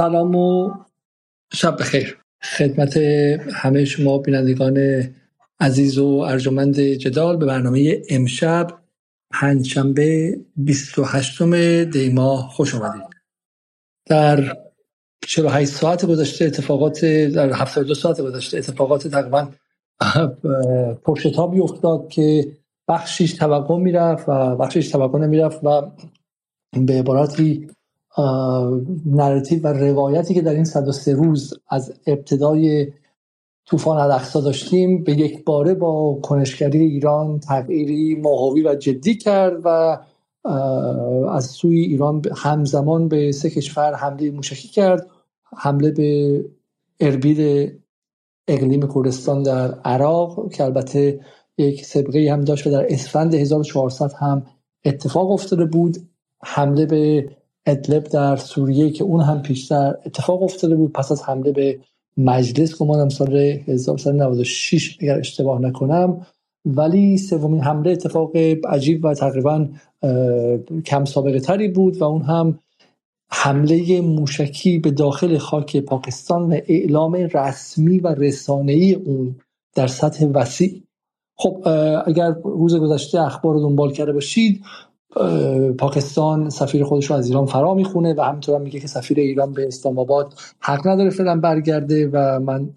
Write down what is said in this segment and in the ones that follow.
سلام و شب بخیر. خدمت همه شما بینندگان عزیز و ارجمند جدال به برنامه امشب پنجشنبه 28 دیماه خوش آمدید در 48 ساعت گذشته اتفاقات در 72 ساعت گذشته اتفاقات تقریبا پرشتابی افتاد که بخشیش توقع می‌رفت و بخشیش توقع نمی‌رفت و به عبارتی نراتیو و روایتی که در این 103 روز از ابتدای طوفان الاقصا داشتیم به یک باره با کنشگری ایران تغییری ماهوی و جدی کرد و از سوی ایران همزمان به سه کشور حمله موشکی کرد. حمله به اربیل اقلیم کردستان در عراق که البته یک سبقه هم داشت و در اسفند 1400 هم اتفاق افتاده بود. حمله به ادلب در سوریه که اون هم پیشتر اتفاق افتاده بود. پس از حمله به مجلس گمانم سال 1996 اگر اشتباه نکنم. ولی سومین حمله اتفاق عجیب و تقریبا کم سابقه تری بود و اون هم حمله موشکی به داخل خاک پاکستان و اعلام رسمی و رسانه‌ای اون در سطح وسیع. خب اگر روز گذشته اخبار رو دنبال کرده باشید پاکستان سفیر خودش رو از ایران فرا می‌خونه و همینطور هم میگه که سفیر ایران به اسلام آباد حق نداره فعلا برگرده و من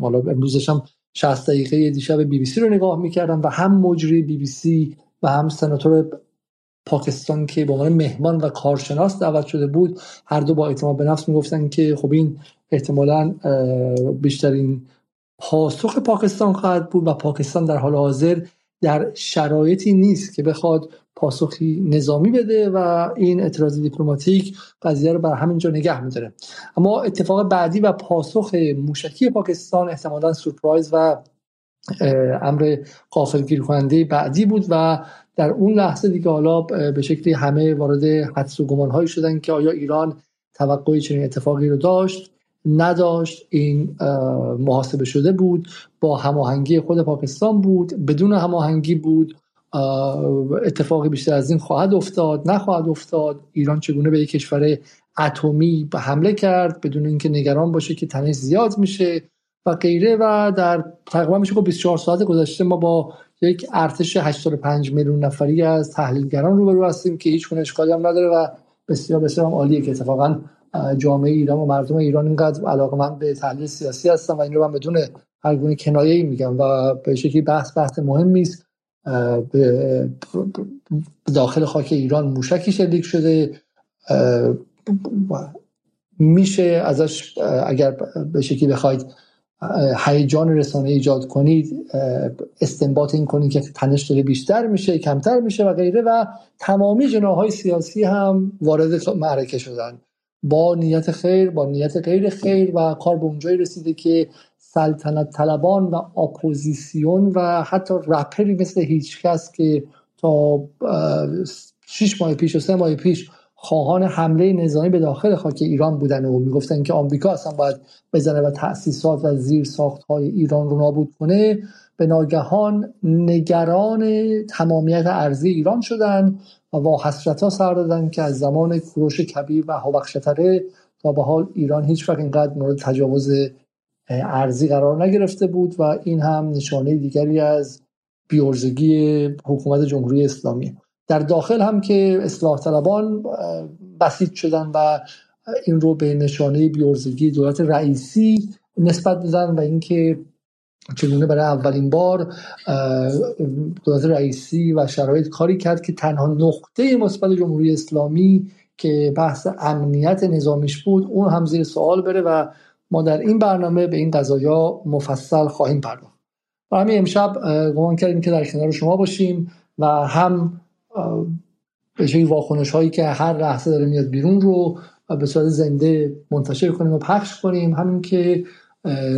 حالا امروزشم 60 دقیقه دیشب بی بی سی رو نگاه می‌کردم و هم مجری بی بی سی و هم سناتور پاکستان که به عنوان مهمان و کارشناس دعوت شده بود هر دو با اعتماد به نفس می‌گفتن که خب این احتمالا بیشترین پاسخ پاکستان خواهد بود و پاکستان در حال حاضر در شرایطی نیست که بخواد پاسخی نظامی بده و این اعتراض دیپلماتیک قضیه رو بر همینجا نگه میداره. اما اتفاق بعدی و پاسخ موشکی پاکستان احتمالا سورپرایز و امر قافلگیر کننده بعدی بود و در اون لحظه دیگه حالا به شکلی همه وارد حدس و گمان هایی شدن که آیا ایران توقعی چنین اتفاقی رو داشت. نداشت. این محاسبه شده بود با هماهنگی خود پاکستان بود بدون هماهنگی بود. اتفاقی بیشتر از این خواهد افتاد نخواهد افتاد. ایران چگونه به یک کشور اتمی حمله کرد بدون اینکه نگران باشه که تنش زیاد میشه و غیره و در تقریبا میشه 24 ساعت گذشته ما با یک ارتش 85 میلیون نفری از تحلیلگران روبرو هستیم که هیچ گونه اشکالی هم نداره و بسیار بسیار عالیه که اتفاقا جامعه ایران و مردم ایران اینقدر علاقه من به تحلیل سیاسی هستم و این رو من بدون هر گونه کنایه ای میگم و به شکلی بحث بحث مهمی است به داخل خاک ایران موشکی شلیک شده. میشه ازش اگر به شکلی بخواید هیجان رسانه ایجاد کنید استنباط این کنید که تنش داره بیشتر میشه کمتر میشه و غیره و تمامی جناح‌های سیاسی هم وارد معرکه شدن. با نیت خیر با نیت غیر خیر و کار به اونجایی رسیده که سلطنت طلبان و اپوزیسیون و حتی رپری مثل هیچکس که تا شش ماه پیش و سه ماه پیش خواهان حمله نظامی به داخل خاک ایران بودن و می‌گفتن که آمریکا اصلا باید بزنه و تأسیسات و زیر ساخت های ایران رو نابود کنه. به ناگهان نگران تمامیت ارزی ایران شدن. و با حسرت ها سر دادن که از زمان کوروش کبیر و هوبخشتره تا به حال ایران هیچ وقت اینقدر مورد تجاوز ارزی قرار نگرفته بود و این هم نشانه دیگری از بیورزگی حکومت جمهوری اسلامی. در داخل هم که اصلاح طلبان بسیج شدن و این رو به نشانه بیورزگی دولت رئیسی نسبت دادن و اینکه چگونه برای اولین بار دولت رئیسی و شرایط کاری کرد که تنها نقطه مثبت جمهوری اسلامی که بحث امنیت نظامیش بود اون هم زیر سوال بره و ما در این برنامه به این قضایا مفصل خواهیم پرداخت. و همین امشب گمان کردیم که در کنار شما باشیم و هم به شکلی واکنش هایی که هر لحظه داره میاد بیرون رو به صورت زنده منتشر کنیم و پخش کنیم. همین که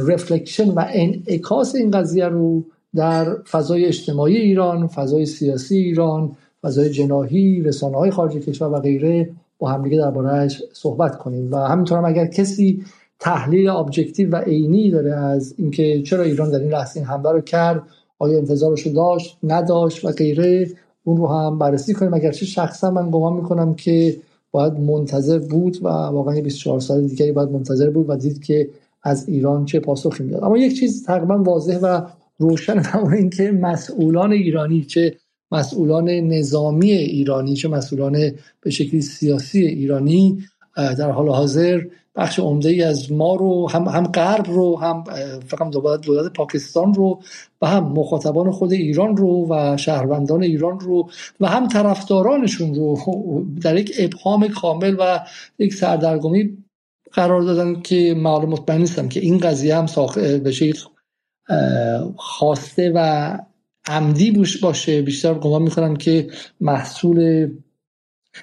reflection و انعکاس این قضیه رو در فضای اجتماعی ایران فضای سیاسی ایران فضای جناحی رسانه های خارج کشور و غیره با همدیگه دربارهش صحبت کنیم. و همینطور هم اگر کسی تحلیل objective و عینی داره از اینکه چرا ایران در این لحظه این حمله رو کرد آیا انتظارش رو داشت نداشت و غیره اون رو هم بررسی کنیم. اگرچه شخصا من گمان می‌کنم که باید منتظر بود و واقعا 24 ساعت دیگری باید منتظر بود و دید که از ایران چه پاسخی میاد اما یک چیز تقریبا واضح و روشن این اینکه مسئولان ایرانی چه مسئولان نظامی ایرانی چه مسئولان به شکلی سیاسی ایرانی در حال حاضر بخش عمده ای از ما رو هم هم غرب رو هم فقط دولت پاکستان رو و هم مخاطبان خود ایران رو و شهروندان ایران رو و هم طرفدارانشون رو در یک ابهام کامل و یک سردرگمی قرار دادن که معلوم مطمئن نیستم که این قضیه هم به خواسته و عمدی بوش باشه. بیشتر گمان می‌کنم که محصول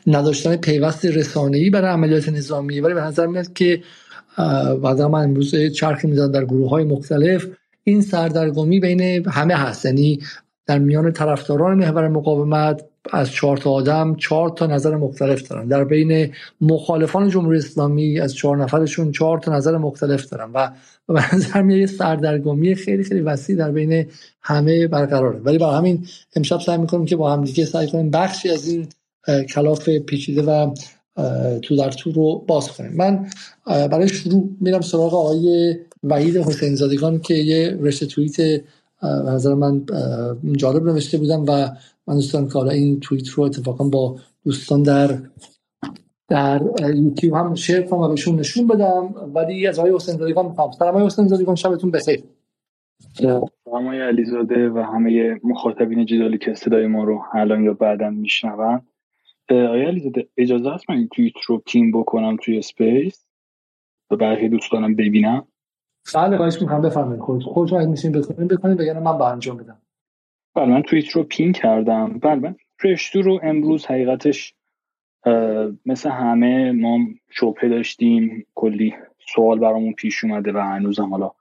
نداشتن پیوست رسانه‌ای برای عملیات نظامی. ولی به نظر میاد که بعد من امروز چرخی می‌زد در گروه های مختلف این سردرگمی بین همه هست. یعنی در میان طرفداران محور مقاومت از چهار تا آدم چهار تا نظر مختلف دارن. در بین مخالفان جمهوری اسلامی از چهار نفرشون چهار تا نظر مختلف دارن و به نظر میاد یه سردرگمی خیلی خیلی وسیع در بین همه برقراره. ولی با همین امشب سعی می‌کنیم که با هم دیگه سعی کنیم بخشی از این کلاف پیچیده و تو در تو رو باز کنیم. من برای شروع میرم سراغ آقای وحید حسین زادگان که یه رشته توییت نظر من جالب نوشته بودم و من دوستان که حالا این توییت رو اتفاقا با دوستان در در یوتیوب هم شیر کنم و بهشون نشون بدم. ولی از آقای حسین زادگان می‌خوام. سلام آقای حسین زادگان شبتون بخیر. سلام. آقای علیزاده و همه مخاطبین جدالی که صدای ما رو الان یا بعدا میشنون. آیا علیزاده اجازه هست من این توییت رو پین بکنم توی اسپیس و برخی دوستانم ببینم. بله خواهش می‌کنم بفرمایید. خود خود رو میشین بکنید بکنید بگن من با انجام بدم. بله من توییت رو پین کردم. بله من رشتو رو امروز حقیقتش مثل همه ما شبهه داشتیم. کلی سوال برامون پیش اومده و هنوزم حالا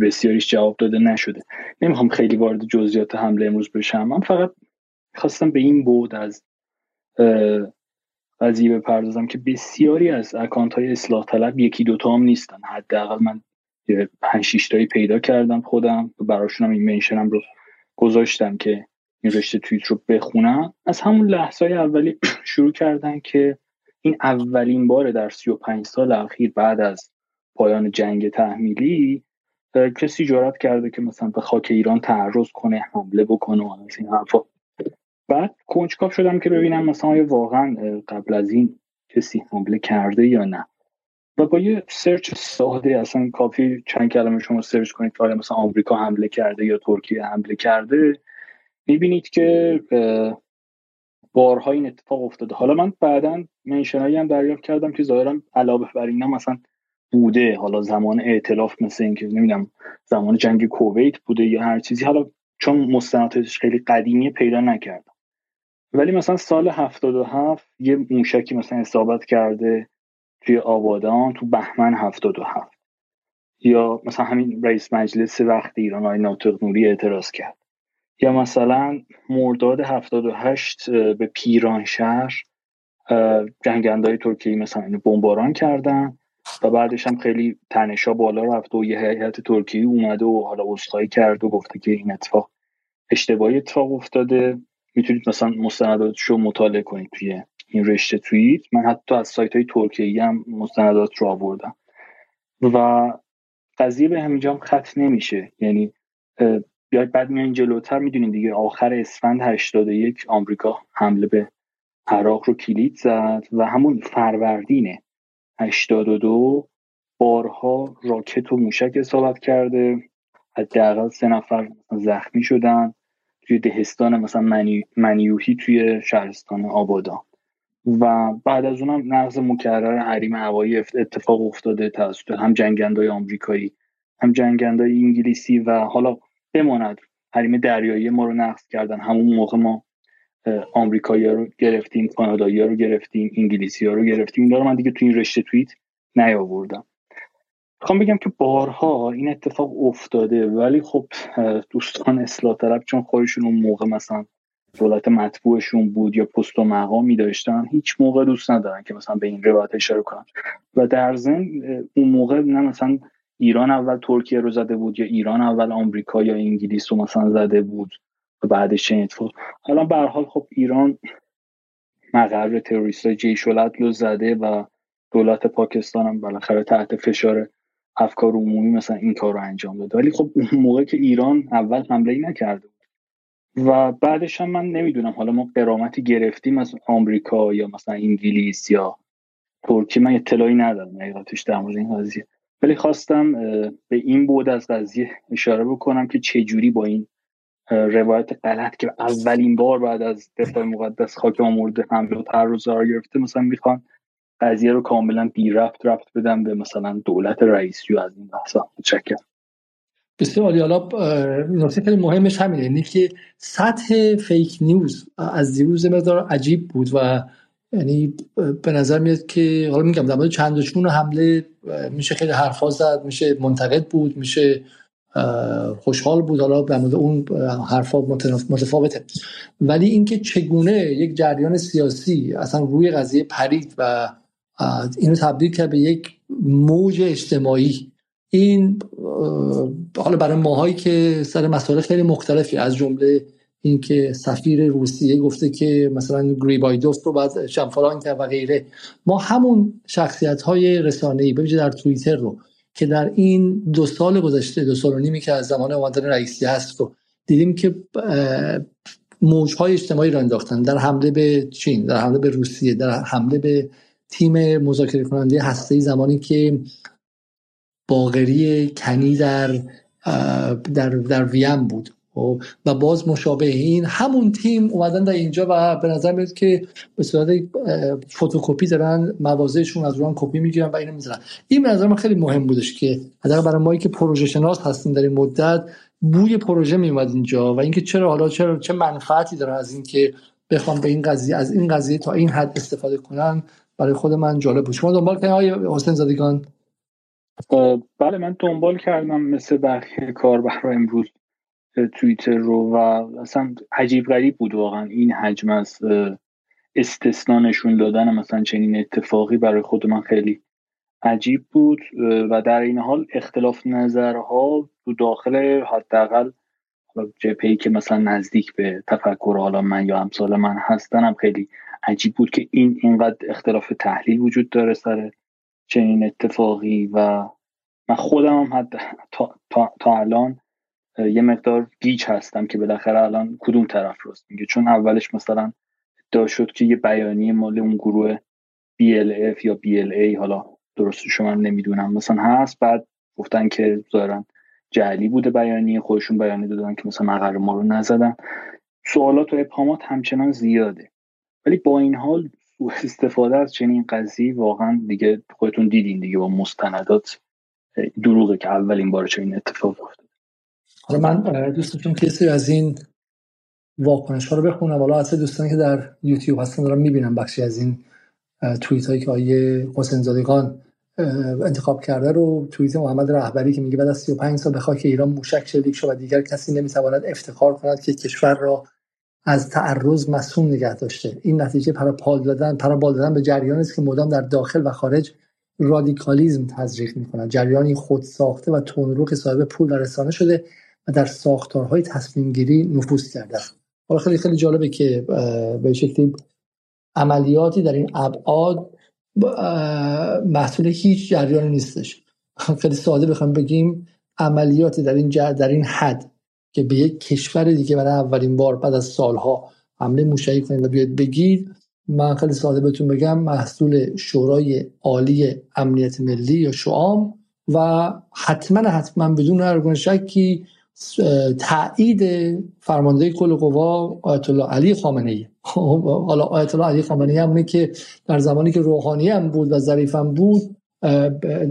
بسیاریش جواب داده نشده. نمی‌خوام خیلی وارد جزئیات حمله امروز بشم من فقط خواستم به این بود از قضیه بپردازم که بسیاری از اکانت های اصلاح طلب یکی دوتا هم نیستن. حداقل من یه پنج شیش تایی پیدا کردم خودم و براشونم این منشنم رو گذاشتم که این رشته توییت رو بخونم. از همون لحظه های اولی شروع کردن که این اولین بار در 35 سال اخیر بعد از پایان جنگ تحمیلی کسی جرات کرده که مثلا به خاک ایران تعرض کنه حمله بکنه و این حرفا. بعد کنجکاو شدم که ببینم مثلا آیا واقعا قبل از این کسی حمله کرده یا نه. و با یه search ساده اصلا کافی چند کلمه شما search کنید که مثلا آمریکا حمله کرده یا ترکیه حمله کرده می‌بینید که بارها این اتفاق افتاده. حالا من بعدا mention ایی هم دریافت کردم که ظاهرا علاوه بر اینا مثلا بوده. حالا زمان ائتلاف مثل اینکه نمی‌دونم زمان جنگ کویت بوده یا هر چیزی. حالا چون مستنداتش خیلی قدیمی پیدا نکردم. ولی مثلا سال 77 یه موشکی مثلا اصابت کرده. توی آبادان تو بهمن 77 یا مثلا همین رئیس مجلس وقت ایران های ناطق نوری اعتراض کرد. یا مثلا مرداد 78 به پیران شهر های ترکیه مثلا اینو بمباران کردن و بعدش هم خیلی تنشا بالا رفت و یه هیئت ترکیه اومده و حالا عذرخواهی کرد و گفته که این اتفاق اشتباهی اتفاق افتاده. می‌تونید مثلا مستنداتش مطالعه کنید توی این رشته توییت من حتی از سایت های ترکیه هم مستندات رو آوردم. و قضیه به همینجا خط نمیشه. یعنی بیاید بعد میان جلوتر می‌دونید دیگه آخر اسفند 81 آمریکا حمله به عراق رو کلید زد و همون فروردین 82 بارها راکت و موشک اصابت کرده. حداقل سه نفر زخمی شدن. توی دهستان مثلا منیوهی توی شهرستان آبادان و بعد از اونم نقض مکرر حریم هوایی اتفاق افتاده توسط هم جنگندای آمریکایی هم جنگندای انگلیسی و حالا بماند. حریم دریایی ما رو نقض کردن. همون موقع ما آمریکایی رو گرفتیم کانادایی رو گرفتیم انگلیسی رو گرفتیم. اینا رو من دیگه تو این رشته توییت نیاوردم. می‌خوام بگم که بارها این اتفاق افتاده ولی خب دوستان اصلاح طلب چون خودشون اون موقع مثلا دولت مطبوعشون بود یا پست و مقامی داشتن هیچ موقع دوست ندارن که مثلا به این روایت اشاره کنن. و در ضمن اون موقع نه مثلا ایران اول ترکیه رو زده بود یا ایران اول آمریکا یا انگلیس رو مثلا زده بود و بعدش چه اتفاق. حالا به حال خب ایران مقر تروریست های جیش رو زده و دولت پاکستان هم بالاخره تحت فشار افکار عمومی مثلا این کار رو انجام داده. ولی خب اون موقع که ایران اول حمله ای نکرده و بعدش هم من نمی‌دونم حالا ما قرامتی گرفتیم از آمریکا یا مثلا انگلیس یا ترکی من اطلاعی ندارم حقیقتش در مورد این قضیه. ولی خواستم به این بود از قضیه اشاره بکنم که چه جوری با این روایت غلط که اولین بار بعد از دفاع مقدس خاک مورد حمله و تعرض گرفته مثلا می‌خوان قضیه رو کاملا بی رفت رفت بدم به مثلا دولت رئیسی از این بحثا. متشکرم. بسیار عالی. حالا نکته خیلی مهمش همینه اینه که سطح فیک نیوز از دیروز مقدار عجیب بود و یعنی به نظر میاد که حالا میگم در مورد چند حمله میشه خیلی حرفا زد میشه منتقد بود میشه خوشحال بود حالا در مورد اون حرفا متفاوته. ولی اینکه چگونه یک جریان سیاسی اصلا روی قضیه پرید و اینو تبدیل کرد به یک موج اجتماعی این حالا برای ماهایی که سر مسائل خیلی مختلفی از جمله اینکه سفیر روسیه گفته که مثلا گریبایدوف رو بعد شمفران کرد و غیره. ما همون شخصیت های رسانه ای در توییتر رو که در این دو سال گذشته دو سال و نیمی که از زمان اومدن رئیسی هست رو دیدیم که موجهای اجتماعی را انداختن. در حمله به چین در حمله به روسیه در حمله به تیم مذاکره کننده هسته زمانی که باغری کنی در در در ویم بود. خب، و باز مشابه این همون تیم اومدن در اینجا و به نظر میاد که به صورت فتوکپی دارن موازهشون از روان کپی می‌گیرن و اینو می‌ذارن. این به نظر من خیلی مهم بودش که حداقل برای ما که پروژه شناس هستیم در این مدت بوی پروژه میومد اینجا و اینکه چرا حالا چرا چه منفعتی داره از اینکه بخوام به این قضیه از این قضیه تا این حد استفاده کنن برای خود من جالب بود. شما دنبال کردین آقای حسین زادگان. بله من دنبال کردم مثل بقیه کاربرا امروز توییتر رو و اصلا عجیب غریب بود واقعا این حجم از استثنا نشون دادن مثلا چنین اتفاقی برای خود من خیلی عجیب بود و در این حال اختلاف نظرها تو داخل حداقل جپی که مثلا نزدیک به تفکر حالا من یا امثال من هستنم خیلی عجیب بود که این اینقدر اختلاف تحلیل وجود داره سر چنین اتفاقی و من خودم هم حد تا, تا, تا الان یه مقدار گیج هستم که بالاخره الان کدوم طرف راست میگه. چون اولش مثلا ادعا شد که یه بیانیه مال اون گروه BLF یا BLA حالا درست شما نمی‌دونم مثلا هست. بعد گفتن که ظاهرا جعلی بوده بیانیه خودشون بیانیه دادن که مثلا مقر ما رو نزدن. سوالات و ابهامات همچنان زیاده. ولی با این حال استفاده از چنین قضیه واقعا دیگه خودتون دیدین دیگه با مستندات دروغه که اولین بار چنین اتفاق افتاد حالا من دوست که از این واکنش ها رو بخونم حالا اصلا دوستانی که در یوتیوب هستن دارم می‌بینم بخشی از این توییت هایی که آیه حسین زادگان انتخاب کرده رو. توییت محمد رهبری که میگه بعد از 35 سال به خاک ایران موشک شلیک شد و دیگر کسی نمی‌تواند افتخار کند که کشور را از تعرض مسئول نگه داشته. این نتیجه پر پال دادن پر بال دادن به جریانی است که مدام در داخل و خارج رادیکالیزم تزریق می‌کنند جریانی خود ساخته و تونرو که صاحب پول و رسانه شده و در ساختارهای تصمیم گیری نفوذ کرده حالا خیلی خیلی جالبه که به شکلی عملیاتی در این ابعاد محصول هیچ جریانی نیستش. خیلی ساده بخوام بگیم عملیاتی در این در این حد. که به یک کشور دیگه برای اولین بار بعد از سالها حمله موشکی کنید و بیاد بگید من خیلی ساده بهتون بگم محصول شورای عالی امنیت ملی یا شعام و حتما حتما بدون هر شکی تایید فرمانده کل قوا آیت الله علی خامنه ای خب، حالا آیت الله علی خامنه ای همونه که در زمانی که روحانی هم بود و ظریف هم بود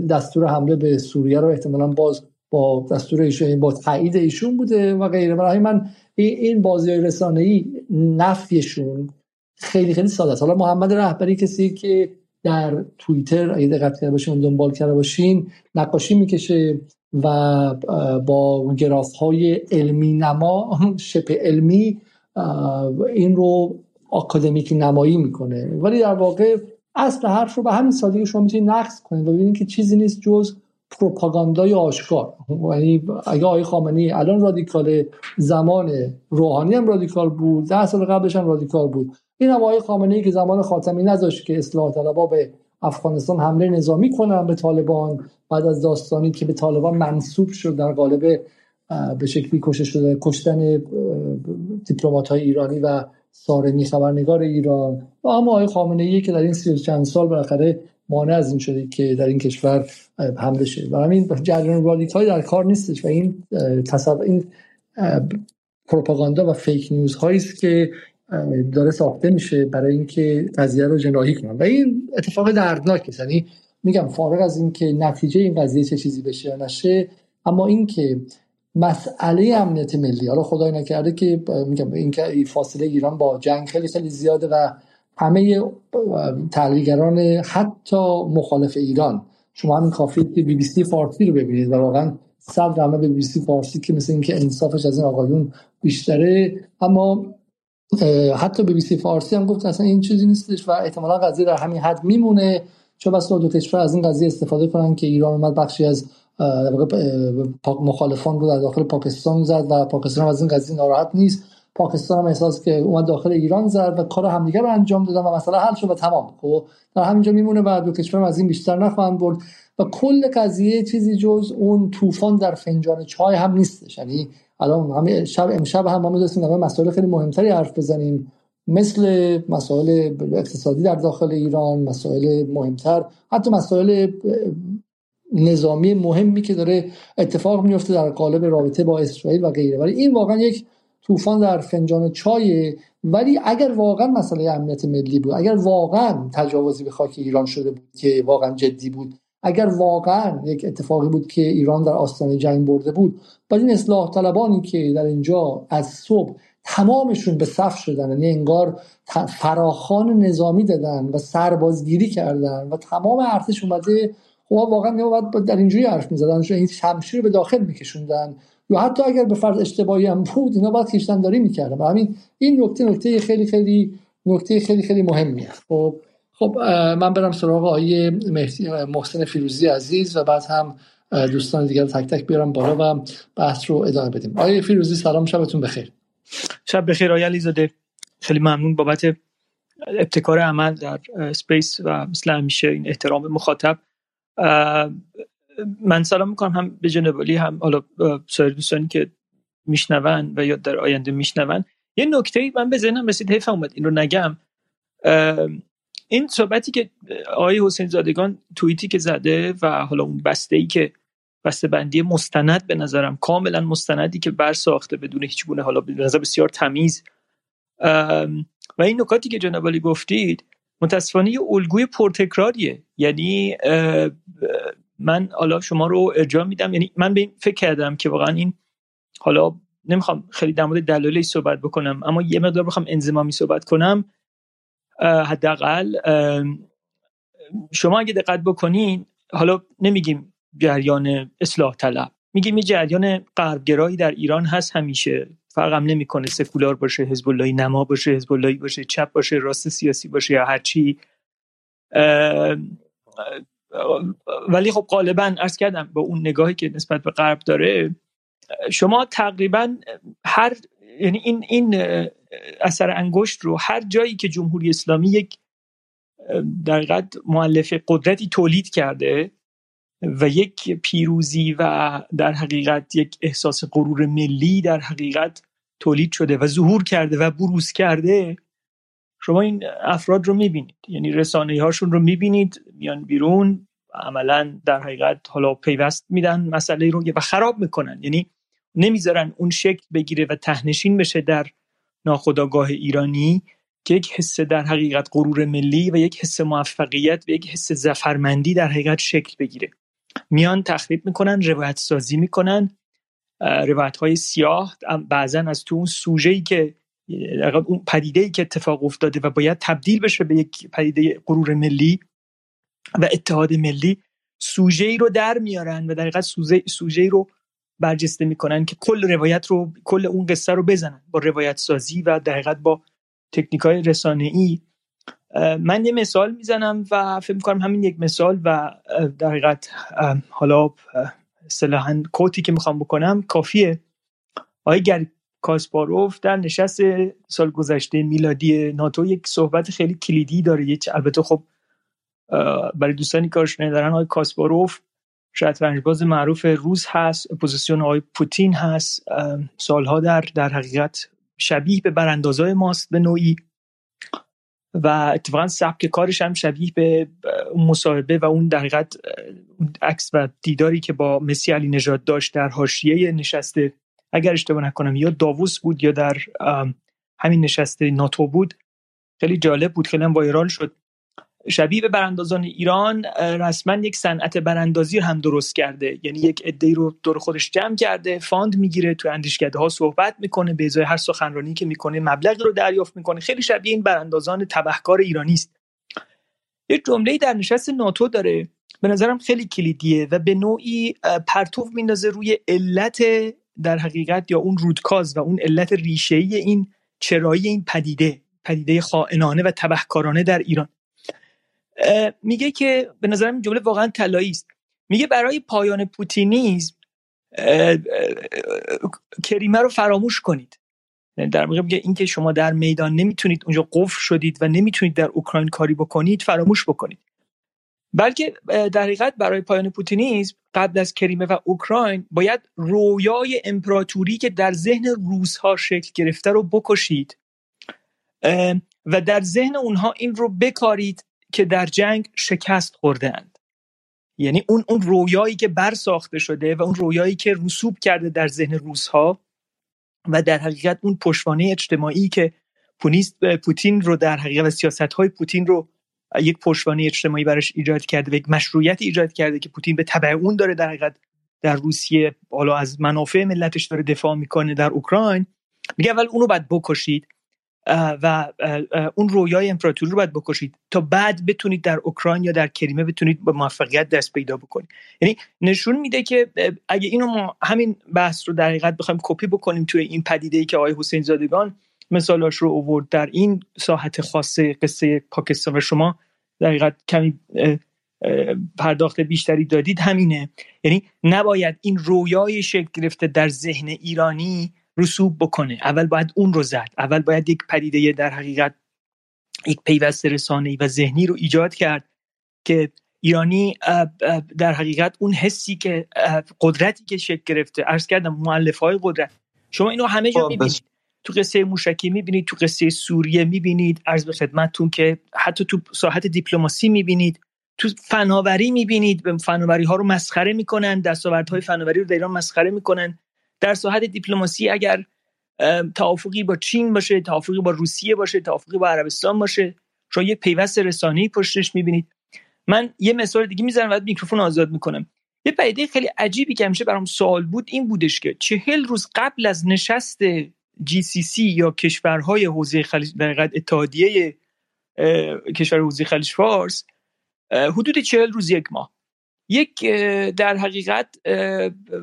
دستور حمله به سوریه رو احتمالا باز با دستور ایشون با تایید ایشون بوده و غیره. برای من این بازی رسانه ای نفیشون خیلی خیلی ساده است. حالا محمد رهبری کسی که در توییتر اگه دقت کرده باشین دنبال کرده باشین نقاشی می‌کشه و با گراف های علمی نما شبه علمی این رو آکادمیک نمایی می‌کنه. ولی در واقع اصل حرف رو به همین سادگی شما می‌تونید نقص کنید و ببینید که چیزی نیست جز پروپاگاندای آشکار. یعنی اگه آقای خامنه‌ای الان رادیکال زمان روحانی هم رادیکال بود ده سال قبلش هم رادیکال بود. این هم آقای خامنه‌ای که زمان خاتمی نذاشت که اصلاح طلبا به افغانستان حمله نظامی کنن به طالبان بعد از داستانی که به طالبان منسوب شد در قالب به شکلی کشته شده کشتن دیپلمات های ایرانی و صارمی خبرنگار ایران. و اما آقای خامنه ای که در این سی چند سال بالاخره مانع از این شده که در این کشور حمله شه. و همین جریان رادیکال در کار نیستش. و این تصور این پروپاگاندا و فیک نیوز هایی است که داره ساخته میشه برای اینکه قضیه رو جناهی کنن. و این اتفاق دردناکه یعنی میگم فارغ از اینکه نتیجه این قضیه چه چیزی بشه یا نشه اما اینکه مسئله امنیت ملی حالا خدای نکرده که میگم اینکه فاصله ایران با جنگ خیلی خیلی زیاده و همه تحلیلگران حتی مخالف ایران. شما همین کافی که بی بی سی فارسی رو ببینید و واقعا صد رحمت به بی بی سی فارسی که مثل اینکه انصافش از این آقایون بیشتره. اما حتی بی بی سی فارسی هم گفت اصلا این چیزی نیستش و احتمالا قضیه در همین حد میمونه. چون بس دو کشور از این قضیه استفاده کنن که ایران اومد بخشی از مخالفان رو در داخل پاکستان زد و پاکستان از این قضیه ناراحت نیست. پاکستان هم احساس که اومد داخل ایران زد و کار همدیگه رو انجام دادن و مثلا حل شد و تمام. خب در همینجا میمونه و دو کشور از این بیشتر نخواهند برد و کل قضیه چیزی جز اون طوفان در فنجان چای هم نیستش. یعنی الان همه شب امشب هم ما می‌دونیم در مسائل خیلی مهمتری حرف بزنیم. مثل مسائل اقتصادی در داخل ایران مسائل مهمتر حتی مسائل نظامی مهمی که داره اتفاق میفته در قالب رابطه با اسرائیل و غیره. ولی این واقعا یک طوفان در فنجان چای ولی اگر واقعا مسئله امنیت ملی بود اگر واقعا تجاوزی به خاک ایران شده بود که واقعا جدی بود اگر واقعا یک اتفاقی بود که ایران در آستانه جنگ برده بود با این اصلاح طلبانی که در اینجا از صبح تمامشون به صف شدن یعنی انگار فراخان نظامی دادن و سربازگیری کردن و تمام ارتش اومده. خب واقعا باید در اینجوری حرف می‌زدن این شمشیر به داخل میکشوندن. یا حتی اگر به فرض اشتباهی هم بود اینا باید کشتن داری می‌کردن. و همین این نکته نکته خیلی خیلی نکته خیلی خیلی مهمیه. خب خب من برم سراغ آقای محسن فیروزی عزیز و بعد هم دوستان دیگر تک تک بیارم بالا و بحث رو ادامه بدیم. آقای فیروزی سلام شبتون بخیر. شب بخیر آقای علیزاده. خیلی ممنون بابت ابتکار عمل در Space و مثل همیشه این احترام مخاطب. من سلام می‌کنم هم به جناب هم حالا سایر دوستانی که میشنون و یا در آینده میشنون. یه نکته من به ذهنم رسید حیف اومد این رو نگم. این صحبتی که آقای حسین زادگان توییتی که زده و حالا اون بسته ای که بسته بندی مستند به نظرم کاملا مستندی که بر ساخته بدون هیچ گونه حالا به نظر بسیار تمیز. و این نکاتی که جناب گفتید متاسفانه یه الگوی پرتکراریه. یعنی من حالا شما رو ارجاع میدم. یعنی من به این فکر کردم که واقعا این حالا نمی‌خوام خیلی در مورد دلایلی صحبت بکنم اما یه مقدار بخوام انزمامی صحبت کنم. حداقل شما اگه دقت بکنین حالا نمیگیم جریان اصلاح طلب. میگیم یه جریان غربگرایی در ایران هست همیشه. فرقم نمی‌کنه سکولار باشه حزب اللهی نما باشه حزب اللهی باشه چپ باشه راست سیاسی باشه یا هرچی ولی خب غالبا ارز کردم با اون نگاهی که نسبت به غرب داره شما تقریبا هر یعنی این این اثر انگشت رو هر جایی که جمهوری اسلامی یک در قد معلف قدرتی تولید کرده و یک پیروزی و در حقیقت یک احساس غرور ملی در حقیقت تولید شده و ظهور کرده و بروز کرده شما این افراد رو می‌بینید. یعنی رسانه هاشون رو می‌بینید میان بیرون عملا در حقیقت حالا پیوست میدن مسئله رو و خراب می‌کنن. یعنی نمی‌ذارن اون شکل بگیره و تهنشین بشه در ناخداگاه ایرانی که یک حس در حقیقت غرور ملی و یک حس موفقیت و یک حس زفرمندی در حقیقت شکل بگیره. میان تخریب می‌کنن روایت سازی می‌کنن روایت های سیاه بعضا از تو اون سوژه ای که اون پدیده ای که اتفاق افتاده و باید تبدیل بشه به یک پدیده غرور ملی و اتحاد ملی سوژه ای رو در میارن و در حقیقت سوژه ای رو برجسته می‌کنن که کل روایت رو کل اون قصه رو بزنن با روایت سازی و در حقیقت با تکنیک های رسانه ای من یه مثال می‌زنم و فکر می‌کنم همین یک مثال و در حقیقت حالا اصطلاحا کوتی که می‌خوام بکنم کافیه. آقای کاسپاروف در نشست سال گذشته میلادی ناتو یک صحبت خیلی کلیدی داره. یه البته خب برای دوستانی کارش دارن آقای کاسپاروف شطرنجباز معروف روز هست پوزیسیون آقای پوتین هست. سالها در در حقیقت شبیه به براندازای ماست به نوعی. و اتفاقا سبک کارش هم شبیه به اون مصاحبه و اون در عکس و دیداری که با مسی علی نژاد داشت در حاشیه نشسته اگر اشتباه نکنم یا داووس بود یا در همین نشسته ناتو بود خیلی جالب بود خیلی هم وایرال شد. شبیه به براندازان ایران رسما یک صنعت براندازی هم درست کرده. یعنی یک عده رو دور خودش جمع کرده فاند می‌گیره تو اندیشکده ها صحبت می‌کنه به ازای هر سخنرانی که می‌کنه مبلغی رو دریافت می‌کنه. خیلی شبیه این براندازان تبهکار ایرانی است. یک جمله در نشست ناتو داره به نظرم خیلی کلیدیه و به نوعی پرتو میندازه روی علت در حقیقت یا اون رودکاز و اون علت ریشه‌ای این چرایی این پدیده پدیده خائنانه و تبهکارانه در ایران. میگه که به نظرم این جمله واقعا طلایی است. میگه برای پایان پوتینیزم کریمه رو فراموش کنید. یعنی در واقع میگه اینکه شما در میدان نمی‌تونید اونجا قفل شدید و نمی‌تونید در اوکراین کاری بکنید فراموش بکنید. بلکه در حقیقت برای پایان پوتینیزم قبل از کریمه و اوکراین باید رویای امپراتوری که در ذهن روزها شکل گرفته رو بکشید. و در ذهن اونها این رو بکارید که در جنگ شکست خوردهاند. یعنی اون اون رویایی که بر ساخته شده و اون رویایی که رسوب کرده در ذهن روزها و در حقیقت اون پشوانه اجتماعی که پوتین رو در حقیقت سیاست های پوتین رو یک پشتوانه اجتماعی براش ایجاد کرده و یک مشروعیت ایجاد کرده که پوتین به تبع اون داره در حقیقت در روسیه حالا از منافع ملتش داره دفاع می‌کنه در اوکراین. میگه اول اونو باید بکشید و اون رویای امپراتوری رو باید بکشید تا بعد بتونید در اوکراین یا در کریمه بتونید با موفقیت دست پیدا بکنید. یعنی نشون میده که اگه اینو ما همین بحث رو در حقیقت بخوایم کپی بکنیم توی این پدیده ای که آقای حسین زادگان مثالاش رو اوورد در این ساحت خاص قصه پاکستان و شما در حقیقت کمی پرداخت بیشتری دادید. همینه. یعنی نباید این رویای شکل گرفته در ذهن ایرانی رسوب بکنه. اول باید اون رو زد. اول باید یک پدیده در حقیقت یک پیوست رسانه‌ای و ذهنی رو ایجاد کرد که ایرانی در حقیقت اون حسی که قدرتی که شکل گرفته عرض کردم مؤلف های قدرت. شما اینو همه جا می‌بینید. تو قصه موشکی می‌بینید تو قصه سوریه می‌بینید. عرض به خدمتتون که حتی تو ساحت دیپلماسی می‌بینید. تو فناوری می‌بینید. به فناوری ها رو مسخره می‌کنن دستاوردهای فناوری رو در ایران مسخره می‌کنن. در ساحت دیپلماسی اگر توافقی با چین باشه توافقی با روسیه باشه توافقی با عربستان باشه شما یک پیوست رسانه‌ای پشتش می‌بینید. من یه مثال دیگه می‌زنم بعد میکروفون آزاد می‌کنم. یه پدیده خیلی عجیبی که همیشه برام سوال بود این بودش که چهل روز قبل از نشست GCC یا کشورهای حوزه خلیج در اتحادیه کشور حوزه خلیج فارس حدود چهل روز یک ماه. یک در حقیقت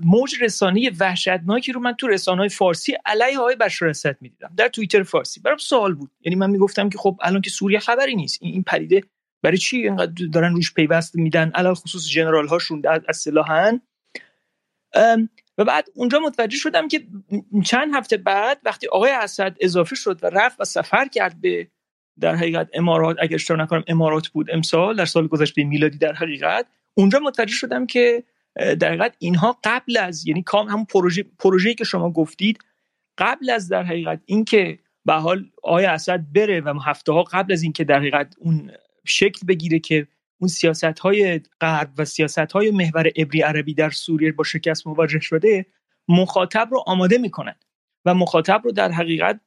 موج رسانه وحشتناکی رو من تو رسانه های فارسی علیه های بشار اسد می‌دیدم. در توییتر فارسی. برام سوال بود. یعنی من می‌گفتم که خب الان که سوریه خبری نیست. این پدیده برای چی اینقدر دارن روش پیوست میدن؟ علاوه خصوص جنرال هاشون از سلاحن و بعد اونجا متوجه شدم که چند هفته بعد وقتی آقای اسد اضافه شد و رفت و سفر کرد به در حقیقت امارات اگر اشتباه نکنم امارات بود امسال در سال گذشته میلادی در حقیقت اونجا متوجه شدم که در حقیقت اینها قبل از یعنی کام همون پروژه پروژه‌ای که شما گفتید قبل از در حقیقت اینکه به حال آقای اسد بره و هفته ها قبل از اینکه در حقیقت اون شکل بگیره که اون سیاست های غرب و سیاست های محور ابری عربی در سوریه با شکست مواجه شده مخاطب رو آماده می‌کنن و مخاطب رو در حقیقت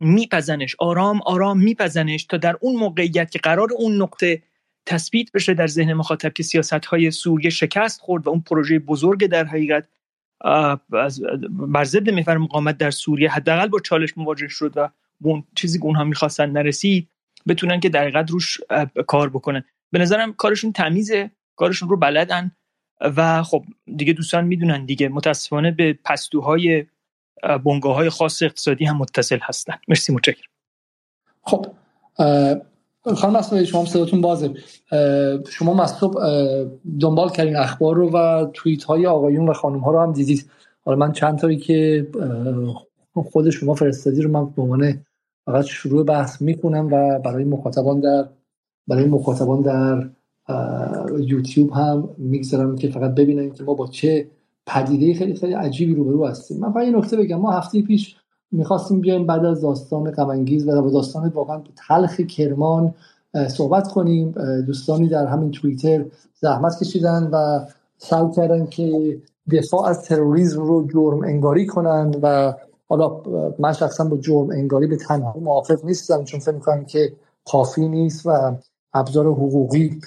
میپزنش آرام آرام میپزنش تا در اون موقعیت که قرار اون نقطه تثبیت بشه در ذهن مخاطب که سیاست های سوریه شکست خورد و اون پروژه بزرگ در حقیقت بر ضد محور مقاومت در سوریه حداقل با چالش مواجه شد و اون چیزی که اونها می‌خواستن نرسید بتونن که در حقیقت روش کار بکنن. به نظرم کارشون تمیزه کارشون رو بلدن و خب دیگه دوستان می‌دونن دیگه. متاسفانه به پستوهای بنگاه های خاص اقتصادی هم متصل هستن. مرسی متشکرم. خب خانم مسئولی شما صداتون بازه. شما مصوب دنبال کردین اخبار رو و توییت های آقایون و خانم ها رو هم دیدید. حالا من چند تایی که خود شما فرستادی رو من به عنوان فقط شروع بحث می‌کنم و برای مخاطبان در برای مخاطبان در یوتیوب هم می‌گذارم که فقط ببینن که ما با چه پدیده خیلی خیلی عجیبی روبرو هستیم. من فقط یه نکته بگم. ما هفته پیش می‌خواستیم بیایم بعد از داستان غمانگیز و داستان واقعا تلخ کرمان صحبت کنیم. دوستانی در همین توییتر زحمت کشیدن و سعی کردن که دفاع از تروریسم رو جرم انگاری کنن و حالا من شخصا با جرم انگاری به تنها موافق نیستم چون فکر می‌کنم که کافی نیست و ابزار حقوقی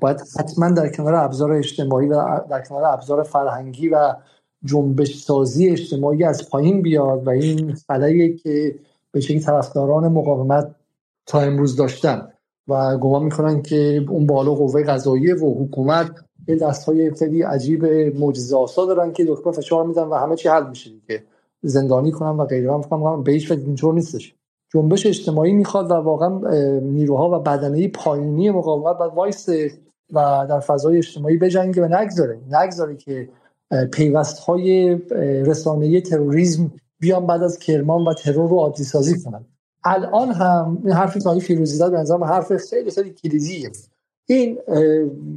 باید حتما در کنار ابزار اجتماعی و در کنار ابزار فرهنگی و جنبش سازی اجتماعی از پایین بیاد و این خلایی که به شکلی طرفداران مقاومت تا امروز داشتن و گمان می‌کنن که اون بالا قوه قضاییه و حکومت یه دست های خیلی عجیب معجزه آسا دارن که دکتر فشار میدن و همه چی حل میشه دیگه. زندانی کنم و غیره من فکر به هیچ اینطور نیستش. جنبش اجتماعی می‌خواد و واقعا نیروها و بدنه پایینی مقاومت باید وایس و در فضای اجتماعی بجنگه و نگذاره. نگذاره که پیوست های رسانه تروریسم بیان بعد از کرمان و ترور رو عادی سازی کنن. الان هم این حرفی که فیروزی داد به نظرم حرف خیلی خیلی کلیدیه. این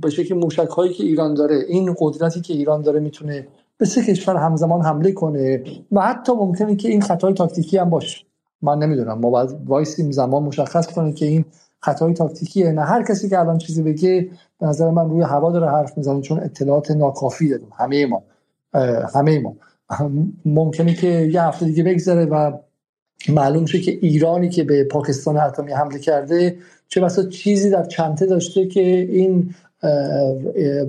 به شکل موشک هایی که ایران داره این قدرتی که ایران داره می‌تونه به سه کشور همزمان حمله کنه و حتی ممکنه که این خطای تاکتیکی هم باشه. من نمی‌دونم. ما باید وایسیم زمان مشخص کنه که این خطای تاکتیکیه. نه هر کسی که الان چیزی بگه به نظر من روی هوا داره حرف می‌زنه چون اطلاعات ناکافی داریم. همه ما. همه ما. ممکنه که یه هفته دیگه بگذره و معلوم شه که ایرانی که به پاکستان اتمی حمله کرده چه بسا چیزی در چنته داشته که این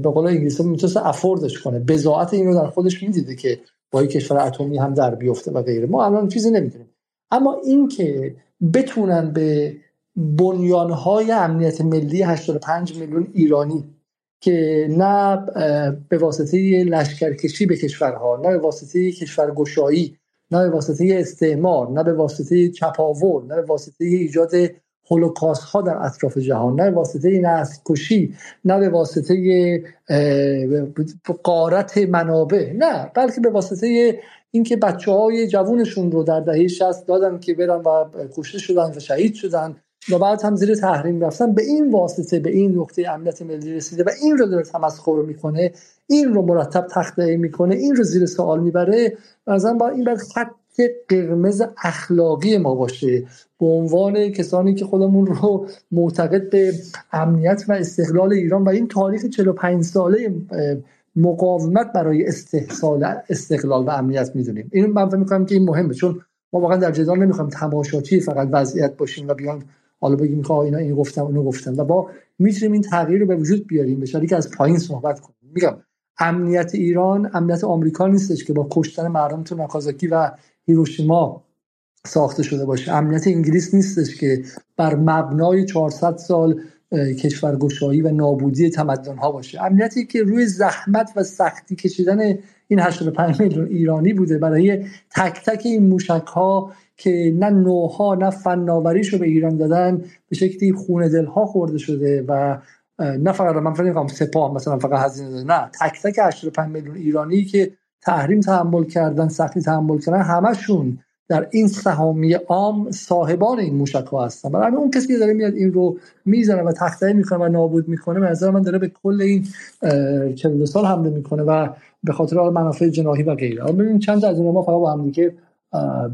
به قول انگلیسی می‌تونست افوردش کنه. بزاعت این رو در خودش می‌دیده که با کشور اتمی هم در بیفته و غیره. ما الان چیزی نمی‌دونیم. اما اینکه بتونن به بنیانهای امنیت ملی 85 میلیون ایرانی که نه به واسطه لشکرکشی به کشورها نه به واسطه کشورگشایی نه به واسطه استعمار نه به واسطه چپاول نه به واسطه ایجاد هولوکاست ها در اطراف جهان نه به واسطه نسل کشی نه به واسطه قارت منابع نه بلکه به واسطه اینکه بچه های جوونشون رو در دهه 60 دادن که برن و کشته شدن و شهید شدن و بعد هم زیر تحریم رفتن به این واسطه به این نقطه امنیت ملی رسیده و این رو داره تمسخر می‌کنه این رو مرتب تخته می‌کنه این رو زیر سوال می‌بره مثلا با این بعد خط قرمز اخلاقی ما باشه. به عنوان کسانی که خودمون رو معتقد به امنیت و استقلال ایران و این تاریخ 45 ساله مقاومت برای استحصال استقلال و امنیت می‌دونیم. این من فکر می‌کنم که این مهمه چون ما واقعا در جدال نمی‌خوایم تماشاچی فقط وضعیت باشیم و بیان حالا بگیم که اینا این گفتم اونو گفتم و با می‌تونیم این تغییر رو به وجود بیاریم به که از پایین صحبت کنیم. میگم امنیت ایران امنیت آمریکا نیستش که با کشتن مردم تو ناکازاکی و هیروشیما ساخته شده باشه. امنیت انگلیس نیستش که بر مبنای 400 سال کشورگشایی و نابودی تمدن ها باشه. امنیتی که روی زحمت و سختی کشیدن این 85 میلیون ایرانی بوده برای تک تک این موشک ها که نه نوها نه فناوریشو به ایران دادن به شکلی خون دل ها خورده شده و نه فقط من فکر کنم سپاه مثلا فقط هزینه داده نه. تک تک 85 میلیون ایرانی که تحریم تحمل کردن سختی تحمل کردن همشون در این سهامی عام صاحبان این موشک ها هستن. برای اون کسی که داره میاد این رو می‌زنه و تخته می‌کنه و نابود می‌کنه به نظر من داره به کل این 42 سال حمله می‌کنه و به خاطر منافع جناحی و غیره. ببینیم چند از اینا ما فقط با هم دیگه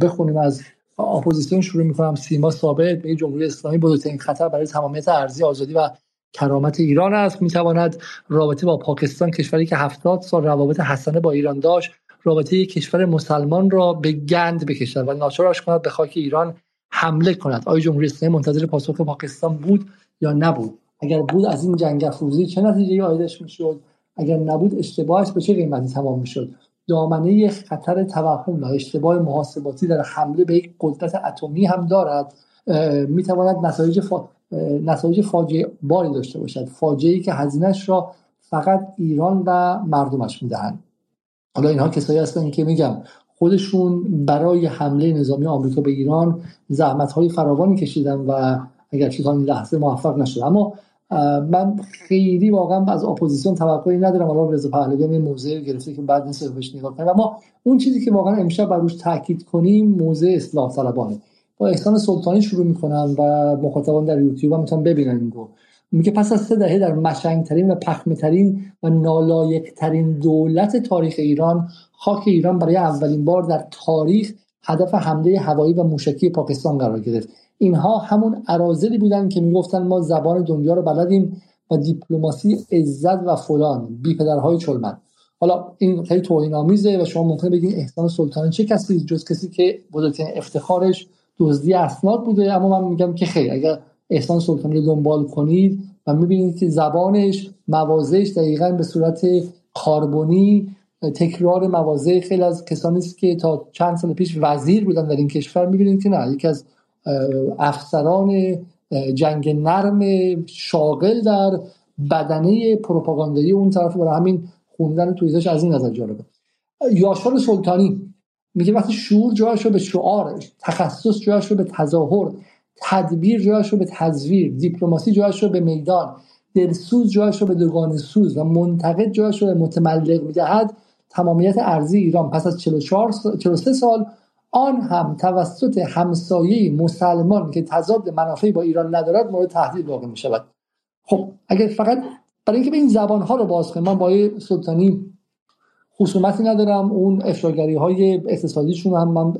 بخونیم. از اپوزیسیون شروع می‌کنم. سیما ثابت به جمهوری اسلامی بزرگترین خطر برای تمامیت ارزی آزادی و کرامت ایران است. می‌تواند رابطه با پاکستان کشوری که هفتاد سال روابط حسنه با ایران داشت رابطه کشور مسلمان را به گند بکشد و ناچارش کند به خاک ایران حمله کند. آیا جمهوری اسلامی منتظر پاسخ پاکستان بود یا نبود؟ اگر بود از این جنگ افروزی چه نتیجه آیدش می‌شد؟ اگر نبود اشتباهش به چه قیمتی تمام می‌شد؟ دامنه خطر توهم و اشتباه محاسباتی در حمله به یک قدرت اتمی هم دارد. می‌تواند نتایج فا... نتایج فاجعه باری داشته باشد. فاجعه که هزینهش را فقط ایران و مردمش می‌دهند. حالا اینها کسایی هستن که میگم خودشون برای حمله نظامی آمریکا به ایران زحمت های فراوانی کشیدن و اگر تا این لحظه موفق نشد اما من خیلی واقعا از اپوزیسیون توقعی ندارم. الان رضا پهلوی هم موضع گرفته که بد نیست بهش نگاه کنیم. اما اون چیزی که واقعا امشب بر روش تاکید کنیم موضع اصلاح طلبانه. با احسان سلطانی شروع می‌کنم و مخاطبان در یوتیوب هم می‌تونن ببینن اینو میگه پس از سه دهه در مشنگترین و پخمترین و نالایقترین دولت تاریخ ایران خاک ایران برای اولین بار در تاریخ هدف حمله هوایی و موشکی پاکستان قرار گرفت. اینها همون ارازلی بودن که می‌گفتن ما زبان دنیا رو بلدیم و دیپلماسی عزت و فلان بی پدرهای چلمن حالا این خیلی توهین آمیزه و شما ممکنه بگین احسان سلطانی چه کسی جز کسی که بزرگترین افتخارش دزدی اسناد بوده اما من میگم که خیر اگر احسان سلطانی رو دنبال کنید و می‌بینید که زبانش موازهش دقیقا به صورت کاربونی تکرار مواضع خیلی از کسانی است که تا چند سال پیش وزیر بودن در این کشور. می‌بینید که نه یکی از افسران جنگ نرم شاغل در بدنه پروپاگاندایی اون طرف برای همین خوندن توییتش از این نظر جالبه. یاشار سلطانی میگه وقتی شعور جایش رو به شعار تخصص جایش رو به تظاهر تدبیر جایش رو به تزویر دیپلماسی جایش رو به میدان دلسوز جایش رو به دوگان سوز و منتقد جایش رو به متملق می‌دهد تمامیت ارزی ایران. پس از 44 43 سال آن هم توسط همسایه مسلمان که تضاد منافعی با ایران ندارد مورد تهدید واقع می شود خب اگر فقط برای اینکه به این زبان ها رو باز کنیم من با سلطانی خصومتی ندارم. اون افشاگری های هم من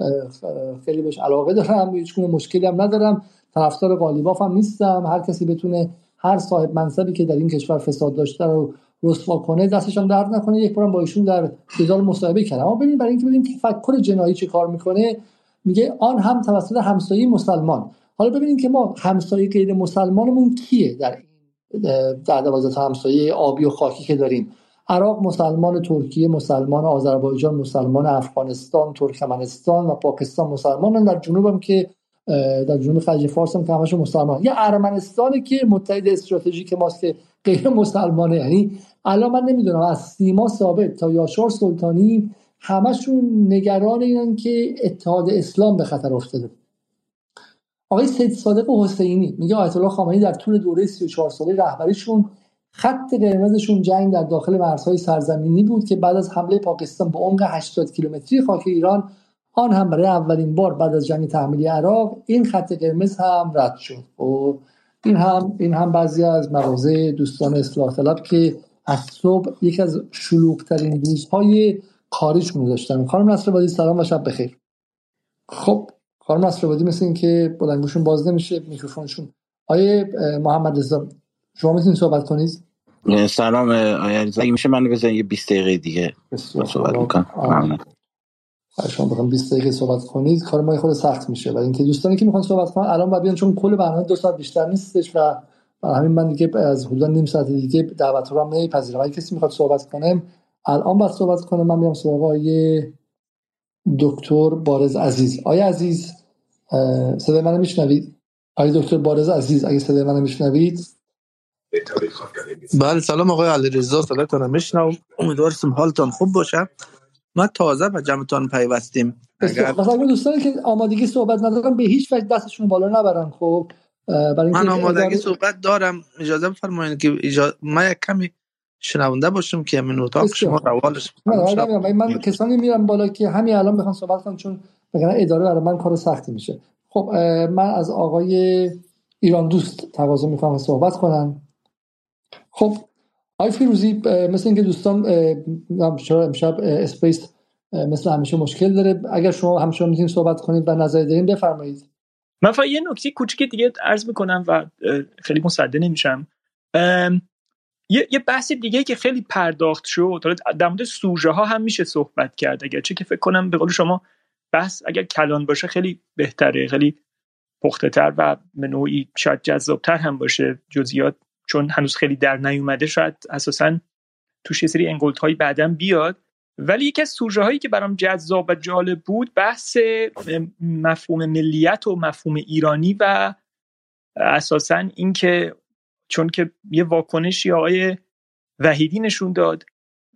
خیلی بهش علاقه دارم. هیچ مشکلی هم ندارم. طرفدار قالیباف هم نیستم. هر کسی بتونه هر صاحب منصبی که در این کشور فساد داشته رو رسوا کنه دستش هم درد نکنه. یک بارم با ایشون در جدال مصاحبه کردم. اما ببینید برای اینکه ببینیم تفکر جنایی چه کار می‌کنه میگه آن هم توسط همسایه مسلمان. حالا ببینید که ما همسایه غیر مسلمانمون کیه در در دوازده همسایه آبی و خاکی که داریم. عراق مسلمان ترکیه مسلمان آذربایجان مسلمان افغانستان ترکمنستان و پاکستان مسلمان در جنوب هم که در جنوب خلیج فارس هم که مسلمان. یه ارمنستانی که متحد استراتژیک ماست که غیر مسلمانه. یعنی الان من نمی‌دونم از سیما ثابت تا یاشار سلطانی همشون نگران اینن که اتحاد اسلام به خطر افتاده. آقای سید صادق حسینی میگه آیت الله خامنه‌ای در طول دوره 34 ساله رهبریشون خط قرمزشون جنگ در داخل مرزهای سرزمینی بود که بعد از حمله پاکستان به عمق 80 کیلومتری خاک ایران آن هم برای اولین بار بعد از جنگ تحمیلی عراق این خط قرمز هم رد شد. و خب، این هم این هم بعضی از مواضع دوستان اصلاح طلب که از صبح یک از شلوغترین روزهای کاریشون داشتن. خانم نصر سلام و شب بخیر. خب خانم نصر مثل این که بلنگوشون باز نمیشه میکروفونشون. آیه محمد رضا شما می‌تونید صحبت کنید؟ سلام آیا اگه میشه من بزنید یه 20 دقیقه دیگه صحبت می‌کنم. شما بخوام 20 دقیقه صحبت کنید. کار ما خود سخت میشه. و اینکه دوستانی که می‌خوان صحبت کنن الان باید بیان چون کل برنامه دو ساعت بیشتر نیستش و برای همین من دیگه از حدود نیم ساعت دیگه دعوت رو هم نمیپذیرم. اگه کسی می‌خواد صحبت کنه الان باید صحبت کنه. من میام سراغ آقای دکتر بارز عزیز. آیا عزیز صدای منو میشنوید؟ آقای دکتر بارز عزیز اگه صدای منو میشنوید بله سلام آقای علیرضا صداتون میشنوم. امیدوارم حالتان خوب باشه. ما تازه به جمعتان پیوستیم. اگر مثلا دوستانی که آمادگی صحبت ندارن به هیچ وجه دستشون بالا نبرن خب؟ برای من آمادگی صحبت دارم. اجازه بفرمایید که اجازه ما یک کمی شنونده باشم که من اتاق شما روالش من, من کسانی میرم بالا که همین الان بخوام صحبت کنم چون بگن اداره برای من کار سختی میشه. خب من از آقای ایران دوست تقاضا می‌کنم صحبت کنم. خب آقای فیروزی مثل اینکه دوستان چرا امشب اسپیس مثل همیشه مشکل داره. اگر شما همچنان می‌تونید صحبت کنید و نظر دارین بفرمایید. من فقط یه نکته کوچیک دیگه عرض می‌کنم و خیلی مصدق نمیشم. یه،, یه بحث دیگه که خیلی پرداخت شد در مورد سوژه ها هم میشه صحبت کرد. اگر چه که فکر کنم به قول شما بحث اگر کلان باشه خیلی بهتره خیلی پخته تر و به نوعی شاید جذابتر هم باشه جزئیات چون هنوز خیلی در نیومده شاید اساسا توش یه سری انگلت هایی بعدا بیاد. ولی یکی از سوژه هایی که برام جذاب و جالب بود بحث مفهوم ملیت و مفهوم ایرانی و اساسا اینکه چون که یه واکنشی آقای وحیدی نشون داد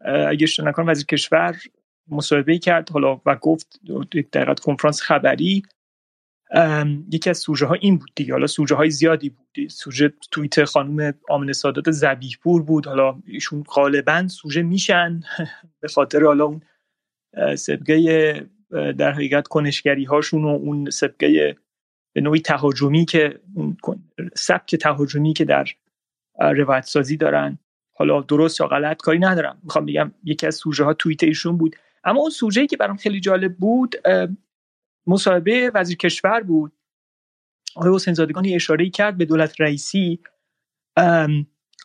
اگه اشتباه نکنم وزیر کشور مصاحبه کرد حالا و گفت در کنفرانس خبری یکی از سوژه ها این بود دیگه. حالا سوژه های زیادی بود. سوژه توییت خانم آمنه سادات زبیح پور بود. حالا ایشون غالبا سوژه میشن. به خاطر حالا اون سبقه در حقیقت کنشگری هاشون و اون سبقه به نوعی تهاجمی که سبک تهاجمی که در روایت سازی دارن. حالا درست یا غلط کاری ندارم. می‌خوام بگم یکی از سوژه ها توییت ایشون بود. اما اون سوژه که برام خیلی جالب بود مصاحبه وزیر کشور بود. آقای حسین زادگانی اشاره کرد به دولت رئیسی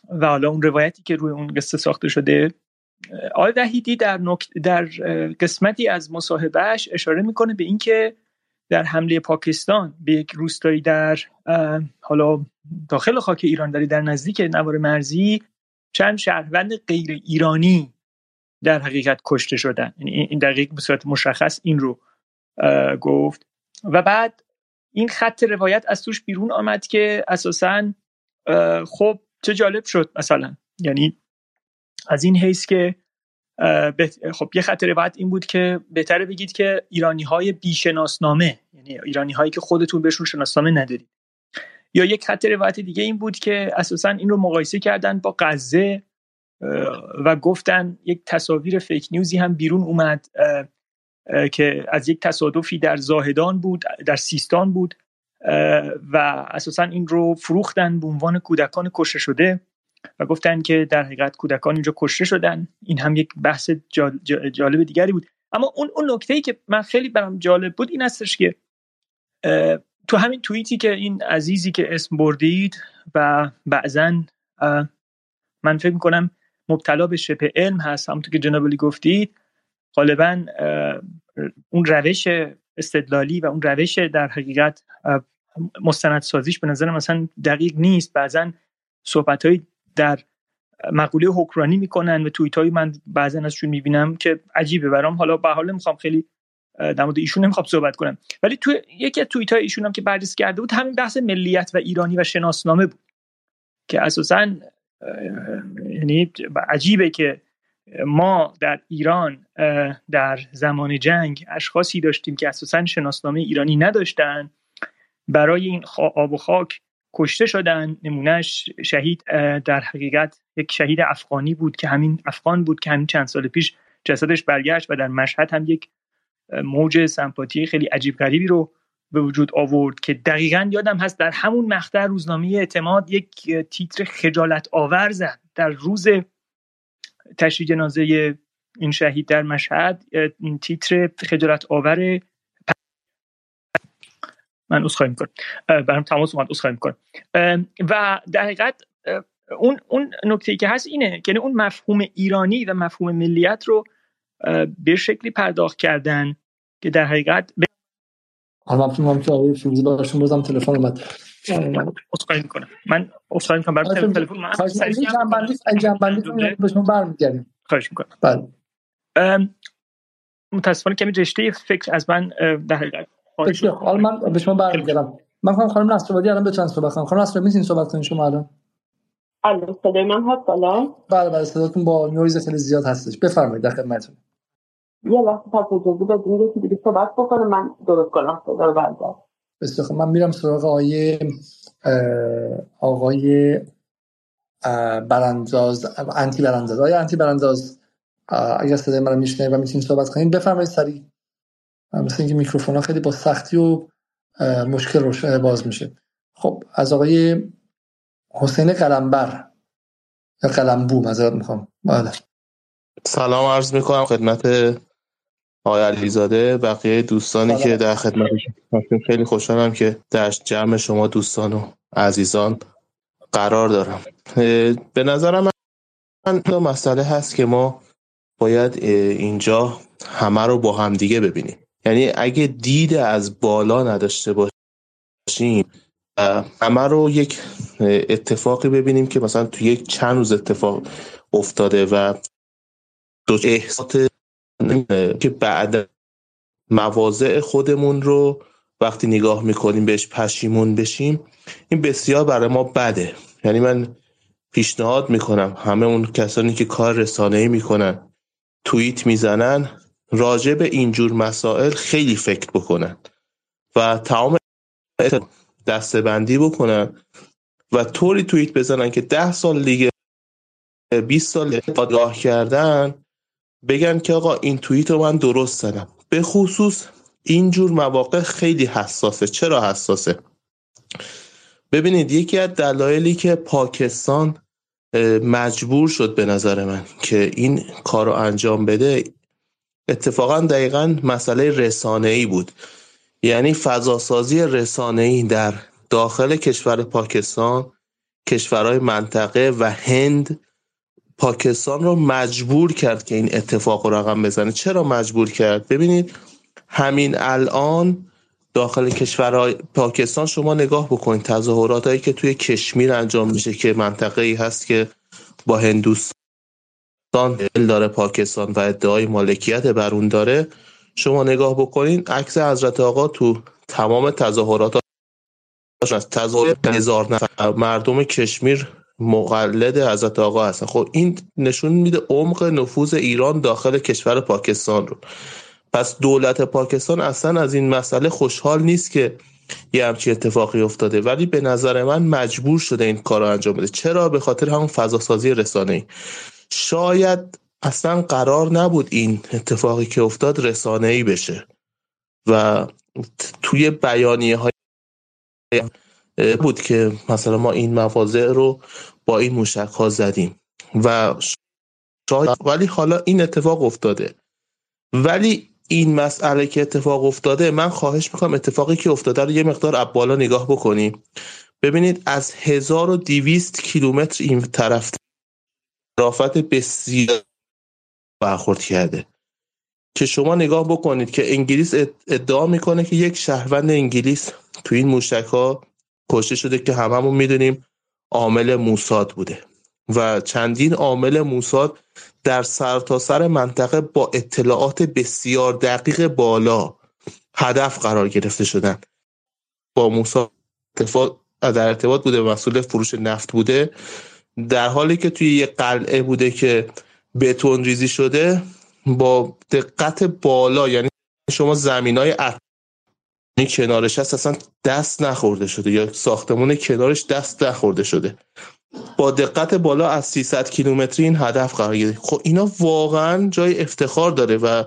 و حالا اون روایتی که روی اون قصه ساخته شده. آقای وحیدی در, در قسمتی از مصاحبهش اشاره می‌کنه به اینکه در حمله پاکستان به یک روستایی در حالا داخل خاک ایران داری در نزدیک نوار مرزی چند شهروند غیر ایرانی در حقیقت کشته شدن. یعنی این دقیق به صورت مشخص این رو گفت. و بعد این خط روایت از توش بیرون آمد که اساسا خب چه جالب شد مثلا. یعنی از این حیث که خب یه خط روایت این بود که بهتره بگید که ایرانی های بیشناسنامه یعنی ایرانی هایی که خودتون بهشون شناسنامه ندارید. یا یک خط روایت دیگه این بود که اساسا این رو مقایسه کردن با غزه و گفتن یک تصاویر فیک نیوزی هم بیرون اومد که از یک تصادفی در زاهدان بود در سیستان بود و اساسا این رو فروختن به عنوان کودکان کشته شده و گفتن که در حقیقت کودکان اینجا کشته شدن. این هم یک بحث جالب دیگری بود. اما اون اون نکته ای که من خیلی برام جالب بود این هستش که تو همین توییتی که این عزیزی که اسم بردید و بعضا من فکر می‌کنم مبتلا به شبه علم هست همونطور که جناب گفتید غالبا اون روش استدلالی و اون روش در حقیقت مستند سازیش به نظر مثلا دقیق نیست. بعضا صحبت در مقوله حکرانی می‌کنن و توییت های من بعضا ازشون می‌بینم که عجیبه. برام حالا به حال می‌خوام خیلی در مورد ایشون نمی‌خوام صحبت کنم. ولی تو یکی از توییت های ایشون هم که بررسی کرده بود همین بحث ملیت و ایرانی و شناسنامه بود که اساسا یعنی عجیبه که ما در ایران در زمان جنگ اشخاصی داشتیم که اساسا شناسنامه ایرانی نداشتن. برای این آب و خاک کشته شدن. نمونهش شهید در حقیقت یک شهید افغانی بود که همین افغان بود که همین چند سال پیش جسدش برگشت و در مشهد هم یک موج سمپاتی خیلی عجیب غریبی رو به وجود آورد که دقیقا یادم هست در همون مقطع روزنامه اعتماد یک تیتر خجالت آور زد. در روز تشریح جنازه این شهید در مشهد تیتر خجالت آور من عذرخواهی می‌کنم. برام تماس اومد عذرخواهی می‌کنم. و در حقیقت اون اون نکته که هست اینه که یعنی اون مفهوم ایرانی و مفهوم ملیت رو به شکلی پرداخت کردن که در حقیقت حالا من که آقای فیروزی براشون بازم تلفن اومد. عذرخواهی می‌کنم. من عذرخواهی می‌کنم. برای تلفن من جنبندی جنبندی به شما برمیگردیم. خواهش می‌کنم. بله. متاسفانه کمی رشته فکر از من در حقیقت حالا من به شما برمیگردم. من خواهم خانم نصرآبادی الان بتونم صحبت کنم خانم نصرآبادی می‌تونید صحبت کنید شما الان؟ الو صدای من هست الان؟ بله بله صداتون با نویز خیلی زیاد هستش. بفرمایید در خدمتتون. یه لحظه پس اجازه بدین یکی دیگه صحبت بکنه من درست کنم صدا رو بردار بسیار من میرم سراغ آقای آقای برانداز انتی برانداز آقای انتی برانداز اگر صدای من رو میشنه و می‌تونید صحبت کنید بفرمایید سریع. مثل اینکه میکروفون ها خیلی با سختی و مشکل روشن باز میشه. خب از آقای حسین قلمبر یا قلمبو مذارت می‌خوام. بله. سلام عرض می‌کنم خدمت آقای علیزاده بقیه دوستانی که در خدمت هستیم. خیلی خوشحالم که در جمع شما دوستان و عزیزان قرار دارم. به نظرم من مسئله هست که ما باید اینجا همه رو با هم دیگه ببینیم. یعنی اگه دید از بالا نداشته باشیم همه رو یک اتفاقی ببینیم که مثلا تو یک چند روز اتفاق افتاده و دو احساس که بعد مواضع خودمون رو وقتی نگاه می‌کنیم بهش پشیمون بشیم این بسیار برای ما بده. یعنی من پیشنهاد می‌کنم همه اون کسانی که کار رسانه‌ای می‌کنن توییت می‌زنن راجع به اینجور مسائل خیلی فکر بکنن و تمام دستبندی بکنن و طوری توییت بزنن که ده سال دیگه 20 سال آگاه کردن بگن که آقا این توییت رو من درست زدم. به خصوص اینجور مواقع خیلی حساسه. چرا حساسه؟ ببینید یکی از دلایلی که پاکستان مجبور شد به نظر من که این کار رو انجام بده اتفاقا دقیقا مسئله رسانه ای بود. یعنی فضاسازی رسانه ای در داخل کشور پاکستان کشورهای منطقه و هند پاکستان رو مجبور کرد که این اتفاق رو رقم بزنه. چرا مجبور کرد؟ ببینید همین الان داخل کشورهای پاکستان شما نگاه بکنید. تظاهرات هایی که توی کشمیر انجام میشه که منطقه ای هست که با هندوستان دل داره پاکستان و ادعای مالکیت بر اون داره. شما نگاه بکنین عکس حضرت آقا تو تمام تظاهرات تظاهرات هزار نفر مردم کشمیر مقلد حضرت آقا هستن. خب این نشون میده عمق نفوذ ایران داخل کشور پاکستان رو. پس دولت پاکستان اصلا از این مسئله خوشحال نیست که یه همچی اتفاقی افتاده. ولی به نظر من مجبور شده این کار رو انجام بده. چرا؟ به خاطر همون فضاسازی رسانه ای شاید اصلا قرار نبود این اتفاقی که افتاد رسانه ای بشه. و توی بیانیه های بود که مثلا ما این مواضع رو با این موشک ها زدیم. و شاید ولی حالا این اتفاق افتاده. ولی این مسئله که اتفاق افتاده من خواهش می‌کنم اتفاقی که افتاده رو یه مقدار اب بالا نگاه بکنیم. ببینید از 1200 کیلومتر این طرف رافت بسیار برخورد کرده. که شما نگاه بکنید که انگلیس ادعا می‌کنه که یک شهروند انگلیس تو این موشک ها کشته شده که هممون می‌دونیم عامل موساد بوده. و چندین عامل موساد در سرتاسر سر منطقه با اطلاعات بسیار دقیق بالا هدف قرار گرفته شدن. با موساد در ارتباط بوده مسئول فروش نفت بوده. در حالی که توی یه قلعه بوده که بتون ریزی شده با دقت بالا یعنی شما زمین های کنارش هست اصلا دست نخورده شده. یا ساختمون کنارش دست نخورده شده. با دقت بالا از 300 کیلومتری این هدف قرار گرفت. خب اینا واقعا جای افتخار داره و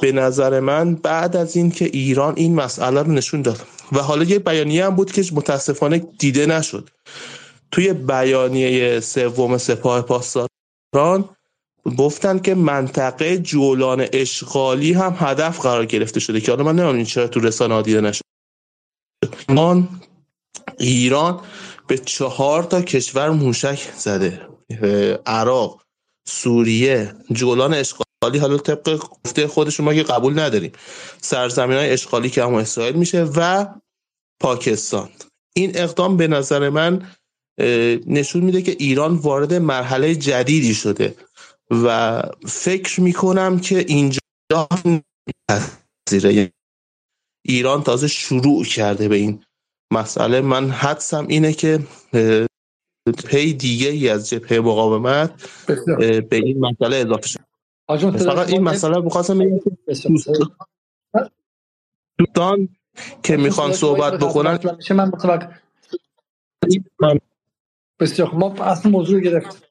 به نظر من بعد از این که ایران این مسئله رو نشون داد. و حالا یه بیانیه هم بود که متاسفانه دیده نشد. توی بیانیه سوم سپاه پاسداران گفتن که منطقه جولان اشغالی هم هدف قرار گرفته شده که حالا من نمی‌دونم چرا تو رسانه دیده نشد ایران ایران به چهار تا کشور موشک زده. عراق سوریه جولان اشغالی. حالا طبق گفته خودشون ما که قبول نداریم. سرزمین های اشغالی که همون اسرائیل میشه و پاکستان. این اقدام به نظر من نشون میده که ایران وارد مرحله جدیدی شده. و فکر می‌کنم که اینجا ایران تازه شروع کرده به این مسئله. من حدسم اینه که پی دیگه ای از جبهه مقاومت به این مسئله اضافه شد. فقط این مسئله بخواستم بگم دوستان که می‌خوان صحبت بکنن من بسیار. ما اصلا موضوع گرفت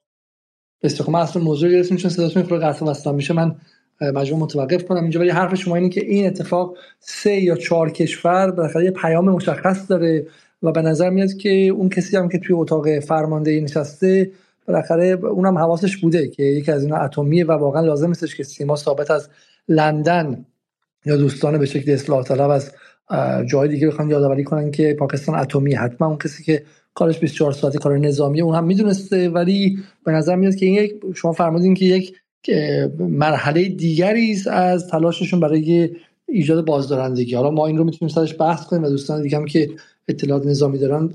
بسیار ما اصلا موضوع گرفتیم چون صداتون خود قطع وصل میشه. من مجبور متوقف کنم اینجا ولی حرف شما اینه که این اتفاق سه یا چهار کشور بالاخره یه پیام مشخص داره و به نظر میاد که اون کسی هم که توی اتاق فرماندهی نشسته بالاخره اونم حواسش بوده که یکی از اینا اتمیه و واقعا لازم نیستش که سیما ثابت از لندن یا دوستان به شکل اصلاح طلب از جای دیگه بخوان یادآوری کنن که پاکستان اتمی حتما اون کسی که کارش 24 ساعته کار نظامیه اون هم می‌دونسته ولی به نظر میاد که این یک شما فرمودین که یک مرحله دیگری از تلاششون برای ایجاد بازدارندگی. حالا ما این رو می‌تونیم سرش بحث کنیم و دوستان دیگه هم که اطلاعات نظامی دارن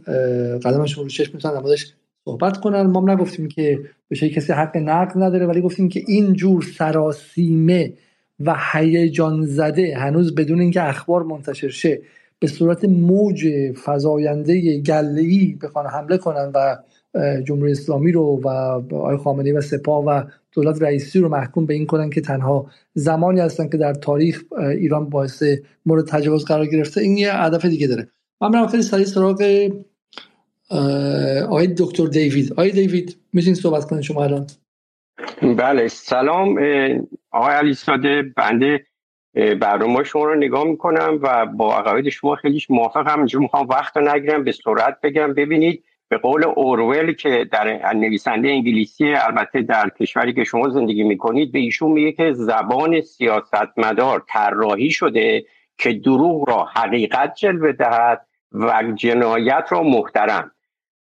قدمشون رو چشم می‌تونن موردش صحبت کنن. ما نگفتیم که به کسی حق نقد نداره ولی گفتیم که این جور سراسیمه و هیجان زده هنوز بدون اینکه اخبار منتشر شه به صورت موج فزاینده گله‌ای بخوان حمله کنن و جمهوری اسلامی رو و آقای خامنه‌ای و سپاه و دولت رئیسی رو محکوم به این کنن که تنها زمانی هستن که در تاریخ ایران باعث مورد تجاوز قرار گرفته. این یه هدف دیگه داره. من برم خیلی سریع سراغ آقای دکتر دیوید. آقای دیوید می‌تونید صحبت کنید شما الان؟ بله سلام آقای علی ساده بنده برنامه شما رو نگاه می‌کنم و با عقاید شما خیلیش موافقم. اینجا می‌خوام وقت رو نگیرم به سرعت بگم. ببینید به قول اورول که در نویسنده انگلیسی البته در کشوری که شما زندگی می‌کنید به ایشون میگه که زبان سیاستمدار طراحی شده که دروغ را حقیقت جلوه دهد و جنایت را محترم.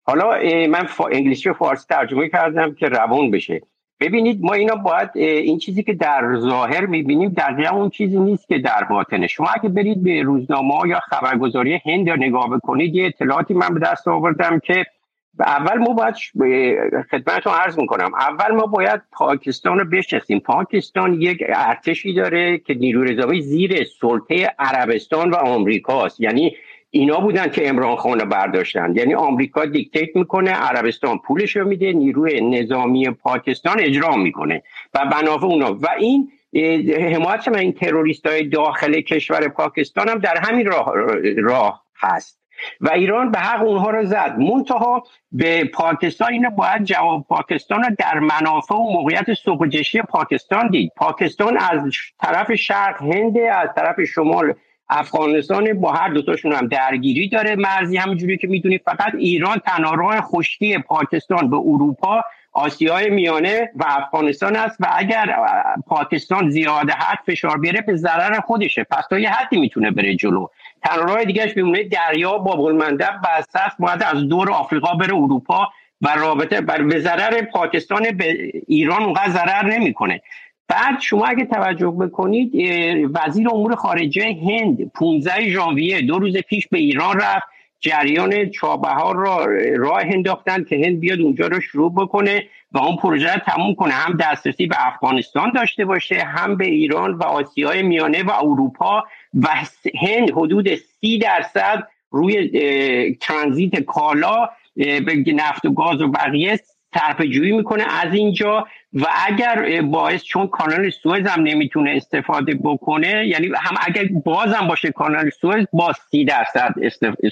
حالا من انگلیسی و فارسی ترجمه کردم که روان بشه. ببینید ما اینا باید این چیزی که در ظاهر می‌بینیم دقیقا اون چیزی نیست که در باطنه. شما اگه برید به روزنامه یا خبرگزاری هند یا نگاه بکنید یه اطلاعاتی من به دست آوردم که اول ما باید خدمتتون عرض می‌کنم. اول ما باید پاکستان رو بشناسیم. پاکستان یک ارتشی داره که نیروی نظامی زیر سلطه عربستان و آمریکاست. یعنی اینا بودن که امران خان رو برداشتن. یعنی آمریکا دیکتیت می‌کنه عربستان پولش رو میده نیروی نظامی پاکستان اجرا می‌کنه. و بنافع اونا. و این حمایت من این تروریست های داخل کشور پاکستان هم در همین راه, راه هست. و ایران به حق اونها رو زد. منتها به پاکستان اینو باید جواب پاکستان رو در منافع و موقعیت سوق پاکستان دید. پاکستان از طرف شرق هند از طرف شمال افغانستان با هر دوتاشون هم درگیری داره مرزی همونجوری که می‌دونید فقط ایران تنها خشکی پاکستان به اروپا آسیای میانه و افغانستان است و اگر پاکستان زیاد حد فشار بیاره به ضرر خودشه. پس تا یه حدی می‌تونه بره جلو. تنها راه دیگهش میمونه دریا با بسته است باید از دور آفریقا بره اروپا و رابطه بر به ضرر پاکستان به ایران اونقدر ضرر نمی‌کنه. بعد شما اگه توجه بکنید وزیر امور خارجه هند 15 ژانویه دو روز پیش به ایران رفت جریان چابهار را راه انداختن که هند بیاد اونجا رو شروع بکنه و اون پروژه رو تموم کنه. هم دسترسی به افغانستان داشته باشه هم به ایران و آسیای میانه و اروپا و هند حدود سی درصد روی ترانزیت کالا به نفت و گاز و بقیه صرفه جویی می‌کنه. از اینجا و اگر باعث چون کانال سوئز هم نمی‌تونه استفاده بکنه یعنی هم اگر بازم باشه کانال سوئز با سی درصد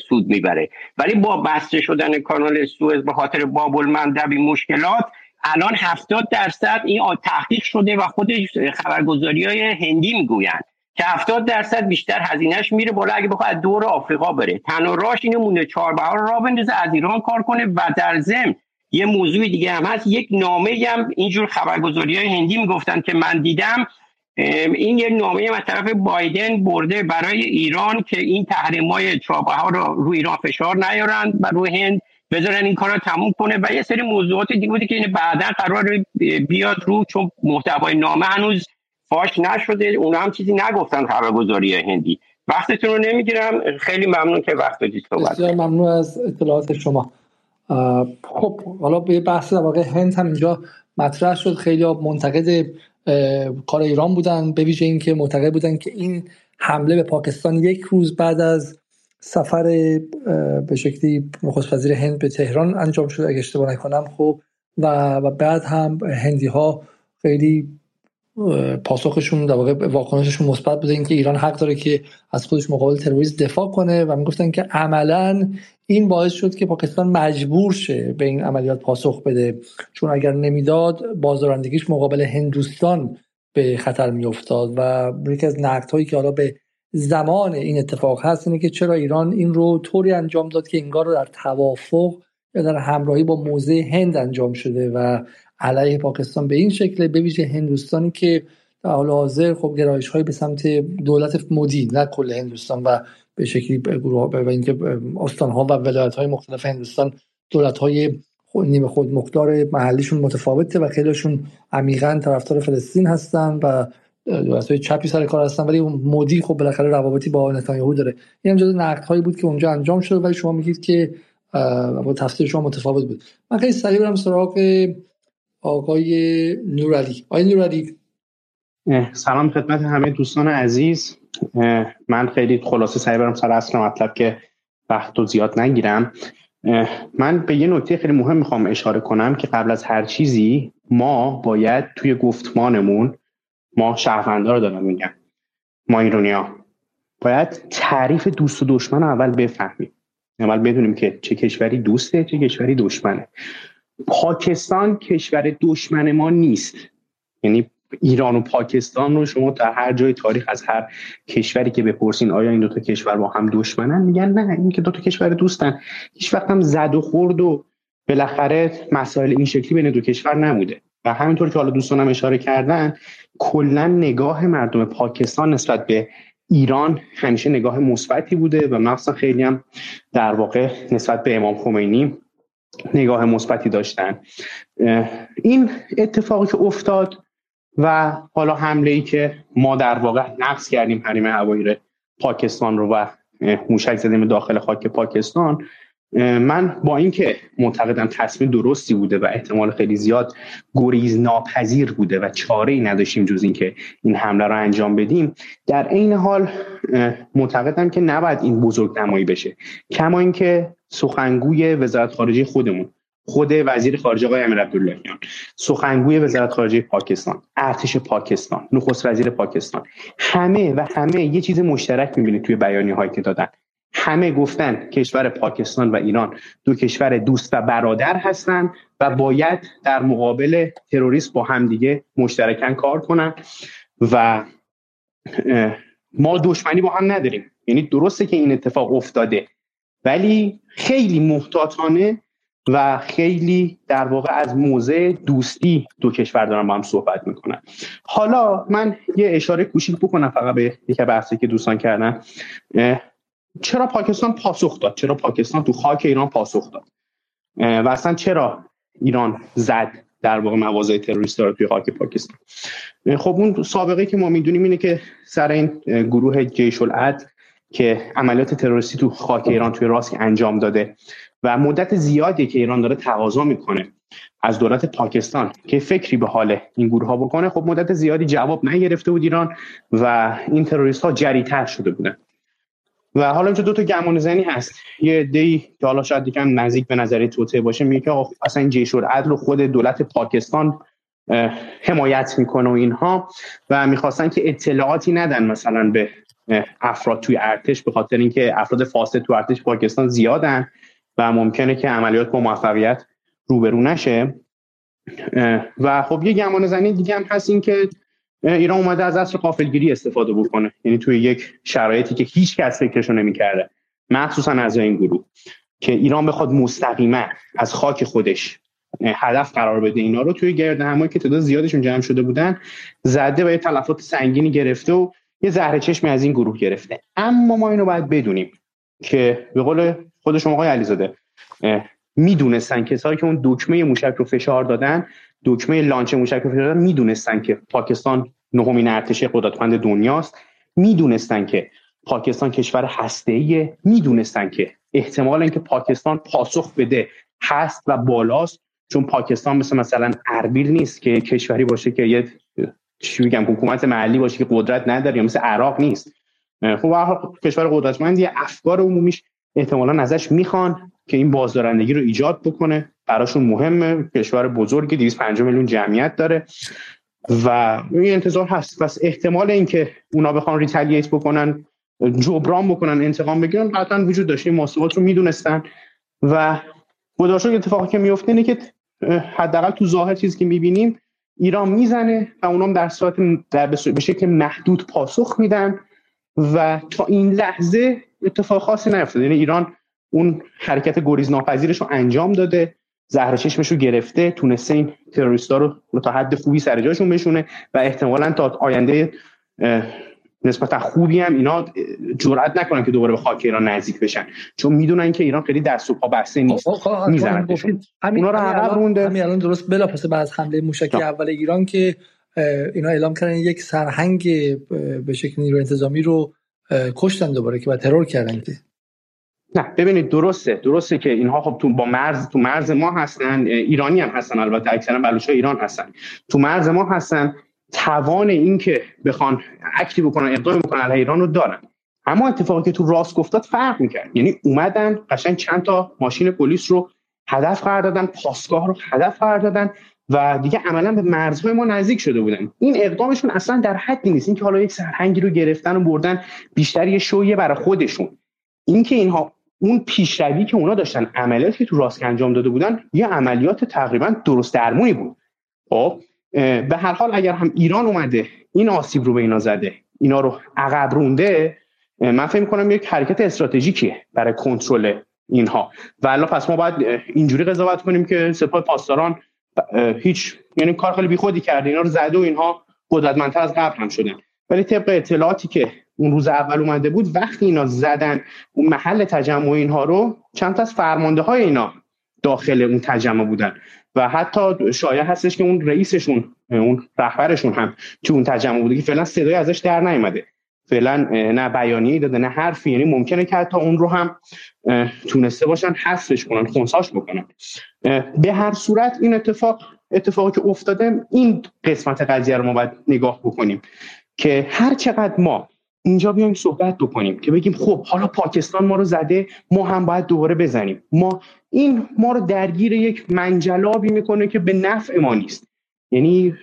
سود می‌بره. ولی با بسته شدن کانال سوئز به خاطر بابل مندبی مشکلات الان هفتاد درصد این تحقیق شده و خود خبرگزاری های هندی می‌گویند که هفتاد درصد بیشتر هزینهش میره بالا اگه بخواد دور آفریقا بره. تنها راش اینو مونه چهار بهار را بندازه از ایران کار کنه و در ضمن یه موضوع دیگه هم هست. یک نامه هم اینجور خبرگزاری های هندی می‌گفتن که من دیدم. این یه نامه از طرف بایدن برده برای ایران که این تحریم های ها رو روی ایران فشار نیارن و روی هند بذارن این کار رو تموم کنه. و یه سری موضوعات دیگه بوده که این بعدا قرار بیاد رو چون محتوای نامه هنوز فاش نشده. اونا هم چیزی نگفتن خبرگزاری هندی. وقتتون رو نمی‌گیرم. خیلی ممنون که وقت دادید صحبت ممنون از اطلاعات شما. خب حالا به بحث در واقع هند هم اینجا مطرح شد. خیلی منتقد کار ایران بودن به ویژه اینکه معتقد بودن که این حمله به پاکستان یک روز بعد از سفر به شکلی نخست وزیر هند به تهران انجام شد. اگه اشتباه نکنم خب و, و بعد هم هندی ها خیلی پاسخشون در واقع واکنششون مثبت بوده. اینکه ایران حق داره که از خودش مقابل تروریسم دفاع کنه و می‌گفتن که عملا این باعث شد که پاکستان مجبور شه به این عملیات پاسخ بده. چون اگر نمی‌داد بازدارندگیش مقابل هندوستان به خطر میافتاد. و یکی از هایی که حالا به زمان این اتفاق هست اینه که چرا ایران این رو طوری انجام داد که انگار رو در توافق یا در همراهی با موضع هند انجام شده و علیه پاکستان به این شکل به ویژه هندوستانی که در حال حاضر خب گرایش های به سمت دولت مدی نه کل هندوستان و به شکلی گروه و اینکه استان ها و ولایت های مختلف هندوستان دولت های نیمه خود مختار محلیشون متفاوته و خیلیشون عمیقا طرفدار فلسطین هستن و دولت های چپی سر کار هستن ولی مدی خب بالاخره روابطی با نتانیاهو داره. این هم جز نقد هایی بود که اونجا انجام شده ولی شما میگید که با تفسیر شما متفاوت بود. من خیلی سریع برم سراغ آقای نورالی آقای نورالی سلام خدمت همه دوستان عزیز. من خیلی خلاصه سعی برم سر اصل مطلب که وقت رو زیاد نگیرم. من به یه نکته خیلی مهم می‌خوام اشاره کنم که قبل از هر چیزی ما باید توی گفتمانمون ما شهروندا رو دارم میگم. ما ایرونیا باید تعریف دوست و دشمن رو اول بفهمیم. اول بدونیم که چه کشوری دوسته چه کشوری دشمنه. پاکستان کشور دشمن ما نیست. یعنی ایران و پاکستان رو شما در هر جای تاریخ از هر کشوری که بپرسین آیا این دو تا کشور با هم دشمنن؟ میگن نه این که دو تا کشور دوستن. هیچ وقت هم زد و خورد و بالاخره مسائل این شکلی بین دو کشور نبوده. و همینطور که حالا دوستانم اشاره کردن کلا نگاه مردم پاکستان نسبت به ایران همیشه نگاه مثبتی بوده و مخصوصا خیلی هم در واقع نسبت به امام خمینی نگاه مثبتی داشتن. این اتفاقی که افتاد و حالا حمله ای که ما در واقع نقص کردیم حریم هوایی پاکستان رو و موشک زدیم داخل خاک پاکستان من با اینکه معتقدم تصمیم درستی بوده و احتمال خیلی زیاد گریز ناپذیر بوده و چاره ای نداشتیم جز اینکه این حمله رو انجام بدیم در عین حال معتقدم که نباید این بزرگ نمایی بشه. کما اینکه سخنگوی وزارت خارجه خودمون. خود وزیر خارجه آقای امیر عبداللهیان سخنگوی وزارت خارجه پاکستان. ارتش پاکستان. نخست وزیر پاکستان. همه و همه یه چیز مشترک می‌بینید توی بیانیه هایی که دادن. همه گفتن کشور پاکستان و ایران دو کشور دوست و برادر هستند و باید در مقابل تروریسم با همدیگه مشترکن کار کنن و ما دشمنی با هم نداریم. یعنی درسته که این اتفاق افتاده ولی خیلی محتاطانه و خیلی در واقع از موضع دوستی دو کشور دارن با هم صحبت می‌کنن حالا من یه اشاره کوچیک بکنم فقط به یک بحثی که دوستان کردن. چرا پاکستان پاسخ داد؟ چرا پاکستان تو خاک ایران پاسخ داد؟ و اصلا چرا ایران زد در واقع مواضع تروریست رو توی خاک پاکستان؟ خب اون سابقه که ما می‌دونیم اینه که سر این گروه جیش العد که عملیات تروریستی تو خاک ایران توی راست انجام داده و مدت زیادی که ایران داره تقاضا می‌کنه از دولت پاکستان که فکری به حال این گروه ها بکنه خب مدت زیادی جواب نگرفته بود ایران و این تروریست ها جریتر شده بودن. و حالا اینجا دو تا گمان زنی هست. یه دی که حالا شاید دیگه نزدیک به نظری توته باشه میگه که اصلا این جیش عدل خود دولت پاکستان حمایت می‌کنه و اینها و می‌خواستن که اطلاعاتی ندن مثلا به افراد توی ارتش به خاطر اینکه افراد فاسد تو ارتش پاکستان زیادن و ممکنه که عملیات با موفقیت روبرو نشه. و خب یه گمان زنی دیگه هم هست این که ایران اومده از اصر قافلگیری استفاده بکنه. یعنی توی یک شرایطی که هیچ کس فکرشو نمی‌کرده. مخصوصا از این گروه که ایران بخواد مستقیما از خاک خودش هدف قرار بده اینا رو توی گرد همایی که تعداد زیادشون جمع شده بودن زده و یه تلفات سنگینی گرفته و یه زهر چشمی از این گروه گرفته. اما ما اینو باید بدونیم که به قول خود شما آقای علیزاده می‌دونستن کسایی که اون دکمه موشک رو فشار دادن دکمه لانچ موشک رو فشار دادن می‌دونستن که پاکستان نهمین ارتش قدرتمند دنیاست. می‌دونستن که پاکستان کشور هسته‌ایه. می‌دونستن که احتمال اینکه پاکستان پاسخ بده هست و بالاست چون پاکستان مثل مثلا اربیل نیست که کشوری باشه که یه چی میگم حکومت محلی باشه که قدرت نداره مثل عراق نیست. خب کشور قدرتمندی افکار عمومیش احتمالا ازش می‌خوان که این بازدارندگی رو ایجاد بکنه. براشون مهمه. کشور بزرگی 250 میلیون جمعیت داره. و این انتظار هست. پس احتمال اینکه اونا بخوان ریتالییت بکنن جبران بکنن انتقام بگیرن قطعا وجود داشته. این محاسبات رو می‌دونستن. و خدا اتفاقی که میفته اینه که حداقل تو ظاهر چیزی که می‌بینیم ایران می‌زنه و اونام در صورت در به شکل محدود پاسخ میدن و تا این لحظه اتفاق خاصی نیفتاده. یعنی ایران اون حرکت گریز ناپذیرش رو انجام داده زهر چشمش رو گرفته تونسته این تروریستا رو تا حد خوبی سر جاشون بشونه و احتمالا تا آینده نسبتا خوبی هم اینا جرئت نکنن که دوباره به خاک ایران نزدیک بشن. چون می‌دونن که ایران خیلی دست و پا بسته نیست. خب، خب، می‌زنن اونا رو عقب مونده همین الان درست بلافاصله بعد حمله موشکی اول ایران که اینا اعلام کردن یک سرهنگ به شکل نیرو انتظامی رو کشتن دوباره که با ترور کردن که. نه ببینید درسته. درسته که اینها خب تو با مرز تو مرز ما هستن. ایرانی هم هستن البته اکثرا بلوچ ایران هستن. تو مرز ما هستن. توان این که بخوان اکتیو بکنن اقدام بکنن علیه ایران رو دارن. اما اتفاقی که تو راست گفتاد فرق می‌کرد. یعنی اومدن قشنگ چند تا ماشین پلیس رو هدف قرار دادن پاسگاه رو هدف قرار دادن و دیگه عملا به مرزهای ما نزدیک شده بودن. این اقدامشون اصلا در حدی نیست. اینکه حالا یک سرهنگی رو گرفتن و بردن بیشتر یه شویه برای خودشون. اینکه اینها اون پیشروی که اونا داشتن عملیاتی که تو راسک انجام داده بودن یه عملیات تقریبا درست درمونی بود. خب؟ به هر حال اگر هم ایران اومده این آسیب رو به اینا زده اینا رو عقب رونده من فکر کنم یک حرکت استراتژیکیه برای کنترل اینها. و پس ما باید اینجوری قضاوت کنیم که سپاه پاسداران هیچ یعنی کار خیلی بیخودی کرده اینا رو زده و اینها قدرتمندتر از قبل هم شدن. ولی طبق اطلاعاتی که اون روز اول اومده بود وقتی اینا زدن اون محل تجمع اینها رو چند تا از فرمانده های اینا داخل اون تجمع بودن. و حتی شایع هستش که اون رئیسشون اون رهبرشون هم تو اون تجمع بوده که فعلا صدای ازش در نیومده. فعلا نه بیانیه داده نه حرفی. یعنی ممکنه که حتی اون رو هم تونسته باشن حذفش کنن خونساش بکنن. به هر صورت این اتفاق اتفاقی که افتاده این قسمت قضیه رو ما باید نگاه بکنیم که هر چقدر ما اینجا بیایم صحبت بکنیم که بگیم خب حالا پاکستان ما رو زده ما هم باید دوباره بزنیم. ما این ما رو درگیر یک منجلابی می‌کنه که به نفع ما نیست. یعنی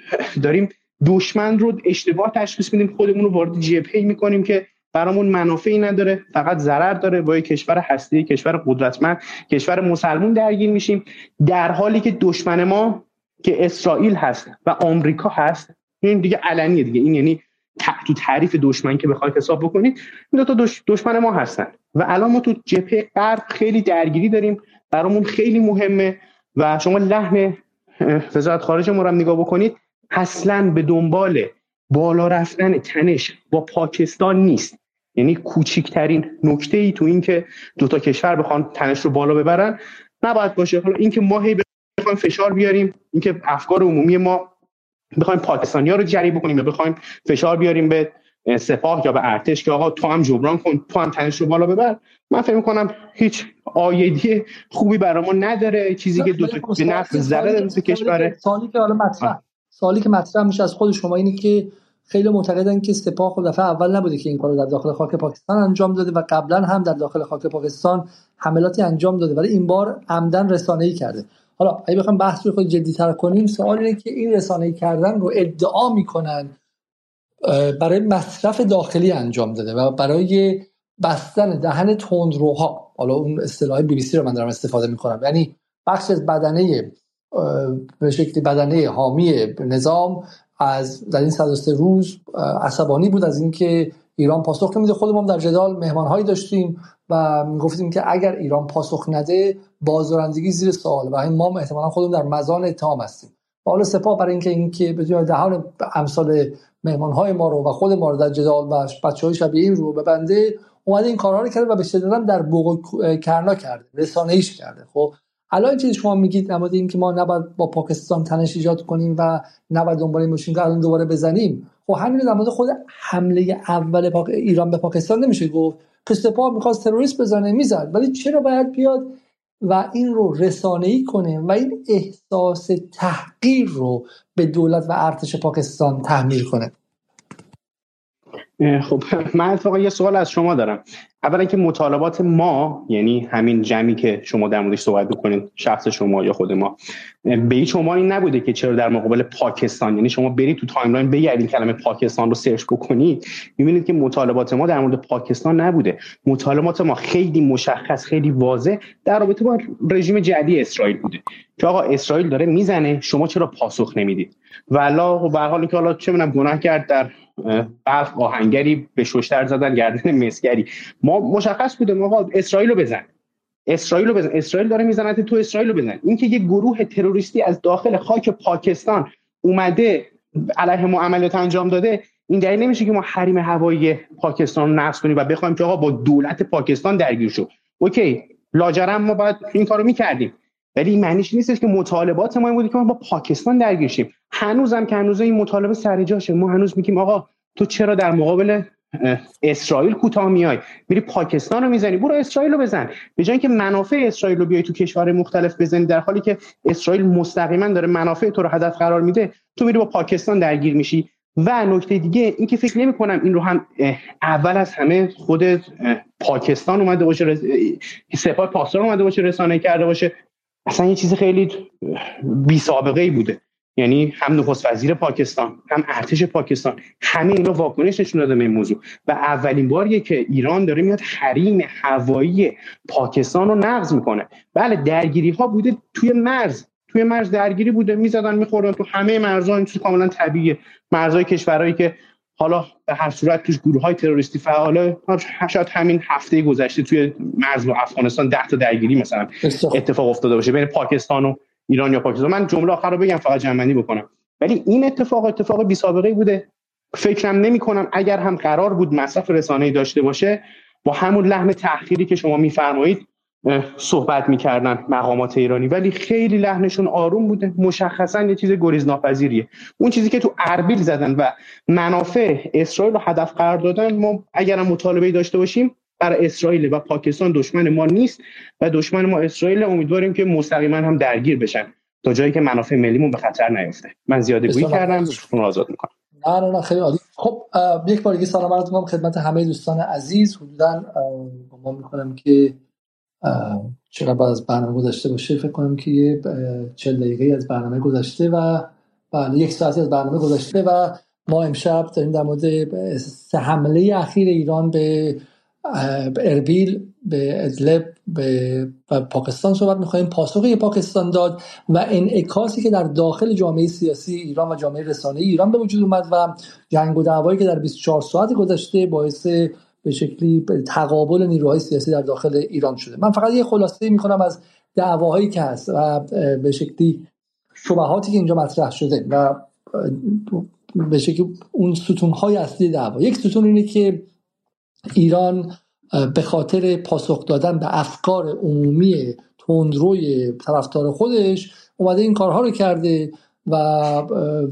داریم دشمن رو اشتباه تشخیص میدیم خودمون رو وارد جبهه می‌کنیم که برامون منافعی نداره فقط ضرر داره. با کشور هستی کشور قدرتمند کشور مسلمون درگیر میشیم. در حالی که دشمن ما که اسرائیل هست و آمریکا هست این دیگه علنیه دیگه. این یعنی تو تعریف دشمن که بخواید حساب بکنید این دو تا دشمن ما هستن. و الان ما تو جبهه غرب خیلی درگیری داریم برامون خیلی مهمه و شما لحن وزارت خارجه ما رو نگاه بکنید اصلا به دنبال بالا رفتن تنش با پاکستان نیست. یعنی کوچکترین نکته ای تو این که دو تا کشور بخوان تنش رو بالا ببرن نباید باشه. حالا اینکه ما هی بخوایم فشار بیاریم اینکه افکار عمومی ما بخوایم پاکستانی ها رو جری بکنیم یا بخوایم فشار بیاریم به سپاه یا به ارتش که آقا تو هم جبران کن تو هم تنش رو بالا ببر. من فکر کنم هیچ آیدی خوبی برامون نداره. چیزی که دو تا به نفع ضرر کشور. سالی که حالا مطرح. سالی که مطرح میشه از خود شما اینه که خیلی معتقدن که سپاه خود دفعه اول نبوده که این کارو در داخل خاک پاکستان انجام داده و قبلا هم در داخل خاک پاکستان حملاتی انجام داده. ولی این بار عمدن رسانه‌ای کرده. حالا اگه بخوام بحث رو خود جدی‌تر کنیم سوال اینه که این رسانه‌ای کردن رو ادعا می‌کنن برای مصرف داخلی انجام داده و برای بستن دهن تندروها حالا اون اصطلاح بی بی سی رو من دارم استفاده می‌کنم یعنی بخش از بدنه به شکلی بدنه حامی نظام از در این 103 روز عصبانی بود از اینکه ایران پاسخ نمیده. خودمون در جدال مهمانهایی داشتیم و گفتیم که اگر ایران پاسخ نده بازدارندگی زیر سوال و ما احتمالا خودمون در مزان اتهام هستیم. حالا سپاه برای اینکه اینکه بدون دهان امثال مهمانهای ما رو و خود ما رو در جدال و بچه های شبیه این رو ببنده اومده این کارها رو کرده و به شدت در بوق کرنا کرده رسانه ایش کرده. خب الان چیزی شما میگید نماد این که ما نباید با پاکستان تنش ایجاد کنیم و نباید دنبال این که الان دوباره بزنیم. خب همین در مورد خود حمله اول پاک... ایران به پاکستان نمیشه گفت. که سپاه می‌خواست تروریست بزنه می‌زد. ولی چرا باید بیاد و این رو رسانه ای کنه و این احساس تحقیر رو به دولت و ارتش پاکستان تحمیل کنه؟ خب من اتفاقا یه سوال از شما دارم. اولا که مطالبات ما یعنی همین جمعی که شما در موردش صحبت بکنید شخص شما یا خود ما به هیچ وجه این نبوده که چرا در مقابل پاکستان یعنی شما برید تو timeline بگردید کلمه پاکستان رو search بکنید می‌بینید که مطالبات ما در مورد پاکستان نبوده. مطالبات ما خیلی مشخص خیلی واضح در رابطه با رژیم جعلی اسرائیل بوده. که آقا اسرائیل داره می‌زنه شما چرا پاسخ نمی‌دید؟ والا و به حالی که حالا چه می‌دونم گناه کرد در بلخ آهنگری به ششتر زدن گردن مسگری. ما مشخص بوده آقا اسرائیل رو بزن اسرائیل رو بزن اسرائیل داره می‌زنه تو اسرائیل رو بزن اینکه یه گروه تروریستی از داخل خاک پاکستان اومده علیه ما عملیات انجام داده این دلیل نمیشه که ما حریم هوایی پاکستان رو نقض کنیم و بخوایم که آقا با دولت پاکستان درگیر شو. اوکی لاجرم ما باید این کارو می‌کردیم. ولی این معنیش نیستش که مطالبات ما این بوده که ما با پاکستان درگیر شیم. هنوزم که هنوز این مطالبه سر جاشه ما هنوز میگیم آقا تو چرا در مقابل اسرائیل کوتاه میای؟ میری پاکستان رو می‌زنی. برو اسرائیل رو بزن. به جای اینکه منافع اسرائیل رو بیای تو کشور مختلف بزنی در حالی که اسرائیل مستقیما داره منافع تو رو هدف قرار میده تو میری با پاکستان درگیر میشی. و نکته دیگه این که فکر نمی کنم این رو هم اول از همه خود پاکستان اومده باشه سپاه پاسدار اومده باشه رسانه کرده باشه. اصلا یه چیز خیلی بی سابقه ای بوده. یعنی هم نخست وزیر پاکستان هم ارتش پاکستان همه اینا واکنش نشون دادن به این موضوع. و اولین باریه که ایران داره میاد حریم هوایی پاکستان رو نقض می‌کنه. بله درگیری ها بوده توی مرز. توی مرز درگیری بوده. می‌زدن میخوردن تو همه مرزها. این چیز کاملا طبیعیه. مرزهای کشورهایی که حالا به هر صورت توش گروه های تروریستی فعاله شاید همین هفته گذشته توی مرز با افغانستان ده تا درگیری مثلا اتفاق افتاده باشه بین پاکستان و ایران یا پاکستان. من جمله آخر رو بگم فقط جمعنی بکنم. ولی این اتفاق اتفاق بی سابقه بوده. فکرم نمی کنم اگر هم قرار بود مصرف رسانه‌ای داشته باشه با همون لحن تأخیری که شما میفرمایید صحبت می‌کردن مقامات ایرانی. ولی خیلی لحنشون آروم بوده. مشخصا یه چیز گریز ناپذیریه اون چیزی که تو اربیل زدن و منافع اسرائیل رو هدف قرار دادن ما اگر مطالبه داشته باشیم برای اسرائیل و پاکستان دشمن ما نیست و دشمن ما اسرائیل. امیدواریم که مستقیما هم درگیر بشن. تا جایی که منافع ملیمون به خطر نیفته. من زیاده گویی کردم. رو آزاد می‌کنم. نه نه نه خیلی عالی. خب یک بار دیگه سلام عرض می‌کنم خدمت همه دوستان عزیز. حدودا ما می‌کنم که چرا بعد از برنامه گذشته باشه؟ فکر کنم که یه چل دقیقه از برنامه گذشته و بله یک ساعتی از برنامه گذشته و ما امشب داریم در مورد حمله اخیر ایران به اربیل به ادلب به پاکستان صحبت می‌خوایم. پاسخی پاکستان داد و انعکاسی که در داخل جامعه سیاسی ایران و جامعه رسانه ایران به وجود اومد و جنگ و دعوایی که در 24 ساعت گذشته باعث به شکلی تقابل نیروهای سیاسی در داخل ایران شده. من فقط یه خلاصه می‌کنم از دعواهایی که هست و به شکلی شبهاتی که اینجا مطرح شده و به شکلی اون ستون های اصلی دعوا. یک ستون اینه که ایران به خاطر پاسخ دادن به افکار عمومی تندروی طرفدار خودش اومده این کارها رو کرده. و,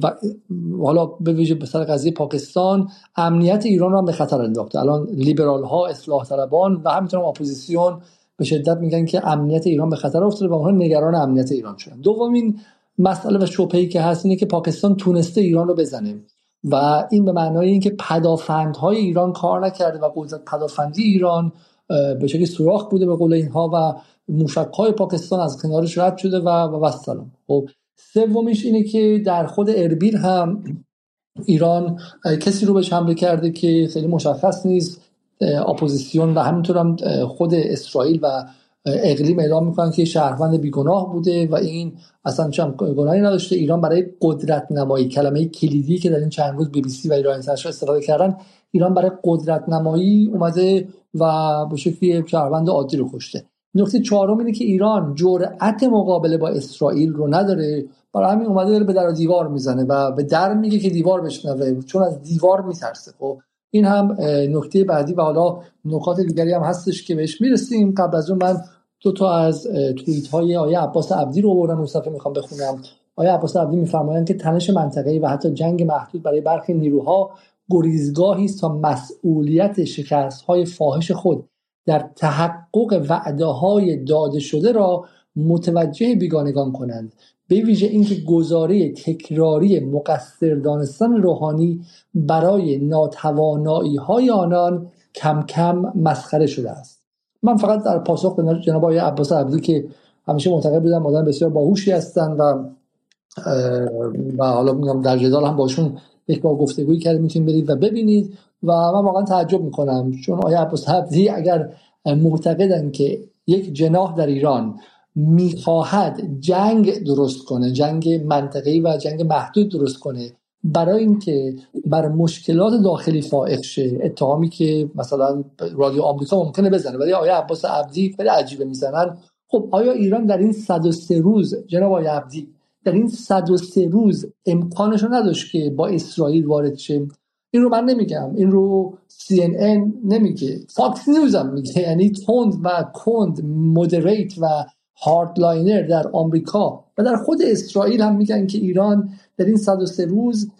و حالا به ویژه به سر قضیه پاکستان امنیت ایران هم به خطر انداخته. الان لیبرال ها اصلاح طلبان و همینطور اپوزیسیون به شدت میگن که امنیت ایران به خطر افتاده و اونها نگران امنیت ایران شدن. دومین مسئله و شبهه‌ای که هست اینه که پاکستان تونسته ایران رو بزنه و این به معنای اینکه پدافندهای ایران کار نکرده و قدرت پدافندی ایران به شکلی سوراخ بوده به قول اینها و موشک های پاکستان از کنارش رد شده و و سلام خب سومیش اینه که در خود اربیل هم ایران کسی رو بهش حمله کرده که خیلی مشخص نیست اپوزیسیون و همینطور هم خود اسرائیل و اقلیم اعلام می‌کنن که شهروند بیگناه بوده و این اصلا هیچ گناهی نداشته. ایران برای قدرت نمایی کلمه کلیدی که در این چند روز بی بی سی و ایران استفاده کردن ایران برای قدرت نمایی اومده و به شکلی شهروند عادی رو کشته. نکته چهارم اینه که ایران جرأت مقابله با اسرائیل رو نداره. برای همین اومده داره به در دیوار می‌زنه و به در میگه که دیوار بشنوه چون از دیوار میترسه. خب این هم نکته بعدی و حالا نکات دیگری هم هستش که بهش می‌رسیم. قبل از اون من دو تا از توییت های آیه عباس عبدی رو آوردم اون می‌خوام بخونم. آیه عباس عبدی میفرمایند که تنش منطقه‌ای و حتی جنگ محدود برای برخی نیروها گریزگاهی است تا مسئولیت شکست های فاحش خود در تحقق وعده های داده شده را متوجه بیگانگان کنند. به ویژه اینکه گزاره تکراری مقصر دانستن روحانی برای ناتوانایی های آنان کم کم مسخره شده است. من فقط در پاسخ به جناب آقای عباس عبدی که همیشه معتقد بودم آدم بسیار باهوشی هستن و و حالا میگم در جدال هم باشون یک بار گفتگویی کرد می‌تونید برید و ببینید. و من واقعا تعجب می‌کنم. چون آیا عباس عبدی اگر معتقدن که یک جناح در ایران می‌خواهد جنگ درست کنه جنگ منطقه‌ای و جنگ محدود درست کنه برای اینکه بر مشکلات داخلی فائق شه اتهامی که مثلا رادیو آمریکا ممکنه بزنه ولی آیا عباس عبدی خیلی عجیبه می‌زنن. خب آیا ایران در این 103 روز جناب آقای عبدی در این 103 روز امکانش نداشت که با اسرائیل وارد شه؟ این رو من نمیگم. این رو CNN نمیگه. فاکس نیوز هم میگه. یعنی تند و کند moderate و hardliner در آمریکا. و در خود اسرائیل هم میگن که ایران در این 103 روز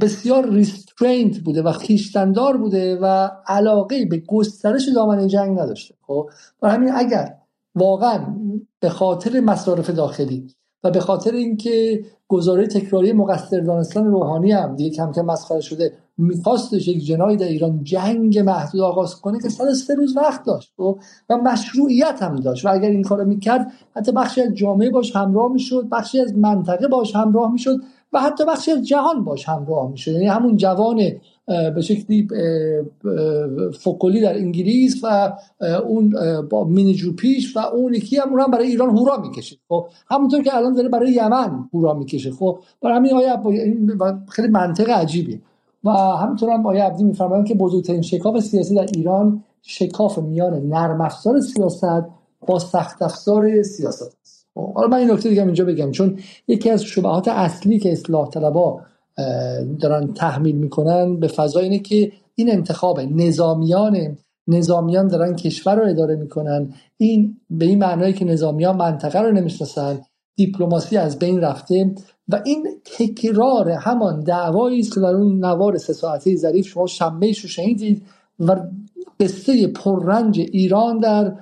بسیار ریسترینت بوده و خیشتندار بوده و علاقه به گسترش دامن جنگ نداشته. خب؟ برای همین اگر واقعا به خاطر مصارف داخلی و به خاطر اینکه گزاره تکراری مقصر دانستان روحانی هم دیگه کم کم مسخره شده میخواستش یک جنایی در ایران جنگ محدود آغاز کنه که سال سه روز وقت داشت و, و مشروعیت هم داشت. و اگر این کارو می‌کرد حتی بخشی از جامعه باش همراه می‌شد بخشی از منطقه باش همراه می‌شد و حتی بخشی از جهان باش همراه میشه یعنی همون جوان به شکلی فوکولی در انگلیس و اون با پیش و اون یکی هم, هم برای ایران هورا می‌کشه خب؟ همونطور که الان داره برای یمن هورا می‌کشه خب؟ برای همین آیا خیلی منطق عجیبی و همینطور هم آیا عبدی میفرمایند که بزرگترین شکاف سیاسی در ایران شکاف میان نرم افزار سیاست با سخت افزار سیاست است. خب، حالا من این نکته دیگه اینجا بگم. چون یکی از شبهات اصلی که اصلاح طلبا دارن تحمیل می‌کنن به فضا اینه که این انتخاب نظامیان نظامیان دارن کشور رو اداره می‌کنن. این به این معنایی که نظامیان منطقه رو نمی‌شناسن دیپلماسی از بین رفته و این تکرار همان دعوایی است که در اون نوار سه ساعته ظریف شما شنبهش رو شنیدید و قصه پررنج ایران در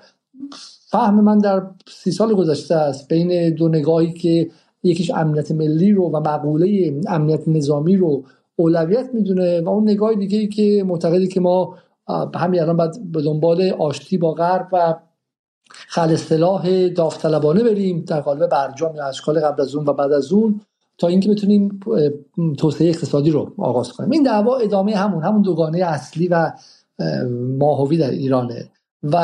فهم من در سی سال گذشته است. بین دو نگاهی که یکیش امنیت ملی رو و مقوله امنیت نظامی رو اولویت می‌دونه و اون نگاه دیگه ای که معتقدی که ما همین الان باید به دنبال آشتی با غرب و خل اصطلاح داوطلبانه بریم. در قالب برجام یا اشکال قبل از اون و بعد از اون تا اینکه بتونیم توسعه اقتصادی رو آغاز کنیم. این دعوا ادامه همون همون دوگانه اصلی و ماهوی در ایرانه. و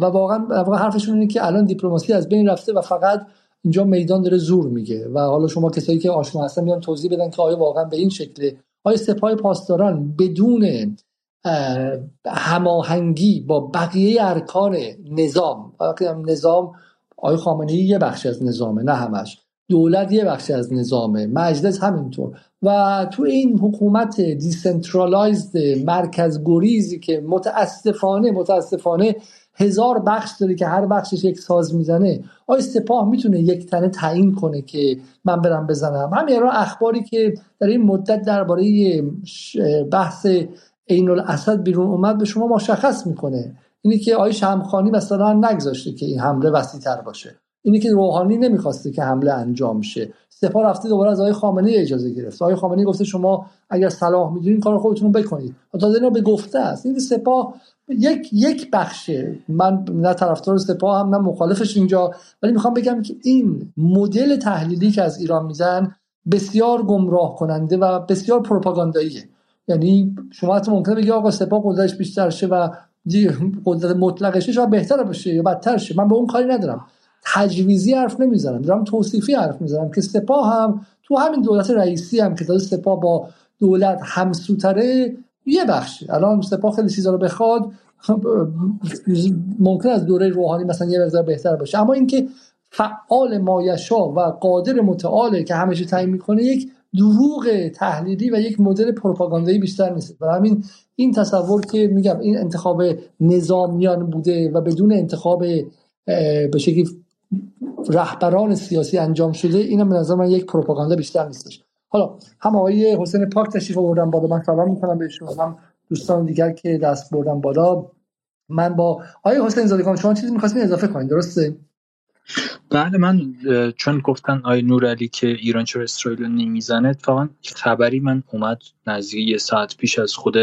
و واقعا واقعا حرفشون اینه که الان دیپلماسی از بین رفته و فقط اینجا میدان داره زور میگه. و حالا شما کسایی که آشنا هستن میان توضیح بدن که آیا واقعا به این شکله آیا سپاه پاسداران بدون هماهنگی با بقیه ارکان نظام. نظام آقای خامنه یه بخش از نظامه نه همش. دولت یه بخش از نظامه مجلس همینطور. و تو این حکومت دیسنترالایزد مرکز گریزی که متاسفانه متاسفانه هزار بخش داره که هر بخشش یک ساز می‌زنه آیا سپاه می‌تونه یک تنه تعیین کنه که من برم بزنم. همین اخباری که در این مدت درباره بحث عین الاسد بیرون اومد به شما مشخص می‌کنه. اینی که آیه شمخانی مثلا نگذاشته که این حمله وسیع تر باشه. اینی که روحانی نمی‌خواسته که حمله انجام شه. سپاه رفته دوباره از آقای خامنه اجازه گرفت. آقای خامنه گفته شما اگر صلاح می‌دونین کار خودتون بکنید. و تازه به گفته است. این سپاه یک یک بخشه من نه طرفدار سپاه هم نه مخالفش اینجا ولی می‌خوام بگم که این مدل تحلیلی که از ایران میزن بسیار گمراه کننده و بسیار پروپاگانداییه. یعنی شما حتی ممکنه بگی آقا سپاه قدرتش بیشتر شه و قدرت مطلقش شاید بهتر باشه یا بدتر شه. من به اون کاری ندارم. تجویزی حرف نمی‌زنم. دارم توصیفی حرف می‌زنم که سپاه هم تو همین دولت رئیسی هم که سپاه با دولت همسوتره یه بخشی الان سپاه خیلی چیزا رو بخواد ممکن از دوره روحانی مثلا یه مقدار بهتر باشه. اما اینکه فعال مایشا و قادر متعاله که همه تعیین می‌کنه یک دروغ تحلیلی و یک مدل پروپاگاندایی بیشتر نیست. برای همین این تصور که میگم این انتخاب نظامیان بوده و بدون انتخاب به شکلی رهبران سیاسی انجام شده اینم به نظر من یک پروپاگاندا بیشتر نیستش. حالا هم آقای حسین پاک تشریف آوردن بالا من سلام می‌کنم بهشون. هم دوستان دیگر که دست بردن بالا. من با آقای حسین زادگان شما چیزی می‌خواستین اضافه کنید درسته؟ بله من چون گفتن آی نور علی که ایران چرا اسرائیل رو نمی‌زنه اتفاقا خبری من اومد نزدیک یه ساعت پیش از خود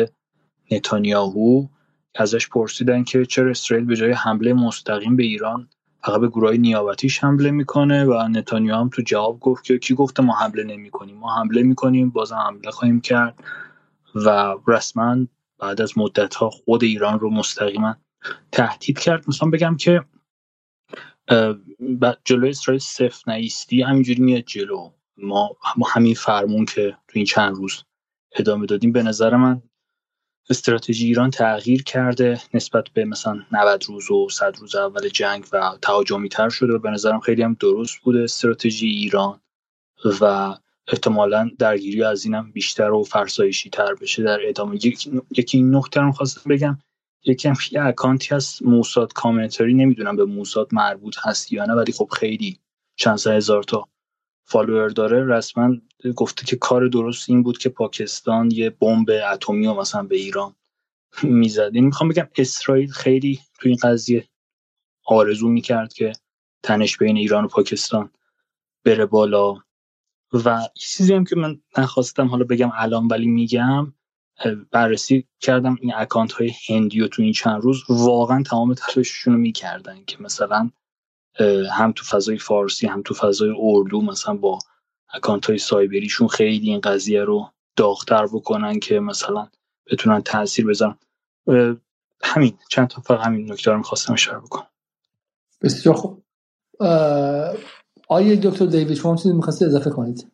نتانیاهو ازش پرسیدن که چرا اسرائیل به جای حمله مستقیم به ایران فقط به گروه نیابتیش حمله می‌کنه و نتانیاهو هم تو جواب گفت که کی گفته ما حمله نمی‌کنیم؟ ما حمله می‌کنیم بازم حمله خواهیم کرد و رسما بعد از مدت ها خود ایران رو مستقیما تهدید کرد. مثلا بگم که جلوی اسرائیل صفر نیستی همینجوری میاد جلو. ما همین فرمون که تو این چند روز ادامه دادیم به نظر من استراتژی ایران تغییر کرده نسبت به مثلا 90 روز و 100 روز اول جنگ و تهاجمی تر شده و به نظرم خیلی هم درست بوده استراتژی ایران و احتمالا درگیری از اینم بیشتر و فرسایشی تر بشه در ادامه. یکی این نکته رو خواستم بگم یکی هم یه اکانتی هست موساد کامنتری نمی‌دونم به موساد مربوط هست یا نه ولی خب خیلی چند هزار تا فالوور داره. رسما گفته که کار درست این بود که پاکستان یه بمب اتمی و مثلا به ایران می‌زد. یعنی می‌خوام بگم اسرائیل خیلی تو این قضیه آرزو می‌کرد که تنش بین ایران و پاکستان بره بالا. و یه چیزی هم که من نخواستم حالا بگم الان ولی میگم بررسی کردم. این اکانت های هندی و تو این چند روز واقعا تمام تلاششون رو می‌کردن که مثلا هم تو فضای فارسی هم تو فضای اردو مثلا با اکانت های سایبریشون خیلی این قضیه رو داغتر بکنن که مثلا بتونن تاثیر بذارن. همین. چند تا فقط همین نکته رو می‌خواستم اشاره بکنم. بسیار خوب. آیه دکتر دیوید شما چیزی اضافه کنید؟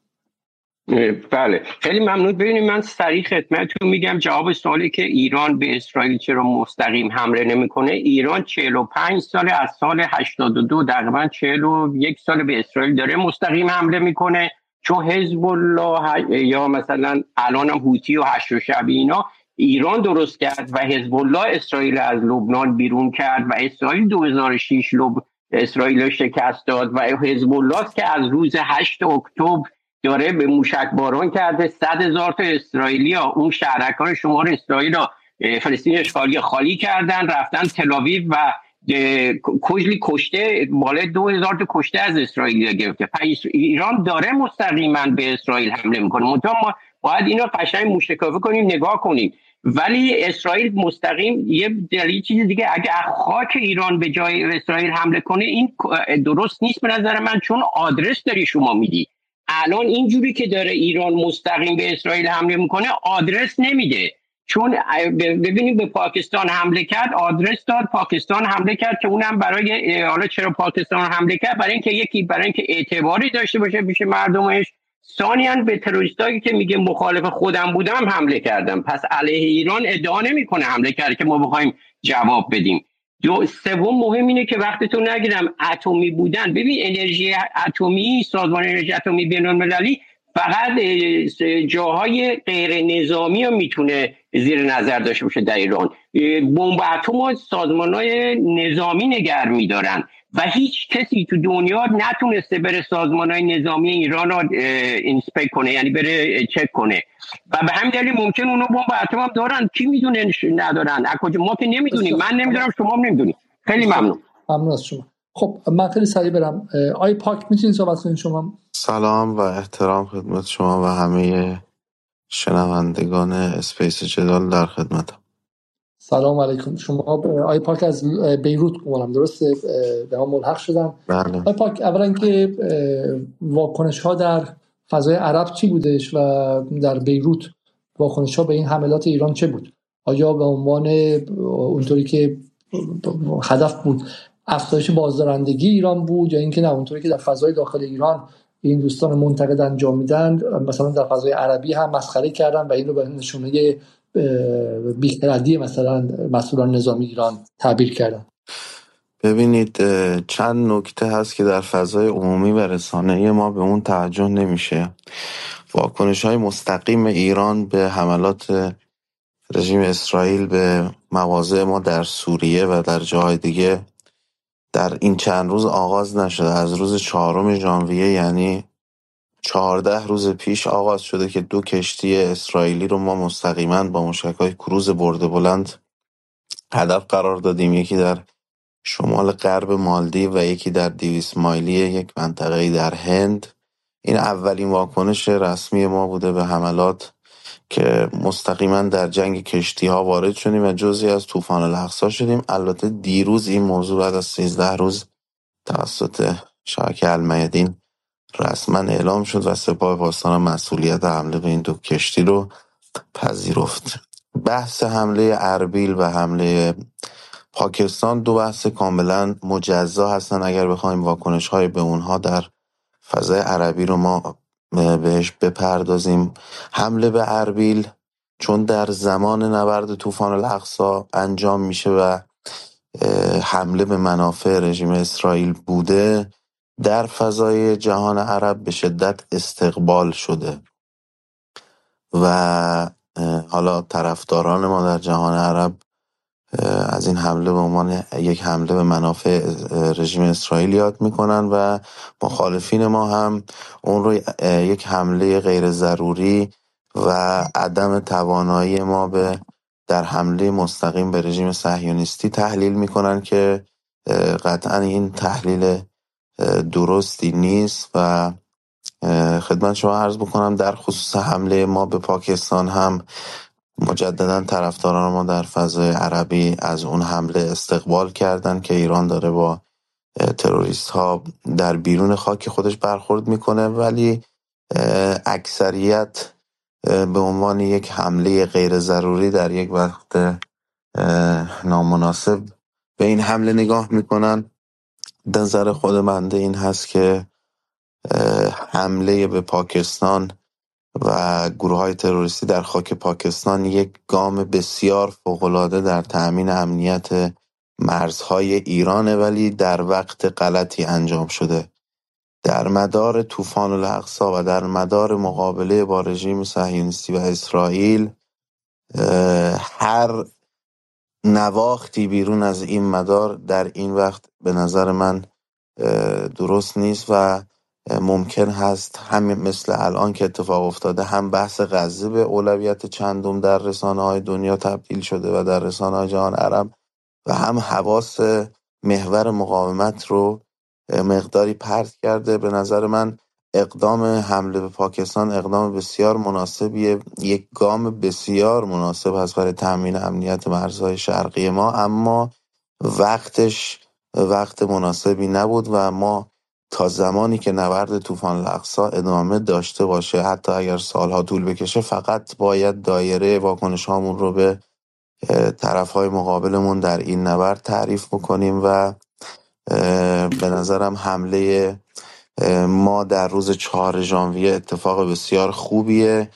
بله. خیلی ممنون. ببینید من سریع خدمتتون میگم. جواب سوالی که ایران به اسرائیل چرا مستقیم حمله نمی‌کنه. ایران 45 سال از سال 82 تقریبا 41 سال به اسرائیل داره مستقیم حمله می‌کنه. چون حزب الله یا مثلا الان هم هوتی و هشت و شبی اینا ایران درست کرد و حزب الله اسرائیل از لبنان بیرون کرد و اسرائیل 2006 لب اسرائیل شکست داد و حزب الله که از روز 8 اکتبر داره به موشک باران کرده صد هزار تا اسرائیلی ها اون شهرکان شمار اسرائیل ها فلسطین اشغالی خالی کردن رفتن تلاویو و کجلی کشته بالای دو هزار تا کشته از اسرائیل گرفته. ایران داره مستقیما به اسرائیل حمله می‌کنه. منتها ما باید اینو قشنگ موشکافه کنیم نگاه کنیم. ولی اسرائیل مستقیم یه دلیل چیز دیگه اگه خاک ایران به جای اسرائیل حمله کنه این درست نیست به نظر من چون آدرس داری شما میدی. الان اینجوری که داره ایران مستقیم به اسرائیل حمله می‌کنه آدرس نمیده. چون ببینیم به پاکستان حمله کرد آدرس داد پاکستان حمله کرد که اونم برای حالا چرا پاکستان حمله کرد؟ برای اینکه یکی برای اینکه اعتباری داشته باشه پیش مردمش. ثانیا به تروریستایی که میگه مخالف خودم بودم حمله کردم. پس علیه ایران ادعا نمی‌کنه حمله کرده که ما بخوایم جواب بدیم. دو سوم مهم اینه که وقتتون نگیرم اتمی بودن ببین انرژی اتمی سازمان انرژی اتمی بین المللی فقط جاهای غیر نظامی رو می‌تونه زیر نظر داشته باشه در ایران. بمب اتم سازمان های نظامی نگر میدارن. و هیچ کسی تو دنیا نتونسته بره سازمان های نظامی ایران رو inspect کنه یعنی بره چک کنه. و به همین دلیل ممکن اونو بمب اتم هم دارن. کی می‌دونه ندارن؟ کجا؟ ما که نمی‌دونیم. من نمی‌دونم شما هم نمی‌دونیم خیلی ممنون. ممنون از شما. خب من خیلی سریع برم. آقای پاک می‌تونید صحبت کنید شما؟ سلام و احترام خدمت شما و همه شنوندگان اسپیس جدال در خدمتم. سلام علیکم. شما آی پاک از بیروت گمانم درسته؟ به ما ملحق شدن بله. آی پاک اولا که واکنش ها در فضای عرب چی بودش و در بیروت واکنش ها به این حملات ایران چه بود؟ آیا به عنوان اونطوری که هدف بود افزایش بازدارندگی ایران بود یا اینکه نه اونطوری که در فضای داخل ایران این دوستان منتقد انجام میدن مثلا در فضای عربی هم مسخره کردن و این رو به نشونه بیخردی مثلا مسئولان نظامی ایران تعبیر کردن. ببینید چند نکته هست که در فضای عمومی و رسانه ما به اون توجه نمیشه. واکنش های مستقیم ایران به حملات رژیم اسرائیل به مواضع ما در سوریه و در جاهای دیگه در این چند روز آغاز نشده. از روز چهارم ژانویه یعنی چهارده روز پیش آغاز شده که دو کشتی اسرائیلی رو ما مستقیما با مشکهای کروز برده بلند هدف قرار دادیم. یکی در شمال غرب مالدی و یکی در دیویس مایلی یک منطقه در هند. این اولین واکنش رسمی ما بوده به حملات که مستقیما در جنگ کشتی ها وارد شدیم و جزی از طوفان الاقصا شدیم. البته دیروز این موضوع بعد از 13 روز توسط شبکه المیدین رسما اعلام شد و سپاه پاسداران مسئولیت حمله به این دو کشتی رو پذیرفت. بحث حمله اربیل و حمله پاکستان دو بحث کاملا مجزا هستن اگر بخوایم واکنش های به اونها در فضای عربی رو ما بهش بپردازیم. حمله به اربیل چون در زمان نبرد طوفان الاقصا انجام میشه و حمله به منافع رژیم اسرائیل بوده در فضای جهان عرب به شدت استقبال شده و حالا طرفداران ما در جهان عرب از این حمله به عنوان یک حمله به منافع رژیم اسرائیل یاد می‌کنن و مخالفین ما هم اون رو یک حمله غیر ضروری و عدم توانایی ما به در حمله مستقیم به رژیم صهیونیستی تحلیل می‌کنن که قطعا این تحلیل درستی نیست و خدمت شما عرض بکنم در خصوص حمله ما به پاکستان هم مجددا طرفداران ما در فضای عربی از اون حمله استقبال کردن که ایران داره با تروریست ها در بیرون خاک خودش برخورد می‌کنه. ولی اکثریت به عنوان یک حمله غیر ضروری در یک وقت نامناسب به این حمله نگاه می‌کنن. نظر خود منده این هست که حمله به پاکستان و گروه های تروریستی در خاک پاکستان یک گام بسیار فوقالعاده در تأمین امنیت مرزهای ایرانه ولی در وقت غلطی انجام شده. در مدار طوفان الاقصا و در مدار مقابله با رژیم صهیونیستی و اسرائیل هر نواختی بیرون از این مدار در این وقت به نظر من درست نیست و ممکن هست همین مثل الان که اتفاق افتاده هم بحث غزه به اولویت چندم در رسانه های دنیا تبدیل شده و در رسانه های جهان عرب و هم حواس محور مقاومت رو مقداری پرت کرده. به نظر من اقدام حمله به پاکستان اقدام بسیار مناسبیه. یک گام بسیار مناسب هست برای تامین امنیت مرزهای شرقی ما اما وقتش وقت مناسبی نبود و ما تا زمانی که نبرد طوفان الاقصا ادامه داشته باشه حتی اگر سالها طول بکشه فقط باید دایره واکنش هامون رو به طرف های مقابلمون در این نبرد تعریف بکنیم و به نظرم حمله ما در روز چهار ژانویه اتفاق بسیار خوبیه.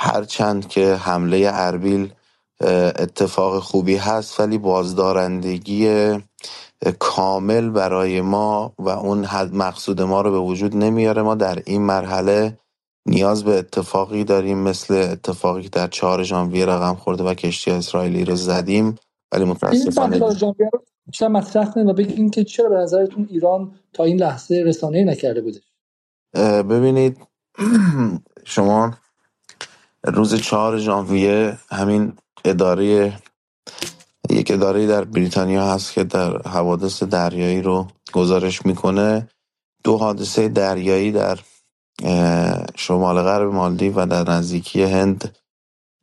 هرچند که حمله اربیل اتفاق خوبی هست ولی بازدارندگی کامل برای ما و اون حد مقصود ما رو به وجود نمیاره. ما در این مرحله نیاز به اتفاقی داریم مثل اتفاقی که در چهار ژانویه رقم خورده و کشتی اسرائیلی رو زدیم. ولی متاسفانه بیشتر مطرح کنید و بگید که چرا به نظرتون ایران تا این لحظه رسانه نکرده بوده؟ ببینید شما روز چهار ژانویه همین اداره یک اداره در بریتانیا هست که در حوادث دریایی رو گزارش می‌کنه. دو حادثه دریایی در شمال غرب مالدی و در نزدیکی هند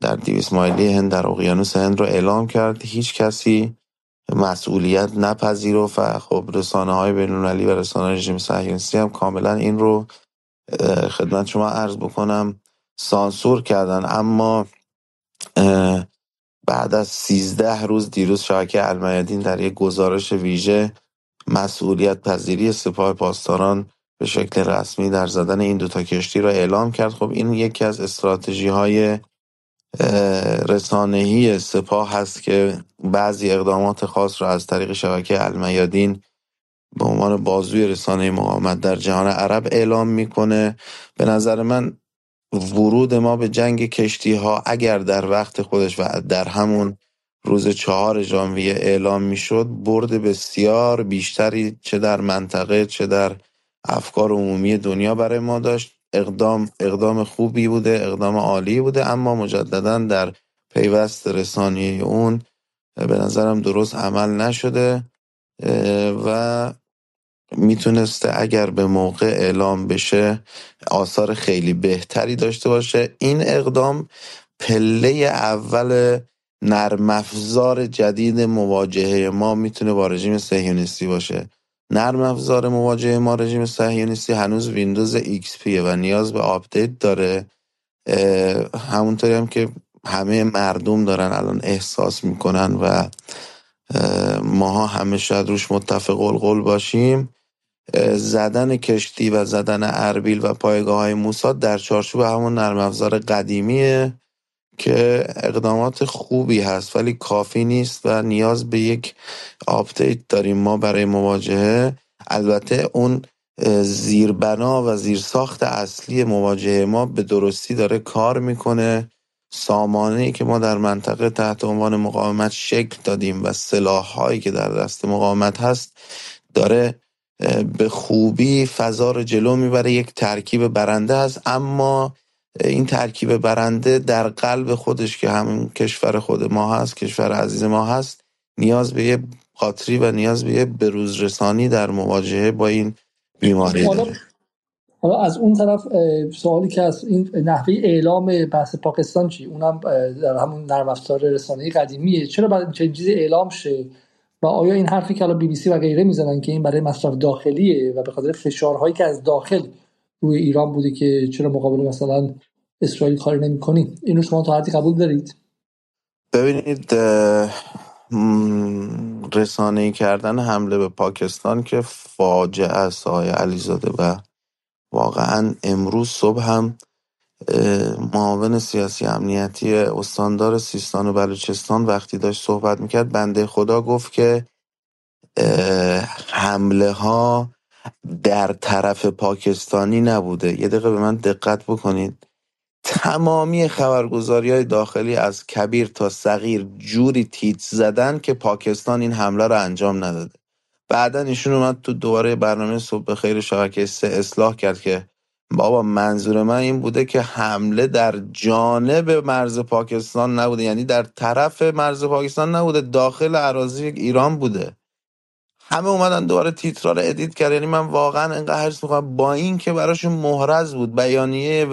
در دیویس مایلی هند در اقیانوس هند رو اعلام کرد. هیچ کسی مسئولیت نپذیرفت و خب رسانه های بینالمللی و رسانه رژیم صهیونیستی هم کاملا این رو خدمت شما عرض بکنم سانسور کردن. اما بعد از سیزده روز دیروز شبکه المیادین در یک گزارش ویژه مسئولیت پذیری سپاه پاسداران به شکل رسمی در زدن این دوتا کشتی را اعلام کرد. خب این یکی از استراتژی های رسانهی سپاه هست که بعضی اقدامات خاص را از طریق شبکه المیادین به عنوان بازوی رسانه مقاومت در جهان عرب اعلام می‌کنه. به نظر من ورود ما به جنگ کشتی ها اگر در وقت خودش و در همون روز چهار ژانویه اعلام می‌شد برد بسیار بیشتری چه در منطقه چه در افکار عمومی دنیا برای ما داشت. اقدام اقدام خوبی بوده اقدام عالی بوده اما مجددا در پیوست رسانی اون به نظرم درست عمل نشده و می‌تونسته اگر به موقع اعلام بشه آثار خیلی بهتری داشته باشه. این اقدام پله اول نرم افزار جدید مواجهه ما می‌تونه با رژیم صهیونیستی باشه. نرم افزار مواجهه ما رژیم صهیونیستی هنوز ویندوز ایکس پیه و نیاز به آپدیت داره. همونطوری هم که همه مردم دارن الان احساس می‌کنن و ماها همه شاید روش متفق القول باشیم. زدن کشتی و زدن اربیل و پایگاه های موساد در چارچوب همون نرم افزار قدیمیه. که اقدامات خوبی هست ولی کافی نیست و نیاز به یک آپدیت داریم ما برای مواجهه. البته اون زیربنا و زیرساخت اصلی مواجهه ما به درستی داره کار می‌کنه. سامانه ای که ما در منطقه تحت عنوان مقاومت شکل دادیم و سلاح هایی که در دست مقاومت هست داره به خوبی فضا رو جلو می‌بره یک ترکیب برنده است. اما این ترکیب برنده در قلب خودش که همین کشور خود ما هست کشور عزیز ما هست نیاز به یه قاطری و نیاز به یه بروز رسانی در مواجهه با این بیماری داره. حالا از اون طرف سوالی که از این نحوه اعلام بحث پاکستان چی؟ اونم در همون نرم افزار رسانه‌ای قدیمیه. چرا بعد چنین چیزی اعلام شه؟ و آیا این حرفی که الان بی بی سی و غیره می‌زنن که این برای مصرف داخلیه و به خاطر فشارهایی که از داخل روی ایران بوده که چرا مقابل مثلا اسرائیل کاری نمی‌کنی؟ اینو شما تا حدی قبول دارید؟ ببینید رسانه کردن حمله به پاکستان که فاجعه است آقای علیزاده و واقعا امروز صبح هم معاون سیاسی امنیتی استاندار سیستان و بلوچستان وقتی داشت صحبت می‌کرد بنده خدا گفت که حمله ها در طرف پاکستانی نبوده. یه دقیقه به من دقت بکنید. تمامی خبرگزاری های داخلی از کبیر تا صغیر جوری تیت زدن که پاکستان این حمله رو انجام نداده. بعدا ایشون اومد تو دوباره برنامه صبح خیر شبکه سه اصلاح کرد که بابا منظور من این بوده که حمله در جانب مرز پاکستان نبوده. یعنی در طرف مرز پاکستان نبوده داخل عراضی ایران بوده. همه اومدن دوباره تیترا رو ادیت کرد یعنی من واقعا انقدر حرص می‌خوام با این که براشون محرز بود. بیانیه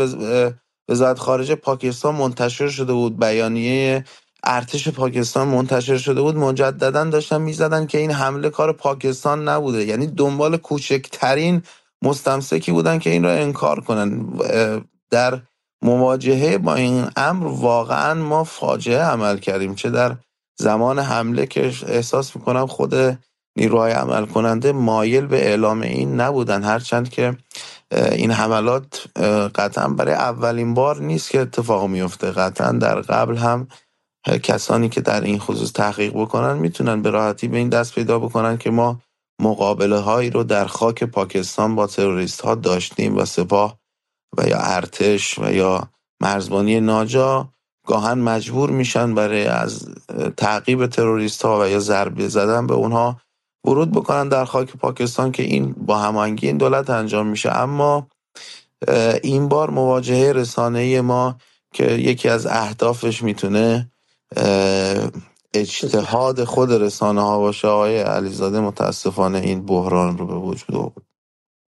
وزارت خارجه پاکستان منتشر شده بود. بیانیه ارتش پاکستان منتشر شده بود. مجددا داشتن می‌زدن که این حمله کار پاکستان نبوده. یعنی دنبال کوچکترین مستمسکی بودن که این را انکار کنن. در مواجهه با این امر واقعا ما فاجعه عمل کردیم. چه در زمان حمله که احساس می‌کنم خود نیروهای عمل کننده مایل به اعلام این نبودن هرچند که این حملات قطعا برای اولین بار نیست که اتفاق میفته. قطعا در قبل هم کسانی که در این خصوص تحقیق بکنن می‌تونن به راحتی به این دست پیدا بکنن که ما مقابله هایی رو در خاک پاکستان با تروریست ها داشتیم و سپاه و یا ارتش و یا مرزبانی ناجا گاهن مجبور میشن برای از تعقیب تروریست ها و یا ضربه زدن به اونها ورود بکنن در خاک پاکستان که این با هماهنگی این دولت انجام میشه. اما این بار مواجهه رسانه ما که یکی از اهدافش می‌تونه اجتهاد خود رسانه ها باشه آقای علیزاده متاسفانه این بحران رو به وجود آورد.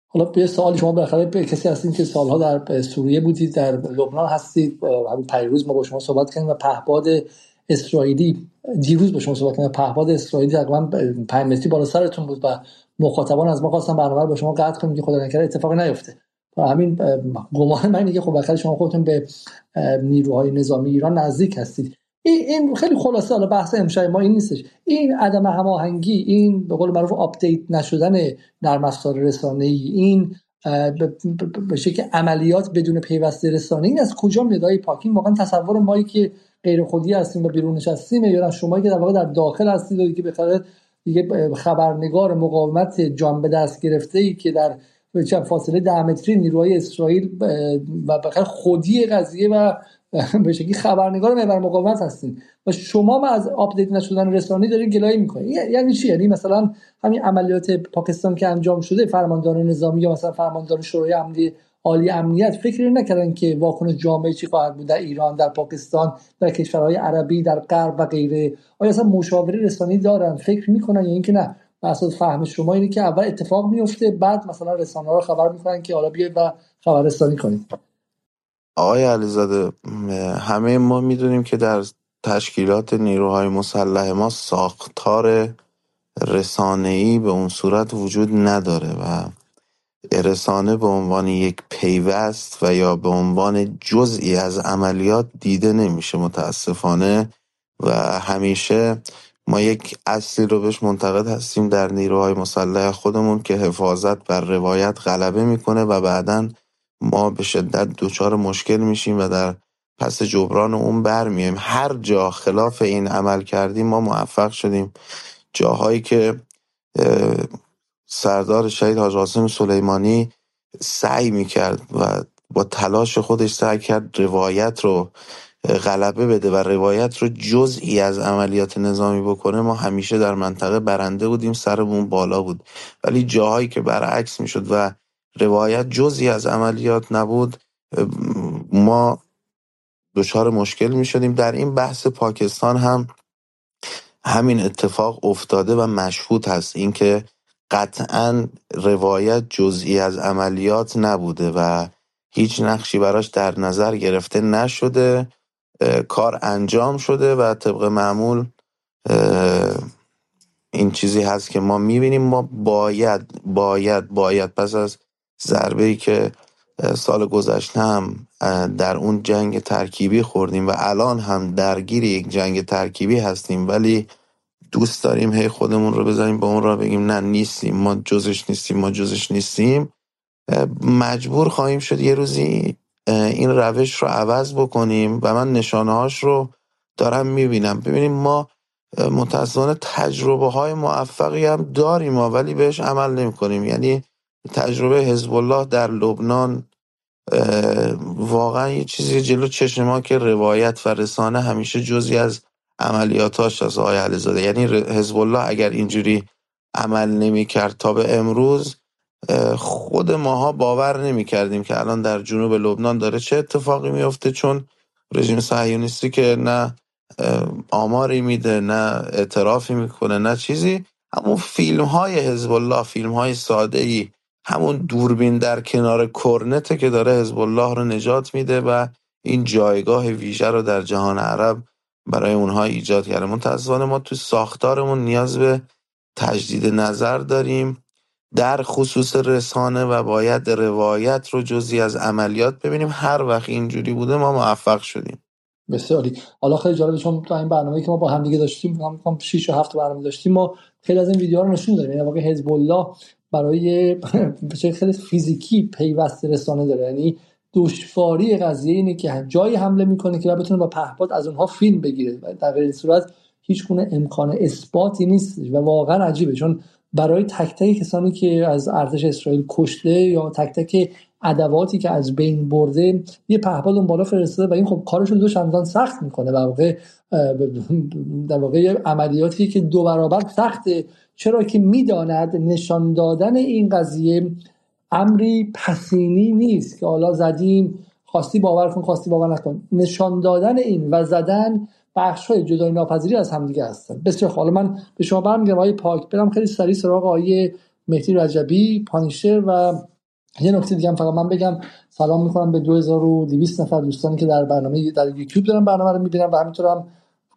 حالا یه سوال شما بالاخره کسی هستین که سالها در سوریه بودید در لبنان هستید همین پیروز ما با شما صحبت کردیم و پهباد اسرائیلی دیروز با شما صحبت کردم. پهباد اسرائیلی تقریبا 5 متری بالا سرتون بود و مخاطبان از ما خواستن برنامه با شما قطع کنیم که خدا نکرده اتفاقی نیفته. همین گمان من که خب بالاخره شما خودتون به نیروهای نظامی ایران نزدیک هستید. این خیلی خلاصه حالا بحث امشب ما این نیستش. این عدم هماهنگی این به قول معروف آپدیت نشدن نرم افزار رسانه ای این به شکل عملیات بدون پیوست رسانه این از کجا میاد؟ پاکین واقعا تصور مایی که غیر خودی هستیم و بیرون نشستیم یا شما که در واقع در داخل هستید که بخاطر دیگه خبرنگار مقاومت جان به دست گرفته ای که در چند فاصله ده متری نیروهای اسرائیل و بخاطر خودی قضیه و به شکلی خبرنگار محور مقاومت هستین. و شما ما از آپدیت نشدن رسانه‌ای دارین گلایه می‌کنین. یعنی چی؟ یعنی مثلا همین عملیات پاکستان که انجام شده فرماندار نظامی یا مثلا فرماندار شورای امنیتی عالی امنیت فکر نکردن که واکنش جامعه چی خواهد بود در ایران در پاکستان در کشورهای عربی در غرب و غیره. آیا اصلا مشاوره رسانی دارن؟ فکر می‌کنن یا اینکه نه؟ اساس فهم شما اینه که اول اتفاق میفته بعد مثلا رسانه رو خبر می‌کنن که حالا بیاید و خبررسانی کنید آقای علیزاده همه ما می‌دونیم که در تشکیلات نیروهای مسلح ما ساختار رسانه‌ای به اون صورت وجود نداره و رسانه به عنوان یک پیوست و یا به عنوان جزئی از عملیات دیده نمیشه متاسفانه و همیشه ما یک اصلی رو بهش منتقد هستیم در نیروهای مسلح خودمون که حفاظت بر روایت غلبه می‌کنه و بعدا ما به شدت دچار مشکل میشیم و در پس جبران اون برمیایم هر جا خلاف این عمل کردیم ما موفق شدیم. جاهایی که سردار شهید حاج قاسم سلیمانی سعی می‌کرد و با تلاش خودش سعی کرد روایت رو غلبه بده و روایت رو جزئی از عملیات نظامی بکنه. ما همیشه در منطقه برنده بودیم سرمون بالا بود. ولی جاهایی که برعکس می‌شد و روایت جزئی از عملیات نبود ما دچار مشکل می شدیم در این بحث پاکستان هم همین اتفاق افتاده و مشهود هست. اینکه قطعا روایت جزئی از عملیات نبوده و هیچ نقشی براش در نظر گرفته نشده کار انجام شده و طبق معمول این چیزی هست که ما می‌بینیم. ما باید باید باید پس از ضربه ای که سال گذشته هم در اون جنگ ترکیبی خوردیم و الان هم درگیر یک جنگ ترکیبی هستیم. ولی دوست داریم هی خودمون رو بذاریم با اون را بگیم نه نیستیم ما جزش نیستیم ما جزش نیستیم. مجبور خواهیم شد یه روزی این روش رو عوض بکنیم و من نشانه هاش رو دارم می‌بینم. ببینیم ما متاسفانه تجربه های موفقی هم داریم ولی بهش عمل نمی کنیم یعنی تجربه حزب الله در لبنان واقعا یه چیزی جلو چشم ما که روایت و رسانه همیشه جزی از عملیاتاش از آقای علیزاده. یعنی حزب الله اگر اینجوری عمل نمی کرد تا به امروز خود ماها باور نمی کردیم که الان در جنوب لبنان داره چه اتفاقی میفته چون رژیم صهیونیستی که نه آماری میده نه اعترافی می‌کنه نه چیزی. همون فیلم های حزب الله فیلم های ساده ای همون دوربین در کنار کرنته که داره حزب الله رو نجات میده و این جایگاه ویژه رو در جهان عرب برای اونها ایجاد کرده متاسفانه ما تو ساختارمون نیاز به تجدید نظر داریم. در خصوص رسانه و باید روایت رو جزی از عملیات ببینیم. هر وقت اینجوری بوده ما موفق شدیم. بسیاری حالا خیلی جالبه چون تو این برنامه که ما با هم دیگه داشتیم هم 6 و 7 برنامه داشتیم ما خیلی از این ویدیوها رو نشون دادیم. یعنی واقعا حزب الله برای به خیلی فیزیکی پیوست رسانه داره. یعنی دشواری قضیه اینه که جایی حمله می‌کنه که بتونه با پهپاد از اونها فیلم بگیره. و در غیر صورت هیچ گونه امکان اثباتی نیست و واقعا عجیبه چون برای تک تک کسانی که از ارتش اسرائیل کشته یا تک تک ادواتی که از بین برده یه پهپاد اون بالا فرستاده و این خب کارش رو دو چندان سخت می‌کنه. در واقع در واقع عملیاتی که دو برابر سخته. چرا که می‌داند نشان دادن این قضیه امری پسینی نیست که حالا زدیم خواستی باور کن خواستی باور نکن. نشان دادن این و زدن بخش های جدای ناپذیری از همدیگه هستن. بسیار حالا من به شما برمیگردم. آقای پاک برم خیلی سریع سراغ آقای مهدی رجبی پانیشر و یه نکته دیگه هم فقط من بگم. سلام می‌کنم به 2200 نفر دوستانی که در برنامه در یوتیوب دارن برنامه رو می‌بینن و همینطور هم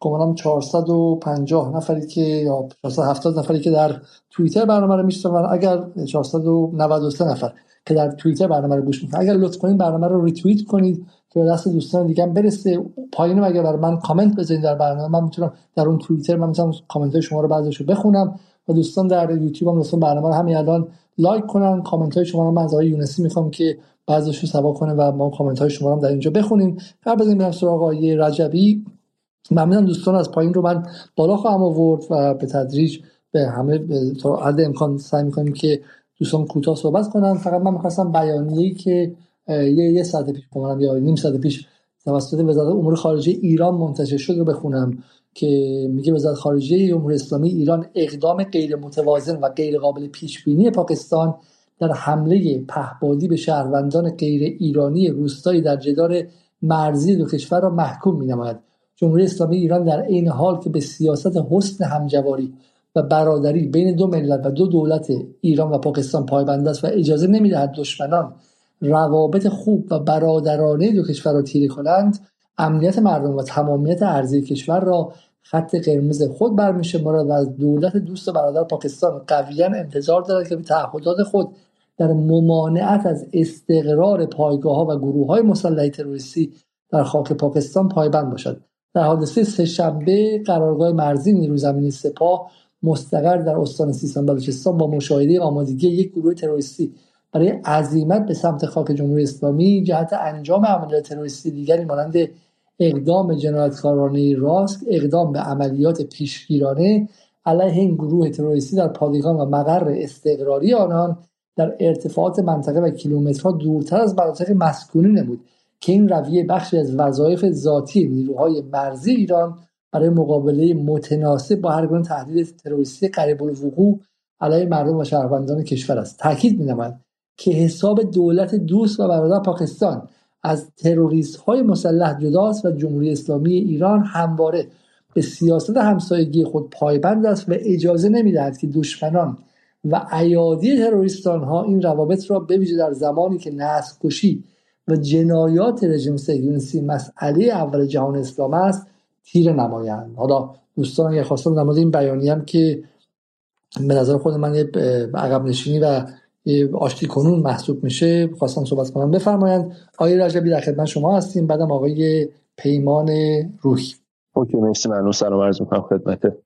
گمانم 450 نفری که یا 470 نفری که در توییتر برنامه رو میشنون. اگر 493 نفر که در توییتر برنامه رو گوش می‌کنن. اگر لطف کنید برنامه رو ریتوییت کنید که دست دوستان دیگه هم برسه. پایین اگر برای من کامنت بذارید در برنامه من می‌تونم در اون توییتر من می‌تونم کامنت های شما رو بعضیشو بخونم و دوستان در یوتیوب هم دوستان برنامه رو همین الان لایک کنن. کامنت های شما رو من از آقای یونسی می‌خوام که بعضیشو سوا کنه و ما کامنت های شما رو در اینجا بخونیم. قبل از این سراغ آقای رجبی. ممنونم دوستان از پایین رو من بالا خواهم آورد و به تدریج به همه تا حد امکان سعی می‌کنیم که دوستان کوتاه صحبت کنن. فقط من می‌خواستم بیانیه‌ای که یه یه ساعت پیش کنم یا نیم ساعت پیش توسط وزارت امور خارجه ایران منتشر شد رو بخونم که میگه وزارت خارجه جمهوری اسلامی ایران اقدام غیر متوازن و غیر قابل پیش بینی پاکستان در حمله پهبادی به شهروندان غیر ایرانی روستایی در جدار مرزی دو کشور را محکوم مینماید. جمهوری اسلامی ایران در عین حال که به سیاست حسن همجواری و برادری بین دو ملت و دو دولت ایران و پاکستان پایبند است و اجازه نمی‌دهد دشمنان روابط خوب و برادرانه دو کشور را تیره کنند امنیت مردم و تمامیت ارضی کشور را خط قرمز خود برمیشمارد و از دولت دوست و برادر پاکستان قویا انتظار دارد که به تعهدات خود در ممانعت از استقرار پایگاه ها و گروه های مسلح تروریستی در خاک پاکستان پایبند باشد. در حادثه سهشنبه قرارگاه مرزی نیرو زمینی سپاه مستقر در استان سیستان بلوچستان با مشاهده آمادگی یک گروه تروریستی برای عزیمت به سمت خاک جمهوری اسلامی جهت انجام عملیات تروریستی دیگری مانند اقدام جنایتکارانه راست اقدام به عملیات پیشگیرانه علیه این گروه تروریستی در پادگان و مقر استقراری آنان در ارتفاعات منطقه و کیلومترها دورتر از مناطق مسکونی نمود که این رویه بخشی از وظایف ذاتی نیروهای مرزی ایران برای مقابله متناسب با هر گونه تهدید تروریستی قریب الوقوع علیه مردم و شهروندان کشور است. تاکید می‌نماید که حساب دولت دوست و برادر پاکستان از تروریست های مسلح جداست و جمهوری اسلامی ایران همواره به سیاست همسایگی خود پایبند است و اجازه نمی‌دهد که دشمنان و ایادی تروریستان ها این روابط را بویژه در زمانی که نسل کشی و جنایات رژیم صهیونیستی مسئله اول جهان اسلام است تیر نمایند. حالا دوستان اگر خواستم در این بیانی هم که به نظر خود من یه عقب نشینی و آشتی کنون محسوب میشه خواستم صحبت کنم. بفرمایند آقای رجبی در خدمت شما هستیم بعدم آقای پیمان روحی. okay مرسی ممنون. سلام عرض می‌کنم خدمت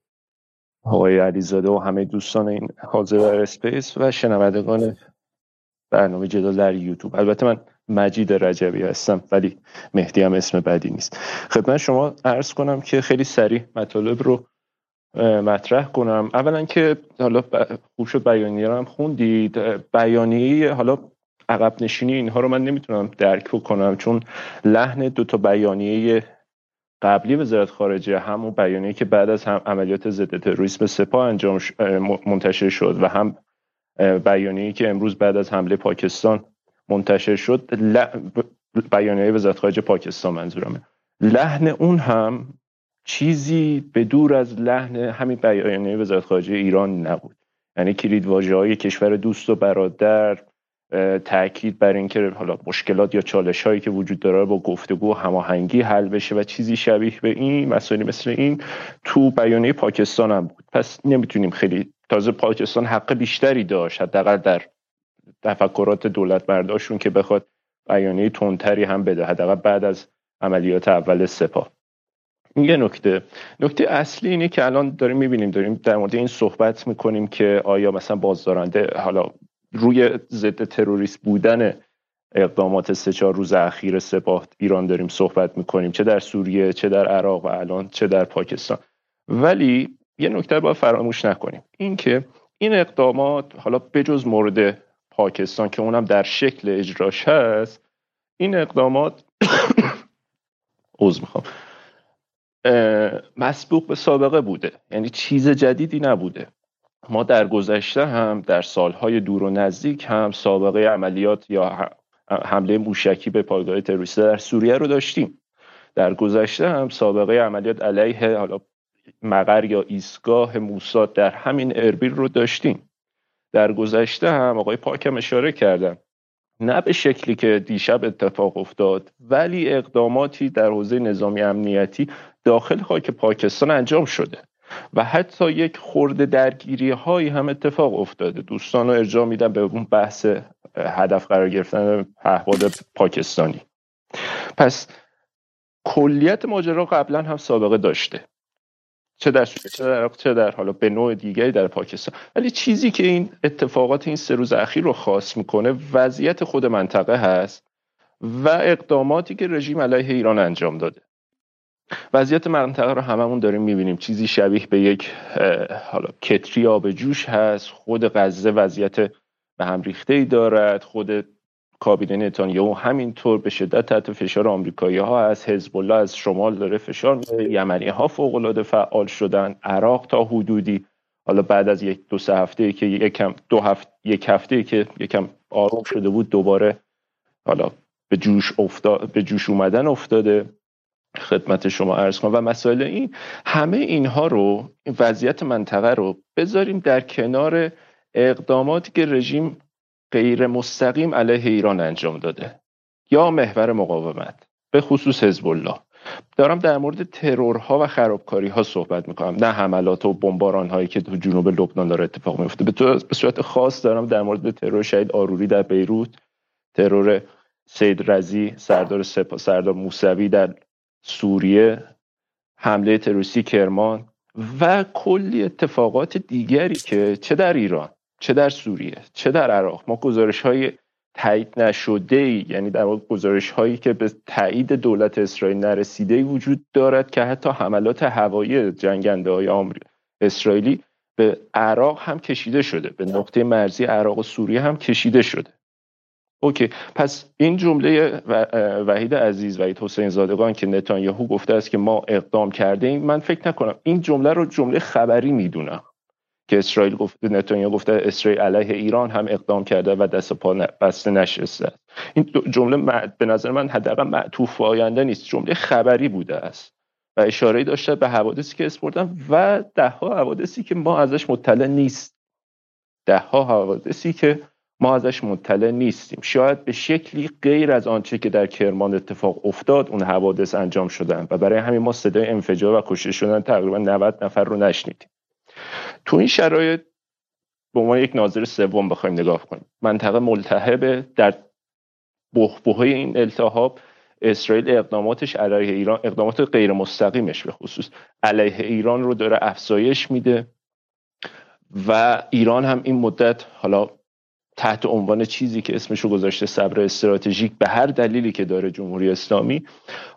آقای علیزاده و همه دوستان این حاضر در اسپیس و شنوندگان برنامه جدال در یوتیوب. البته من مجید رجبی هستم ولی مهدی هم اسم بدی نیست. خدمت شما عرض کنم که خیلی سریع مطالب رو مطرح کنم. اولا که حالا خوب شد بیانیه رو هم خوندید. بیانیه حالا عقب نشینی اینها رو من نمی‌تونم درک بکنم چون لحن دو تا بیانیه قبلی وزارت خارجه همون بیانیه که بعد از هم عملیات ضد تروریسم سپاه انجام منتشر شد و هم بیانیه که امروز بعد از حمله پاکستان منتشر شد بیانیه وزارت خارجه پاکستان منظورمه. لحن اون هم چیزی به دور از لحن همین بیانیه وزارت خارجه ایران نبود. یعنی کلید واژه های کشور دوست و برادر تاکید بر اینکه حالا مشکلات یا چالش هایی که وجود داره با گفتگو و هماهنگی حل بشه و چیزی شبیه به این مسائلی مثل این تو بیانیه پاکستان هم بود. پس نمی‌تونیم خیلی تازه پاکستان حق بیشتری داشت حداقل در تفکرات دولت برداشتون که بخواد بیانیه تندتری هم بده حداقل بعد از عملیات اول سپاه. یه نکته. نکته اصلی اینه که الان داریم می‌بینیم داریم در مورد این صحبت می‌کنیم که آیا مثلا بازدارنده حالا روی ضد تروریست بودن اقدامات سه چهار روز اخیر سپاه ایران داریم صحبت می‌کنیم چه در سوریه چه در عراق و الان چه در پاکستان. ولی یه نکته باید فراموش نکنیم. اینکه این اقدامات حالا بجز مورد پاکستان که اونم در شکل اجراش هست این اقدامات عوض می‌خوام. مسبوق به سابقه بوده. یعنی چیز جدیدی نبوده. ما در گذشته هم در سالهای دور و نزدیک هم سابقه عملیات یا حمله موشکی به پایگاه تروریستی در سوریه رو داشتیم. در گذشته هم سابقه عملیات علیه حالا مقر یا ایستگاه موساد در همین اربیل رو داشتیم. در گذشته هم آقای پاکم اشاره کردم نه به شکلی که دیشب اتفاق افتاد ولی اقداماتی در حوزه نظامی امنیتی داخل خاک پاکستان انجام شده و حتی یک خورده درگیری هایی هم اتفاق افتاده. دوستان رو ارجاع میدم به اون بحث هدف قرار گرفتن پهپاد پاکستانی. پس کلیت ماجرا قبلا هم سابقه داشته. چه در چه در چه در حالا به نوع دیگری در پاکستان. ولی چیزی که این اتفاقات این سه روز اخیر رو خاص می‌کنه وضعیت خود منطقه هست و اقداماتی که رژیم علیه ایران انجام داده. وضعیت منطقه رو هممون داریم می‌بینیم. چیزی شبیه به یک حالا کتری آب جوش هست. خود غزه وضعیت به هم ریخته ای دارد. خود کابینه نتانیاهو همینطور به شدت تحت فشار آمریکایی ها از حزب الله از شمال داره فشار میاره یمنی ها فوق العاده فعال شدن. عراق تا حدودی. حالا بعد از یک دو سه هفته که یکم دو هفته یک هفته که یکم آروم شده بود دوباره حالا به جوش افتاد به جوش اومدن افتاده. خدمت شما عرض کنم. و مسائل این همه اینها رو این وضعیت منطقه رو بذاریم در کنار اقداماتی که رژیم غیر مستقیم علیه ایران انجام داده. یا محور مقاومت. به خصوص حزب الله دارم در مورد ترورها و خرابکاری ها صحبت می‌کنم. نه حملات و بمباران هایی که تو جنوب لبنان داره اتفاق میفته به صورت خاص دارم در مورد ترور شهید آروری در بیروت. ترور سید رزی سردار سپا سردار موسوی در سوریه. حمله تروریستی کرمان. و کلی اتفاقات دیگری که چه در ایران. چه در سوریه چه در عراق. ما گزارش های تایید نشده ای یعنی در واقع گزارش هایی که به تایید دولت اسرائیل نرسیده وجود دارد که حتی حملات هوایی جنگنده های اسرائیلی به عراق هم کشیده شده. به نقطه مرزی عراق و سوریه هم کشیده شده. اوکی پس این جمله وحید عزیز وحید حسین زادگان که نتانیاهو گفته است که ما اقدام کرده ایم من فکر نکنم این جمله رو جمله خبری می‌دونم. که اسرائیل گفته نتانیاهو گفته اسرائیل علیه ایران هم اقدام کرده و دست پا بسته نشسته. این جمله به نظر من حداقل معطوف آینده نیست. جمله خبری بوده است. و اشاره داشته به حوادثی که اسپردن و ده ها حوادثی که ما ازش مطلع نیست. ده ها حوادثی که ما ازش مطلع نیستیم. شاید به شکلی غیر از آنچه که در کرمان اتفاق افتاد اون حوادث انجام شدن. و برای همین ما صدای انفجار و کشته شدن تقریبا 90 نفر رو نشنیدیم. تو این شرایط به عنوان یک ناظر سوم بخوایم نگاه کنیم. منطقه ملتهبه در بحبوحه این التهاب اسرائیل اقداماتش علیه ایران اقدامات غیر مستقیمش به خصوص علیه ایران رو داره افزایش میده و ایران هم این مدت حالا تحت عنوان چیزی که اسمش رو گذاشته صبر استراتژیک به هر دلیلی که داره جمهوری اسلامی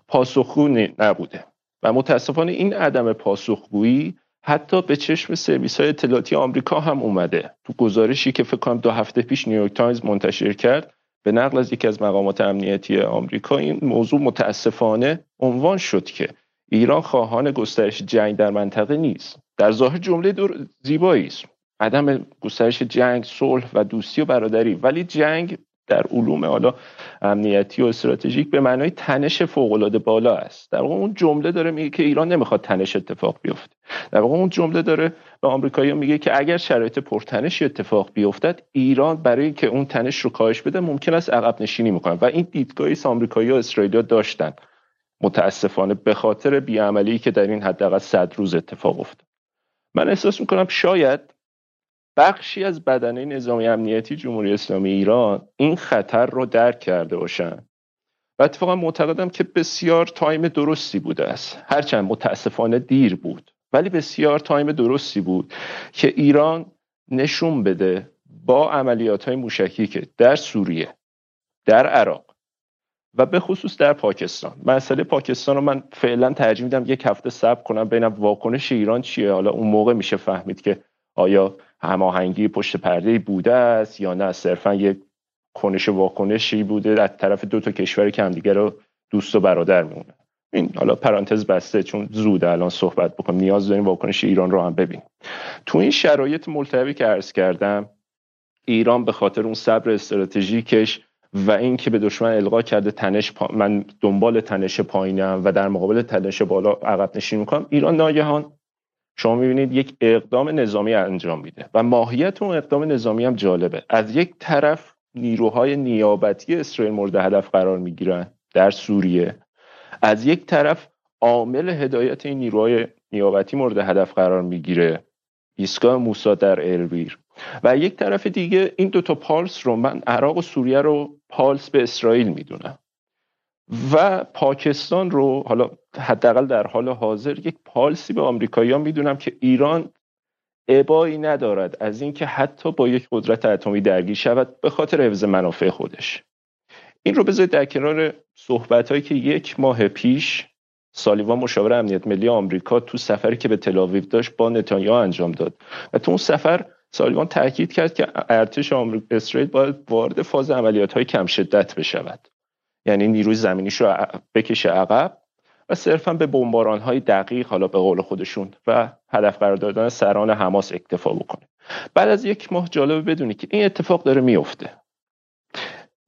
پاسخگو نبوده. و متاسفانه این عدم پاسخگویی حتی به چشم سرویس های اطلاعاتی آمریکا هم اومده. تو گزارشی که فکر کنم دو هفته پیش نیویورک تایمز منتشر کرد به نقل از یکی از مقامات امنیتی آمریکا این موضوع متاسفانه عنوان شد که ایران خواهان گسترش جنگ در منطقه نیست. در ظاهر جمله زیبایی است عدم گسترش جنگ صلح و دوستی و برادری. ولی جنگ در علوم حالا امنیتی و استراتژیک به معنای تنش فوق العاده بالا است. در واقع اون جمله داره میگه که ایران نمی‌خواد تنش اتفاق بیفته. در واقع اون جمله داره به آمریکایی میگه که اگر شرایط پرتنشی اتفاق بیفتد ایران برای که اون تنش رو کاهش بده ممکن است عقب نشینی می‌کنه. و این دیدگاهی آمریکایی و اسرائیلیا داشتن. متاسفانه به خاطر بیعملی که در این حداقل صد روز اتفاق افتاد. من احساس می‌کنم شاید بخشی از بدنه نظامی امنیتی جمهوری اسلامی ایران این خطر رو درک کرده باشن. و اتفاقا معتقدم که بسیار تایم درستی بوده است. هرچند متاسفانه دیر بود. ولی بسیار تایم درستی بود که ایران نشون بده با عملیات های موشکی که در سوریه در عراق و به خصوص در پاکستان. مسئله پاکستان رو من فعلا ترجیح میدم یک هفته صبر کنم ببینم واکنش ایران چیه. حالا اون موقع میشه فهمید که آیا هماهنگی پشت پرده بوده است یا نه؟ صرفا یک کنش واکنشی بوده از طرف دو تا کشور که همدیگه رو دوست و برادر میمونه. این حالا پرانتز بسته چون زود الان صحبت بکنم نیاز داریم واکنش ایران رو هم ببین تو این شرایط ملتهبی که عرض کردم ایران به خاطر اون صبر استراتژیکش و اینکه به دشمن القا کرده تنش من دنبال تنش پایینم و در مقابل تنش بالا عقب نشین می‌کنم ایران ناگهان شما می‌بینید یک اقدام نظامی انجام میده و ماهیت اون اقدام نظامی هم جالبه. از یک طرف نیروهای نیابتی اسرائیل مورد هدف قرار می‌گیرن در سوریه. از یک طرف عامل هدایت این نیروهای نیابتی مورد هدف قرار می‌گیره ایستگاه موسا در البیر و یک طرف دیگه این دوتا پالس رو من عراق و سوریه رو پالس به اسرائیل می‌دونم. و پاکستان رو حالا حداقل در حال حاضر یک پالسی به آمریکاییان می‌دونم که ایران ابایی ندارد از اینکه حتی با یک قدرت اتمی درگیر شود به خاطر حفظ منافع خودش. این رو بذارید در کنار صحبت که یک ماه پیش سالیوان مشاور امنیت ملی آمریکا تو سفری که به تلاویو داشت با نتانیاهو انجام داد و تو اون سفر سالیوان تاکید کرد که ارتش آمریکا اسرائیل باید وارد فاز عملیات های کم شدت بشود. یعنی نیروی زمینیش رو بکشه عقب. و صرفا به بمباران های دقیق حالا به قول خودشون و هدف قرار دادن سران حماس اکتفا بکنه. بعد از یک ماه جالبه بدونی که این اتفاق داره میفته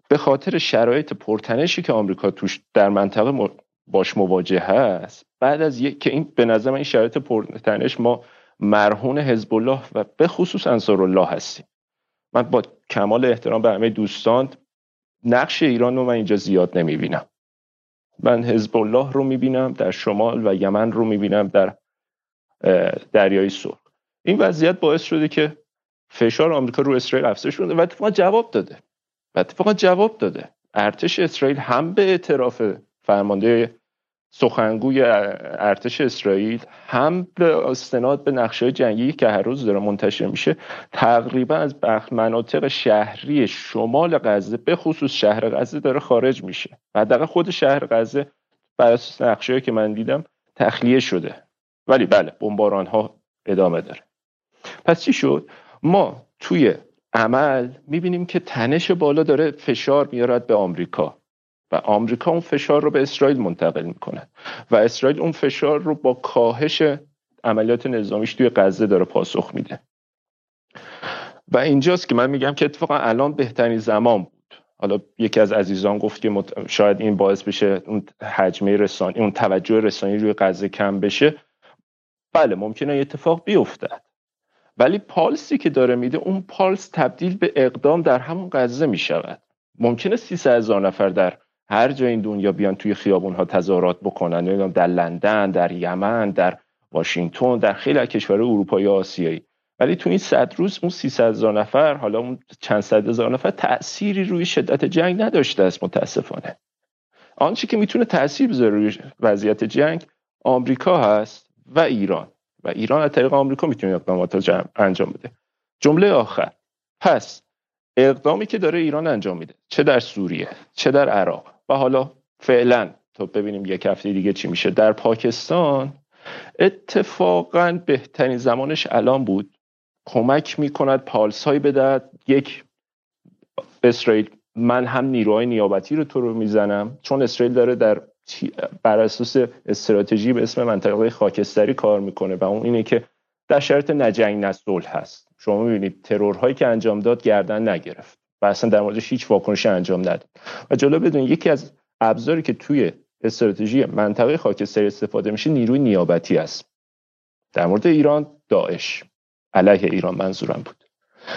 به خاطر شرایط پرتنشی که آمریکا توش در منطقه باش مواجه هست بعد از یک که این به نظر این شرایط پرتنش ما مرهون حزب الله و به خصوص انصار الله هستیم. من با کمال احترام به همه دوستان نقش ایران رو من اینجا زیاد نمی‌بینم. من حزب الله رو می‌بینم در شمال و یمن رو می‌بینم در دریای سرخ. این وضعیت باعث شده که فشار آمریکا رو اسرائیل افزایش شده و اتفاقا جواب داده. و اتفاقا جواب داده. ارتش اسرائیل هم به اعتراف فرمانده سخنگوی ارتش اسرائیل هم به استناد به نقشه جنگی که هر روز داره منتشر میشه تقریبا از مناطق شهری شمال غزه به خصوص شهر غزه داره خارج میشه. حداقل خود شهر غزه بر اساس نقشه که من دیدم تخلیه شده. ولی بله بمباران ها ادامه داره. پس چی شد؟ ما توی عمل می‌بینیم که تنش بالا داره فشار میارد به آمریکا. و آمریکا اون فشار رو به اسرائیل منتقل می‌کنه. و اسرائیل اون فشار رو با کاهش عملیات نظامیش توی غزه داره پاسخ میده. و اینجاست که من میگم که اتفاقا الان بهترین زمان بود. حالا یکی از عزیزان گفت که شاید این باعث بشه اون حجمه رسانی اون توجه رسانی روی غزه کم بشه. بله ممکنه اتفاق بیفتد ولی پالسی که داره میده اون پالس تبدیل به اقدام در همون غزه می‌شود. ممکنه 300 هزار نفر در هر جای این دنیا بیان توی خیابون ها تظاهرات بکنن. در لندن در یمن در واشنگتن در خیلی از کشورهای اروپایی آسیایی. ولی تو این صد روز اون 300 هزار نفر حالا اون چند صد هزار نفر تأثیری روی شدت جنگ نداشته است متاسفانه. آنچه که می‌تونه تاثیر بذاره روی وضعیت جنگ آمریکا هست و ایران. و ایران از طریق آمریکا می‌تونه اقدامات انجام بده. جمله آخر. پس اقدامی که داره ایران انجام میده چه در سوریه چه در عراق و حالا فعلا تا ببینیم یک هفته دیگه چی میشه. در پاکستان اتفاقا بهترین زمانش الان بود. کمک می‌کند پالس های بدهد. یک اسرائیل من هم نیروهای نیابتی رو تو رو می‌زنم. چون اسرائیل داره در بر اساس استراتژی به اسم منطقه خاکستری کار می‌کنه و اون اینه که در شرط نجنگ نسل هست. شما می‌بینید ترورهایی که انجام داد گردن نگرفت. و اصلا در موردش هیچ واکنشی انجام نداد. و جلو بدون یکی از ابزاری که توی استراتژی منطقه خاکستری استفاده میشه نیروی نیابتی است. در مورد ایران داعش. علیه ایران منظورم بود.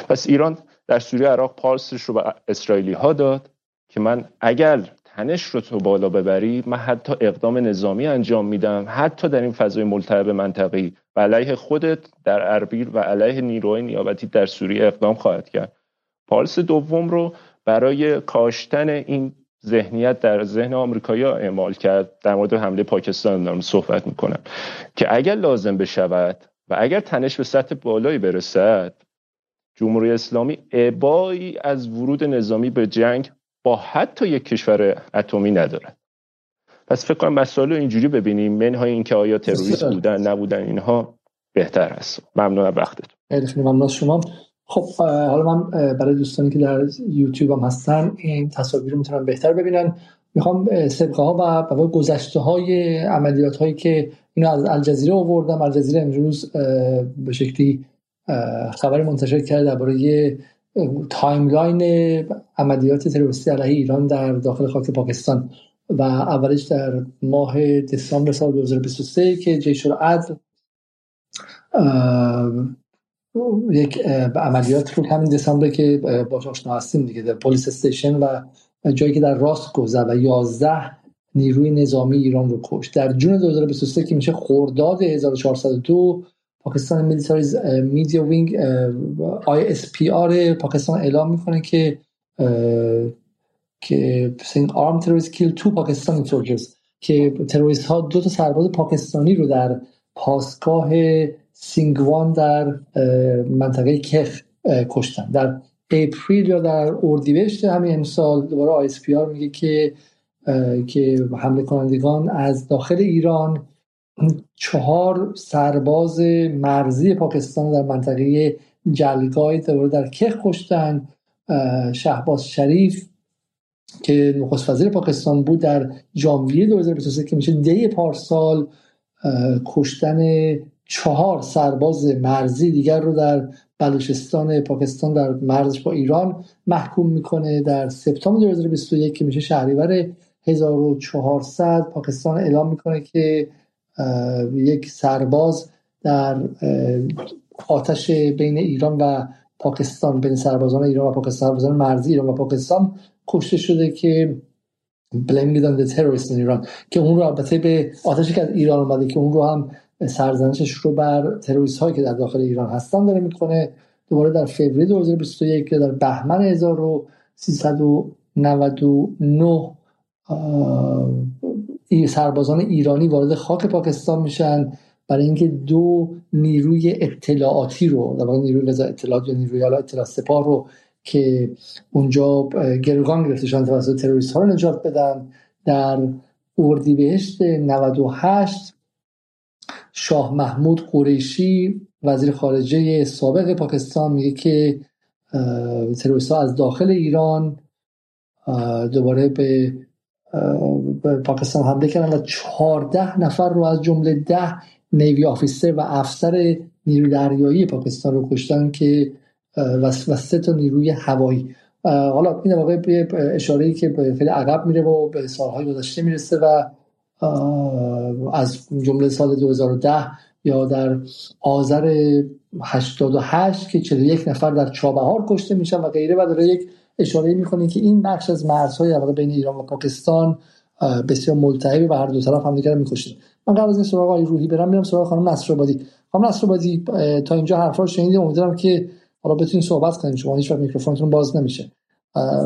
پس ایران در سوریه عراق پارسش رو به اسرائیلی ها داد که من اگر تنش رو تو بالا ببری من حتی اقدام نظامی انجام میدم حتی در این فضای ملتهب منطقی و علیه خودت در اربیل و علیه نیروهای نیابتی در سوریه اقدام خواهد کرد. پارس دوم رو برای کاشتن این ذهنیت در ذهن آمریکایی اعمال کرد. در مورد حمله پاکستان دارم صحبت می‌کنم که اگر لازم بشود و اگر تنش به سطح بالایی برسد جمهوری اسلامی عبایی از ورود نظامی به جنگ با حتی یک کشور اتمی ندارد. پس فکر کنم مسائل اینجوری ببینیم. منهای اینکه آیا تروریست بودن نبودن اینها بهتر است. ممنون از وقتتون. خیلی ممنون شما. خب حالا من برای دوستانی که در یوتیوب هم هستن این تصاویر رو می‌تونن بهتر ببینن. می‌خوام سبقه ها و گذشته های عملیات هایی که اینو از الجزیره آوردم. الجزیره امروز به شکلی خبر منتشر کرده درباره timeline عملیات تروریستی علیه ایران در داخل خاک پاکستان و اولش در ماه دسامبر سال 2023 که جیش العدل یک عملیات رو همین دسامبر که باش آشنا هستیم دیگه در police station و جایی که در راسک گذر و 11 نیروی نظامی ایران رو کشت. در June 2023 که میشه خرداد 1402 پاکستان military's media wing ISPR پاکستان اعلام می‌کنه که که saying armed terrorists killed two Pakistani soldiers که تروریست ها دو تا سرباز پاکستانی رو در پاسگاه سینگوان در منطقه کچ کشتن. در April یا در اردیبهشت همین امسال دوباره ISPR میگه که که حمله کنندگان از داخل ایران چهار سرباز مرزی پاکستان در منطقه جلگای دوباره در کچ کشتن. شهباز شریف که نخست وزیر پاکستان بود در ژانویه 2023 که میشه دی پارسال کشتن چهار سرباز مرزی دیگر رو در بلوچستان پاکستان در مرزش با ایران محکوم می‌کنه. در سپتامبر 2021 که میشه شهریور 1400 پاکستان اعلام می‌کنه که یک سرباز در آتش بین ایران و پاکستان بین سربازان ایران و پاکستان سربازان مرزی ایران و پاکستان کشته شده که بلیم میدن تروریست ایران که اون رو البته به آتشی که از ایران اومده که اون رو هم سرزنشش رو بر تروریست هایی که در داخل ایران هستن داره می‌کنه. دوباره در فوریه 2021 که در بهمن 1399 سربازان ایرانی وارد خاک پاکستان میشن برای اینکه دو نیروی اطلاعاتی رو در نیروی وزارت اطلاعات یا نیروی اطلاعات سپاه رو که اونجا گروگان گرفته توسط تروریست ها رو نجات بدن در اردیبهشت 98 شاه محمود قریشی وزیر خارجه سابق پاکستان میگه که تروریست از داخل ایران دوباره به پاکستان حمله کردن و چهارده نفر رو از جمله ده نیوی آفیسر و افسر نیروی دریایی پاکستان رو کشتن که و سه تا نیروی هوایی. حالا این واقع به اشاره که خیلی عقب میره و به سالهای گذشته می‌رسه و از جمله سال 2010 یا در آذر 88 که 41 نفر در چابهار کشته میشن و غیره و داره یک اشاره می‌کنه که این بخش از مرزهای واقع بین ایران و پاکستان بسیار ملتهب و هر دو طرف هم دیگر می‌کشن من قبل از این سراغ آقای روحی برم میرم سراغ خانم نصر آبادی. خانم نصرآبادی تا اینجا حرفا رو شنیدیم. امیدوارم که حالا بتونید صحبت کنید شما هیچ وقت میکروفونتون باز نمیشه.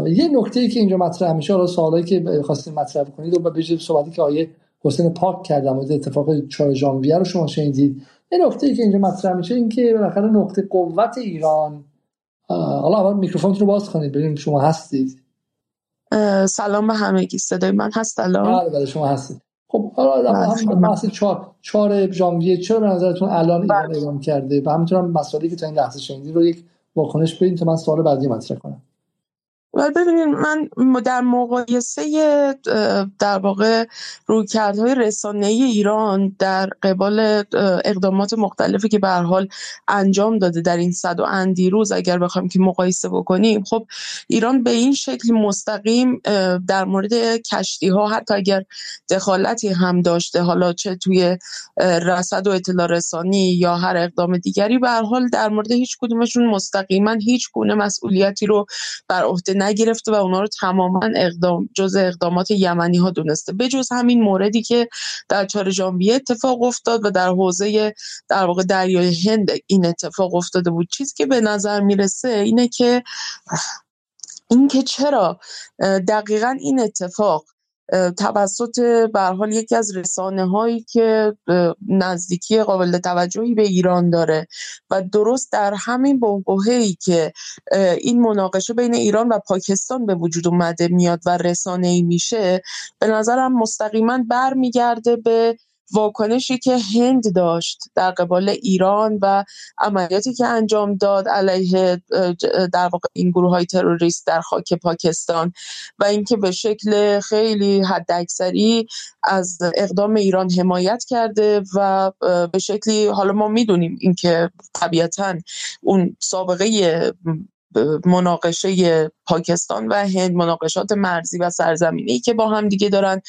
یه نکته ای که اینجا مطرح میشه حالا سوالایی که خواستین مطرح کنید و به صحبتی که آیه حسین پاک کردم مورد اتفاق 4 ژانویه رو شما شنیدید. یه نکته ای که اینجا مطرح میشه این که بالاخره نقطه قوت ایران حالا اول میکروفون رو باز کنید ببینیم شما هستید. سلام به همگی صدای من هست؟ الان بله بله شما هستید. خب حالا هم بحث چهار چهار ژانویه چرا به نظرتون الان ایران بله. اعلام کرده؟ و همینطور هم مسائلی که تا این لحظه شنیدید رو یک واکنش بدین تا من سوال بعدی مطرح کنم. ولی ببینید من در مقایسه در واقع رویکردهای رسانه ایران در قبال اقدامات مختلفی که به حال انجام داده در این صد و اندی روز اگر بخوایم که مقایسه بکنیم خب ایران به این شکل مستقیم در مورد کشتی ها حتی اگر دخالتی هم داشته حالا چه توی رصد و اطلاع رسانی یا هر اقدام دیگری به حال در مورد هیچ کدومشون مستقیما هیچ گونه مسئولیتی رو بر عهده نگرفته و اونا رو تماما اقدام جز اقدامات یمنی ها دونسته جز همین موردی که در 4 ژانویه اتفاق افتاد و در حوزه در واقع دریای هند این اتفاق افتاده بود. چیزی که به نظر می‌رسه اینه که اینکه چرا دقیقا این اتفاق توسط به حال یکی از رسانه هایی که نزدیکی قابل توجهی به ایران داره و درست در همین ای که این مناقشه بین ایران و پاکستان به وجود اومده میاد و رسانه ای میشه به نظرم مستقیما برمیگرده به واکنشی که هند داشت در قبال ایران و عملیاتی که انجام داد علیه در واقع این گروه های تروریست در خاک پاکستان و اینکه به شکل خیلی حداکثری از اقدام ایران حمایت کرده و به شکلی حالا ما می‌دونیم اینکه طبیعتا اون سابقه مناقشه پاکستان و هند مناقشات مرزی و سرزمینی که با هم دیگه دارن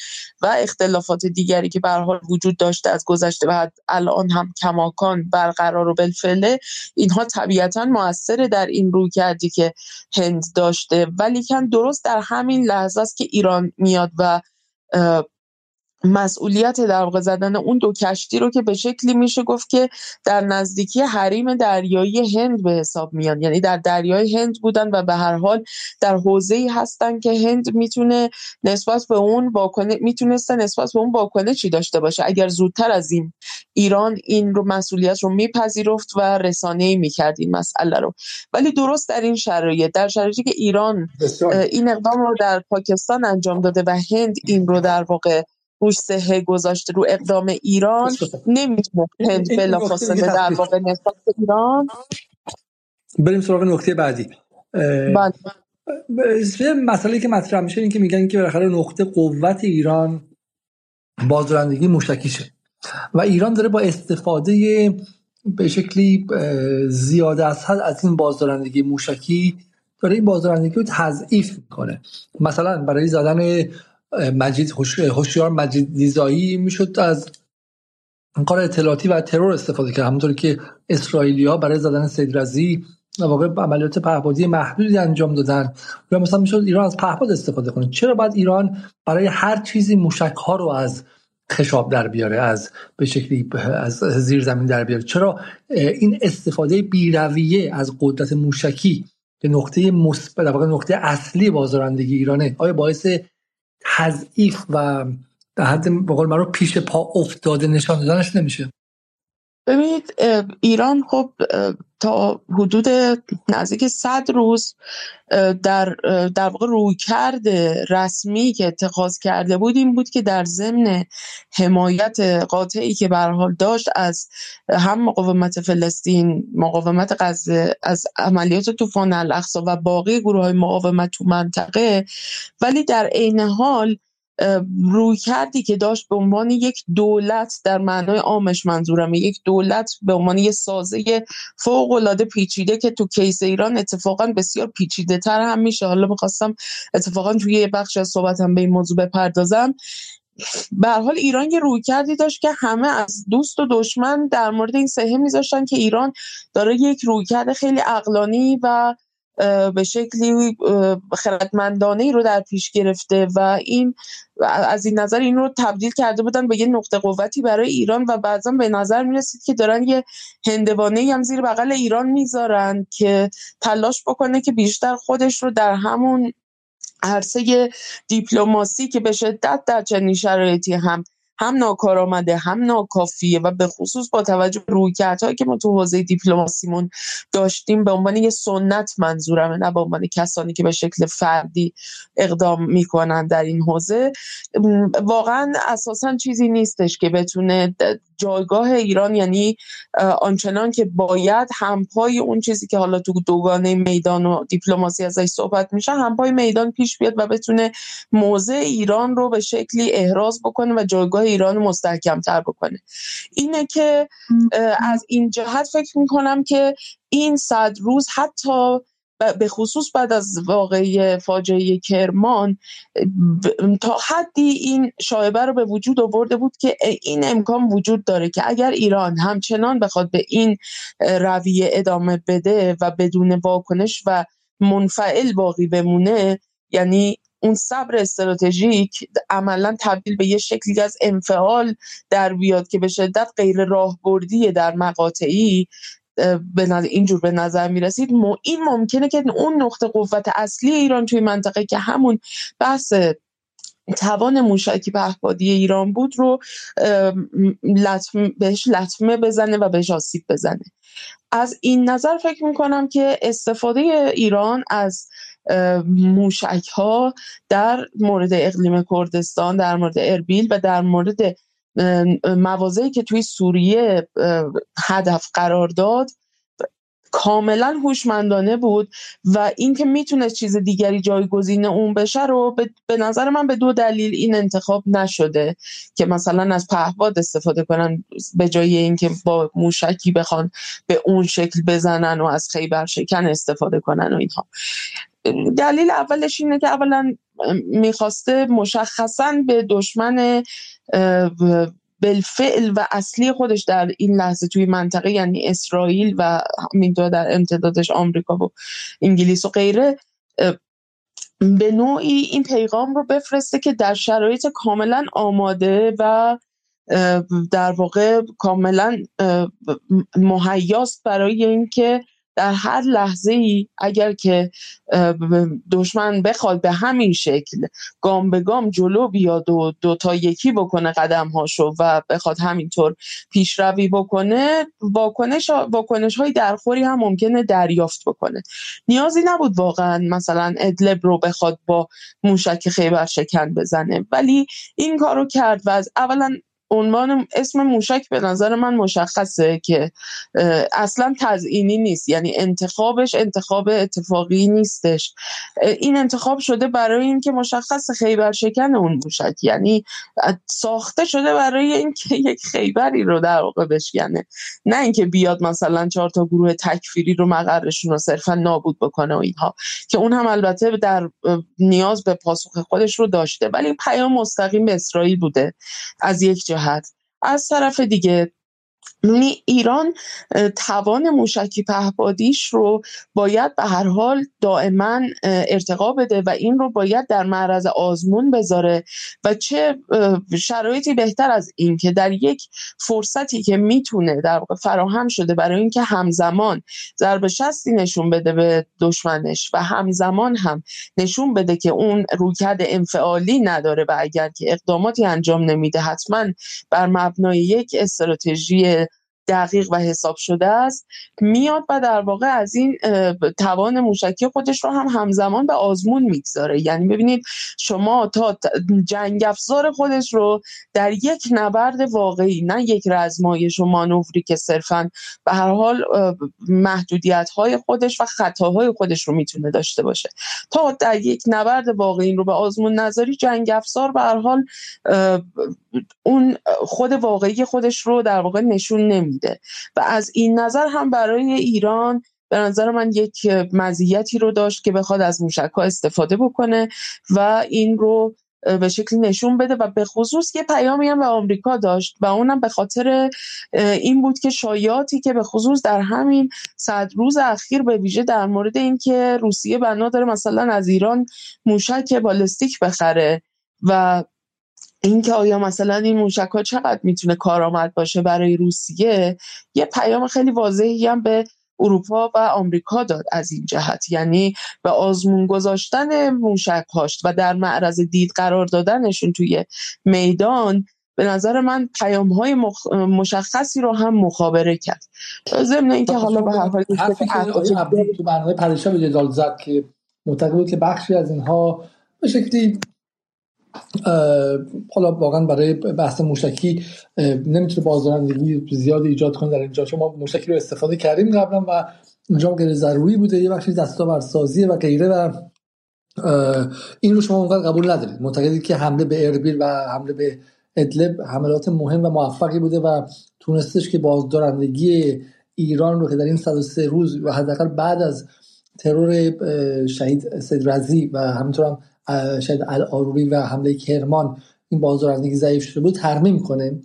و اختلافات دیگری که به حال وجود داشته از گذشته و الان هم کماکان برقرار و بالفعله اینها طبیعتا موثر در این روی کردی که هند داشته. ولی کن درست در همین لحظه است که ایران میاد و مسئولیت در واقع زدن اون دو کشتی رو که به شکلی میشه گفت که در نزدیکی حریم دریایی هند به حساب میان. یعنی در دریای هند بودن و به هر حال در ای هستن که هند می‌تونه نسبت به اون واکنه می‌تونسته نسبت به اون چی داشته باشه. اگر زودتر از این ایران این رو مسئولیت رو میپذیرفت و رسانه‌ای می‌کرد این مسئله رو. ولی درست در این شرایط در شرایطی که ایران این اقدام رو در پاکستان انجام داده و هند این رو در واقع روش سهه گذاشته رو اقدام ایران. نمی‌تونه هند بلافاصله در واقع نسبت ایران. بریم سراغ نکته بعدی. بله. مسئله که مطرح میشه این که میگن که بالاخره نقطه قوت ایران بازدارندگی موشکیشه و ایران داره با استفاده به شکلی زیاده از حد از این بازدارندگی موشکی داره این بازدارندگی رو تضعیف می‌کنه. مثلا برای زدن مجید هوشیار مجید دیزایی می‌شد از کار اطلاعاتی و ترور استفاده کرد. همونطوری که اسرائیلیا برای زدن سید رزی واقع عملیات پهپادی محدودی انجام دادن یا مثلا می‌شد ایران از پهپاد استفاده کنه. چرا باید ایران برای هر چیزی موشک ها رو از خشاب در بیاره از به شکلی از زیر زمین در بیاره؟ چرا این استفاده بیرویه از قدرت موشکی که نقطه مثبت نقطه اصلی بازارندگی ایرانه آیا باعث تضعیف و در حد بقول من رو پیش پا افتاده نشان دادنش نمیشه. ببینید ایران خب تا حدود نزدیک صد روز در در واقع روی کرده رسمی که اتخاذ کرده بود این بود که در ضمن حمایت قاطعی که به حال داشت از هم مقاومت فلسطین مقاومت غزه از عملیات طوفان الاقصا و باقی گروه های مقاومت تو منطقه ولی در عین حال روی کردی که داشت به عنوان یک دولت در معنای عامش منظورم یک دولت به عنوان یک سازه فوق پیچیده که تو کیس ایران اتفاقا بسیار پیچیده تر هم میشه. حالا می‌خواستم اتفاقا توی یه بخش از صحبتم به این موضوع بپردازم. به حال ایران یه روی کردی داشت که همه از دوست و دشمن در مورد این سهه میذاشتن که ایران داره یک رویکرد خیلی اقلانی و به شکلی خردمندانه ای رو در پیش گرفته و این از این نظر این رو تبدیل کرده بودن به یه نقطه قوتی برای ایران و بعضا به نظر می‌رسید که دارن یه هندوانه هم زیر بغل ایران می‌ذارن که تلاش بکنه که بیشتر خودش رو در همون عرصه دیپلماسی که به شدت در چنین شرایطی هم هم ناکارآمده هم ناکافیه و به خصوص با توجه به رویکردهایی که ما تو حوزه دیپلماسیمون داشتیم به عنوان یه سنت منظورمه نه به عنوان کسانی که به شکل فردی اقدام می‌کنن در این حوزه. واقعا اساسا چیزی نیستش که بتونه جایگاه ایران یعنی آنچنان که باید همپای اون چیزی که حالا تو دوگانه میدان و دیپلماسی ازش صحبت میشه همپای میدان پیش بیاد و بتونه موضع ایران رو به شکلی احراز بکنه و جایگاه ایران رو تر بکنه. اینه که از این جهت فکر می‌کنم که این صد روز حتی به خصوص بعد از واقعی فاجعه کرمان تا حدی این شایبه رو به وجود آورده بود که این امکان وجود داره که اگر ایران همچنان بخواد به این رویه ادامه بده و بدون واکنش و منفعل باقی بمونه یعنی اون صبر استراتژیک عملا تبدیل به یه شکلی از انفعال در بیاد که به شدت غیر راهبردی در مقاطعی به اینجور به نظر می رسید این ممکنه که اون نقطه قوت اصلی ایران توی منطقه که همون بحث توان موشکی پهپادی ایران بود رو لطم بهش لطمه بزنه و بهش آسیب بزنه. از این نظر فکر می‌کنم که استفاده ایران از موشک ها در مورد اقلیم کردستان در مورد اربیل و در مورد مواضعی که توی سوریه هدف قرار داد کاملا هوشمندانه بود و اینکه می‌تونه چیز دیگری جایگزین اون بشه رو به نظر من به دو دلیل این انتخاب نشده که مثلا از پهباد استفاده کنن به جای اینکه با موشکی بخوان به اون شکل بزنن و از خیبر شکن استفاده کنن و اینها. دلیل اولش اینه که اولا می‌خواسته مشخصا به دشمن بالفعل و اصلی خودش در این لحظه توی منطقه یعنی اسرائیل و همینطور در امتدادش آمریکا و انگلیس و غیره به نوعی این پیغام رو بفرسته که در شرایط کاملا آماده و در واقع کاملا مهیاست برای اینکه در هر لحظه ای اگر که دشمن بخواد به همین شکل گام به گام جلو بیاد و دو تا یکی بکنه قدم هاشو و بخواد همینطور پیشروی بکنه واکنش واکنش های درخوری هم ممکنه دریافت بکنه. نیازی نبود واقعا مثلا ادلب رو بخواد با موشک خیبر شکن بزنه ولی این کارو کرد و از اولا عنوان اسم موشک به نظر من مشخصه که اصلا تزئینی نیست. یعنی انتخابش انتخاب اتفاقی نیستش. این انتخاب شده برای اینکه مشخص خیبر شکن اون موشک. یعنی ساخته شده برای اینکه یک خیبری رو در واقع بشکنه. نه اینکه بیاد مثلا چهار تا گروه تکفیری رو مقرشون رو صرفا نابود بکنه و اینها که اون هم البته در نیاز به پاسخ خودش رو داشته. ولی پیام مستقیم به اسرائیل بوده از یک جهت از طرف دیگه ایران توان موشکی پهپادیش رو باید به هر حال دائما ارتقا بده و این رو باید در معرض آزمون بذاره و چه شرایطی بهتر از این که در یک فرصتی که می‌تونه در واقع فراهم شده برای اینکه همزمان ضرب شستی نشون بده به دشمنش و همزمان هم نشون بده که اون رویکرد انفعالی نداره و اگر که اقداماتی انجام نمیده حتما بر مبنای یک استراتژی دقیق و حساب شده است میاد و در واقع از این توان موشکی خودش رو هم همزمان به آزمون می‌گذاره. یعنی ببینید شما تا جنگ افزار خودش رو در یک نبرد واقعی نه یک رزمایش و مانوری که صرفا به هر حال محدودیت های خودش و خطاهای خودش رو می‌تونه داشته باشه. تا در یک نبرد واقعی رو به آزمون نظری جنگ افزار به هر حال اون خود واقعی خودش رو در واقع نشون نمیده. و از این نظر هم برای ایران به نظر من یک مزیتی رو داشت که بخواد از موشک ها استفاده بکنه و این رو به شکل نشون بده و به خصوص یه پیامی هم به آمریکا داشت و اونم به خاطر این بود که شایعاتی که به خصوص در همین صد روز اخیر به ویژه در مورد اینکه روسیه بنا داره مثلا از ایران موشک بالستیک بخره و اینکه آیا مثلا این موشک ها چقدر می‌تونه کارآمد باشه برای روسیه یه پیام خیلی واضحی هم به اروپا و آمریکا داد از این جهت. یعنی به آزمون گذاشتن موشک هاشت و در معرض دید قرار دادنشون توی میدان به نظر من پیام های مشخصی رو هم مخابره کرد. ضمن اینکه حالا به هر حال تو برنامه پریشا به جدال زد که معتقد بود که بخشی از اینها به شکلی حالا واقعا برای بحث موشکی نمی‌تونه بازدارندگی زیاد ایجاد کنه در اینجا شما موشکی رو استفاده کردیم قبلا و اینجا غیر ضروری بوده یه بخشی دستاوردسازی و غیره و این رو شما اونقدر قبول ندارید. معتقدید که حمله به اربیل و حمله به ادلب حملات مهم و موفقی بوده و تونستش که بازدارندگی ایران رو که در این 103 روز و حداقل بعد از ترور شهید سید رزی و همینطور هم شاید الآروری و حمله کرمان این بازدارندگی ضعیف شده بود ترمیم کنه.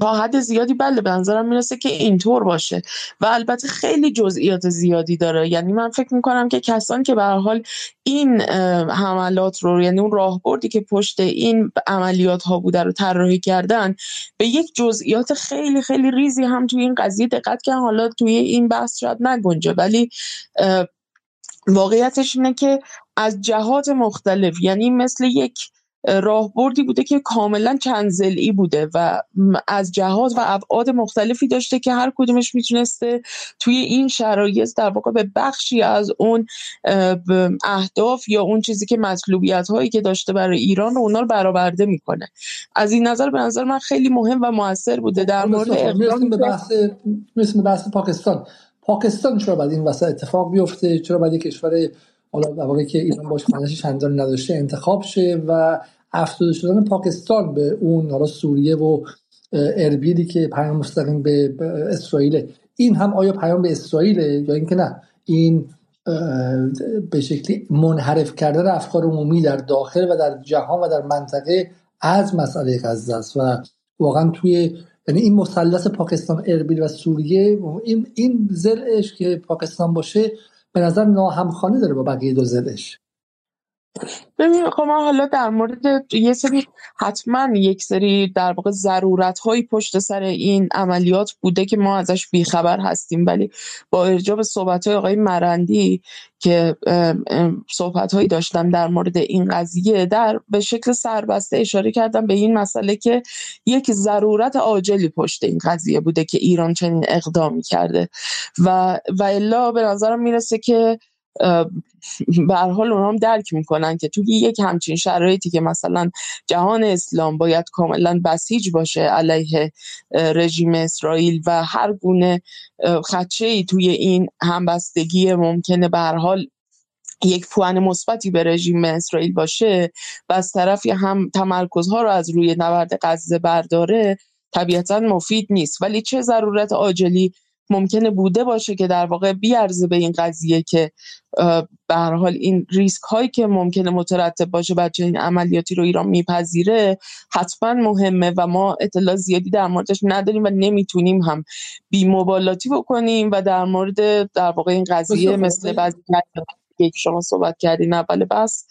با حد زیادی بله به نظرم می‌رسه که اینطور باشه. و البته خیلی جزئیات زیادی داره. یعنی من فکر می‌کنم که کسان که به حال این حملات رو یعنی اون راهبردی که پشت این عملیات ها بوده رو طراحی کردن به یک جزئیات خیلی خیلی ریزی هم توی این قضیه دقت کردن. حالا توی این بحث شاید نگنجه ولی واقعیتش اینه که از جهات مختلف. یعنی مثل یک راهبردی بوده که کاملا چند زلی بوده و از جهات و ابعاد مختلفی داشته که هر کدومش می‌تونسته توی این شرایط در واقع به بخشی از اون اهداف یا اون چیزی که مطلوبیت هایی که داشته برای ایران رو اونا رو برآورده می‌کنه. از این نظر به نظر من خیلی مهم و موثر بوده در مورد اقدام به بحث بحث پاکستان. پاکستان چرا باید این وسط اتفاق بیفته؟ چرا باید کشور حالا واقعی که ایران باش خانش چندانی نداشته انتخاب شه و افزوده شدن پاکستان به اون حالا سوریه و اربیلی که پیام مستقیم به اسرائیل این هم آیا پیام به اسرائیل یا اینکه نه؟ این به شکلی منحرف کردن افکار عمومی در داخل و در جهان و در منطقه از مسئله غزه است و واقعا توی یعنی این مثلث پاکستان اربیل و سوریه این این زلش که پاکستان باشه به نظر ناهمخانی داره با بقیه دو زلش ببین خب ما حالا در مورد یه سری حتما یک سری در واقع ضرورت هایی پشت سر این عملیات بوده که ما ازش بیخبر هستیم. ولی با ارجاع به صحبت های آقای مرندی که صحبت هایی داشتم در مورد این قضیه در به شکل سربسته اشاره کردم به این مسئله که یک ضرورت عاجلی پشت این قضیه بوده که ایران چنین اقدامی کرده. و و الا به نظرم می‌رسه که به حال اونها هم درک می‌کنن که توی یک همچین شرایطی که مثلا جهان اسلام باید کاملا بسیج باشه علیه رژیم اسرائیل و هر گونه خدشه ای توی این همبستگی ممکنه به حال یک پوان مثبتی به رژیم اسرائیل باشه و از طرفی هم تمرکزها رو از روی نبرد غزه برداره طبیعتا مفید نیست. ولی چه ضرورت عاجلی ممکنه بوده باشه که در واقع بیارزه به این قضیه که به هر حال این ریسک هایی که ممکنه مترتب باشه بچه این عملیاتی رو ایران میپذیره حتما مهمه و ما اطلاع زیادی در موردش نداریم و نمی‌تونیم هم بی مبالاتی بکنیم و در مورد در واقع این قضیه مثل بعضی که شما صحبت کردین اول بس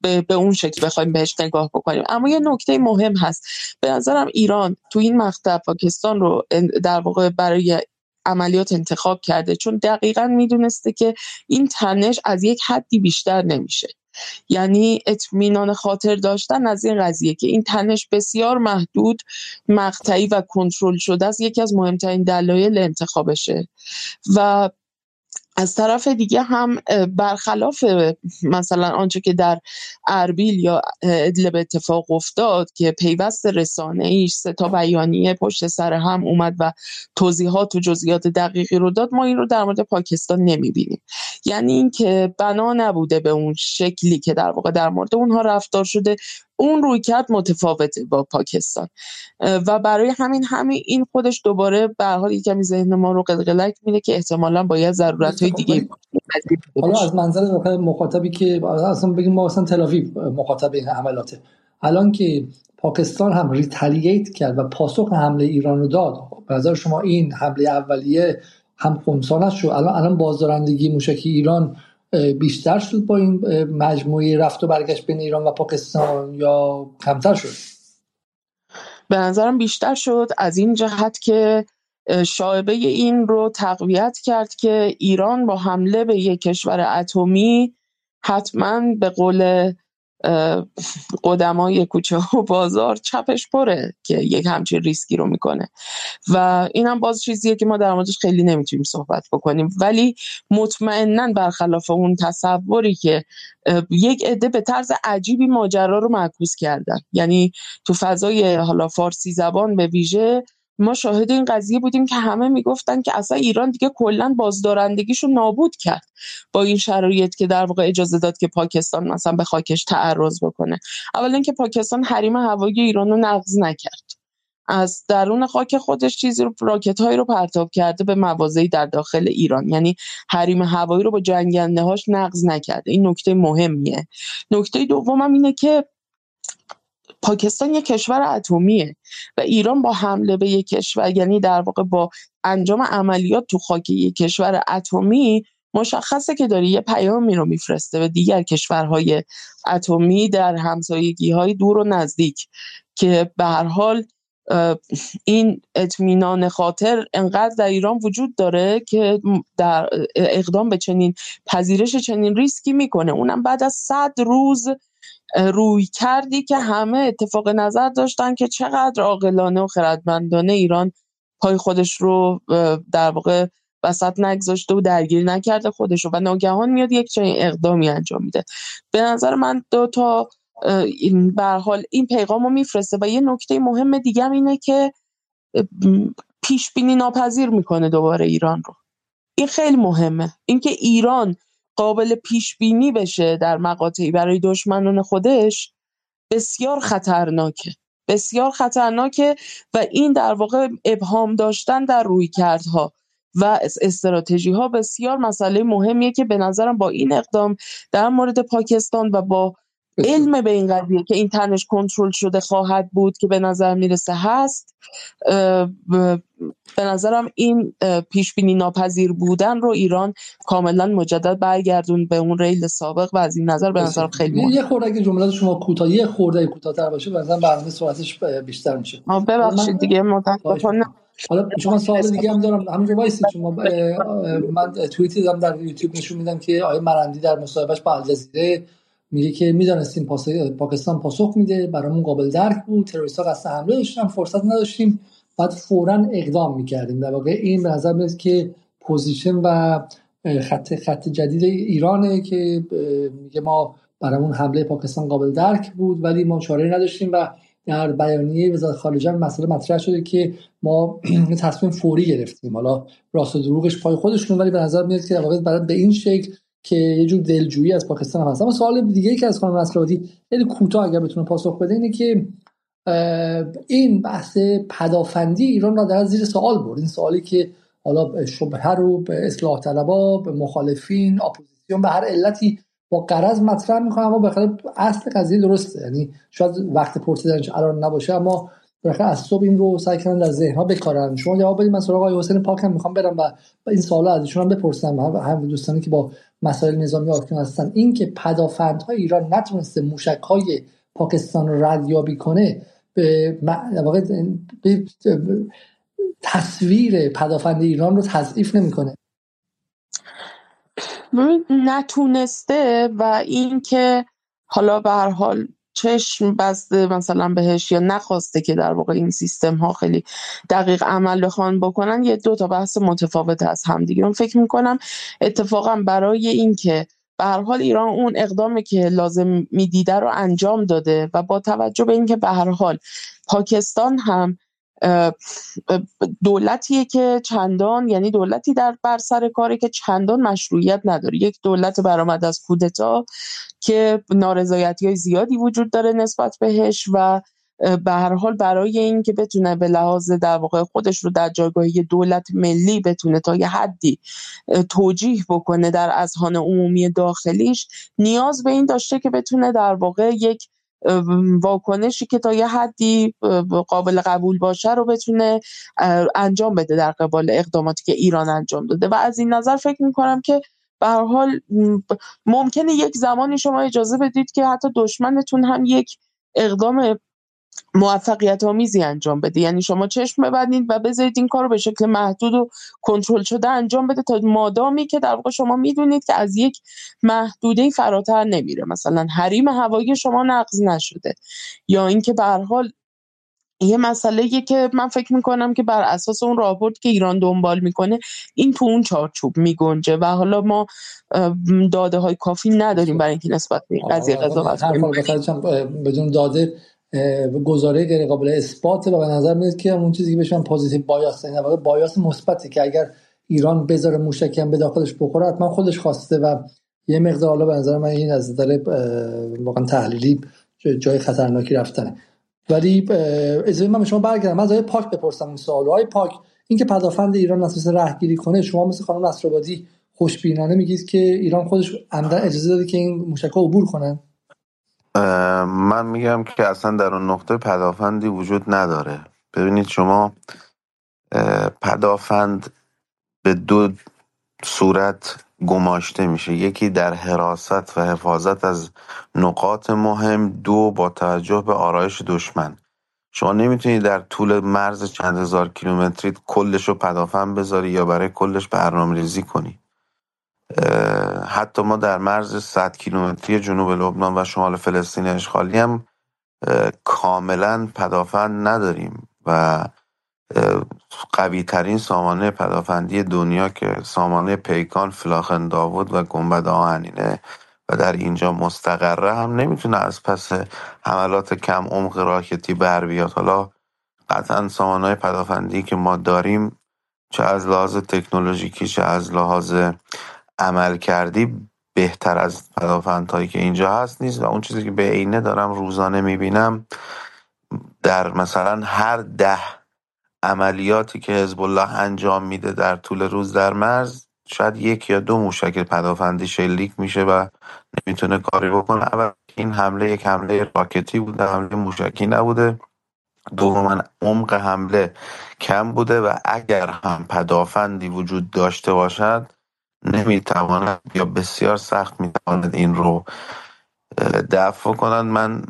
به, به اون شکل بخوایم بهش نگاه بکنیم. اما یه نکته مهم هست. به نظرم ایران تو این مقطع پاکستان رو در واقع برای عملیات انتخاب کرده. چون دقیقا می‌دونسته که این تنش از یک حدی بیشتر نمیشه. یعنی اطمینان خاطر داشتن از این قضیه که این تنش بسیار محدود مقطعی و کنترل شده است یکی از مهمترین دلایل انتخابشه. و از طرف دیگه هم برخلاف مثلا آنچه که در اربیل یا ادلب اتفاق افتاد که پیوست رسانه ایش سه تا بیانیه پشت سر هم اومد و توضیحات و جزئیات دقیقی رو داد ما این رو در مورد پاکستان نمی‌بینیم. یعنی اینکه بنا نبوده به اون شکلی که در واقع در مورد اونها رفتار شده. اون روی کرد متفاوته با پاکستان. و برای همین همین این خودش دوباره به حال کمی ذهن ما رو قلقلک میده که احتمالا باید ضرورت های دیگه حالا از منظر مخاطبی که اصلا بگیم ما اصلا تلافی مخاطب این حملاته. الان که پاکستان هم ریتالییت کرد و پاسخ حمله ایران رو داد به نظر شما این حمله اولیه هم خمسانت شد الان الان بازدارندگی موشکی ایران بیشتر شد با این مجموعه رفت و برگشت بین ایران و پاکستان یا کمتر شد؟ به نظرم بیشتر شد. از این جهت که شایبه این رو تقویت کرد که ایران با حمله به یک کشور اتمی حتما به قول قدمای کوچه و بازار چپش پره که یک همچین ریسکی رو می‌کنه. و این هم باز چیزیه که ما در موردش خیلی نمی‌تونیم صحبت بکنیم. ولی مطمئنا برخلاف اون تصوری که یک عده به طرز عجیبی ماجرا رو معکوس کردن. یعنی تو فضای حالا فارسی زبان به ویژه ما شاهد این قضیه بودیم که همه می‌گفتن که اصلا ایران دیگه کلا بازدارندگیشو نابود کرد با این شرایط که در واقع اجازه داد که پاکستان مثلا به خاکش تعرض بکنه. اولا که پاکستان حریم هوایی ایران رو نقض نکرد. از درون خاک خودش چیزی رو راکت هایی رو پرتاب کرده به مواضعی در داخل ایران. یعنی حریم هوایی رو با جنگنده هاش نقض نکرده. این نکته مهمیه. نکته دومم اینه که پاکستان یک کشور اتمیه و ایران با حمله به یک کشور یعنی در واقع با انجام عملیات تو خاک یک کشور اتمی مشخصه که داره یه پیامی رو میفرسته به دیگر کشورهای اتمی در همسایگی های دور و نزدیک که به هر حال این اطمینان خاطر انقدر در ایران وجود داره که در اقدام به چنین پذیرش چنین ریسکی می‌کنه. اونم بعد از صد روز روی کردی که همه اتفاق نظر داشتن که چقدر عاقلانه و خردمندانه ایران پای خودش رو در واقع وسط نگذاشته و درگیری نکرده خودش رو و ناگهان میاد یک چنین اقدامی انجام میده. به نظر من دو تا این حال این پیغام رو میفرسته و یه نکته مهم دیگه اینه که پیش بینی ناپذیر می‌کنه دوباره ایران رو. این خیلی مهمه. اینکه ایران قابل پیش بینی بشه در مقاطعی برای دشمنان خودش بسیار خطرناکه. بسیار خطرناکه و این در واقع ابهام داشتن در روی کردها و استراتژی ها بسیار مسئله مهمیه که به نظرم با این اقدام در مورد پاکستان و با علم به این قضیه که این تنش کنترل شده خواهد بود که به نظر می‌رسه هست به نظرم این پیش بینی ناپذیر بودن رو ایران کاملا مجدد برگردون به اون ریل سابق و از این نظر به نظرم خیلی مهمه یه خورده اگه جملات شما کوتاه یه خورده کوتاه‌تر باشه مثلا برنامه سرعتش بیشتر میشه. ببخشید دیگه متاسفانه حالا شما سوال دیگه هم دارم. همینجا وایسی شما. من توییتی دادم در یوتیوب نشون میدم که آقای مرندی در مصاحبهش با الجزیره میگه که می‌دانستیم پاکستان پاسخ میده برامون قابل درک بود. تروریست ها قصد حمله داشتن فرصت نداشتیم. بعد فورا اقدام می‌کردیم. در واقع این به نظر میاد که position و خط خط جدید ایرانه که میگه ما برامون حمله پاکستان قابل درک بود ولی ما چاره نداشتیم و در بیانیه وزارت خارجه مسئله مطرح شده که ما تصمیم فوری گرفتیم. حالا راست و دروغش پای خودشون ولی به نظر میاد که برای به این شکل که یه جور دلجویی از پاکستان هم هست. اما سوال دیگه ای که از خانم نصرآبادی خیلی کوتاه اگر بتونه پاسخ بده اینه که این بحث پدافندی ایران را در زیر سوال برد. این سوالی که حالا شبهه رو به اصلاح طلبا به مخالفین اپوزیسیون به هر علتی با غرض مطرح می‌کنه اما بخاطر اصل قضیه درسته. یعنی شاید وقت پرسیدنش الان نباشه اما بالاخره از صبح این رو سعی کردن در ذهن ها بکارن. شما جواب بدید من سراغ آقای حسین پاک هم می‌خوام برم و این سوالا از ایشون هم بپرسم. هم دوستانی که با مسائل نظامی آشنا هستن. این که پدافندهای ایران نتونسته موشک های پاکستان رو ردیابی کنه به, به تصویر پدافند ایران رو تضعیف نمی‌کنه. نتونسته و اینکه حالا به هر حال چشم بسته مثلا بهش یا نخواسته که در واقع این سیستم ها خیلی دقیق عمل بخوان بکنن یه دو تا بحث متفاوت از همدیگه. فکر می‌کنم اتفاقا برای اینکه به هر حال ایران اون اقدامی که لازم می‌دیده رو انجام داده و با توجه به اینکه به هر حال پاکستان هم دولتیه که چندان یعنی دولتی در بر سر کاری که چندان مشروعیت نداره. یک دولت برآمد از کودتا که نارضایتی های زیادی وجود داره نسبت بهش و به هر حال برای اینکه بتونه به لحاظ در واقع خودش رو در جایگاه دولت ملی بتونه تا یه حدی توجیه بکنه در اذهان عمومی داخلیش نیاز به این داشته که بتونه در واقع یک واکنشی که تا یه حدی قابل قبول باشه رو بتونه انجام بده در قبال اقداماتی که ایران انجام داده. و از این نظر فکر می‌کنم که به هر حال ممکنه یک زمانی شما اجازه بدید که حتی دشمنتون هم یک اقدام موفقیت آمیزی انجام بده. یعنی شما چشم ببندید و بذارید این کار رو به شکل محدود و کنترل شده انجام بده تا مادامی که در واقع شما می‌دونید که از یک محدوده فراتر نمیره. مثلا حریم هوایی شما نقض نشده. یا اینکه به هر حال یه مسئله که من فکر می‌کنم که بر اساس اون راپورت که ایران دنبال می‌کنه این تو اون چارچوب میگنجه و حالا ما داده های کافی نداریم برای اینکه نسبت به این قضیه قضاوت کنیم. بدون داده گزاره غیر قابل اثبات و به نظر میاد که اون چیزی که بهش من positive bias این واقع bias مثبتی که اگر ایران بذاره موشکی به داخلش بخوره حتما خودش خواسته و یه مقدار حالا به نظر من این از نظر واقعا تحلیلی جای خطرناکی رفتنه. ولی اجازه من به شما برگردم. از پاک بپرسم این سوالو. آقای پاک اینکه پدافند ایران اساس رهگیری کنه شما مثل خانم نصرآبادی خوشبینانه میگید که ایران خودش عمدا اجازه داده که این موشک‌ها عبور کنن؟ من میگم که اصلا در اون نقطه پدافندی وجود نداره. ببینید شما پدافند به دو صورت گماشته میشه. یکی در حراست و حفاظت از نقاط مهم دو با توجه به آرایش دشمن. شما نمی‌تونید در طول مرز چند هزار کیلومتری کلش رو پدافند بذاری یا برای کلش برنامه ریزی کنی. حتی ما در مرز 100 کیلومتری جنوب لبنان و شمال فلسطین اشغالی هم کاملا پدافند نداریم و قوی ترین سامانه پدافندی دنیا که سامانه پیکان فلاخن داوود و گنبد آهنینه و در اینجا مستقره هم نمی‌تونه از پس حملات کم عمق راکتی بر بیاد. حالا قطعا سامانه پدافندی که ما داریم چه از لحاظ تکنولوژیکی چه از لحاظ عمل کردی بهتر از پدافندهایی که اینجا هست نیست و اون چیزی که به عینه دارم روزانه می‌بینم. در مثلا هر ده عملیاتی که حزب الله انجام میده در طول روز در مرز شاید یک یا دو موشک پدافندی شلیک میشه و نمی‌تونه کاری بکنه. اول این حمله یک حمله راکتی بوده حمله موشکی نبوده. دوما عمق حمله کم بوده و اگر هم پدافندی وجود داشته باشد نمی‌تواند یا بسیار سخت می‌تواند این رو دفع کنند. من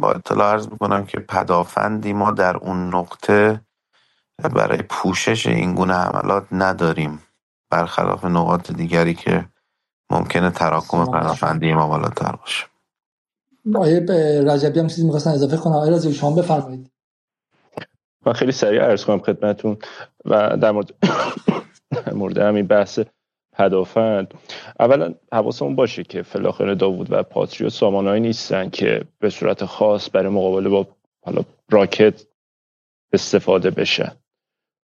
با اطلاع عرض می‌کنم که پدافندی ما در اون نقطه برای پوشش این گونه حملات نداریم. برخلاف نقاط دیگری که ممکنه تراکم پدافندی ما بالاتر باشه. آیه رجبی هم چیزی می‌خواستن اضافه کنم آیه رجبی شما بفرمایید. من خیلی سریع عرض کنم خدمتون و در مورد در مورد همین بحث پدافند اولا حواسمون باشه که فلاخن داوود و پاتریوت سامانهایی نیستن که به صورت خاص برای مقابله با حالا راکت استفاده بشن.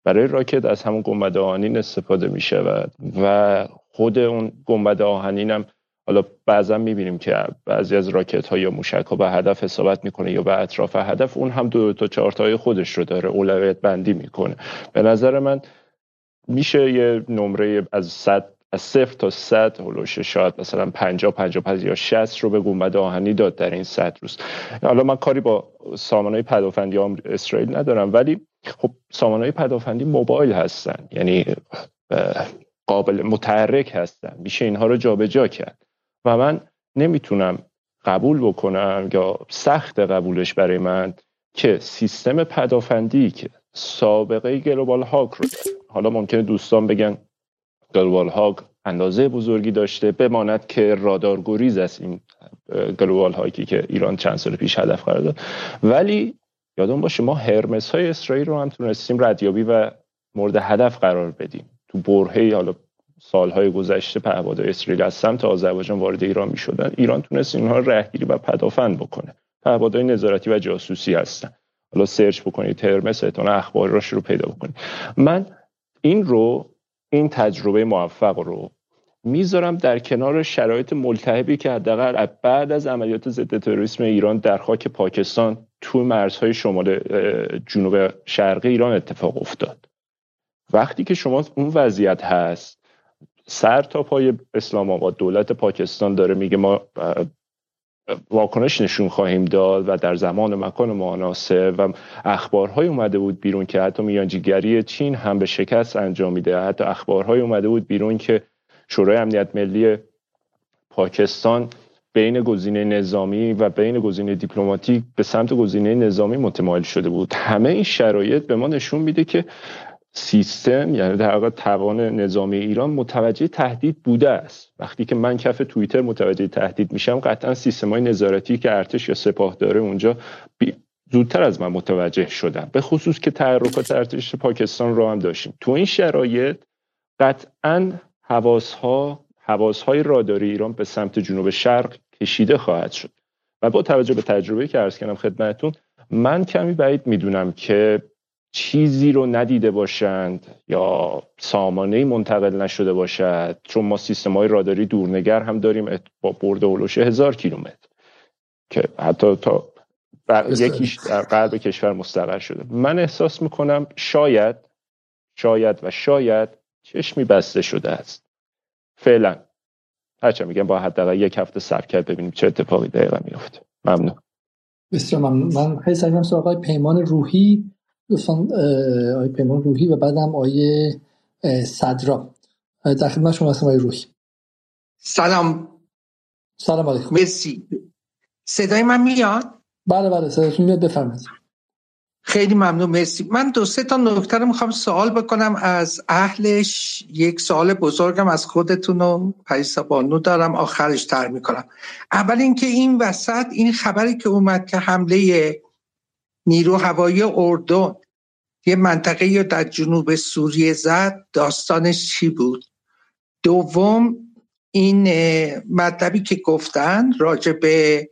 برای راکت از همون گنبد آهنین استفاده می شود و خود اون گنبد آهنین هم حالا بعضا می‌بینیم که بعضی از راکت ها یا موشک ها به هدف حسابت می‌کنه یا به اطراف هدف اون هم دو تا های خودش رو داره اولویت بندی می‌کنه. به نظر من میشه یه نمره از 100 از صفر تا 100 هلوش شاید مثلا 50 55 یا 60 رو به گنبد آهنی داد در این 100 روز. حالا من کاری با سامانه پدافندی اسرائیل ندارم ولی خب سامانه پدافندی موبایل هستن یعنی قابل متحرک هستن. میشه اینها رو جابجا کرد. و من نمی‌تونم قبول بکنم یا سخت قبولش برای من که سیستم پدافندی که سابقه Global Hawk رو داره. حالا ممکنه دوستان بگن Global Hawk اندازه بزرگی داشته بماند که رادار گریز است این Global Hawk ی که ایران چند سال پیش هدف قرار داد. ولی یادم باشه ما هرمس های اسرائیل رو هم تونستیم ردیابی و مورد هدف قرار بدیم. تو برهه حالا سالهای گذشته پهپادهای اسرائیل از سمت آذربایجان وارد ایران می شدن ایران تونست اینها رهگیری و پدافند بکنه. پهپادهای نظارتی و جاسوسی هستن. حالا سرچ بکنید ترمس احتمال اخبارش رو پیدا بکنید. من این رو این تجربه موفق رو می‌ذارم در کنار شرایط ملتهبی که حداقل بعد از عملیات ضد تروریسم ایران در خاک پاکستان تو مرزهای شمال جنوب شرقی ایران اتفاق افتاد. وقتی که شما اون وضعیت هست سر تا پای اسلام آباد دولت پاکستان داره میگه ما واکنش نشون خواهیم داد و در زمان و مکان مناسب و اخبارهای اومده بود بیرون که حتی میانجیگری چین هم به شکست انجام میده. حتی اخبارهای اومده بود بیرون که شورای امنیت ملی پاکستان بین گزینه نظامی و بین گزینه دیپلماتیک به سمت گزینه نظامی متمایل شده بود. همه این شرایط به ما نشون میده که سیستم یعنی در واقع توان نظامی ایران متوجه تهدید بوده است. وقتی که من کف توییتر متوجه تهدید میشم قطعا سیستم های نظارتی که ارتش یا سپاه داره اونجا زودتر از من متوجه شدم به خصوص که تحرکات ارتش پاکستان رو هم داشتیم. تو این شرایط قطعا حواسها حواسهای راداری ایران به سمت جنوب شرق کشیده خواهد شد. و با توجه به تجربه که عرض کردم خدمتتون من کمی بعید می‌دونم که چیزی رو ندیده باشند یا سامانه منتقل نشده باشد چون ما سیستم های راداری دورنگر هم داریم با برد اولوشه هزار کیلومتر که حتی تا یکیش در قلب کشور مستقر شده. من احساس می‌کنم شاید شاید و شاید چشمی بسته شده است. فعلا. هرچه میگم با حداقل یک هفته صبر کرد ببینیم چه اتفاقی دقیقا میفته ممنون. بسیار ممنون. من خیلی سعی سراغ پیمان روحی. دوستان آقای پیمان روحی و بعدم آقای صدرا. در خدمت شما هستم آقای روحی. سلام. سلام علیکم. مرسی. صدای من میاد؟ بله بله صدایتون میاد بفرمایید. خیلی ممنون مرسی. من دو سه تا نکته رو می‌خوام سوال بکنم. از اهلش یک سوال بزرگم از خودتون و پریسا بانو دارم آخرش تر می‌کنم. اول اینکه این وسط این خبری که اومد که حمله نیرو هوایی اردن. یه منطقه در جنوب سوریه زد. داستانش چی بود؟ دوم این مطلبی که گفتن راجع به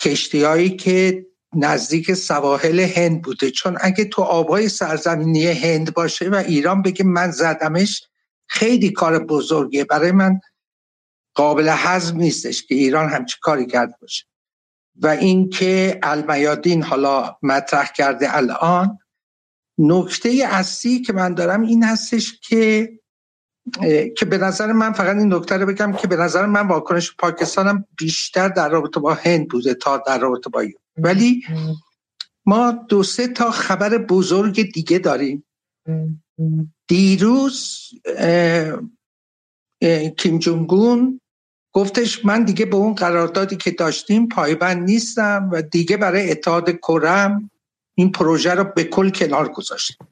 کشتی هایی که نزدیک سواحل هند بوده. چون اگه تو آبهای سرزمینی هند باشه و ایران بگه من زدمش خیلی کار بزرگیه. برای من قابل حزم نیستش که ایران همچی کاری کرده باشه. و اینکه المیادین حالا مطرح کرده الان نکته اصلی که من دارم این هستش که که به نظر من فقط این نکته رو بگم که به نظر من واکنش پاکستانم بیشتر در رابطه با هند بوده تا در رابطه با ایران. ولی ما دو سه تا خبر بزرگ دیگه داریم. دیروز کیم جونگون گفتش من دیگه به اون قراردادی که داشتیم پایبند نیستم و دیگه برای اتحاد کرم این پروژه رو به کل کنار گذاشتیم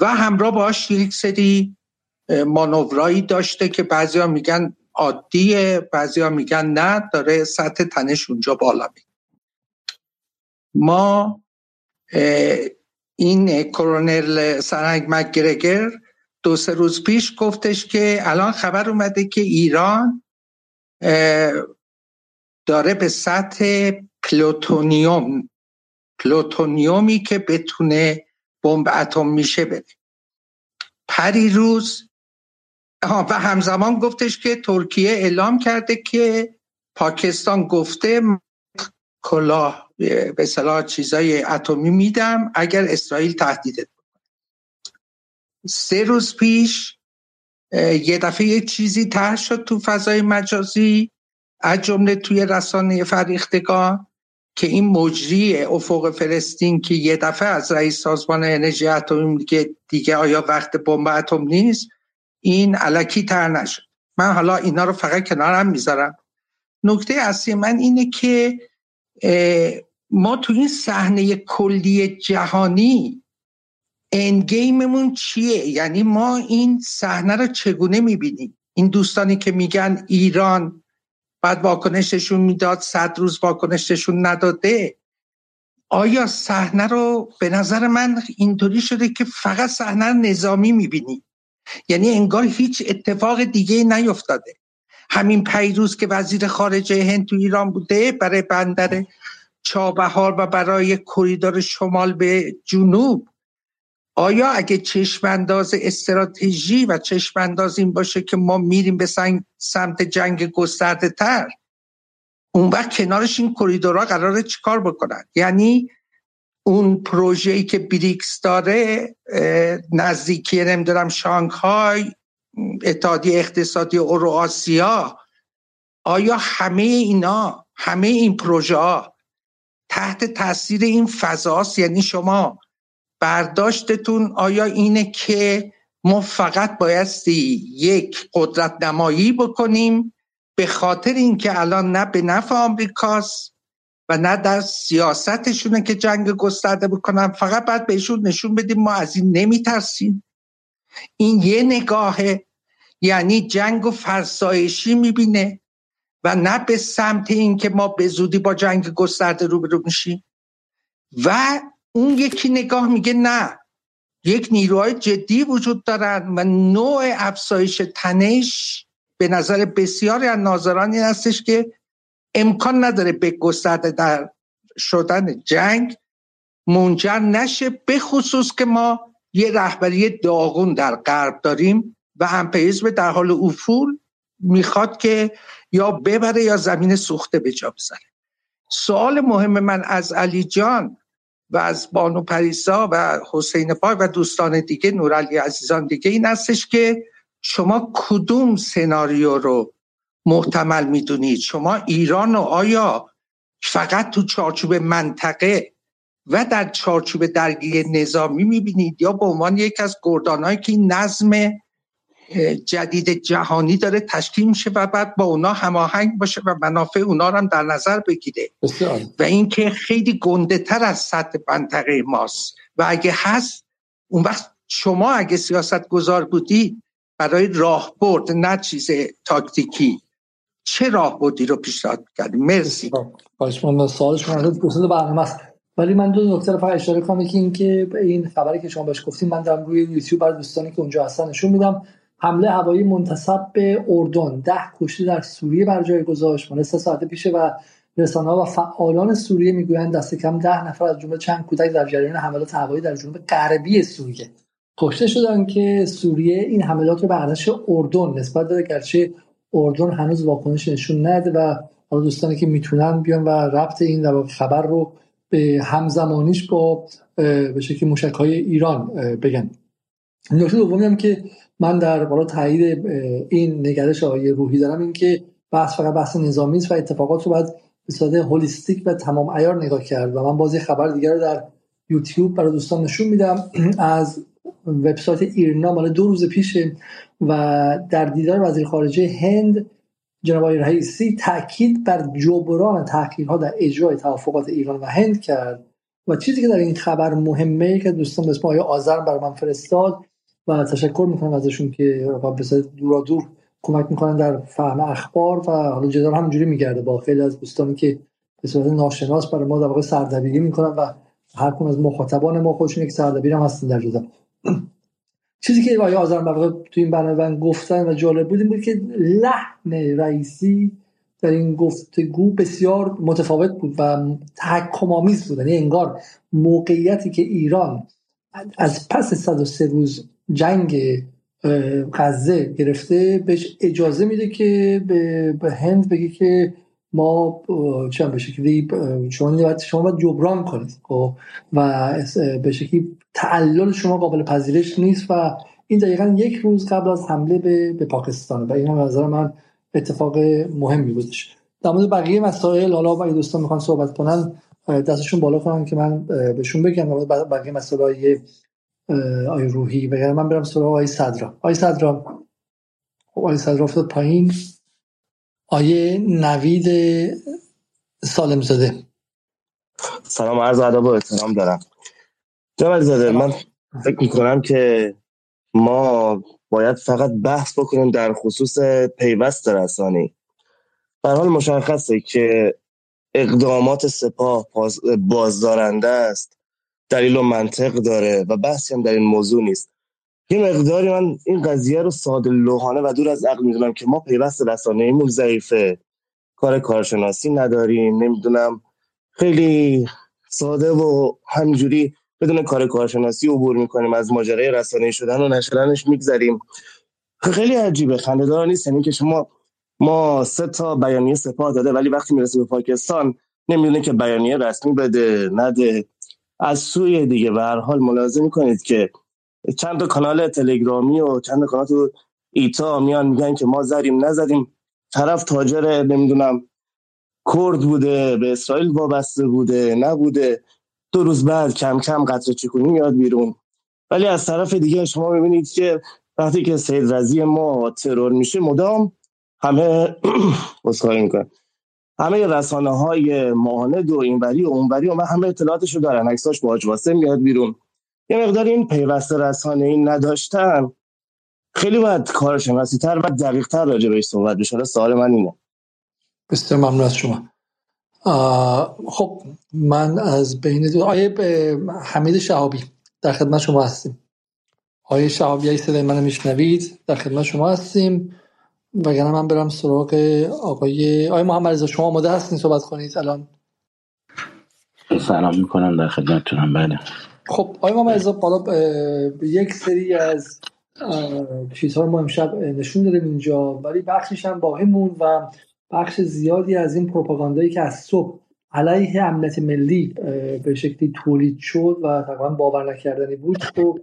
و همراه باش یک سری مانورایی داشته که بعضیا میگن عادیه بعضیا میگن نه داره سطح تنش اونجا بالا می ما این colonel سرهنگ مک‌گرگور دو سه روز پیش گفتش که الان خبر اومده که ایران داره به سطح پلوتونیوم پلوتونیومی که بتونه بمب اتم میشه بره پری روز و همزمان گفتش که ترکیه اعلام کرده که پاکستان گفته کلاه به صلاح چیزای اتمی میدم اگر اسرائیل تهدیدت سه روز پیش یه دفعه یه چیزی طرح شد تو فضای مجازی از جمله توی رسانه فریختگان که این مجری افق فلسطین که یه دفعه از رئیس سازمان انرژی اتمی دیگه دیگه آیا وقت بمب اتم نیست این علکی تر نشد. من حالا اینا رو فقط کنارم می‌ذارم. نکته اصلی من اینه که ما تو این صحنه کلی جهانی اندگیممون چیه؟ یعنی ما این صحنه رو چگونه می‌بینیم؟ این دوستانی که میگن ایران بعد واکنششون می‌داد صد روز واکنششون نداده. آیا صحنه رو به نظر من اینطوری شده که فقط صحنه نظامی می‌بینی یعنی انگار هیچ اتفاق دیگه نیفتاده. همین پیروز که وزیر خارجه هند تو ایران بوده برای بندر چابهار و برای کریدور شمال به جنوب. آیا اگه چشمانداز استراتژی و چشمانداز این باشه که ما میریم به سمت جنگ گسترده تر اون وقت کنارش این کریدورها قراره چیکار بکنن؟ یعنی اون پروژه‌ای که بریکس داره نزدیکی نمی‌دونم شانگهای اتحادیه اقتصادی اورو آیا همه اینا همه این پروژه ها تحت تاثیر این فضاست؟ یعنی شما برداشتتون آیا اینه که ما فقط بایستی یک قدرت نمایی بکنیم به خاطر اینکه الان نه به نفع آمریکاست و نه در سیاستشونه که جنگ گسترده بکنن فقط باید بهشون نشون بدیم ما از این نمیترسیم؟ این یه نگاهه یعنی جنگ و فرسایشی می‌بینه و نه به سمت این که ما به زودی با جنگ گسترده روبرو میشیم. و اون یکی نگاه میگه نه. یک نیروهای جدی وجود دارن و نوع افزایش تنش به نظر بسیاری از ناظران این هستش که امکان نداره به گسترده در شدن جنگ منجر نشه به خصوص که ما یه رهبری داغون در غرب داریم و امپریزم در حال افول می‌خواد که یا ببره یا زمین سوخته به جا بزنه سوال مهم من از علی جان و از بانو پریسا و حسین پای و دوستان دیگه نورعلی عزیزان دیگه این هستش که شما کدوم سناریو رو محتمل می‌دونید؟ شما ایران رو آیا فقط تو چارچوب منطقه و در چارچوب درگیری نظامی می‌بینید یا به عنوان یک از گردانهایی که این نظم جدید جهانی داره تشکیل میشه و بعد با اونا هماهنگ باشه و منافع اونا رو هم در نظر بگیره. و اینکه خیلی گنده تر از سطح منطقه ماست. و اگه هست اون وقت شما اگه سیاست گذار بودی برای راهبرد نه چیز تاکتیکی. چه راهبردی رو پیشنهاد کردیم مرسی. باش من سوال شما رو برنامه است. ولی من دو نکته رو فقط اشاره کنم. که اینکه این خبری که شما بهش گفتیم من دارم روی یوتیوب برای دوستانی که اونجا هستن نشون میدم. حمله هوایی منتصب به اردن. ده کشته در سوریه بر جای گذاشت. مال سه ساعت پیشه و رسانه و فعالان سوریه می‌گویند دست کم ده نفر از جمله چند کودک در جریان حملات هوایی در جنوب غربی سوریه. کشته شدن که سوریه این حملات رو به ارتش اردن نسبت داده گرچه اردن هنوز واکنش نشون نده و حالا دوستانی که می‌تونن بیان و ربط این خبر رو به همزمانیش با به شکل موشک های ایران بگن. نکته دومی هم که من در بالا تایید این نگرش آقای روحی دارم این که بحث فقط بحث نظامی است و اتفاقات رو باید به صورت هولیستیک و تمام ایار نگاه کرد. و من بازی خبر دیگر رو در یوتیوب برای دوستان نشون میدم. از وبسایت ایرنا مال دو روز پیشه و در دیدار وزیر خارجه هند جناب آقای رئیسی تاکید بر جبران تحقیقات در اجرای توافقات ایران و هند کرد. و چیزی که در این خبر مهمه که دوستان به اسم آذر بر من فرستاد و تشکر می‌کنم ازشون که به دورا دور کمک می‌کنن در فهم اخبار و حالا جدال همینجوری میگرده با خیلی از دوستانی که به صورت ناشناس برای ما در واقع سردبیری می‌کنن و هر کون از مخاطبان ما خودشون یک سردبیر هم هستن در جدال. چیزی که آقای آذر در توی این برنامه گفتن و جالب بود این بود که لحن رئیسی در این گفتگو بسیار متفاوت بود و تحکم آمیز بود. یعنی انگار موقعیتی که ایران از پس 103 روز جنگ غزه گرفته بهش اجازه میده که به هند بگه که ما چه به شکلی شما باید شما باید جبران کنید خب، و به شکلی تعلل شما قابل پذیرش نیست و این دقیقا یک روز قبل از حمله به, به پاکستان. و این هم نظر من اتفاق مهمی بودش در مورد بقیه مسائل حالا اگه دوستان می‌خوان صحبت کنن دستشون بالا کنن که من بهشون بگم. بقیه مسائل آی روحی. و من برم سراغ آی صدرا. آی صدرا خب آی صدرا افتاد پایین. آیه نوید سالم زاده سلام عرض ادب و احترام دارم. جناب زاده من فکر می‌کنم که ما باید فقط بحث بکنیم در خصوص پیوست رسانی. به حال مشخصه که اقدامات سپاه بازدارنده است. دلیل و منطق داره و بحثی هم در این موضوع نیست. یه مقداری من این قضیه رو ساده لوحانه و دور از عقل می‌دونم که ما پیوست رسانه ایمون ضعیفه. کار کارشناسی نداریم نمی‌دونم. خیلی ساده و همینجوری بدون کار کارشناسی عبور می‌کنیم از ماجرای رسانه شدن و نشدنش میگذریم. خیلی عجیبه خندهدار نیست. یعنی که شما ما سه تا بیانیه سپاه داده ولی وقتی می‌رسه به پاکستان نمی‌دونه که بیانیه رسمی بده نده. از سوی دیگه. به هر حال ملاحظه می‌کنید که چند تا کانال تلگرامی و چند تا کانال تو ایتا میان میگن که ما زدیم نزدیم. طرف تاجر نمی‌دونم کرد بوده به اسرائیل وابسته بوده نبوده. دو روز بعد کم کم قطر چکونی میاد بیرون. ولی از طرف دیگه شما ببینید که وقتی که سید رزی ما ترور میشه مدام همه بسخاری می‌کنن. همه رسانه های ماهانه و اینوری و اونوری و من همه اطلاعاتشو دارن. عکساش با واسه میاد بیرون. یه مقدار این پیوسته رسانه این نداشتن. خیلی باید کارشناسی تر و دقیق تر راجع بهش صحبت بشه. سوال من اینه. بسیار ممنون از شما. خب من از بین دو آیه حمید شهابی. در خدمت شما هستیم. آیه شهابی ای صدای منو میشنوید. در خدمت شما هستیم. وگرنه من برم سراغ آقای آقای محمد رضا شما آماده هستین صحبت کنید؟ الان. سلام می‌کنم در خدمتتونم بله. خب آقای محمد رضا بالا یک سری از چیزها رو ما امشب نشون دادیم اینجا ولی بخشش هم باقی موند و بخش زیادی از این پروپاگاندایی که از صبح علیه امنیت ملی به شکلی تولید شد و تقریبا باور نکردنی بود. تو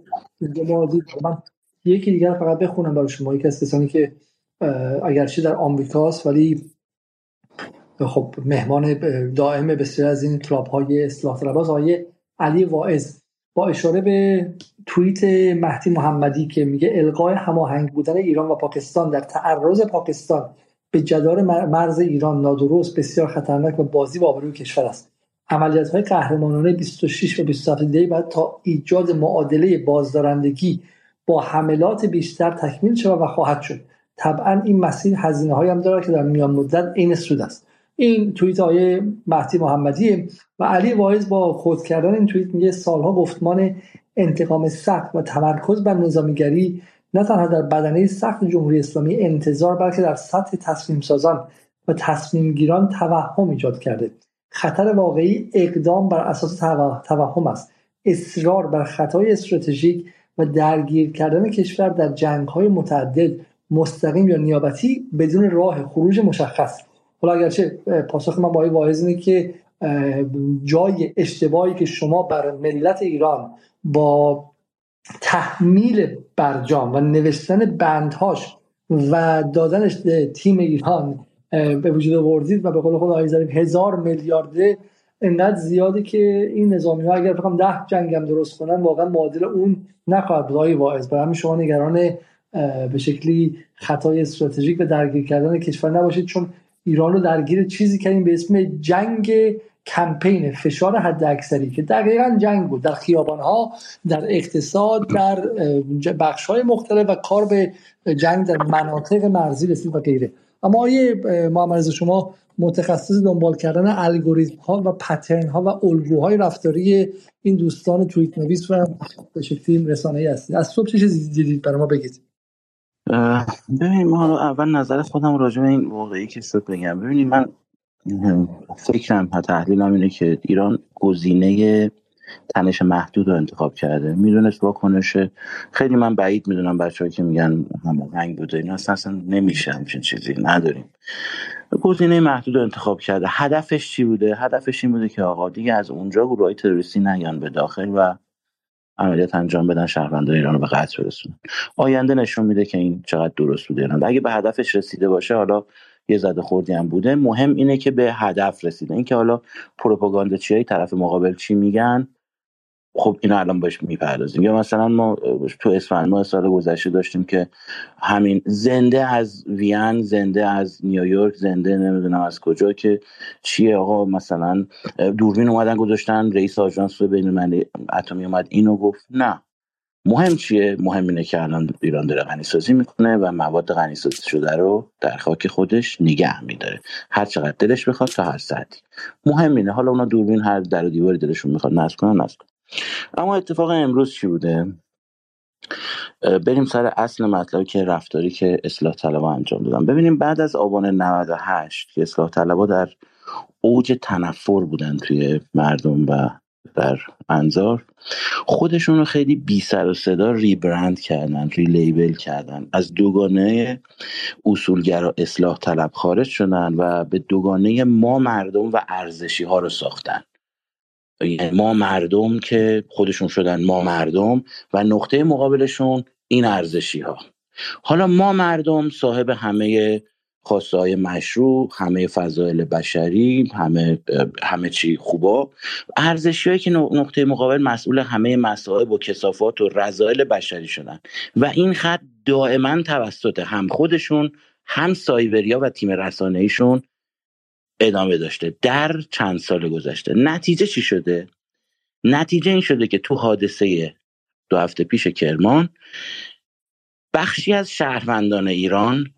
ما من یکی دیگر فقط بخونم برای شما یکی از کسانی که اگرچه در آمریکاست ولی خب مهمان دائم بسیار از این کلاب های اصلاح طلباز های علی واعظ با اشاره به توییت مهدی محمدی که میگه القای هماهنگ بودن ایران و پاکستان در تعرض پاکستان به جدار مرز ایران نادرست بسیار خطرناک و بازی با آبروی کشور است. عملیات های قهرمانانه 26 و 27 دی بعد تا ایجاد معادله بازدارندگی با حملات بیشتر تکمیل شود و خواهد شد. طبعا این مسیر هزینه هم داره که در میان مدت عین سود است. این توییت های مهدی محمدی و علی واعظ با خود کردن این توییت میگه سالها گفتمان انتقام سخت و تمرکز بر نظامیگری نه تنها در بدنه سخت جمهوری اسلامی انتظار بلکه در سطح تصمیم سازان و تصمیم گیران توهم ایجاد کرده. خطر واقعی اقدام بر اساس توهم است. اصرار بر خطای استراتژیک و درگیر کردن کشور در جنگ های متعدد مستقیم یا نیابتی بدون راه خروج مشخص. حالا اگرچه پاسخ من با واعظ اینه که جای اشتباهی که شما بر ملت ایران با تحمیل برجام و نوشتن بندهاش و دادنش تیم ایران به وجود آوردید و به قول خود آقای هزار میلیارده انقدر زیاده که این نظامی ها اگر بخوام ده جنگ هم درست کنن واقعا معادل اون نخواهد بود. آقای واعظ برای همین شما نگران به شکلی خطای استراتژیک و درگیر کردن کشور نباشید چون ایران رو درگیر چیزی کردیم به اسم جنگ کمپین فشار حد اکثری که دقیقا جنگ بود در خیابان ها در اقتصاد در بخش های مختلف و کار به جنگ در مناطق مرزی رسید و غیره. اما آیه محمد شما متخصص دنبال کردن الگوریتم ها و پترن ها و الگوهای رفتاری این دوستان توییت نویس و به شکلی رسانه‌ای هستید از صبح چه چیزی دیدید برای ما بگید؟ ببینید ما اول نظر خودم راجع به این واقعی که صبح بگم. ببینید من فکرم و تحلیلم اینه که ایران گزینه تنش محدود رو انتخاب کرده. می‌دونست واکنش خیلی من بعید می‌دونم بچه که میگن رنگ بوده این اصلا, نمیشه همچین چیزی نداریم. گزینه محدود رو انتخاب کرده. هدفش چی بوده؟ هدفش این بوده که آقا دیگه از اونجا گروه های تروریستی نیان به داخل و عملیات انجام بدن شهروندان ایران رو به قتل برسونن. آینده نشون میده که این چقدر درست بوده ایران اگه به هدفش رسیده باشه حالا یه زده خوردی هم بوده. مهم اینه که به هدف رسیده. اینکه حالا پروپاگاندا چیای طرف مقابل چی میگن؟ خب اینا الان باش می‌پردازیم. یا مثلا ما تو اسفند ما سال گذشته داشتیم که همین زنده از وین زنده از نیویورک زنده نمی‌دونم از کجا که چیه آقا مثلا دوربین اومدن گذاشتن رئیس آژانس بین اتمی اومد اینو گفت. نه. مهم چیه؟ مهم اینه که الان ایران داره غنی سازی می‌کنه و مواد غنی سازی شده رو در خاک خودش نگه میداره. هر چقدر دلش بخواد تا هر ساعتی. مهم اینه. حالا اونا دوربین هر در و دیواری دلشون می‌خواد نصب کنن نصب اما اتفاق امروز چی بوده؟ بریم سر اصل مطلبی که رفتاری که اصلاح طلبا انجام دادن. ببینیم بعد از آبان 98 که اصلاح طلبا در اوج تنفر بودن توی مردم و در انظار خودشون رو خیلی بی سر و صدا ریبرند کردن ریلیبل کردن. از دوگانه اصولگرا اصلاح طلب خارج شدن و به دوگانه ما مردم و ارزشی ها رو ساختن. ما مردم که خودشون شدن ما مردم و نقطه مقابلشون این ارزشی ها حالا ما مردم صاحب همه خواسته های مشروع همه فضایل بشری همه همه چی خوبا ارزشی که نقطه مقابل مسئول همه مسائل و کسافات و رضایل بشری شدن. و این خط دائما توسط هم خودشون هم سایبریا و تیم رسانه ایشون ادامه داشته. در چند سال گذشته. نتیجه چی شده؟ نتیجه این شده که تو حادثه دو هفته پیش کرمان بخشی از شهروندان ایران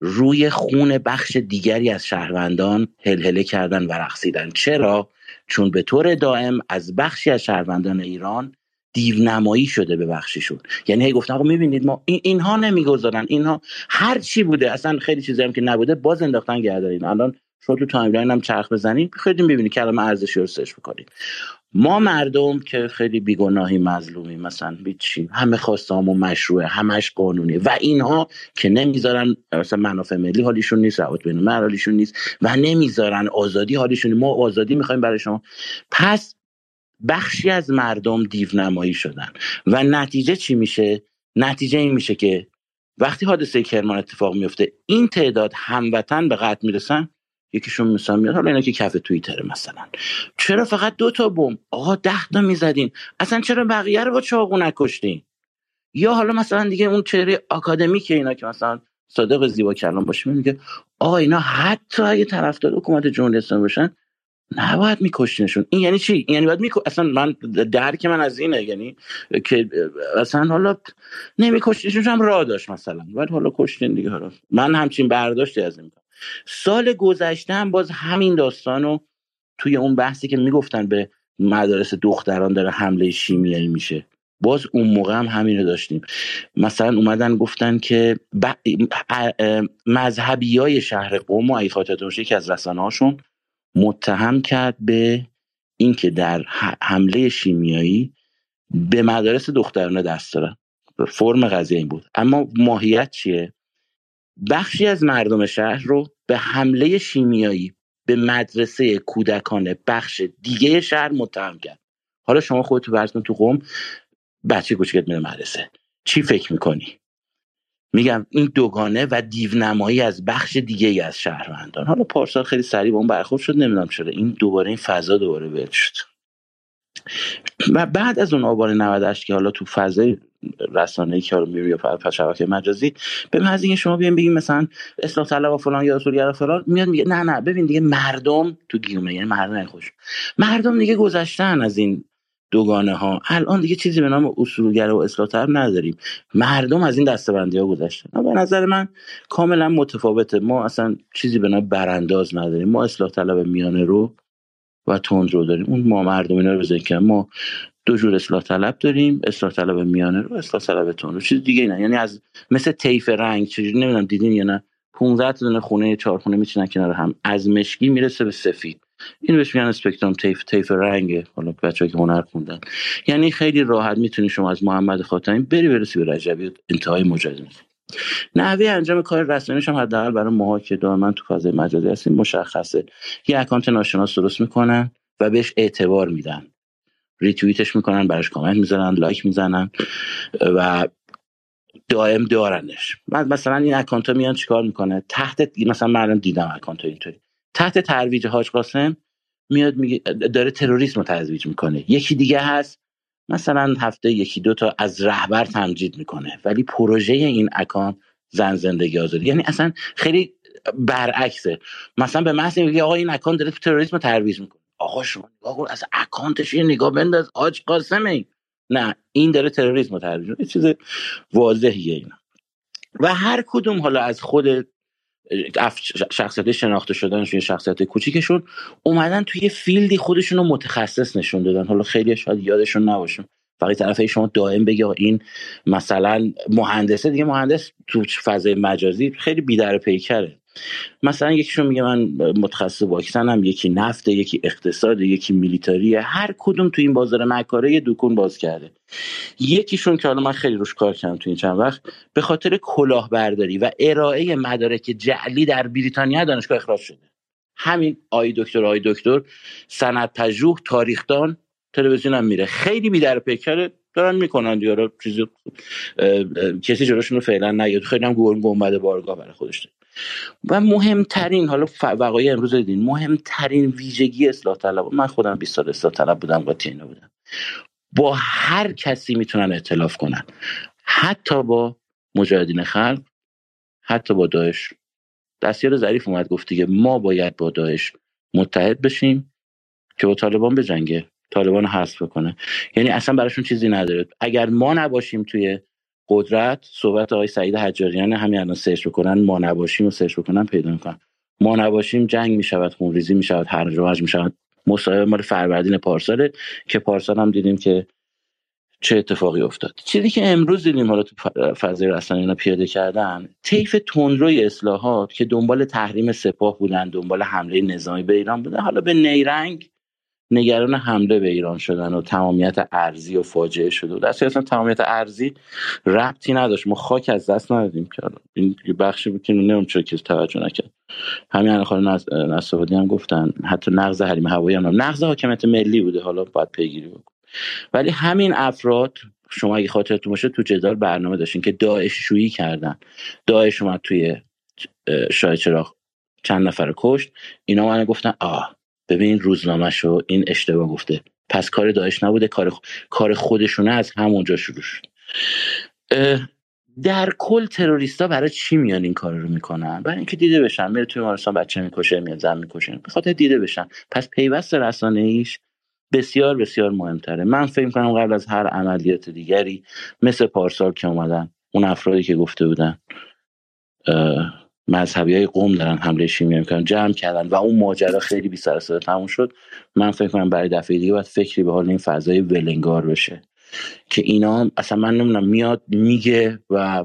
روی خون بخش دیگری از شهروندان هلهله کردن و رقصیدن. چرا؟ چون به طور دائم از بخشی از شهروندان ایران دیونمایی شده به بخشیشون. یعنی هی گفتن آقا می‌بینید ما این اینها نمی‌گذارن. اینها هر چی بوده اصلا خیلی چیزی هم که نبوده باز انداختن گردارین الان شما تو تایملاین هم چرخ بزنید خیلی می‌بینید کلمه ارزشی رو سرچ بکنید ما مردم که خیلی بیگناهی مظلومی مثلا بیچی همه خواستامون مشروعه همش قانونی و اینها که نمی‌ذارن مثلا منافع ملی حالیشون نیست روابط بین حالیشون نیست و نمی‌ذارن آزادی حالیشون ما آزادی می‌خوایم برای شما. پس بخشی از مردم دیونمایی شدن و نتیجه چی میشه؟ نتیجه این میشه که وقتی حادثه کرمان اتفاق میفته این تعداد هموطن به قتل می‌رسن؟ یکیشون مثلا میاد. حالا اینا که کف توییتره مثلا. چرا فقط دو تا بم آقا ده تا می‌زدین. اصلا چرا بقیه رو با چاقو نکشتین؟ یا حالا مثلا دیگه اون چهره آکادمیک اینا که مثلا صادق زیبا کلام باشه میگه آقا اینا حتی اگه طرفدار حکومت جمهوری اسلامی باشن نباید میکشتینشون. این یعنی چی؟ این یعنی باید میکو اصلا من درک من از اینه یعنی که اصلا حالا نمیکشتینشون هم راه داشت مثلا. باید حالا کشتین دیگه حالا. من همچین برداشتی از این سال گذشته هم باز همین داستان رو توی اون بحثی که می‌گفتن به مدارس دختران داره حمله شیمیایی میشه. باز اون موقع هم همین رو داشتیم. مثلا اومدن گفتن که ب... مذهبی های شهر قوم و ای یکی از رسانه هاشون متهم کرد به اینکه در حمله شیمیایی به مدارس دخترانه دست دارن. فرم قضیه این بود. اما ماهیت چیه؟ بخشی از مردم شهر رو به حمله شیمیایی به مدرسه کودکان بخش دیگه شهر متهم کرد. حالا شما خودتو برسون تو قوم بچه کوچکت میره مدرسه. چی فکر می‌کنی؟ میگم این دوگانه و دیونمایی از بخش دیگه ای از شهروندان. حالا پارسال خیلی سریع با اون برخورد شد نمی‌دونم چرا. این دوباره این فضا دوباره ول شد. و بعد از اون آبان 98 که حالا تو فضای رسانه که رو میری یا شبکه مجازی به محض اینکه شما بیاین بگین مثلا اصلاح طلب و فلان یا اصولگرا فلان میاد میگه نه نه ببین دیگه مردم تو گیومه یعنی مردم خوش مردم دیگه گذشتن از این دوگانه ها. الان دیگه چیزی به نام اصولگرا و اصلاح طلب نداریم. مردم از این دستبندی ها گذشتن به نظر من کاملا متفاوته. ما اصلا چیزی به نام برانداز نداریم. ما اصلاح طلب میانه رو و تند رو داریم. اون ما مردم اینا رو بزنیم که ما دو جور اصلاح طلب داریم اصلاح طلب میانه رو اصلاح طلب تون رو چیز دیگه نه یعنی از مثل طیف رنگ چجوری نمی‌دونم دیدین یا نه. 15 تا دونه خونه چهار خونه میچینن کنار هم. از مشکی می‌رسه به سفید. این بهش میگن spectrum طیف طیف رنگه حالا بچه‌ها که هنر خوندن. یعنی خیلی راحت می‌تونی شما از محمد خاتمی بری برسی به رجوی. انتهای مجاز نحوه انجام کار رسانه‌ایش هم حداقل برای ماها که دائما تو فضای مجازی هستیم مشخصه. یه account ناشناس درست می‌کنن و بهش اعتبار میدن. ریتویتش می‌کنن براش کامنت می‌زنن like می‌زنن و دائم دارنش. بعد مثلا این account ها میان چیکار می‌کنه؟ تحت مثلا من دیدم account اینطوری. تحت ترویج حاج قاسم میاد میگه داره تروریسم رو ترویج می‌کنه. یکی دیگه هست مثلا هفته یکی دو تا از رهبر تمجید می‌کنه ولی پروژه این account زن زندگی آزادی. یعنی اصلا خیلی برعکسه. مثلا به محض میگه آقا این account داره تروریسم رو ترویج می‌کنه. آقا شما نگاه از account ش یه نگاه بنداز حاج قاسمه. نه این داره تروریسم رو ترویج یه چیز واضحیه اینا. و هر کدوم حالا از خود شخصیت شناخته شدنشون شخصیت کوچیکشون اومدن توی فیلدی خودشون رو متخصص نشون دادن. حالا خیلی شاید یادشون نباشون فقط طرفه شما دائم بگه این مثلا مهندسه دیگه مهندس تو فضای مجازی خیلی بیدر پیکره مثلا یکیشون میگه من متخصص واکسنم یکی نفته یکی اقتصاد یکی میلیتاریه. هر کدوم تو این بازار مکاره یه دکون باز کرده. یکیشون که حالا من خیلی روش کار کردم تو این چند وقت به خاطر کلاهبرداری و ارائه مدارک جعلی در بریتانیا دانشگاه اخراج شده. همین آی دکتر آی دکتر سند پژوه تاریخدان تلویزیون هم میره. خیلی بی در پیکر دارن می‌کنن دیگه. چیزی کسی جلوشون رو فعلا نیاد. خیلی هم گنبد بارگاه برای خودش. داره. و مهمترین حالا وقایع امروز دیدین. مهمترین ویژگی اصلاح طلب. من خودم 20 سال اصلاح طلب بودم قاطی اینا بودم. با هر کسی می‌تونن اعتلاف کنن. حتی با مجاهدین خلق حتی با داعش. دستیار ظریف اومد گفت دیگه ما باید با داعش متحد بشیم که با طالبان بجنگه طالبان حذف کنه یعنی اصلا براشون چیزی نداره. اگر ما نباشیم توی قدرت صحبت آقای سعید حجاریان همین الان سرچ بکنن ما نباشیم و سرچ بکنن پیدا می‌کنن. ما نباشیم جنگ می‌شود خونریزی می‌شود هر و می‌شود. مصاحبه مال فروردین پارساله که پارسال هم دیدیم که چه اتفاقی افتاد. چیزی که امروز دیدیم حالا تو فضای رسانه اینا پیاده کردن طیف تندروی اصلاحات که دنبال تحریم سپاه بودن دنبال حمله نظامی به ایران بودن حالا به نیرنگ نگران حمله به ایران شدن و تمامیت ارزی و فاجعه شده و دستی اصلا تمامیت ارزی ربطی نداشت. ما خاک از دست ندادیم که این بخشی بود که نمیم چرا که توجه نکرد. همین الان نصابادی هم گفتن. حتی نقض حریم هوایی هم نقض حاکمیت ملی بوده. حالا باید پیگیری بکن ولی همین افراد شما اگه خاطرتون باشه تو جدال برنامه داشتین که داعش شویی کردن. داعش اومد توی شاه چراغ. چند نفر کشت. اینا من گفتن آه ببین روزنامهشو این اشتباه گفته. پس کار داعش نبوده کار کار خودشونه از همونجا شروع شد. در کل تروریستا برای چی میان این کار رو می‌کنن؟ برای اینکه دیده بشن میره توی مارستان بچه می‌کشه میاد زن می‌کشه. به خاطر دیده بشن. پس پیوست رسانه ایش بسیار بسیار مهمتره. من فکر کنم قبل از هر عملیات دیگری مثل پارسال که اومدن اون افرادی که گفته بودن مذهبی های قوم دارن حمله شیمیایی می‌کنن جمع کردن و اون ماجرا خیلی بی سر تموم شد. من فکر کنم برای دفعه دیگه باید فکری به حال این فضای ولنگار بشه که اینا اصلا من نمی‌دونم میاد میگه و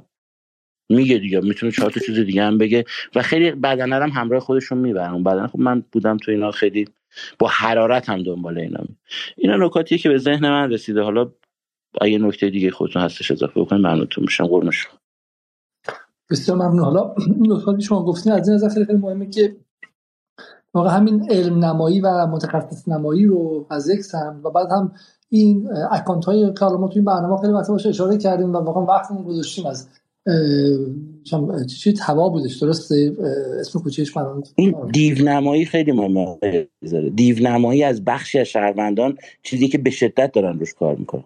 میگه دیگه می‌تونه چهار تا چیز دیگه هم بگه و خیلی بدنه هم همراه خودشون می‌برن. بدن خب من بودم تو اینا خیلی با حرارت هم دنبال اینا. اینا نکاتیه که به ذهن من رسیده. حالا اگه نکته دیگه خودتون هستش اضافه بکنید ممنونتون میشم. قرمش بسیار ممنون. حالا نکاتی شما گفتین از این نظر خیلی مهمه که واقعا همین علم نمایی و متخصص نمایی رو از یک و بعد هم این اکانت های که ما تو این برنامه خیلی وقت باشه اشاره کردیم و واقعا وقتمون گذاشتیم از چی توا بودش درسته؟ اسم کوچهش من این دیونمایی خیلی مهمه دیونمایی از بخشی از شهروندان چیزی که به شدت دارن روش کار می‌کنن.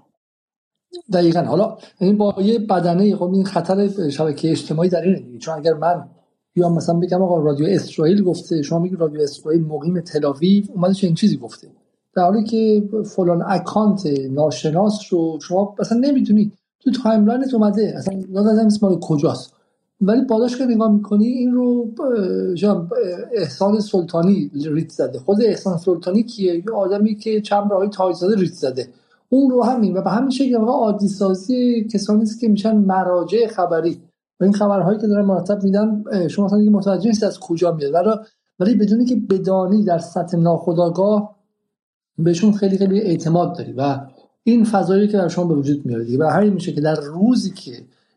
دقیقا. حالا این با یه بدنه خب این خطر شبکه اجتماعی در اینه چون اگر من یا مثلا بگم آقا رادیو اسرائیل گفته شما میگید رادیو اسرائیل مقیم تلاویو چه این چیزی گفته. در حالی که فلان اکانت ناشناس رو شما مثلا نمی‌دونی. تو تایملاینت اومده. اصلا یادم مال کجاست. ولی بالاش که نگاه می‌کنی این رو احسان سلطانی ریت زده. خود احسان سلطانی کیه؟ یه آدمی که چند راهی تاج زده ریت زده. اون رو همین و به همین شکل عادی سازی کسانی است که میشن مراجع خبری. و این خبرهایی که دارن مرتب میدن شما اصلا دیگه متوجه نیست از کجا میاد. ولی بدونی که بدانی در سطح ناخودآگاه بهشون خیلی خیلی اعتماد داری و این فضایی که در شما به وجود میاد دیگه. و همین میشه که در روزی که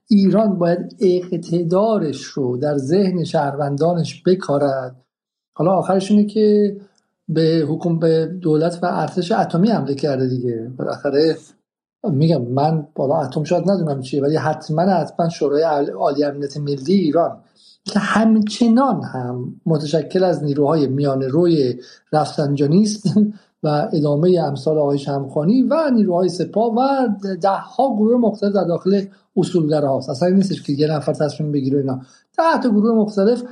ایران باید اقتدارش رو در ذهن شهروندانش بکارد حالا آخرش اینه که به حکوم به دولت و ارتش اتمی حمله کرده دیگه. بالاخره میگم من بالا اتم شاید ندونم چیه ولی حتما حتما شورای عالی امنیت ملی ایران. که همچنان هم متشکل از نیروهای میان روی رفسنجانی است و ادامه امثال آقای شمخانی و نیروهای سپاه و ده ها گروه مختلف در داخل اصولگره هاست اصلا نیستش که یه نفر تصمیم بگیره اینا. ده تا گروه مختلف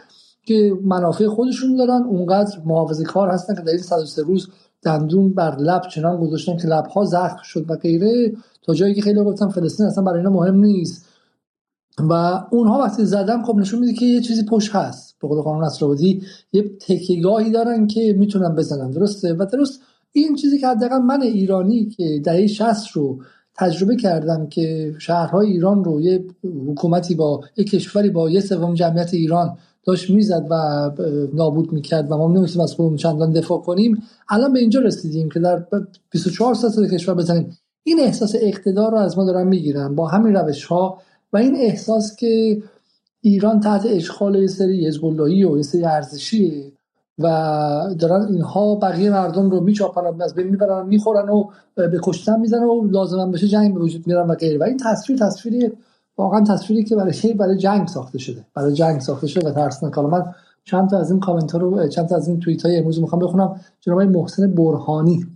که منافع خودشون دارن اونقدر محافظه کار هستن که در این 103 روز دندون بر لب چنان گذاشتن که لبها زخم شد و غیره. تا جایی که خیلی گفتن فلسطین اصلا برای اینا مهم نیست. و اونها وقتی زدن خب نشون میده که یه چیزی پشت هست. به قول قانون نصرآبادی یه تکیگاهی دارن که می‌تونن بزنن. درسته؟ و درست این چیزی که حداقل من ایرانی که دهه 60 رو تجربه کردم که شهرهای ایران رو یه حکومتی با یه کشوری با یه سوم جمعیت ایران داشت می‌زد و نابود می‌کرد و ما نمی‌تونیم از خودمون چندان دفاع کنیم. الان به اینجا رسیدیم که در 24 سال کشور بزنیم. این احساس اقتدار رو از ما دارن می‌گیرن با همین روش ها و این احساس که ایران تحت اشغال یه سری حزب و یه سری ارزشیه و دارن اینها بقیه مردم رو میچاپن از بین می‌برن می‌خورن و به کشتن می‌زنن و لازم بشه جنگ به وجود میارن و غیره. و این تصویر تصویری واقعا تصویری که برای برای جنگ ساخته شده. برای جنگ ساخته شده و ترسناک حالا من چند تا از این کامنت رو چند تا از این توییت های امروز می‌خوام بخونم. جناب محسن برهانی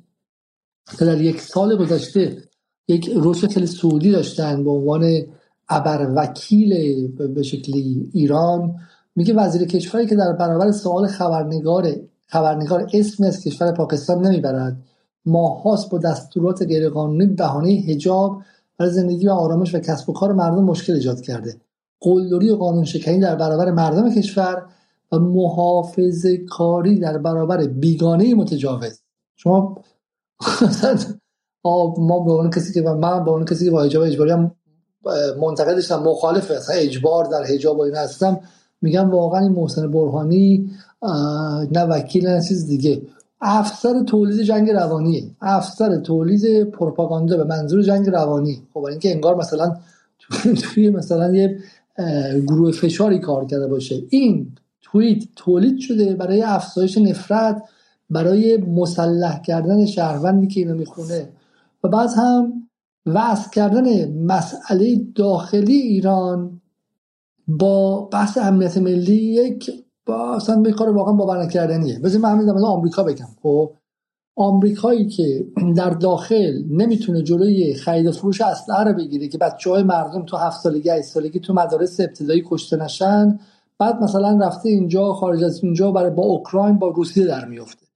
که در یک سال گذشته یک رشد خیلی سعودی داشتن به عنوان ابر وکیل به شکلی ایران. میگه وزیر کشوری که در برابر سوال خبرنگار خبرنگار اسم از کشور پاکستان نمی‌برد. ماهاست با دستورات غیرقانونی بهانه حجاب برای زندگی و آرامش و کسب و کار مردم مشکل ایجاد کرده. قلدری و قانون شکنی در برابر مردم کشور و محافظه کاری در برابر بیگانه متجاوز. شما ما به اون کسی که من به اون کسی که با حجاب اجباری هم منتقدشم مخالف اصلا اجبار در حجاب و این هستم. میگم واقعا این محسن برهانی نه وکیل نه چیز دیگه. افسر تولید جنگ روانیه افسر تولید پروپاگاندا به منظور جنگ روانی. خب اینکه انگار مثلا توی مثلا یه گروه فشاری کار کرده باشه. این توییت تولید شده برای افزایش نفرت برای مسلح کردن شهروندی که اینو می‌خونه. و بعد هم وصل کردن مسئله داخلی ایران با بحث امنیت ملی یک با اصلا به کار واقعا باور نکردنیه بذار من همین آمریکا بگم. خب آمریکایی که در داخل نمی‌تونه جلوی خرید فروش اسلحه رو بگیره که بچه های مردم تو هفت سالگی 8 سالگی تو مدارس ابتدایی کشته نشن بعد مثلا رفته اینجا خارج از اینجا برای با اوکراین با روسیه در میفته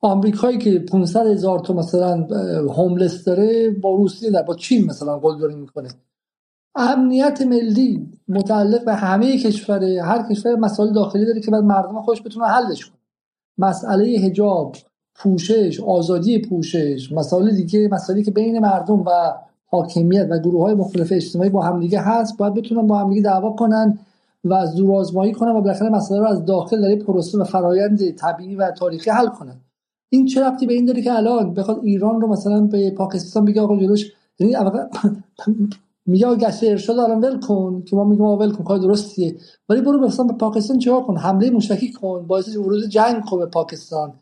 آمریکایی که 500 هزار تا مثلا هوملس داره با روسیه در با چین مثلا قلدری می‌کنه. امنیت ملی متعلق به همه کشور هر کشور مسائل داخلی داره که بعد مردم خوش بتونه حلش کنه مسئله حجاب پوشش آزادی پوشش مسائل دیگه مسائلی که بین مردم و حاکمیت و گروه های مختلف اجتماعی با همدیگه هست باید بتونن با همدیگه دعوا کنن و از دور آزمایی کنن و بالاخره مسئله رو از داخل در پروسه و فرایند طبیعی و تاریخی حل کنن. این چه ربطی به این داره که الان بخواد ایران رو مثلا به پاکستان بگه آقا جلوش یعنی میگه گشت ارشاد الان ول کن. که ما میگیم ول کن کار درستیه. ولی برو مثلا به پاکستان چیکار کن؟ حمله موشکی کن. باعث ورود جنگ کن به پاکستان.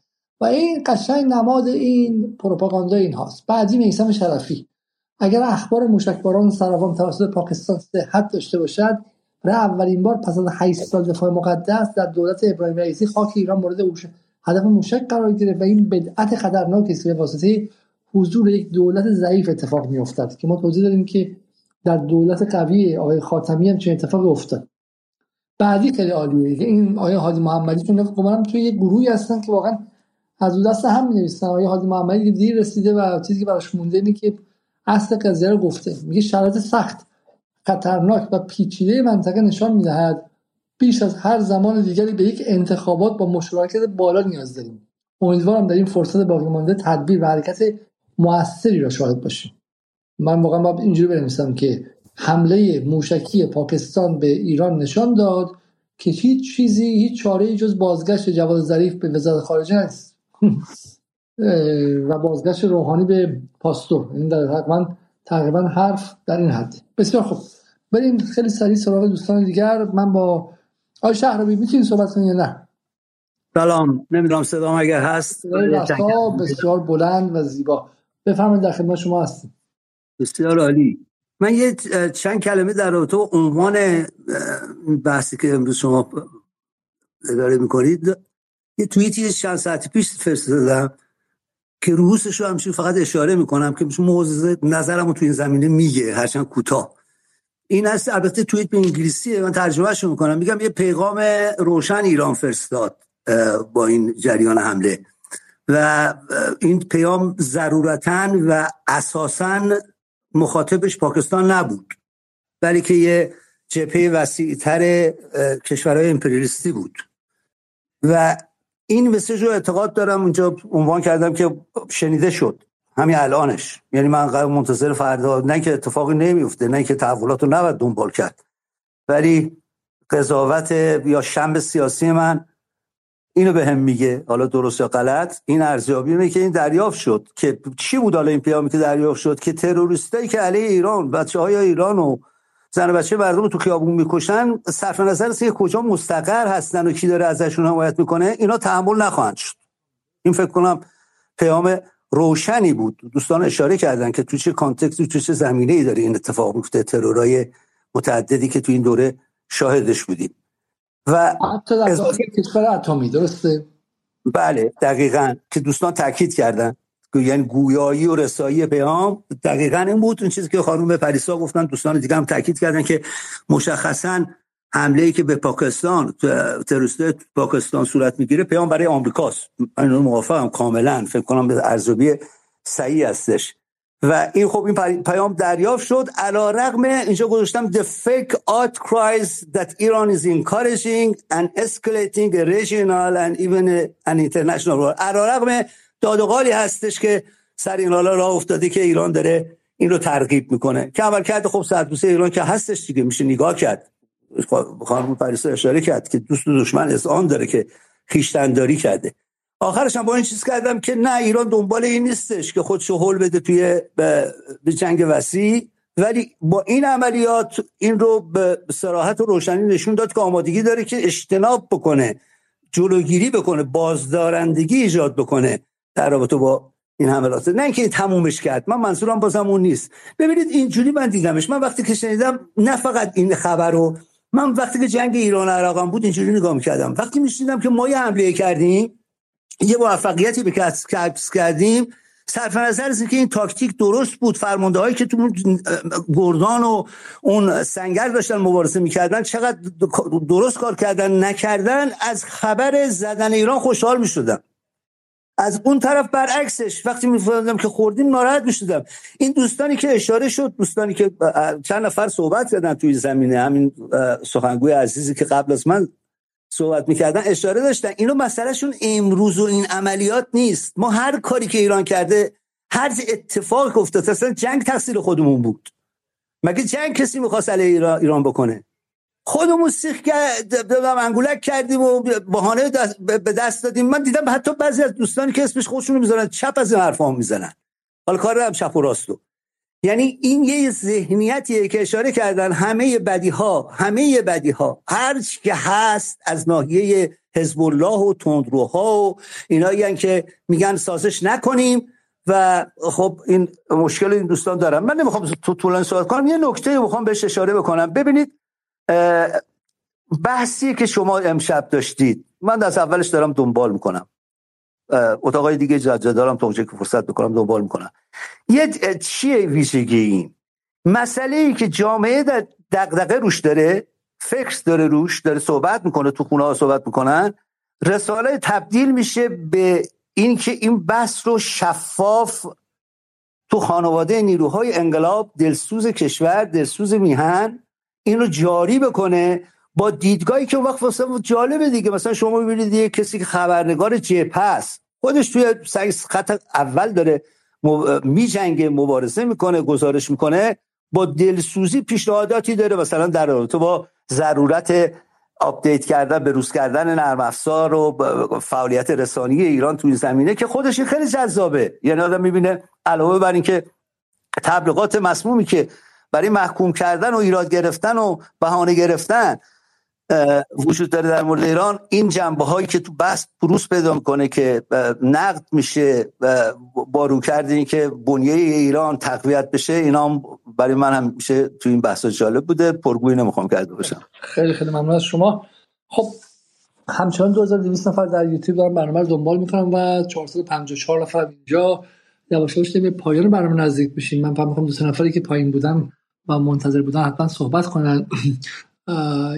و این قشنگ نماد این پروپاگاندا این هاست. بعدی میسم شرفی. اگر اخبار موشکباران سراوان توسط پاکستان صحت داشته باشد برای اولین بار پس از 8 سال دفاع مقدس در دولت ابراهیم رئیسی خاک ایران مورد هدف موشک قرار گرفت و این بدعت خطرناکی است به واسطه حضور یک دولت ضعیف اتفاق میافتد که ما توضیح دادیم که در دولت قوی آقای خاتمی هم چه اتفاقی افتاد. بعدی خیلی عالیه که این آقای هادی محمدی چون گمانم توی یک گروهی هستن که واقعا از دو دست هم نویسن آقای هادی محمدی که دیر رسیده و چیزی که براش مونده اینه که اصل قضیه رو گفته. میگه شرایط سخت خطرناک و پیچیده منطقه نشان می‌دهد. بیش از هر زمان دیگری به یک انتخابات با مشارکت بالا نیاز داریم. امیدوارم در این فرصت باقی مانده تدبیر و حرکت موثری را شاهد باشیم. من واقعا باید اینجوری بنویسم که حمله موشکی پاکستان به ایران نشان داد که هیچ چیزی هیچ چاره جز بازگشت جواد ظریف به وزارت خارجه نیست. و بازگشت روحانی به پاستور. این در تقریبا تقریبا حرف در این حد. بسیار خوب. بریم خیلی سریع سراغ دوستان دیگر. من با آی شهرابی می‌تونین صحبت کنید یا نه؟ سلام. نمی‌دونم صدام اگر هست. بسیار بلند و زیبا. بفرمایید در خدمت شما هستیم. بسیار عالی. من یه چند کلمه در رابطه عنوان بحثی که امروز شما اداره می‌کنید یه توییتی چند ساعتی پیش فرستادم که روحوسش رو همچنین فقط اشاره می‌کنم که موضوع نظرم رو تو این زمینه میگه هرچند کوتاه. این هست البته توییت به انگلیسیه من ترجمهش می‌کنم. میگم یه پیغام روشن ایران فرستاد با این جریان حمله. و این پیام ضرورتا و اساسا مخاطبش پاکستان نبود بلکه یه جبهه وسیعتر کشورهای امپریالیستی بود. و این مسیج رو اعتقاد دارم اونجا عنوان کردم که شنیده شد. همین الانش. یعنی من قرار منتظر فردا نه که اتفاقی نمیفته نه که تحولات رو نباید دنبال کرد. ولی قضاوت یا شنب سیاسی من اینو به هم میگه. حالا درست یا غلط این ارزیابی اینه که این دریافت شد. که چی بود حالا این پیامی که دریافت شد؟ که تروریستایی که علیه ایران بچه های ایران و زن و بچه مردم تو خیابون می‌کشن صرف نظر که کجا مستقر هستن و کی داره ازشون حمایت می‌کنه؟ اینا تحمل نخواهند شد. این فکر کنم پیام روشنی بود. دوستان اشاره کردن که تو چه کانتکست تو چه زمینه ای داره این اتفاق میفته ترورای متعددی که تو این دوره شاهدش بودیم. و حتی در کشور اتمی درسته؟ بله دقیقا. که دوستان تاکید کردن. یعنی گویایی و رسایی پیام دقیقا این بود. اون چیزی که خانم پریسا گفتن دوستان دیگه هم تاکید کردن که مشخصا حمله ای که به پاکستان تروریست پاکستان صورت می‌گیره پیام برای آمریکاست. من موافقم کاملا. فکر کنم به ارزیابی صحیح هستش. و این خب این پیام دریافت شد. علا رقم اینجا گذاشتم the fake outcries that Iran is encouraging and escalating a regional and even an international war. علا رقم دادقالی هستش که سر این حالا راه افتاده که ایران داره این رو ترغیب می‌کنه. که عمل کرده خب سردوسه ایران که هستش دیگه میشه نگاه کرد. خانم پریسا اشاره کرد که دوست دشمن از آن داره که خیشتنداری کرده. آخرش هم با این چیز کردم که نه ایران دنبال این نیستش که خودشو حل بده توی به جنگ وسیع. ولی با این عملیات این رو به سراحت و روشنی نشون داد که آمادگی داره که اجتناب بکنه جلوگیری بکنه بازدارندگی ایجاد بکنه در رابطه با این حملات. نه اینکه تمومش کرد من منظورم بازم اون نیست. ببینید اینجوری من دیدمش. من وقتی که شنیدم نه فقط این خبر رو من وقتی که جنگ ایران و عراق بود اینجوری نگاه می‌کردم. وقتی میشنیدم که ما یه حمله کردیم یه موفقیتی به کسب کردیم. صرف نظر از اینکه این تاکتیک درست بود فرمانده هایی که تو گردان و اون سنگر داشتن مبارزه می‌کردن چقدر درست کار کردن نکردن از خبر زدن ایران خوشحال می‌شدم. از اون طرف برعکسش وقتی میفهمیدم که خوردیم ناراحت می‌شدم. این دوستانی که اشاره شد دوستانی که چند نفر صحبت کردن توی زمینه همین سخنگوی عزیزی که قبل از من صحبت می‌کردن اشاره داشتن. اینو مسئلهشون امروز و این عملیات نیست. ما هر کاری که ایران کرده هر اتفاق افتاد اصلا جنگ تقصیر خودمون بود. مگه جنگ کسی می‌خواست علیه ایران بکنه؟ خودمون سیخ دادم انگولک کردیم و بهانه به دست دادیم. من دیدم حتی بعضی از دوستانی که اسمش خودشون می‌ذارن چپ از این حرفا می‌زنن. حالا کار هم چپ و راستو یعنی این یه ذهنیتیه که اشاره کردن همه بدی ها همه بدی ها هر که هست از ناحیه حزب الله و تندروها و اینایی که میگن سازش نکنیم و خب این مشکل این دوستان دارم. من نمی‌خوام تو طولانی صحبت کنم یه نکته می‌خوام بهش اشاره بکنم. ببینید بحثی که شما امشب داشتید. من از اولش دارم دنبال می‌کنم. اتاقای دیگه جاده دارم تا که فرصت بکنم دنبال می‌کنم. یه چیه ویژگی این؟ مسئله ای که جامعه در دقدقه روش داره فکر داره روش داره صحبت می‌کنه تو خونه ها صحبت می‌کنن. رساله تبدیل میشه به اینکه این بحث رو شفاف تو خانواده نیروهای انقلاب دلسوز کشور دلسوز میهن این رو جاری بکنه با دیدگاهی که وقت واسه جالبه دیگه. مثلا شما ببینید یه کسی که خبرنگار جبهه است. خودش توی خط اول داره می جنگه مبارزه می‌کنه گزارش می‌کنه. با دلسوزی پیشنهاداتی داره. مثلا در رابطه با ضرورت update کردن به روز کردن نرم افزار و فعالیت رسانه‌ای ایران توی زمینه که خودش خیلی جذابه. یعنی آدم می‌بینه علاوه بر اینکه تبلیغات مسمومی که برای محکوم کردن و ایراد گرفتن و بهانه گرفتن وجود داره در مورد ایران. این جنبه هایی که تو بحث بروز پیدا می‌کنه که نقد میشه با رو کردین که بنیه ایران تقویت بشه اینا برای من هم میشه تو این بحث جالب بوده. پرگویی نمی‌خوام کرده باشم. خیلی خیلی ممنون از شما. خب همچنان 2200 نفر در یوتیوب دارن برنامه رو دنبال می‌کنم و 454 نفر اینجا یواش یواش به پایان برنامه نزدیک بشیم من فهم می‌خوام دو نفری که پایین بودم و منتظر بودن حتما صحبت کنن.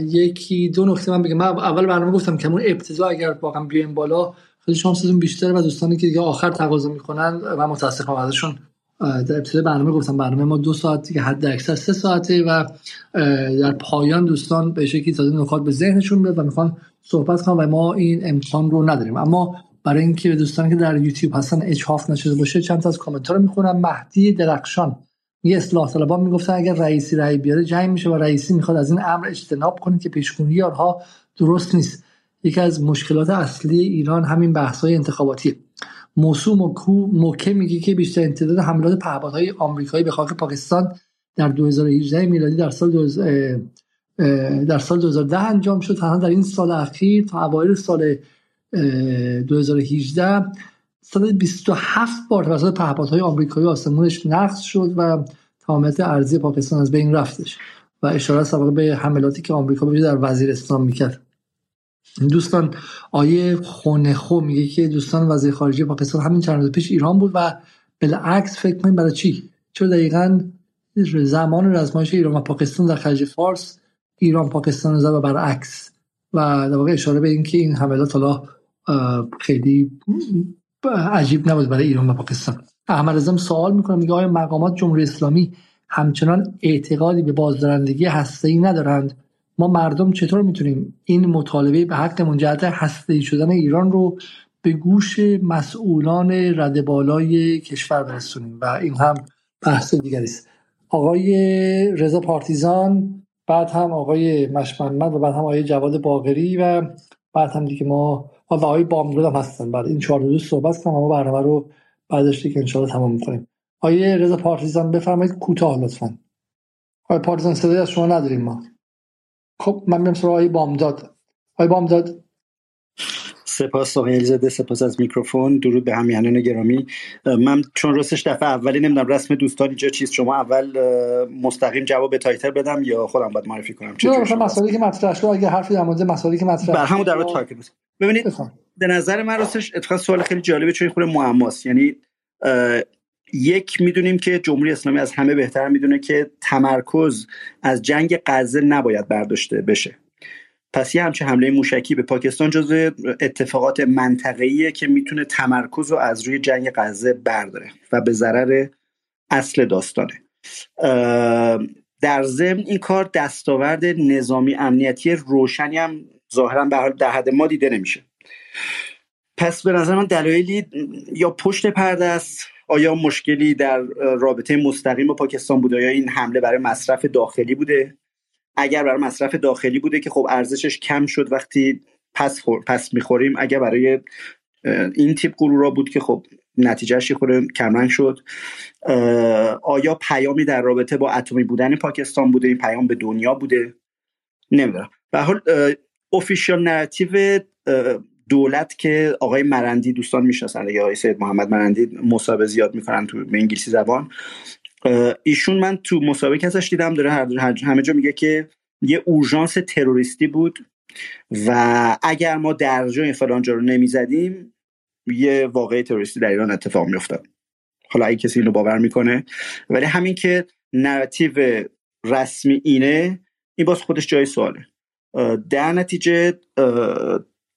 یکی دو نکته من بگم. من اول برنامه گفتم که اون ابتدا اگر واقعا بیایم بالا خیلی شانستون بیشتره و دوستانی که دیگه آخر تقاضا می‌کنن و متاسفم ازشون در ابتدا برنامه گفتم. برنامه ما دو ساعت که حد اکثر سه ساعته و در پایان دوستان به شکلی تازه نکات به ذهنشون بیاد و می‌خوان صحبت کنم و ما این امکان رو نداریم. اما برای اینکه دوستانی که در یوتیوب هستن اجحاف نشده باشه چند تا از کامنت رو می‌خونم. مهدی درخشان یه اصلاح طلبان می‌گفتن اگر رئیسی رأی بیاره جنگ میشه و رئیسی می‌خواد از این امر اجتناب کنه که پیشگونی آنها درست نیست. یکی از مشکلات اصلی ایران همین بحث های انتخاباتی. موسوم و کو موکه میگه که بیشتر تعداد حملات پهپادهای آمریکایی به خاک پاکستان در 2018 میلادی در سال دوز... در سال 2010 انجام شد. تنها در این سال اخیر تا اوایل سال 2018 سال 27 بار توسط پهپادهای آمریکایی آسمونش نقص شد و تمامیت ارزی پاکستان از بین رفتش و اشاره سابقه به حملاتی که آمریکا به در وزیرستان می‌کرد. دوستان آیه خو میگه که دوستان وزیر خارجه پاکستان همین چند روز پیش ایران بود و بالعکس فکر کنیم برای چی؟ چون دقیقا زمان رزمایش ایران و پاکستان در خلیج فارس ایران پاکستان زد و برعکس و در واقع اشاره به اینکه این حملات حالا خیلی عجیب نبود برای ایران و پاکستان. احمد ازم سوال می‌کنم میگه آیا مقامات جمهوری اسلامی همچنان اعتقادی به بازدارندگی هسته‌ای ندارند؟ ما مردم چطور می‌تونیم این مطالبه به حق منجهت هسته‌ای شدن ایران رو به گوش مسئولان رد بالای کشور برسونیم؟ و این هم بحث دیگری است. آقای رضا پارتیزان بعد هم آقای مشمنمد و بعد هم آقای جواد باغری و بعد هم دیگه ما و آقای بامداد هم هستن. بعد این چهار دوست صحبت کنم اما برنامه رو بعدش دیگه انشاءالله تمام می‌کنیم. آقای رضا پارتیزان بفرمایید کوتاه لطفا. آقای پارتیزان صدای از شما نداریم ما. خب من میرم سراغ آقای بامداد. آقای بامداد سپاس آقای علیزاده سپاس از میکروفون. درود به هم‌میهنان گرامی. من چون راستش دفعه اولی نمی‌دونم رسم دوستان اینجا چیست شما اول مستقیم جواب به title بدم یا خودم باید معرفی کنم؟ چه مسائلی که مطرح شد اگه حرفی در مورد مسائلی که مطرح بر همون در مورد title ببینید به نظر من راستش اتفاقا سوال خیلی جالبه چون خوره معماست. یعنی یک می‌دونیم که جمهوری اسلامی از همه بهتر می‌دونه که تمرکز از جنگ غزه نباید برداشته بشه. پس یه همچه حمله موشکی به پاکستان جزو اتفاقات منطقه‌ایه که می‌تونه تمرکز رو از روی جنگ غزه برداره و به ضرر اصل داستانه. در ضمن این کار دستاورد نظامی امنیتی روشنی هم ظاهرا به حال در حد ما دیده نمیشه. پس به نظر من دلایلی یا پشت پرده است آیا مشکلی در رابطه مستقیم با پاکستان بوده یا این حمله برای مصرف داخلی بوده؟ اگر برای مصرف داخلی بوده که خب ارزشش کم شد وقتی پس, پس می‌خوریم اگر برای این تیپ گروه بود که خب نتیجهش خود کمرنگ شد. آیا پیامی در رابطه با اتمی بودن پاکستان بوده؟ این پیام به دنیا بوده؟ نمی‌دونم. به حال official narrative دولت که آقای مرندی دوستان می‌شناسن یا آقای سید محمد مرندی مصاحبه زیاد می‌کنن تو به انگلیسی زبان. ایشون من تو مصاحبه ازش دیدم داره همه جا میگه که یه اورژانس تروریستی بود و اگر ما در جای فلان جا رو نمی‌زدیم یه واقعی تروریستی در ایران اتفاق میافتاد. حالا اگه کسی اینو باور می‌کنه. ولی همین که نراتیو رسمی اینه این باز خودش جای سواله. در نتیجه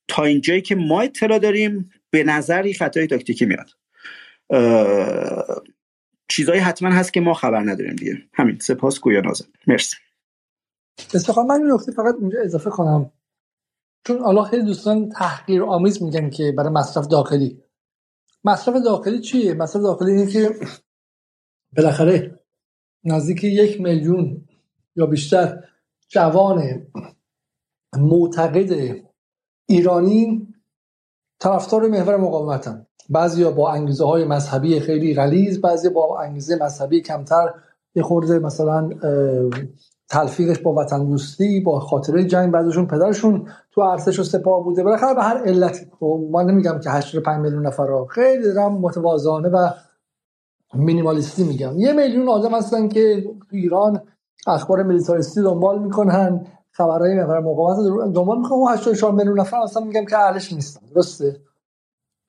تا اینجایی که ما اطلاع داریم به نظر این خطای تاکتیکی میاد. چیزایی حتما هست که ما خبر نداریم دیگه. همین. سپاس گویا نازم مرسی. استفاده من نکته فقط اینجا اضافه کنم. چون حالا خیلی دوستان تحقیر آمیز میگن که برای مصرف داخلی. مصرف داخلی چیه؟ مصرف داخلی اینه که بالاخره نزدیک یک میلیون یا بیشتر جوان معتقد ایرانی طرفدار محور مقاومتن. بعضیا با انگیزه های مذهبی خیلی غلیظ بعضی با انگیزه مذهبی کمتر. یه خورده مثلا تلفیقش با وطن دوستی با خاطره جنگ بعضشون پدرشون تو ارتش و سپاه بوده. بالاخره به هر علتی ما نمیگم که 85 میلیون نفر را خیلی دارم متواضعانه و مینیمالیستی میگم. یه میلیون آدم هستن که ایران اخبار میلیتاریستی دنبال می‌کنن خبرهای محور مقاومت دنبال می‌کنن. و 84 میلیون نفر اصلا میگم که اهلش نیستن. درسته؟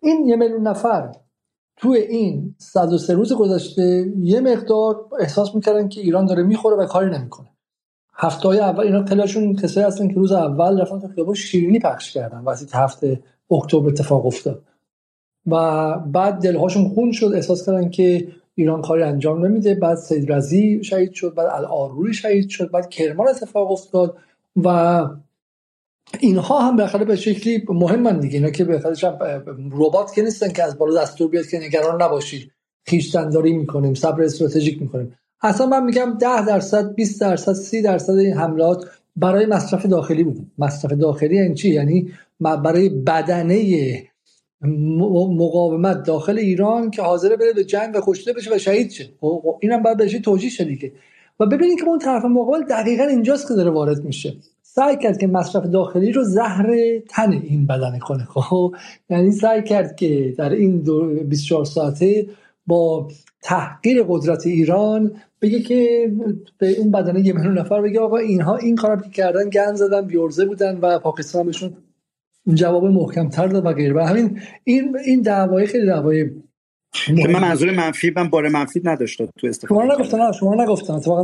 این یه میلیون نفر تو این 103 روز گذشته یه مقدار احساس می‌کردن که ایران داره می‌خوره و کاری نمی‌کنه. هفته اول اینا خیلیشون کسایی هستن که روز اول رفتن تو خیابون شیرینی پخش کردن وقتی هفته اکتبر اتفاق افتاد. و بعد دلهاشون خون شد احساس کردن که ایران کاری انجام نمیده. بعد سید رزی شهید شد بعد الآروری شهید شد بعد کرمان اتفاق افتاد و اینها هم بالاخره به شکلی مهمن دیگه. اینا که بالاخره ربات که نیستن که از بالا دستور بیاد که نگران نباشید. خیشتنداری می‌کنیم صبر استراتژیک می‌کنیم. اصلا من میگم 10 درصد 20 درصد 30 درصد این حملات برای مصرف داخلی بود مصرف داخلی یعنی چی؟ یعنی برای بدنه مقاومت داخل ایران که حاضر بره به جنگ و کشته بشه و شهید شه. خب، خب، اینم باید بهش توجیه شه دیگه. و ببینید که اون طرف مقابل دقیقا اینجاست که داره وارد میشه. سعی کرد که مصرف داخلی رو زهر تن این بدن کنه. خب یعنی سعی کرد که در این 24 ساعته با تحقیر قدرت ایران بگه که به اون بدنه یه میلیون نفر بگه آقا اینها این کارا که کردن گن زدن بیورزه بودن و پاکستان بهشون جواب محکم تر داد و غیره. و همین این این دعوای خیلی دعوای من منظور منفی من بار منفی نداشت تو استفاده شما نگفتن شما نگفتن. اتفاقا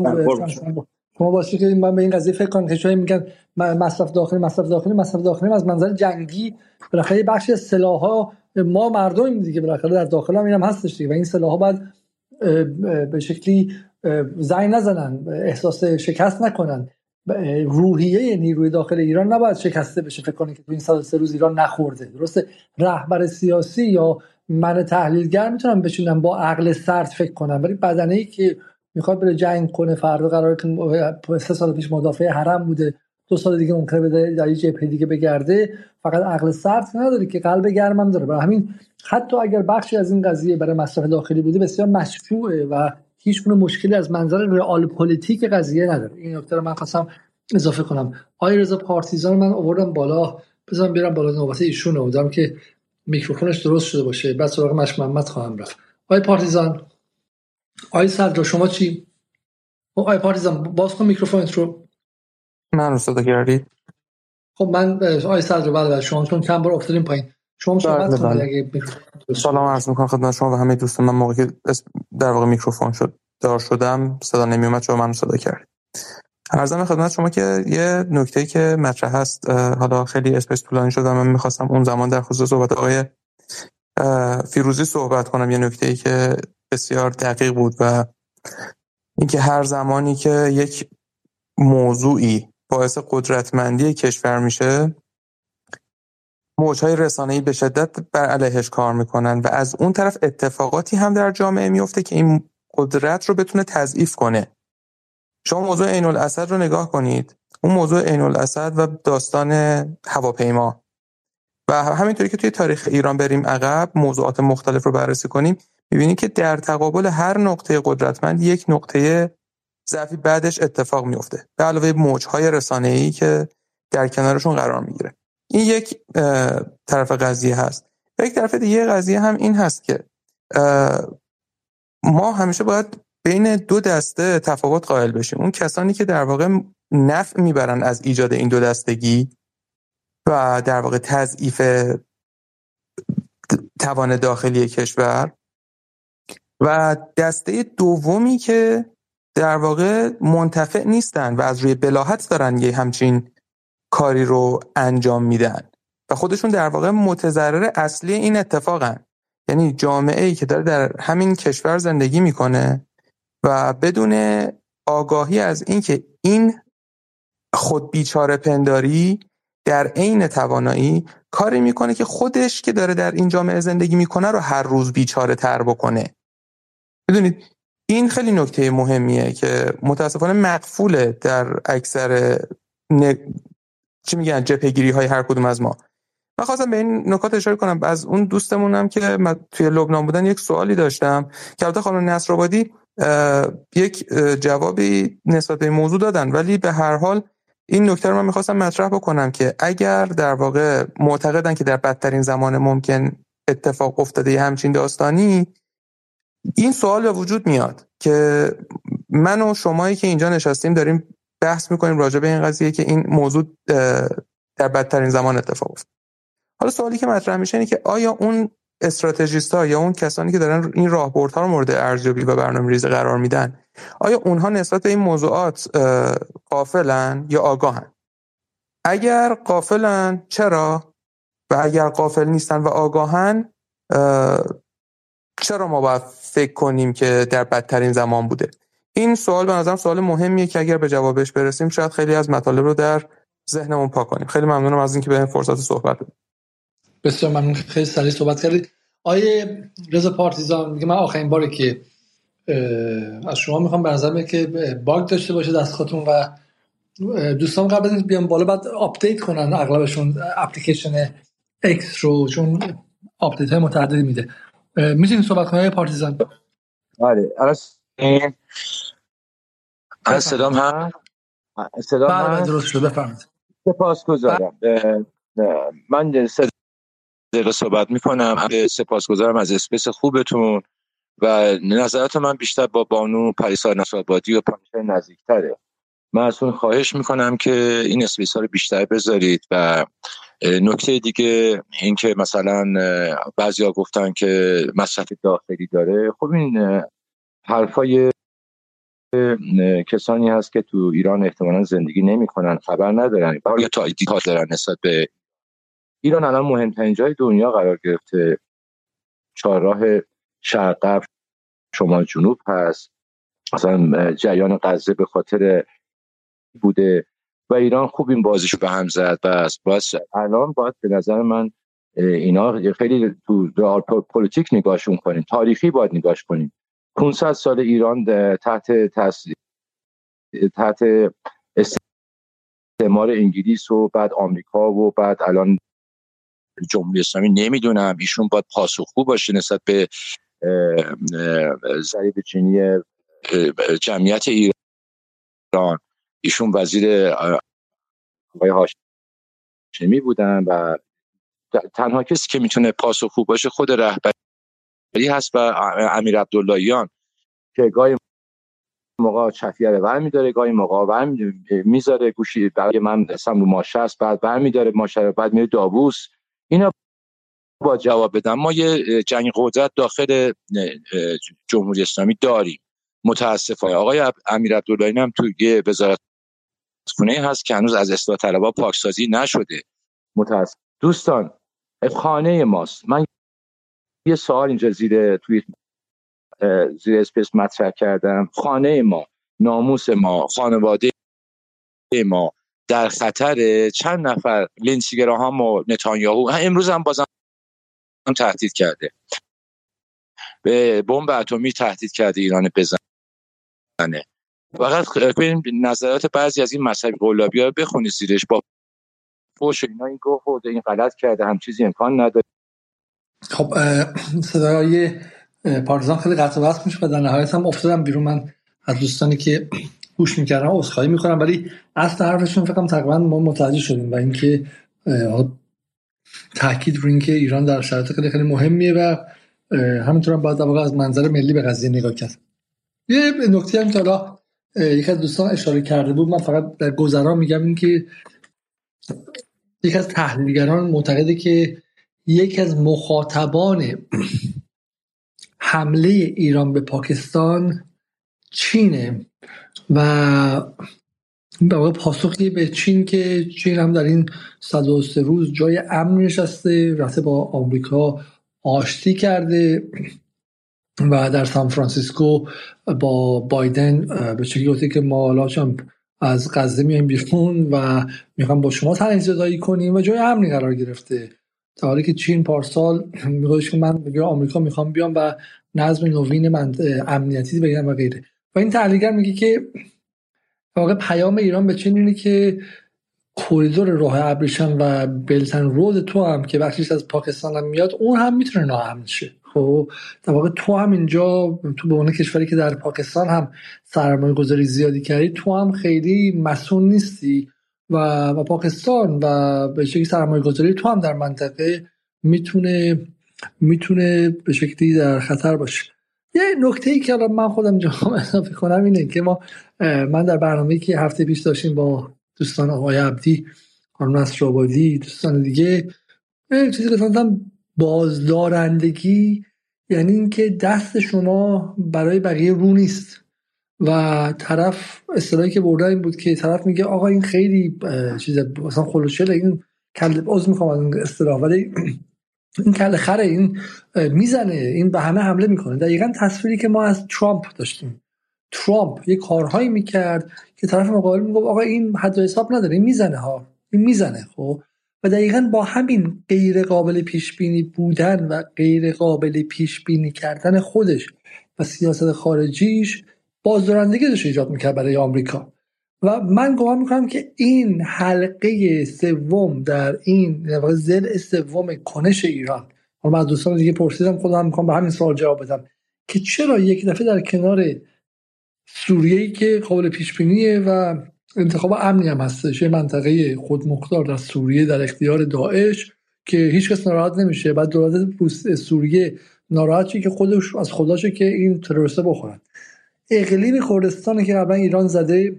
شما باشه که من به این قضیه فکر کنم که شاید میگن مصرف داخلی مصرف داخلی مصرف داخلی از منظر جنگی بالاخره بخشی از سلاح ما مردمیم دیگه بالاخره در داخل هم اینم هستش دیگه. و این سلاح ها باید به شکلی زنگ نزنن احساس شکست نکنن. روحیه نیروی داخل ایران نباید شکسته بشه فکر کنید که تو این سه روز ایران نخورده. درسته؟ رهبر سیاسی یا من تحلیلگر می‌تونم بشینم با عقل سرد فکر کنم ولی بدنه ای که می‌خواد بره جنگ کنه فردا قرار که سه سال پیش مدافع حرم بوده. دو سال دیگه ممکنه بده در جبهه دیگه بگرده. فقط عقل سرد نداره که قلب گرمم داره. برای همین حتی اگر بخشی از این قضیه برای مصرف داخلی بوده بسیار مشروعه و هیچ گونه مشکلی از منظر رئال پلیتیک قضیه نداره. این نکته رو من خواستم اضافه کنم. آقای رضا پارتیزان من آوردم بالا. بزنم بیارم بالا نوبت ایشون امیدوارم که میکروفونش درست شده باشه. بعد سراغ مش محمد خواهم رفت. آقای پارتیزان. آقای صدر شما چی؟ آقای پارتیزان باز کن میکروفونت رو. من رو صدا کردید خب من آقای صدر بله, بله شما چون چند بار افتادیم پایین. شما صحبت بله کنید بله. اگه سلام عرض می‌کنم خدمت شما و همه دوستان. من موقعی که در واقع میکروفون شد دار شدم صدا نمیومد شما منو صدا کردید عرضم خدمت شما که یه نکته که مطرح هست حالا خیلی space طولانی شد و من می‌خواستم اون زمان در خصوص صحبت آقای فیروزی صحبت کنم. یه نکته ای که بسیار دقیق بود و اینکه هر زمانی که یک موضوعی باعث قدرتمندی کشور میشه موجهای رسانه‌ای به شدت بر علیهش کار می‌کنن و از اون طرف اتفاقاتی هم در جامعه میفته که این قدرت رو بتونه تضعیف کنه. شما موضوع عین الاسد رو نگاه کنید. اون موضوع عین الاسد و داستان هواپیما. و همینطوری که توی تاریخ ایران بریم عقب موضوعات مختلف رو بررسی کنیم می‌بینیم که در تقابل هر نقطه قدرتمند یک نقطه ضعفی بعدش اتفاق میفته به علاوه موجهای رسانه‌ای که در کنارشون قرار می‌گیره. این یک طرف قضیه هست. و یک طرف دیگه قضیه هم این هست که ما همیشه باید بین دو دسته تفاوت قائل بشیم. اون کسانی که در واقع نفع می‌برن از ایجاد این دو دستگی و در واقع تضعیف توان داخلی کشور. و دسته دومی که در واقع منتفع نیستن و از روی بلاحت دارن یه همچین کاری رو انجام میدن. و خودشون در واقع متضرر اصلی این اتفاقن. یعنی جامعه ای که داره در همین کشور زندگی می‌کنه و بدون آگاهی از اینکه این خود بیچاره پنداری در عین توانایی کاری می‌کنه که خودش که داره در این جامعه زندگی می‌کنه رو هر روز بیچاره تر بکنه. می‌دونید این خیلی نکته مهمیه که متاسفانه مقفوله در اکثر ن... چی میگن جپگیری های هر کدوم از ما. من خواستم به این نکات اشاره کنم. از اون دوستمونم که من توی لبنان بودن یک سوالی داشتم که البته خانم نصرآبادی یک جوابی نسبت به موضوع دادن ولی به هر حال این نکته رو من می‌خواستم مطرح بکنم که اگر در واقع معتقدن که در بدترین زمان ممکن اتفاق افتاده همچین داستانی این سوال به وجود میاد که من و شمایی که اینجا نشستیم داریم بحث می‌کنیم راجع به این قضیه که این موضوع در بدترین زمان اتفاق افتاد. حالا سوالی که مطرح میشه اینه که آیا اون استراتژیست ها یا اون کسانی که دارن این راهبردها رو مورد ارزیابی و برنامه ریزی قرار میدن آیا اونها نسبت به این موضوعات قافلن یا آگاهن؟ اگر قافلن چرا؟ و اگر قافل نیستن و آگاهن چرا ما باید فکر کنیم که در بدترین زمان بوده؟ این سوال به نظرم سوال مهمیه که اگر به جوابش برسیم شاید خیلی از مطالب رو در ذهنمون پاک کنیم. خیلی ممنونم از اینکه به فرصت صحبت بدید بسیار ممنون. خیلی سریع صحبت کردید. آیه رضا پارتیزان میگه من آخرین باری که از شما می‌خوام به نظر که bug داشته باشه دستگاهتون و دوستان قبل از بیان بالا بعد update کنن اغلبشون application X رو چون update های متعددی میده. می‌تونید صحبت کنید پارتیزان؟ آره الان صدام هست؟ صدام بله درست شده بفرمایید. سپاسگزارم من سه دقیقه صحبت می‌کنم. سپاسگزارم از space خوبتون و نظرات من بیشتر با بانو پریسا نصابادی و پانیشای نزدیکتره. من از اون خواهش می‌کنم که این اسپیس ها رو بیشتر بذارید و نکته دیگه این که مثلا بعضیا گفتن که مصرف داخلی داره. خب این حرفای کسانی هست که تو ایران احتمالا زندگی نمی‌کنن خبر ندارن. یا تا دارن نسبت به ایران الان مهمترین جای دنیا قرار گرفته. چهارراه شرق شمال جنوب هست. مثلا جریان غزه به خاطر بوده و ایران خوب این بازیشو به هم زد و باز الان باید به نظر من اینا خیلی ژئوپلیتیک نگاهشون کنیم. تاریخی باید نگاهش کنیم. 500 سال ایران تحت تاثیر تحت استعمار انگلیس و بعد آمریکا و بعد الان جمهوری اسلامی نمی‌دونم. ایشون باید پاسخگو باشه نسبت به ضریب چینی جمعیت ایران. ایشون وزیر آقای هاشمی بودن و تنها کسی که می‌تونه پاسخگو باشه خود رهبری هست و امیر عبداللهیان که گاهی موقع چفیه رو ور میداره گاهی موقع ور می‌ذاره گوشی برای من اصلا رو ماشه است بعد ور میداره ماشه بعد میره دابوس اینا با جواب بدم. ما یه جنگ قدرت داخل جمهوری اسلامی داریم. متاسفانه. آقای امیر عبداللهی هم تو یه وزارت خونه هست که هنوز از اصلاح طلبها پاکسازی نشده. متاسف دوستان خانه ماست. من یه سوال اینجا زیر توی زیر اسپیس مطرح کردم. خانه ما ناموس ما خانواده ما در خطر چند نفر لینسیگراهام و نتانیاهو امروز هم بازم تهدید کرده. به بمب اتمی تهدید کرده ایران بزنه. فقط نظرات بعضی از این مذهبی قلابی ها بخونید زیرش. با فوش اینا این گفت خورده این غلط کرده هم چیزی امکان نداره. خب صدای پارتیزان خیلی قطع وصل میشه و در نهایت هم افتادم بیرون. من از دوستانی که گوش می‌کردم عذرخواهی می‌کنم ولی اصل حرفشون فکرم تقریبا ما متوجه شدیم و اینکه تاکید رو اینکه ایران در شرایط خیلی خیلی مهمیه و همینطور هم باید از منظر ملی به قضیه نگاه کرد. یه نکته هم که یک از دوستان اشاره کرده بود من فقط در گذرا میگم این که یک از تحلیلگران معتقده که یک از مخاطبان حمله ایران به پاکستان چینه. و به واقع پاسخی به چین که چین هم در این 103 روز جای امن نشسته رفته با آمریکا آشتی کرده و در سان فرانسیسکو با بایدن به شکلی گفته که ما حالا از غزه میایم بیرون و می‌خوام با شما تنظیم زدایی کنیم و جای امنی قرار گرفته. تا حالی که چین پارسال میگوش که من به آمریکا می‌خوام بیام و نظم نوین من امنیتی بگیرم و غیره. و این تحلیلگر میگه که واقع پیام ایران به چین اینه که کوریدور راه ابریشم و بلتن رود تو هم که بخشیش از پاکستان هم میاد اون هم می‌تونه ناامن شه. خب در واقع تو هم اینجا تو به عنوان کشوری که در پاکستان هم سرمایه گذاری زیادی کردی تو هم خیلی مسئول نیستی و, و پاکستان و به شکلی سرمایه گذاری تو هم در منطقه می‌تونه می‌تونه به شکلی در خطر باشه. یه نکته ای که من خودم جا اضافه کنم اینه که ما من در برنامه که هفته پیش داشتیم با دوستان آقای عبدی خانم نصر آبادی دوستان دیگه چیزی که بازدارندگی یعنی اینکه دست شما برای بقیه رو نیست. و طرف اصطلاحی که برده این بود که طرف میگه آقا این خیلی چیز مثلا خلوشله این کل عضو می‌خوام از این اصطلاح ولی این کل خره این می‌زنه این به همه حمله می‌کنه. دقیقا تصویری که ما از ترامپ داشتیم. ترامپ یه کارهایی می‌کرد که طرف مقابل می‌گفت آقا این حد حساب نداره این می‌زنه ها. این می‌زنه خب. و دقیقا با همین غیر قابل پیش بینی بودن و غیر قابل پیش بینی کردن خودش و سیاست خارجیش بازدارندگی داشت ایجاد می‌کرد برای آمریکا. و من گمان می‌کنم که این حلقه سوم در این زل سوم کنش ایران. من از دوستان دیگه پرسیدم خودم می‌خوام به همین سوال جواب بدم. که چرا یک دفعه در کنار سوریه که قابل پیش بینیه و انتخاب امنی هم هستش یه منطقه خودمختار در سوریه در اختیار داعش که هیچ کس ناراحت نمیشه بعد دولت سوریه ناراحتی که خودش از خداشه که این تروریستا بخورن. اقلیم کردستان که قبلا ایران زده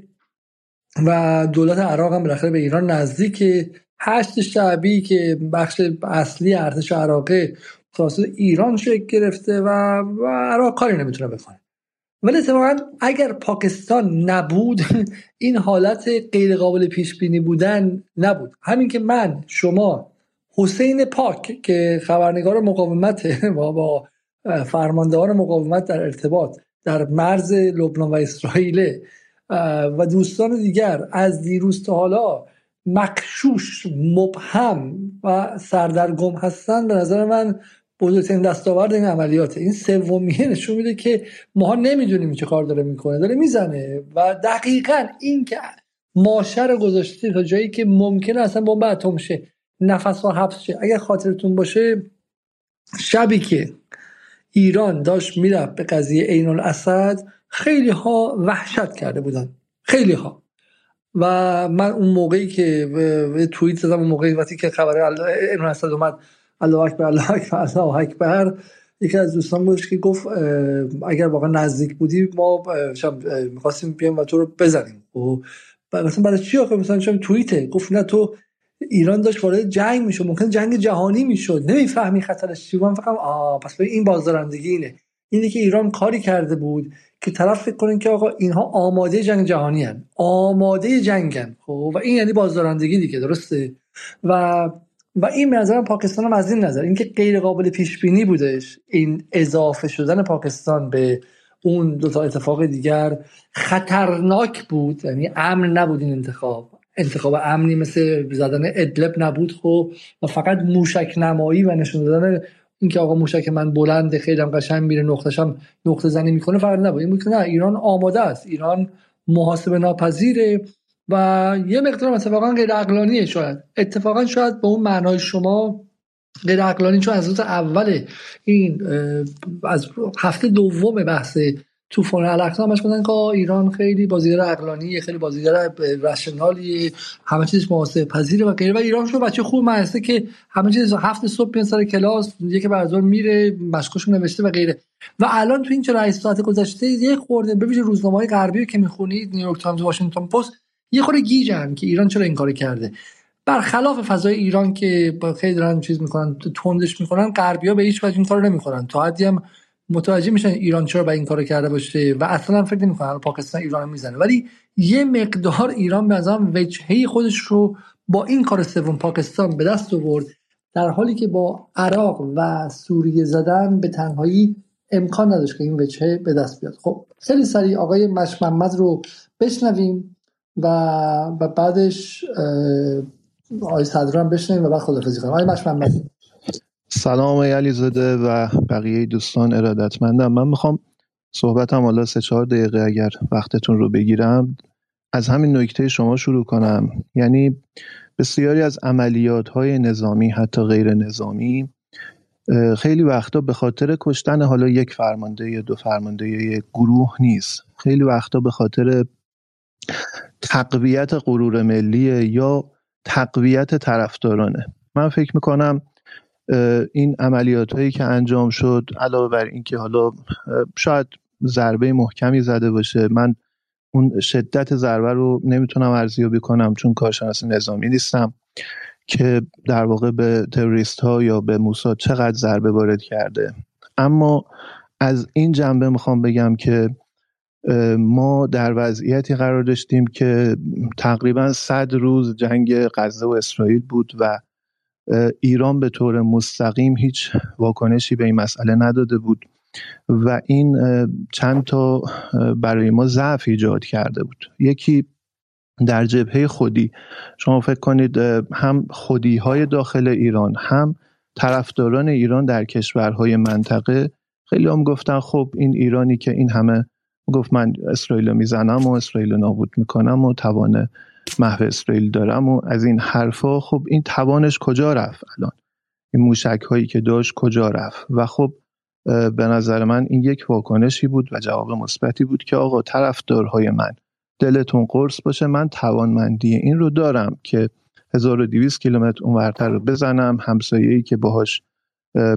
و دولت عراق هم بالاخره به ایران نزدیک. هشت شعبی که بخش اصلی ارتش عراقه توسط ایران شکل گرفته و, و عراق کاری نمی‌تونه بکنه. ولی اتفاقا اگر پاکستان نبود این حالت غیر قابل پیش بینی بودن نبود. همین که من شما حسین پاک که خبرنگار مقاومت با, با فرماندهان مقاومت در ارتباط در مرز لبنان و اسرائیل و دوستان دیگر از دیروز تا حالا مکشوش مبهم و سردرگم هستن به نظر من بزرگترین دستاورد این عملیات. این سومیه نشون میده که ماها نمی‌دونیم چه کار داره می‌کنه داره می‌زنه و دقیقا این که ماشر گذاشته تا جایی که ممکنه اصلا بمب اتم شه نفس ها حبس شه اگر خاطرتون باشه شبی که ایران داشت می‌رفت به قضیه عین الاسد خیلی ها وحشت کرده بودن. خیلی ها. و من اون موقعی که توییت زدم اون موقعی وقتی که خبر عین الاسد اومد الله اکبر الله اکبر الله اکبر یکی از دوستان بودش که گفت اگر واقعا نزدیک بودی ما می‌خواستیم بیام و تو رو بزنیم. و مثلا برای چی آخه؟ مثلا چون توییته. گفت نه تو ایران داشت وارد جنگ می‌شد ممکن جنگ جهانی می‌شد. نمی‌فهمی خطرش چی من فقط آه پس این بازدارندگی اینه. اینه که ایران کاری کرده بود که طرف فکر کنن که آقا اینها آماده جنگ جهانی هن. آماده جنگن خب؟ و این یعنی بازدارندگی دیگه درسته؟ و و این به نظرم پاکستان هم از این نظر. اینکه غیر قابل پیش بینی بودش این اضافه شدن پاکستان به اون دو تا اتفاق دیگر خطرناک بود. یعنی امن نبود این انتخاب. انتخاب امنی مثل زدن ادلب نبود. خب و فقط موشک نمایی و نشون دادن اینکه آقا موشک من بلند خیلی هم قشنگ میره نقطهش هم نقطه زنی می‌کنه فقط نبود. این بود که نه ایران آماده است. ایران محاسبه ناپذیره و یه مقدار اتفاقا غیر عقلانیه شاید. اتفاقا شاید به اون معنای شما غیر عقلانی چون از روز اول این از هفته دوم بحث طوفان الاقصی همش گفتن که ایران خیلی بازیگر عقلانی خیلی بازیگر rational ی همه چیز محاسبه پذیره و غیره. و ایران شو بچه خوب مدرسه که همه چیز هفت صبح میاد سر کلاس یکی بعد میره مشقش نوشته و غیره. و الان تو این 48 ساعت گذشته یه خورده ببینید روزنامه‌های غربی که می‌خونید نیویورک تایمز واشنگتن پست یه خورده گیجن که ایران چرا این کارو کرده. برخلاف فضای ایران که خیلی دارن چیز می‌کنن تندش می‌کنن غربیا به هیچ وجه این کارو نمی‌کنن تا حدی هم متوجه میشن ایران چرا با این کارو کرده باشه و اصلا فکر نمی‌کنن پاکستان ایران می‌زنه. ولی یه مقدار ایران به نظرم وجهه خودش رو با این کار سوم پاکستان به دست آورد. در حالی که با عراق و سوریه زدن به تنهایی امکان نداشت که این وجهه به دست بیاد. خب خیلی سریع آقای مش محمد رو بشنویم و, بعدش آقای صدر هم بشنویم و بعد خدافزی کنیم. آقای مش محمد سلام علی زاده و بقیه دوستان ارادتمندم. من می‌خوام صحبتم حالا سه چهار دقیقه اگر وقتتون رو بگیرم از همین نکته شما شروع کنم. یعنی بسیاری از عملیات های نظامی حتی غیر نظامی خیلی وقتا به خاطر کشتن حالا یک فرمانده یا دو فرمانده یا یک گروه نیست. خیلی وقتا به خاطر تقویت غرور ملی یا تقویت طرفدارانه. من فکر می‌کنم این عملیات هایی که انجام شد علاوه بر اینکه حالا شاید ضربه محکمی زده باشه من اون شدت ضربه رو نمی‌تونم ارزیابی کنم چون کارشناس نظامی نیستم که در واقع به تروریست ها یا به موساد چقدر ضربه وارد کرده. اما از این جنبه می‌خوام بگم که ما در وضعیتی قرار داشتیم که تقریبا صد روز جنگ غزه و اسرائیل بود و ایران به طور مستقیم هیچ واکنشی به این مسئله نداده بود و این چند تا برای ما ضعف ایجاد کرده بود. یکی در جبهه خودی. شما فکر کنید هم خودی های داخل ایران هم طرفداران ایران در کشورهای منطقه. خیلی هم گفتن خب این ایرانی که این همه گفت من اسرائیل می‌زنم و اسرائیل نابود می‌کنم و توان محو اسرائیل دارم و از این حرفا خب این توانش کجا رفت الان؟ این موشک هایی که داشت کجا رفت؟ و خب به نظر من این یک واکنشی بود و جواب مثبتی بود که آقا طرفدارهای من دلتون قرص باشه من توانمندی این رو دارم که 1200 کیلومتر اونورتر رو بزنم همسایه‌ای که باهاش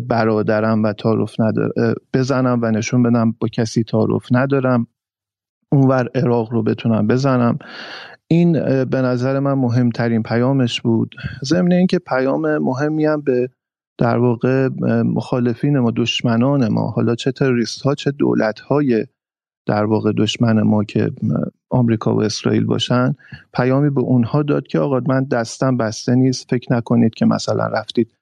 برادرم و تعارف نداره بزنم و نشون بدم با کسی تعارف ندارم اونور عراق رو بتونم بزنم. این به نظر من مهمترین پیامش بود. ضمن اینکه پیام مهمی هم به در واقع مخالفین ما دشمنان ما حالا چه تروریست ها چه دولت های در واقع دشمن ما که آمریکا و اسرائیل باشن پیامی به اونها داد که آقا من دستم بسته نیست فکر نکنید که مثلا رفتید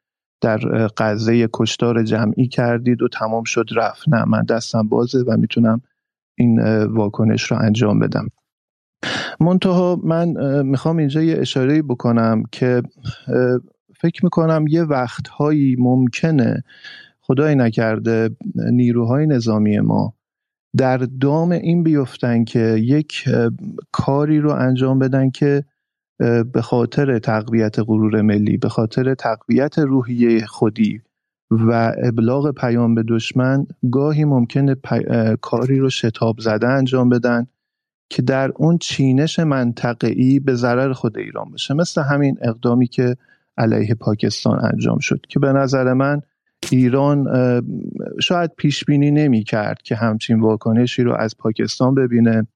در قضیه کشتار جمعی کردید و تمام شد رفت. نه من دستم بازه و می‌تونم این واکنش رو انجام بدم. منتها من می‌خوام اینجا یه اشاره بکنم که فکر می‌کنم یه وقتهایی ممکنه خدای نکرده نیروهای نظامی ما در دام این بیفتن که یک کاری رو انجام بدن که به خاطر تقویت غرور ملی به خاطر تقویت روحیه خودی و ابلاغ پیام به دشمن گاهی ممکنه کاری رو شتاب زده انجام بدن. که در اون چینش منطقه‌ای به ضرر خود ایران بشه. مثل همین اقدامی که علیه پاکستان انجام شد که به نظر من ایران شاید پیش بینی نمی کرد که همچین واکنشی رو از پاکستان ببینه.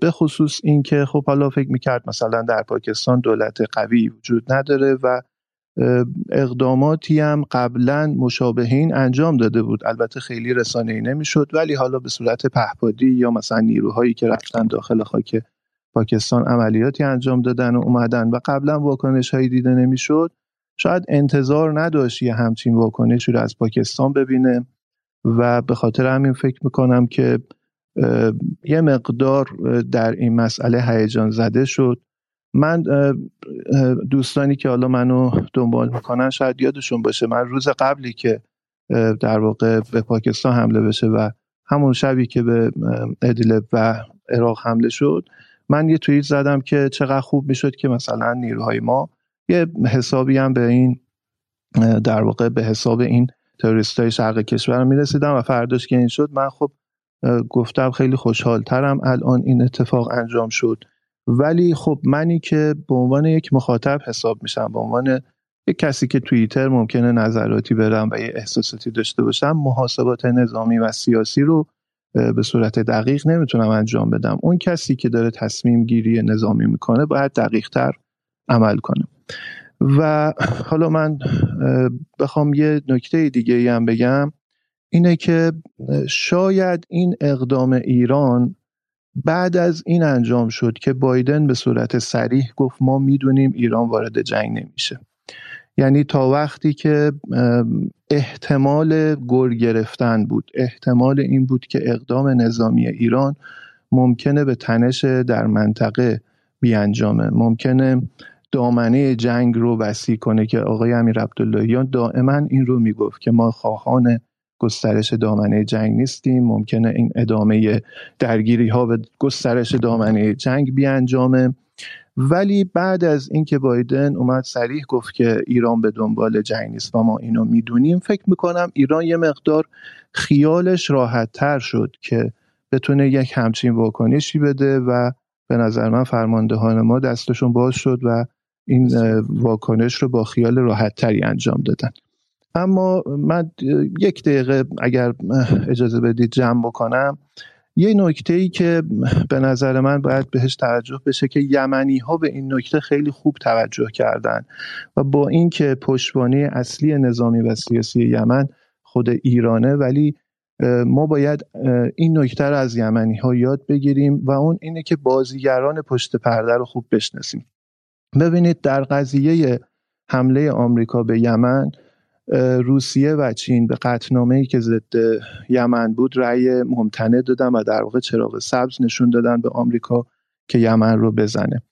به خصوص اینکه خب حالا فکر می‌کرد مثلا در پاکستان دولت قوی وجود نداره و اقداماتی هم قبلا مشابهین انجام داده بود. البته خیلی رسانه ای نمی‌شد ولی حالا به صورت پهپادی یا مثلا نیروهایی که رفتن داخل خاک پاکستان عملیاتی انجام دادن و اومدن و قبلا واکنش هایی دیده نمی‌شد شاید انتظار نداشت یه همچین واکنشی رو از پاکستان ببینه و به خاطر همین فکر می‌کنم که یه مقدار در این مسئله هیجان زده شد. من دوستانی که حالا منو دنبال می‌کنن شاید یادشون باشه من روز قبلی که در واقع به پاکستان حمله بشه و همون شبی که به ادلب و عراق حمله شد من یه توییت زدم که چقدر خوب می‌شد که مثلا نیروهای ما یه حسابی هم به این در واقع به حساب این تروریست های شرق کشور می‌رسیدم و فرداش که این شد من خب گفتم خیلی خوشحال ترم الان این اتفاق انجام شد. ولی خب منی که به عنوان یک مخاطب حساب میشم به عنوان یک کسی که توییتر ممکنه نظراتی برم و یه احساساتی داشته باشم محاسبات نظامی و سیاسی رو به صورت دقیق نمی‌تونم انجام بدم. اون کسی که داره تصمیم گیری نظامی می‌کنه باید دقیق تر عمل کنه. و حالا من بخوام یه نکته دیگه هم بگم. اینه که شاید این اقدام ایران بعد از این انجام شد که بایدن به صورت سریح گفت ما می‌دونیم ایران وارد جنگ نمیشه. یعنی تا وقتی که احتمال گر گرفتن بود احتمال این بود که اقدام نظامی ایران ممکنه به تنش در منطقه بیانجامه. ممکنه دامنه جنگ رو وسیع کنه که آقای امیر عبداللهیان دائما این رو می‌گفت که ما خواهان گسترش دامنه جنگ نیستیم. ممکنه این ادامه درگیری ها به گسترش دامنه جنگ بیانجامه. ولی بعد از اینکه بایدن اومد سریح گفت که ایران به دنبال جنگ نیست و ما اینو می‌دونیم فکر می‌کنم ایران یه مقدار خیالش راحت تر شد که بتونه یک همچین واکنشی بده و به نظر من فرماندهان ما دستشون باز شد و این واکنش رو با خیال راحت تری انجام دادن. اما من یک دقیقه اگر اجازه بدید جمع بکنم. یه نکته ای که به نظر من باید بهش توجه بشه که یمنی ها به این نکته خیلی خوب توجه کردن و با اینکه پشتوانه اصلی نظامی و سیاسی یمن خود ایرانه ولی ما باید این نکته رو از یمنی ها یاد بگیریم و اون اینه که بازیگران پشت پرده رو خوب بشناسیم. ببینید در قضیه حمله آمریکا به یمن روسیه و چین به قطنامه ای که ضد یمن بود رأی ممتنع دادن و در واقع چراغ سبز نشون دادن به آمریکا که یمن رو بزنه.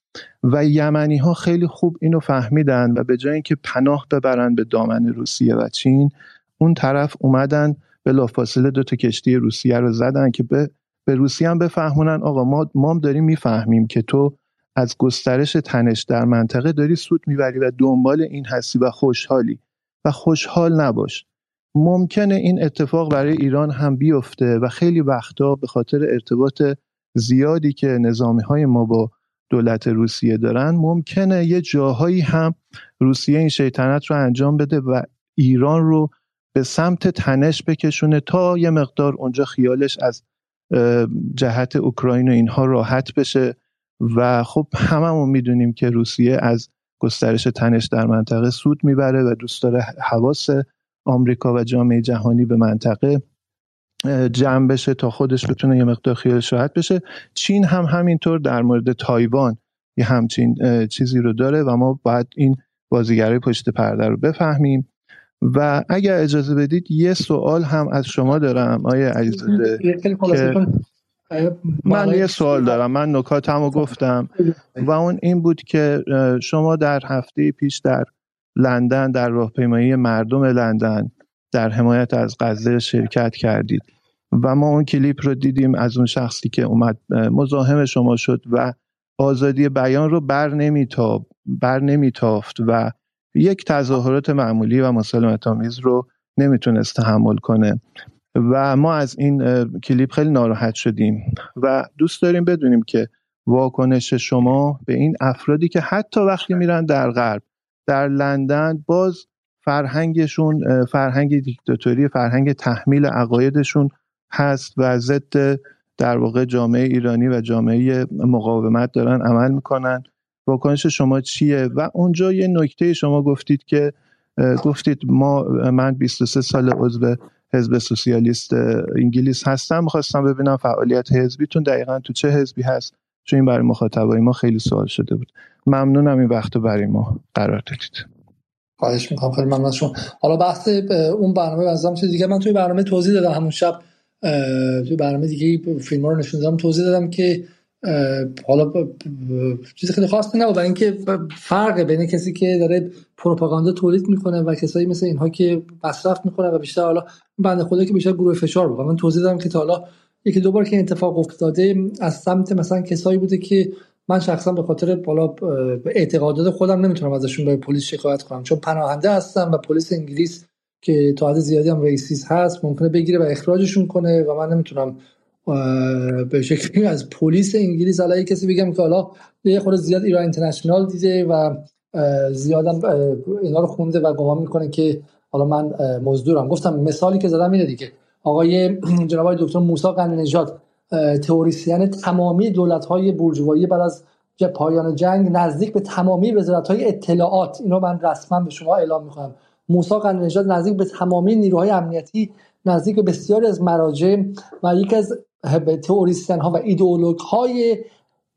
و یمنی ها خیلی خوب اینو فهمیدن و به جای اینکه پناه ببرن به دامن روسیه و چین اون طرف اومدن بلافاصله دو تا کشتی روسیه رو زدن که به به روسیه هم بفهمونن آقا ما ما داریم می‌فهمیم که تو از گسترش تنش در منطقه داری سود می‌بری و دنبال این هستی و خوشحالی. و خوشحال نباش. ممکنه این اتفاق برای ایران هم بیفته و خیلی وقتا به خاطر ارتباط زیادی که نظامی های ما با دولت روسیه دارن ممکنه یه جاهایی هم روسیه این شیطنت رو انجام بده و ایران رو به سمت تنش بکشونه تا یه مقدار اونجا خیالش از جهت اوکراین و اینها راحت بشه. و خب هممون می‌دونیم که روسیه از گسترش تنش در منطقه سود می‌بره و دوست داره حواس آمریکا و جامعه جهانی به منطقه جمع بشه تا خودش بتونه یه مقدار خیالش راحت بشه. چین هم همینطور در مورد تایوان یه همچین چیزی رو داره و ما باید این بازیگرای پشت پرده رو بفهمیم. و اگر اجازه بدید یه سوال هم از شما دارم آیا علیزاده که من یه سوال دارم. من نکاتم رو گفتم. و اون این بود که شما در هفته پیش در لندن در راهپیمایی مردم لندن در حمایت از غزه شرکت کردید. و ما اون کلیپ رو دیدیم از اون شخصی که اومد مزاحم شما شد و آزادی بیان رو بر نمیتاب بر نمیتافت و یک تظاهرات معمولی و مسالمت آمیز رو نمی‌تونست تحمل کنه. و ما از این کلیپ خیلی ناراحت شدیم و دوست داریم بدونیم که واکنش شما به این افرادی که حتی وقتی میرن در غرب در لندن باز فرهنگشون فرهنگ دیکتاتوری فرهنگ تحمیل عقایدشون هست و ضد در واقع جامعه ایرانی و جامعه مقاومت دارن عمل می‌کنن. واکنش شما چیه؟ و اونجا یه نکته شما گفتید که گفتید ما من 23 سال عضو حزب سوسیالیست انگلیس هستم. می‌خواستم ببینم فعالیت حزبیتون دقیقا تو چه حزبی هست. چون این برای مخاطبای ما خیلی سوال شده بود. ممنونم این وقت برای ما قرار دادید. خواهش می‌کنم. خیلی ممنون شما. حالا بحث اون برنامه بازم چیز دیگه. من توی برنامه توضیح دادم. همون شب توی برنامه دیگه فیلم رو نشون دادم. توضیح دادم که حالا چیز خیلی خاصی نبود. برای اینکه فرق بین کسی که داره پروپاگاندا تولید می‌کنه و کسایی مثل اینها که مصرف می‌کنه و بیشتر حالا بنده خدا که بیشتر گروه فشار بود من توضیح دادم که تا حالا یکی دو بار که اتفاق افتاده از سمت مثلا کسایی بوده که من شخصا به خاطر بالا اعتقادات خودم نمی‌تونم ازشون به پلیس شکایت کنم. چون پناهنده هستم و پلیس انگلیس که تا حد زیادی هم racist هست ممکنه بگیره و اخراجشون کنه و من نمی‌تونم به شکلی از پلیس انگلیس علیه کسی بگم که حالا یه خورده زیاد ایران اینترنشنال دیده و زیادم اینا رو خونده و گمان می‌کنه که حالا من مزدورم. گفتم مثالی که زدم اینه دیگه. آقای جناب دکتر موسی غنی نژاد تئوریسین تمامی دولت های بورژوایی بعد از پایان جنگ نزدیک به تمامی وزارت های اطلاعات اینو من رسما به شما اعلام می‌کنم. موسی قنی نزدیک به تمامی نیروهای امنیتی نزدیک به بسیاری از مراجع و یکی از تئوریستن ها و ایدئولوگ های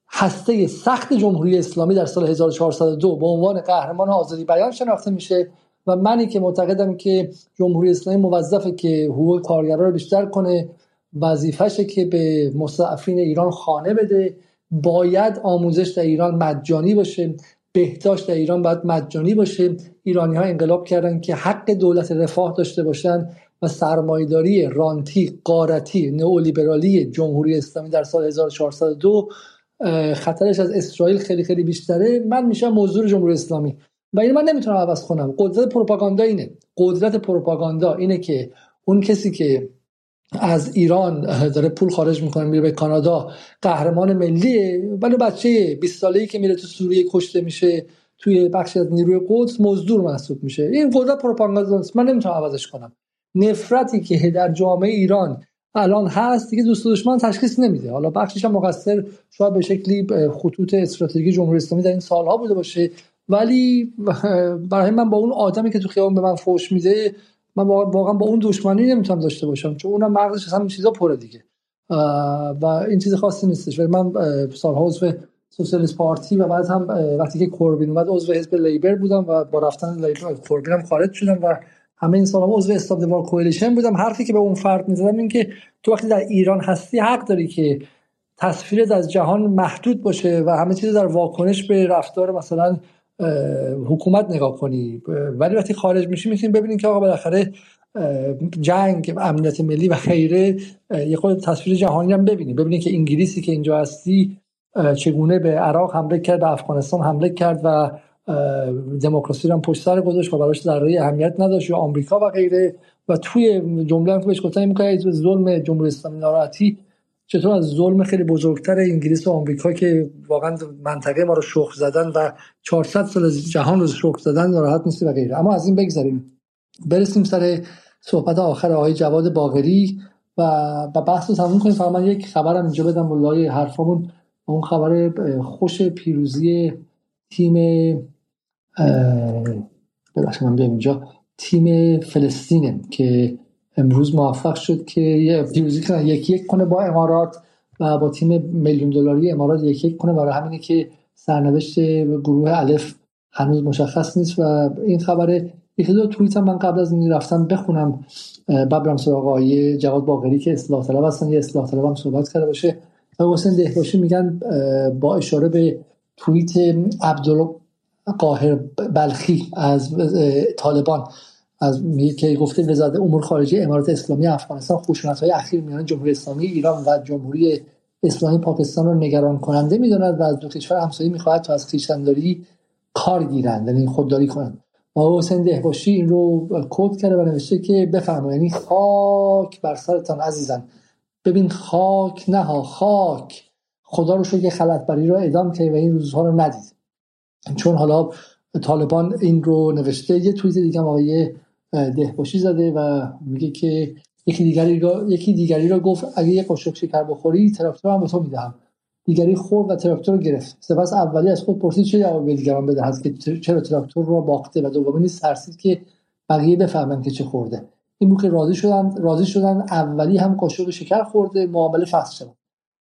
هسته سخت جمهوری اسلامی در سال 1402 به عنوان قهرمان آزادی بیان شناخته میشه و منی که معتقدم که جمهوری اسلامی موظفه که حقوق کارگرا رو بیشتر کنه وظیفشه که به مستعفین ایران خانه بده. باید آموزش در ایران مجانی باشه بهداشت در ایران باید مجانی باشه. ایرانی ها انقلاب کردن که حق دولت رفاه داشته باشن. و سرمایداری رانتی قارتی نئولیبرالی جمهوری اسلامی در سال 1402 خطرش از اسرائیل خیلی خیلی بیشتره. من میشم موضوع جمهوری اسلامی. و این من نمی‌تونم عوض کنم. قدرت پروپاگاندا اینه. قدرت پروپاگاندا اینه که اون کسی که از ایران داره پول خارج می‌کنه میره به کانادا قهرمان ملیه. ولی بچه 20 ساله‌ای که میره تو سوریه کشته میشه توی بخش از نیروی قدس مزدور محسوب میشه. این قدرت پروپاگاندا من نمی‌تونم عوضش کنم. نفرتی که در جامعه ایران الان هست دیگه دوست دشمن تشخیص نمیده. حالا بخشش هم مقصر شاید به شکلی خطوط استراتژی جمهوری اسلامی در این سالها بوده باشه. ولی برای من با اون آدمی که تو خیابان به من فوش میده من واقعا با اون دشمنی نمی‌تونم داشته باشم چون اونم مغزش همین چیزا پره دیگه. و این چیز خاصی نیستش. ولی من سالها عضو سوسیالیست پارتی و بعد هم وقتی که کوربین اومد عضو حزب لیبر بودم و با رفتن لیبر کوربین هم خارج شدم و همه این سالها عضو استاب دوار کولیشن بودم. حرفی که به اون فرد می‌زدم این که تو وقتی در ایران هستی حق داری که تصویرت از جهان محدود باشه و همه چیز در واکنش به رفتار مثلا حکومت نگاه کنی. ولی وقتی خارج میشی می‌تونی ببینید که آقا بالاخره جنگ امنیت ملی و خیره یه خود تصویر جهانی هم ببینیم ببینید که انگلیسی که اینجا هستی چگونه به عراق حمله کرد به افغانستان حمله کرد و دموکراسی رو هم پشت سر گذاشت و براش ذره اهمیت نداشت یا آمریکا و غیره. و توی جمله هم بهش گفتن میگه ظلم جمهوری اسلامی ناراحتی چطور از ظلم خیلی بزرگتر انگلیس و آمریکا که واقعا منطقه ما رو شخ زدن و 400 سال جهان رو شخ زدن ناراحت نیست و غیره. اما از این بگذاریم برسیم سر صحبت آخر آقای جواد باغری و با بحث رو تموم کنیم. فقط من یک خبرم اینجا بدم والله حرفامون اون خبر خوش پیروزی تیم ببخشید من بیام اینجا. تیم فلسطینه که امروز موفق شد که پیروزی یکی یک کنه با امارات و با تیم میلیون دلاری امارات یکی یک کنه. برای همینه که سرنوشت گروه الف هنوز مشخص نیست و این خبر یکی دو توییت هم من قبل از این رفتم بخونم. ببرم سراغ آقای جواد باقری که اصلاح طلب هستن یه اصلاح طلب هم صحبت کرده باشه. و حسین دهباشی میگن با اشاره به توییت عبدالله قاهر بلخی از طالبان. از که گفته وزارت امور خارجه امارات اسلامی افغانستان خشونت های اخیر میان جمهوری اسلامی ایران و جمهوری اسلامی پاکستان رو نگران کننده می‌داند و از دو کشور همسایه می‌خواهد تا از خویشتنداری کار گیرند یعنی خودداری کنند. و حسین دهباشی این رو کد کرده و نوشته که بفرمایید یعنی خاک بر سرتان عزیزان. ببین خاک نه خاک. خدا رو شو که خلطبری رو ادام کرد و این روزها رو ندید. چون حالا طالبان این رو نوشته یه توییت دیگه هم آقای دهباشی زده و میگه که یکی دیگری را یکی دیگری را گفت اگه یه قاشق شکر بخوری تراکتور هم به تو می‌دهم. دیگری خورد و تراکتور رو گرفت. سپس اولی از خود پرسید چه جواب دیگران بدهد که چرا تراکتور را باخته؟ و دومی نیز ترسید که بقیه بفهمن که چه خورده. این بود که راضی شدن راضی شدن اولی هم قاشق شکر خورده معامله فصل شد.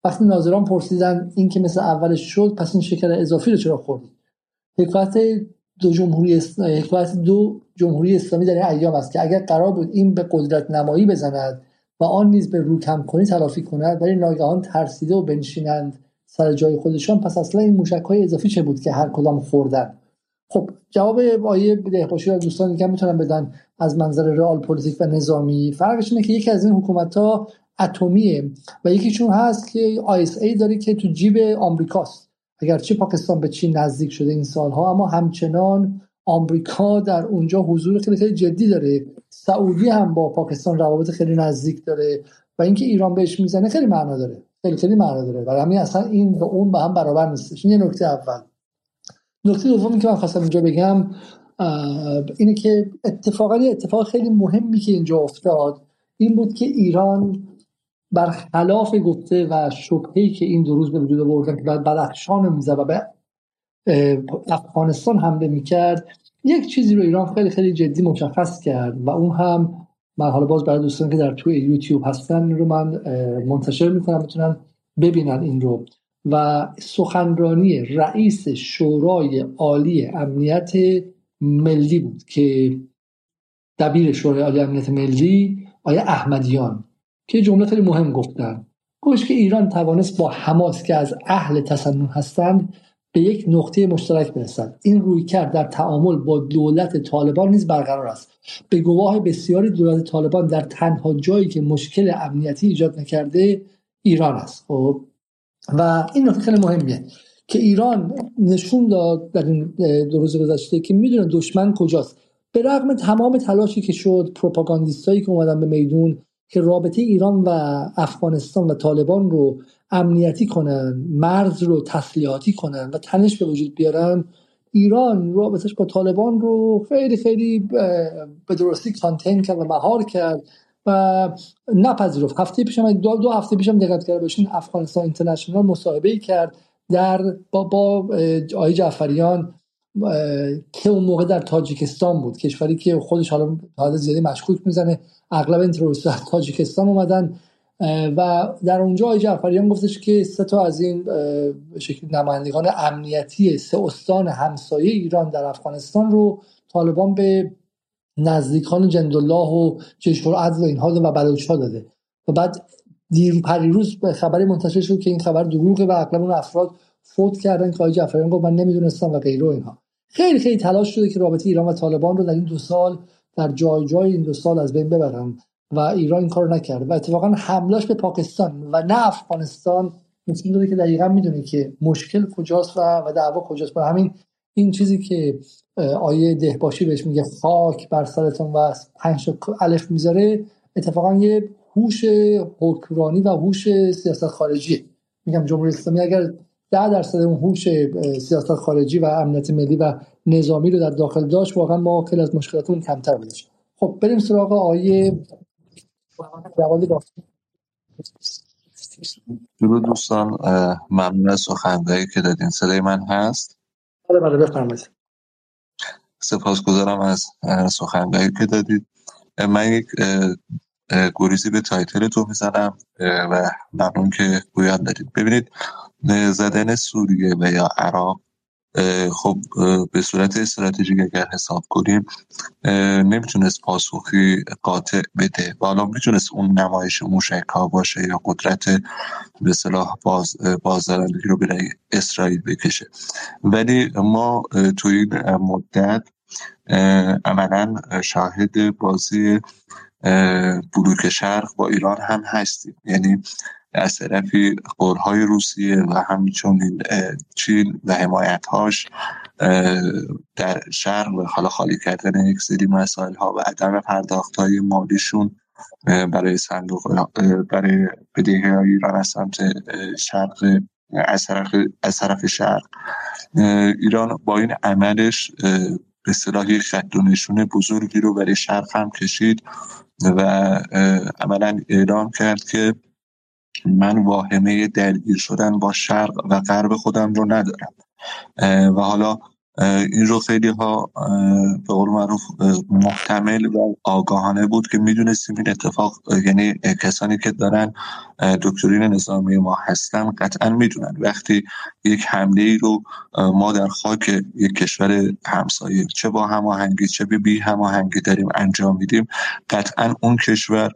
وقتی ناظران پرسیدن این که مثل اولش شد پس این شکر اضافی رو چرا خوردی؟ حکمت دو جمهوری اسلامی دو جمهوری اسلامی در این ایام است که اگر قرار بود این به قدرت نمایی بزند و آن نیز به رو کم کنی تلافی کند ولی ناگهان ترسیده و بنشینند سر جای خودشان پس اصلا این موشک های اضافی چه بود که هر کدام خوردن؟ خب جواب آقای دهباشی را دوستان دیگه می‌تونن بدن از منظر رئال پلیتیک و نظامی. فرقش اینه که یکی از این حکومت ها اتمیه و یکیشون هست که ای داره که تو جیب آمریکاست. اگرچه پاکستان به چین نزدیک شده این سالها اما همچنان آمریکا در اونجا حضور خیلی خیلی جدی داره. سعودی هم با پاکستان روابط خیلی نزدیک داره و اینکه ایران بهش می‌زنه خیلی معنا داره. خیلی خیلی معنا داره. برای همین اصلا این و اون به هم برابر نیستش. این یه نکته اول. نکته دومی که من خواستم اینجا بگم اینه که اتفاقا اتفاق خیلی مهمی که اینجا افتاد این بود که ایران برخلاف گفته و شبهی که این دو روز به وجود آوردن که بعد بدخشان می‌زد و به افغانستان حمله می‌کرد یک چیزی رو ایران خیلی خیلی جدی مشخص کرد و اون هم من حالا باز برای دوستان که در توی یوتیوب هستن رو من منتشر می‌کنم بتونن ببینن این رو. و سخنرانی رئیس شورای عالی امنیت ملی بود که دبیر شورای عالی امنیت ملی آیا احمدیان. که جمله خیلی مهم گفتن گوش که ایران توانست با حماس که از اهل تسنن هستند به یک نقطه مشترک برسد. این روی کرد در تعامل با دولت طالبان نیز برقرار است. به گواه بسیاری دولت طالبان در تنها جایی که مشکل امنیتی ایجاد نکرده ایران است. خب؟ و این نکته خیلی مهمیه که ایران نشون داد در این دو روز گذشته که می‌دونه دشمن کجاست. به رغم تمام تلاشی که شد پروپاگاندیستایی که اومدن به میدون که رابطه ایران و افغانستان و طالبان رو امنیتی کنن مرز رو تسلیحاتی کنن و تنش به وجود بیارن ایران رابطش با طالبان رو خیلی خیلی به درستی کانتین کرد و مهار کرد و نپذیرفت. هفته پیشم دو, دو هفته پیشم دقت کرده باشین افغانستان اینترنشنال مصاحبه کرد در با با آقای جعفریان که اون موقع در تاجیکستان بود کشوری که خودش حالا حالا زیادی مشکوک می‌زنه. اغلب این تروریست تاجیکستان اومدن و در اونجا آقای جعفریان گفتش که سه تا از این شکل نمایندگان امنیتی سه استان همسایه ایران در افغانستان رو طالبان به نزدیکان جندالله و جشور عدل و اینها و بلوچ ها داده. و بعد دیر پریروز خبری منتشر شد که این خبر دروغه و اغلب اون افراد فوت کردن که آقای جعفریان گفت من نمی‌دونستم و غیره اینها. خیلی خیلی تلاش شده که رابطه ایران و طالبان رو در این دو سال در جای جای این دو سال از بین ببرن و ایران این کار نکرد و اتفاقا حملاش به پاکستان و نه افغانستان. نشون داده که دقیقا می‌دونه که مشکل کجاست و و دعوا کجاست. برای همین این چیزی که آیه دهباشی بهش میگه خاک بر سرتون و پنج الف می‌ذاره اتفاقا یه هوش حکمرانی و هوش سیاست خارجی. میگم جمهوری اسلامی اگر ده درصد اون هوش سیاست خارجی و امنیت ملی و نظامی رو در داخل داشت واقعا ما خیلی از مشکلاتمون کمتر بودش. خب بریم سراغ آیه درود دوستان ممنون از سخنگاهی که دادین. صدای من هست؟ بله بله بفرمایید. سپاسگزارم از سخنگاهی که دادید. من یک گریزی به تایتل تو می‌زنم و ممنون که گویان دارید ببینید زدن سوریه و یا عراق خب به صورت استراتژیک اگر حساب کنیم نمی‌تونست پاسخی قاطع بده و حالا می‌تونست اون نمایش موشک ها باشه یا قدرت به صلاح باز بازدارندگی رو برای اسرائیل بکشه. ولی ما توی این مدت عملا شاهد بازی بلوک شرق با ایران هم هستیم. یعنی از طرفی قولهای روسیه و همچنین چین و حمایتهاش در شرق و حالا خالی کردن یک سری مسائل ها و عدم پرداخت های مالیشون برای صندوق برای بدهی های ایران از سمت شرق از طرف, از شرق. ایران با این عملش به صلاح یک خط و نشون بزرگی رو برای شرق هم کشید و عملا اعلام کرد که من واهمه درگیر شدن با شرق و غرب خودم رو ندارم. و حالا این رو خیلی ها به قول معروف محتمل و آگاهانه بود که می‌دونستیم این اتفاق یعنی کسانی که دارن دکترین نظامی ما هستن قطعا می‌دونن. وقتی یک حمله ای رو ما در خاک یک کشور همسایه چه با هماهنگی چه به بی هماهنگی داریم انجام میدیم قطعا اون کشور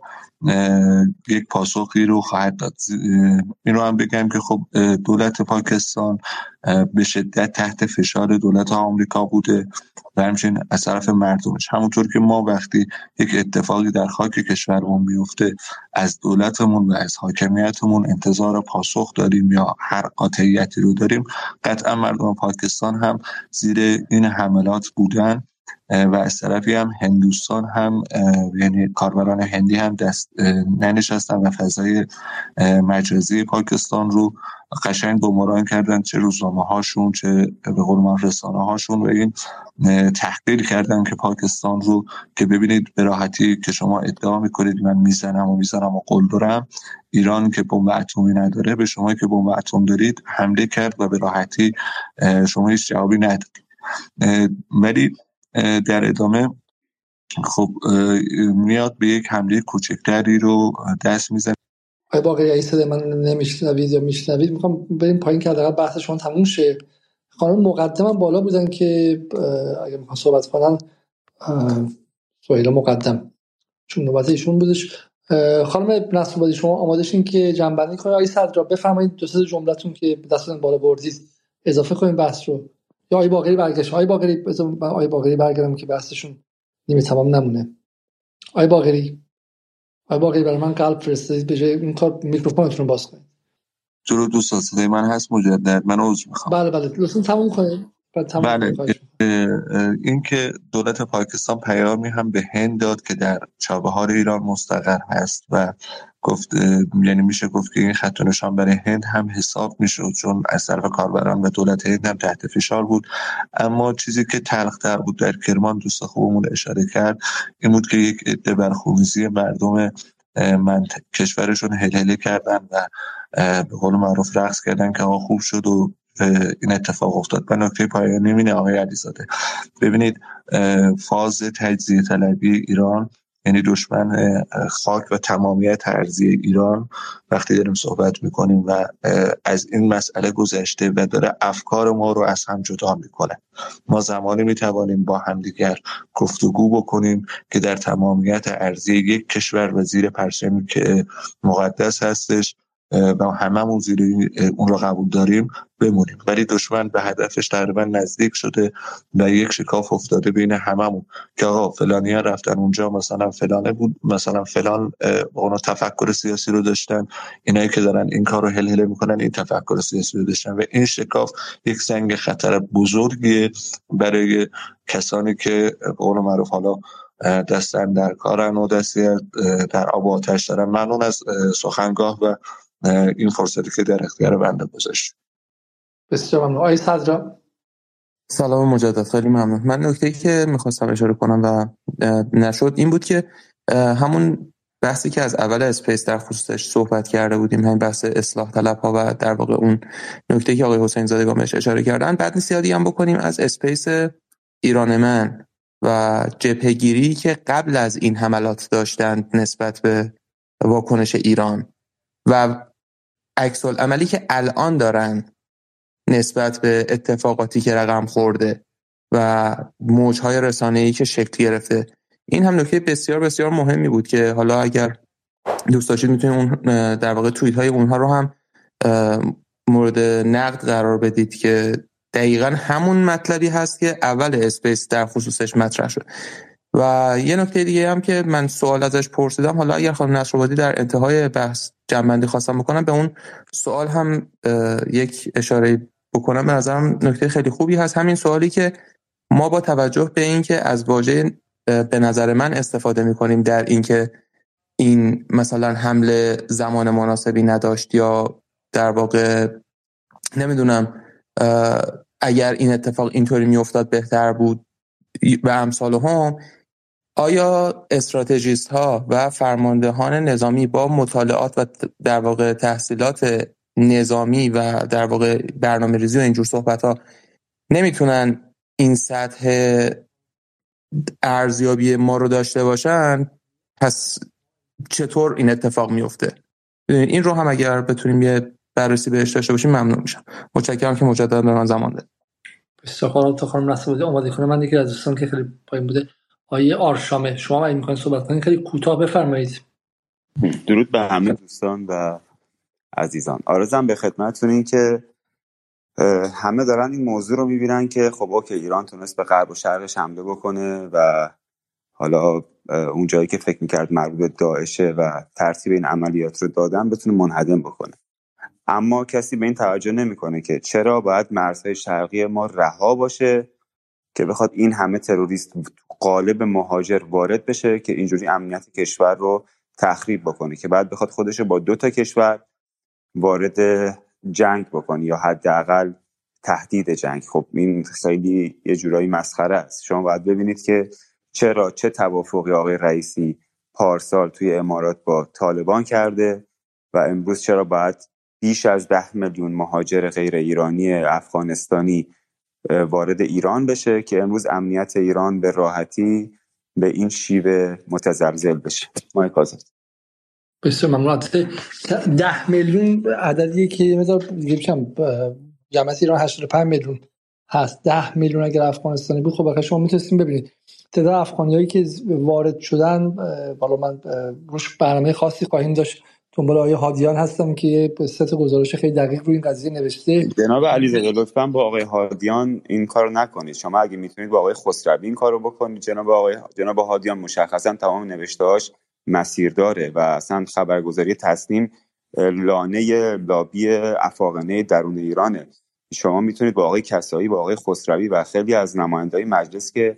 یک پاسخی رو خواهد داد. این رو هم بگم که خب دولت پاکستان به شدت تحت فشار دولت آمریکا بوده و همچنین از طرف مردمش. همونطور که ما وقتی یک اتفاقی در خاک کشورمون میفته از دولتمون و از حاکمیتمون انتظار پاسخ داریم یا هر قاطعیتی رو داریم. قطعا مردم پاکستان هم زیر این حملات بودن. و از طرفی هم هندوستان هم یعنی کاربران هندی هم دست ننشستن و فضای مجازی پاکستان رو قشنگ بمران کردن چه روزنامه هاشون چه به قول من رسانه هاشون و این تحقیر کردن که پاکستان رو که ببینید به راحتی که شما ادعا می‌کنید من می‌زنم و می‌زنم و قول دارم. ایران که بمب اتمی نداره به شما که بمب اتم دارید حمله کرد و به راحتی شما هیچ جوابی ندادید. ولی در ادامه خب میاد به یک حمله کوچکتری رو دست آقای باقی ای صدای من نمیشنوید یا میشنوید می‌خوام بریم پایین که حداقل بحث شما تموم شه. خانم مقدم بالا بودن که اگه می‌خوان صحبت کنن سهیلا مقدم. چون نوبت ایشون بودش. خانم نصر شما آماده شین که جمع‌بندی کنید. آقای صدرا بفرمایید دو سه جملتون که دستتون بالا بردید اضافه کنیم بحث رو. یا آی باقری برگشت. آی باقری آی باقری برگردم که بحثشون نیمه تمام نمونه. آی باقری آی باقری برای من قلب فرستادید به جای این کار میکروفونتون باز کنید. جلو دوستان صدای من هست؟ مجدد. من عذر می‌خوام. بله بله. لطفا تموم کنید. بله این که دولت پاکستان پیامی هم به هند داد که در چابهار ایران مستقر هست و گفت یعنی میشه گفت که این خط نشان برای هند هم حساب می‌شد چون از طرف کاربران و دولت هند هم تحت فشار بود. اما چیزی که تلختر بود در کرمان دوست خوبمون اشاره کرد این بود که یک عده برخوزی مردم من کشورشون هلهله کردن و به قول معروف رقص کردن که آقا خوب شد و این اتفاق افتاد. و نکته پایانی مینه آقای علیزاده. ببینید فاز تجزیه طلبی ایران یعنی دشمن خاک و تمامیت ارزی ایران وقتی داریم صحبت می‌کنیم و از این مسئله گذشته و داره افکار ما رو از هم جدا می‌کنه. ما زمانی می‌توانیم با همدیگر گفتگو بکنیم که در تمامیت ارزی یک کشور و زیر پرچمی که مقدس هستش و هممون زیر اون رو قبول داریم بمونیم. ولی دشمن به هدفش تقریبا نزدیک شده و یک شکاف افتاده بین هممون که آقا فلانی ها رفتن اونجا مثلا فلانه بود مثلا فلان اونو تفکر سیاسی رو داشتن اینایی که دارن این کار رو هل هله می‌کنن این تفکر سیاسی رو داشتن. و این شکاف یک سنگ خطر بزرگیه برای کسانی که قول معروف حالا دستن در کارن و دستی در آب آتش دارن. ممنون از سخنگاه و این فرصتی که در اختیار بنده گذاشت. بسیار ممنون. آقای صدرا. سلام مجدد خیلی ممنون. من نکته که می‌خواستم اشاره کنم و نشد این بود که همون بحثی که از اول اسپیس در خصوصش صحبت کرده بودیم همین بحث اصلاح طلب ها و در واقع اون نکته که آقای حسین زاده بهش اشاره کردن بعد نیست یادی هم بکنیم از اسپیس ایران من و جبهگیری که قبل از این حملات داشتند نسبت به واکنش ایران. و عکس عملی که الان دارن نسبت به اتفاقاتی که رقم خورده و موجهای رسانه‌ای که شکل گرفته این هم نکته بسیار بسیار مهمی بود که حالا اگر دوست داشتید می‌تونید اون در واقع توییت های اونها رو هم مورد نقد قرار بدید که دقیقا همون مطلبی هست که اول اسپیس در خصوصش مطرح شد. و یه نکته دیگه هم که من سوال ازش پرسیدم حالا اگر خانم نصرآبادی در انتهای بحث جنبندی خواستم بکنم. به اون سوال هم یک اشاره بکنم. به نظرم نکته خیلی خوبی هست. همین سوالی که ما با توجه به اینکه از واژه به نظر من استفاده می‌کنیم در اینکه این مثلا حمله زمان مناسبی نداشت یا در واقع نمی‌دونم اگر این اتفاق اینطوری میافتاد بهتر بود. و امثال هم آیا استراتژیست ها و فرماندهان نظامی با مطالعات و در واقع تحصیلات نظامی و در واقع برنامه ریزی و اینجور صحبت ها نمی‌تونن این سطح ارزیابی ما رو داشته باشن پس چطور این اتفاق میفته این رو هم اگر بتونیم یه بررسی بهش داشته باشیم ممنون میشم. متشکرم که مجددا به من زمان داد بسیار تا خانم نصر آماده کنه من دیگه از دوستان که خیلی پایین بوده. آیه آرشامه. شما اگه می‌کنید صحبت کنید خیلی کوتاه بفرمایید. درود به همه دوستان و عزیزان. آرزم به خدمتتون این که همه دارن این موضوع رو می‌بینن که خب اوکی ایران تونست به غرب و شرقش حمله بکنه و حالا اون جایی که فکر می‌کرد مربوط به داعشه و ترتیب این عملیات رو دادن بتونه منهدم بکنه. اما کسی به این توجه نمی‌کنه که چرا باید مرزهای شرقی ما رها باشه که بخواد این همه تروریست قالب مهاجر وارد بشه که اینجوری امنیت کشور رو تخریب بکنه که بعد بخواد خودش با دو تا کشور وارد جنگ بکنه یا حداقل تهدید جنگ. خب این خیلی یه جورایی مسخره است. شما باید ببینید که چرا چه توافقی آقای رئیسی پارسال توی امارات با طالبان کرده و امروز چرا باید بیش از ده میلیون مهاجر غیر ایرانی افغانستانی وارد ایران بشه که امروز امنیت ایران به راحتی به این شیوه متزلزل بشه. مای بسیار ممنون. ده میلیون عددی که مثلا جمعیت ایران 85 میلیون هست. ده میلیون اگر افغانستانی بود خب شما می‌تونستیم ببینید. تعداد افغانیایی که وارد شدن بالا من روش برنامه خاصی خواهیم داشت. دنبال آقای هادیان هستم که ست گزارش خیلی دقیق روی این قضیه نوشته. جناب علیزاده لطفا با آقای هادیان این کارو نکنید. شما اگه می‌تونید با آقای خسروی این کارو بکنید. جناب آقای جناب هادیان مشخصا تمام نوشتهاش مسیر داره و اصلا خبرگزاری تصنیم لانه لابی افاقنه درون ایرانه. شما می‌تونید با آقای کسایی با آقای خسروی و خیلی از نمایندهای مجلس که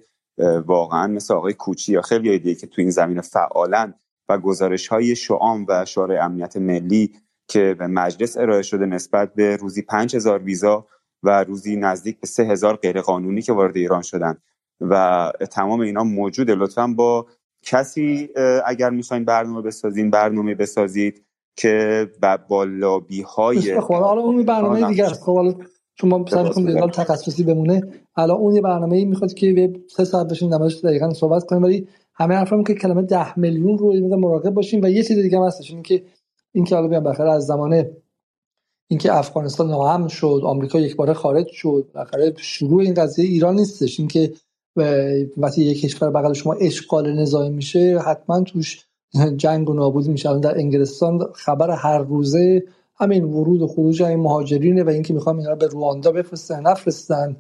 واقعا مثل آقای کوچی یا خیلی دیگه که تو این زمینه فعالن و گزارش های شعام و شورای امنیت ملی که به مجلس ارائه شده نسبت به روزی 5000 ویزا و روزی نزدیک به 3000 غیرقانونی که وارد ایران شدن و تمام اینا موجوده. لطفا با کسی اگر می‌خواین برنامه بسازین برنامه بسازید که با لابی های خب حالا اون برنامه دیگه است. خب حالا چون سعی کنیم تخصصی بمونه الان اون یه برنامه ای می‌خواد که سه ساعت بشین نمایش دقیقا صحبت کنیم ولی همه حرفم که کلمه ده میلیون رو مراقب باشیم و یه چیز دیگه هم هستش این که این که حالا بیان بخره از زمانه اینکه افغانستان ناامن شد آمریکا یک باره خارج شد بالاخره شروع این قضیه ایران نیستش. اینکه وقتی یک کشور بغل شما اشغال نظامی میشه حتما توش جنگ و نابودی میشه. در انگلستان خبر هر روزه همین ورود و خروج این مهاجرینه و اینکه می‌خوام اینا رو به رواندا بفرستن نفرستن.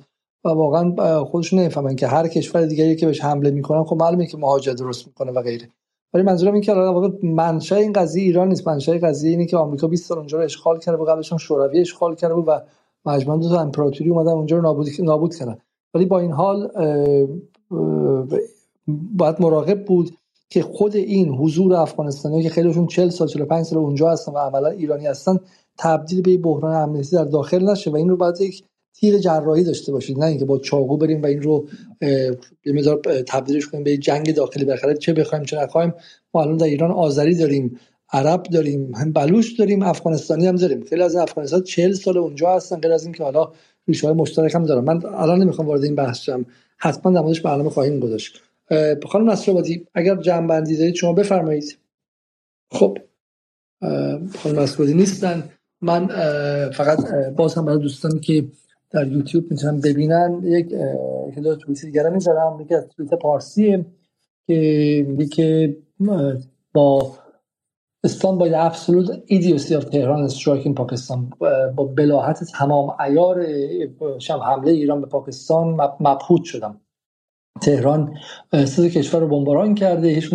و واقعا خودشون نمی‌فهمن که هر کشور دیگری که بهش حمله می‌کنن خب معلومه که مهاجر درست می‌کنه و غیره. ولی منظورم این که واقعا منشأ این قضیه ایران نیست. منشأ قضیه اینه که آمریکا 20 سال اونجا رو اشغال کرده و قبلش شوروی اشغال کرده و مجموعه دو تا امپراتوری اومدن اونجا رو نابود نابود کردن. ولی با این حال باید مراقب بود که خود این حضور افغانستانی که خیلیشون 40 سال 45 سال اونجا هستن و عملا ایرانی هستن تبدیل به بحران امنیتی در داخل نشه و این رو باید یک تیر جراحی داشته باشید نه اینکه با چاقو بریم و این رو یه مقدار تبدیلش کنیم به جنگ داخلی بخره چه بخوایم چه نخوایم. ما الان در ایران آذری داریم عرب داریم هم بلوچ داریم افغانستانی هم داریم. خیلی از افغانستان 40 سال اونجا هستن غیر از اینکه حالا ریشه های مشترک هم دارن. من الان نمی‌خوام وارد این بحث شم حتما در موردش برنامه خواهیم گذاشت. خانم نصرآبادی اگر جمع بندی دارید شما بفرمایید. خب خانم نصرآبادی نیستن. من فقط باز هم برای دوستانی که در یوتیوب می‌تونن ببینن. یک دو توییت دیگه می‌ذارم. یکی از توییت پارسیه که میگه که با اسلام با absolute idiocy of Tehran striking پاکستان با بلاحت تمام ایار شب حمله ایران به پاکستان مبهوت شدم. تهران سه کشور رو بمباران کرده. هیچ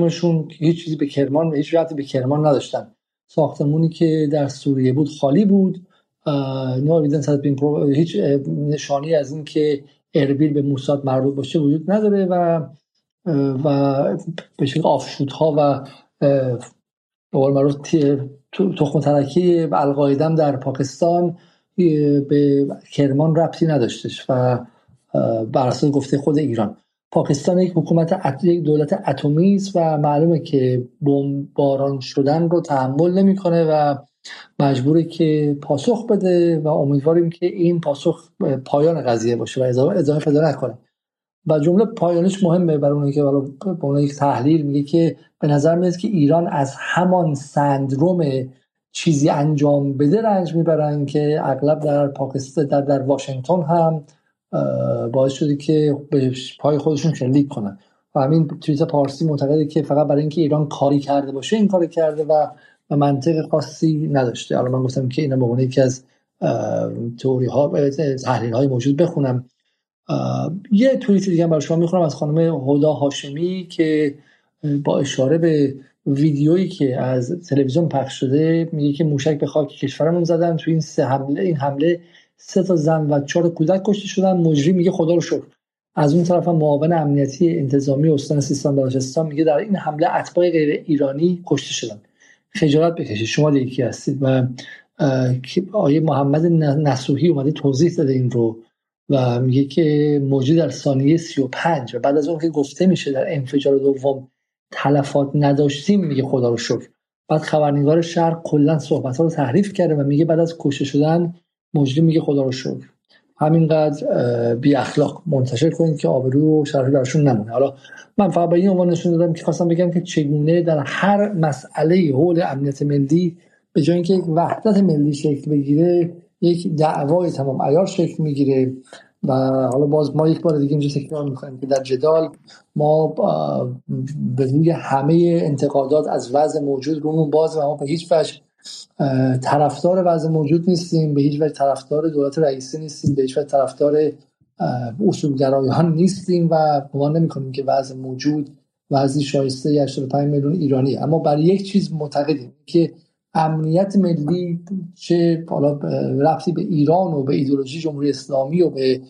هیچ چیزی به کرمان هیچ ربطی به کرمان نداشتن. ساختمونی که در سوریه بود خالی بود. نو هیچ نشانی از این که اربیل به موساد مربوط باشه وجود نداره و و به شکل آفشوت ها و به معروف تخم ترکی القاعدم در پاکستان به کرمان ربطی نداشتش و بر اساس گفته خود ایران. پاکستان یک حکومت یک دولت اتمی است و معلومه که بمباران شدن رو تحمل نمی‌کنه و مجبوره که پاسخ بده و امیدواریم که این پاسخ پایان قضیه باشه و ادامه پیدا نکنه. و جمله پایانش مهمه برای اونایی که به اون یک تحلیل میگه که به نظر میاد که ایران از همان سندروم چیزی انجام بده رنج می‌برن که اغلب در پاکستان در, در واشنگتن هم باعث شده که به پای خودشون شلیک کنن. و همین توییت پارسی معتقده که فقط برای اینکه ایران کاری کرده باشه این کاری کرده و و منطق خاصی نداشته. الان من گفتم که اینا به عنوان یکی از تئوری ها تحلیل های موجود بخونم. یه توییت دیگه برای شما می‌خونم از خانم هدا هاشمی که با اشاره به ویدیویی که از تلویزیون پخش شده میگه که موشک به خاک کشورمون زدن. تو این سه حمله این حمله سه تا زن و چهار کودک کشته شدن. مجری میگه خدا رو شکر. از اون طرف معاون امنیتی انتظامی استان سیستان بلوچستان میگه در این حمله اتباع غیر ایرانی کشته شدن. خجالت بکشید شما یکی هستید و آیه محمد نسوحی اومده توضیح داده این رو و میگه که موجود در ثانیه 35 و بعد از اون که گفته میشه در انفجار دوم تلفات نداشتیم میگه خدا رو شکر. بعد خبرنگار شهر کلا صحبت ها رو تحریف کرده و میگه بعد از کشته شدن مجری میگه خدا رو شکر. همینقدر بی اخلاق منتشر کنید که آبرو و شرفی براشون نمونه. حالا من فقط به این عنوان نشون دادم که خواستم بگم که چگونه در هر مسئله حول امنیت ملی به جای اینکه یک وحدت ملی شکل بگیره یک دعوای تمام ایار شکل می‌گیره. و حالا باز ما یک بار دیگه اینجا تکرار می‌کنیم که در جدال ما به روی همه انتقادات از وضع موجود رومون باز و ما به هیچ وجه طرفدار وضع موجود نیستیم به هیچ وجه طرفدار دولت رئیسی نیستیم به هیچ وجه طرفدار اصولگرایان نیستیم و گمان نمی‌کنیم که وضع موجود وضعی شایسته 85 میلیون ایرانی. اما برای یک چیز معتقدیم که امنیت ملی چه حالا رفتی به ایران و به ایدولوژی جمهوری اسلامی و به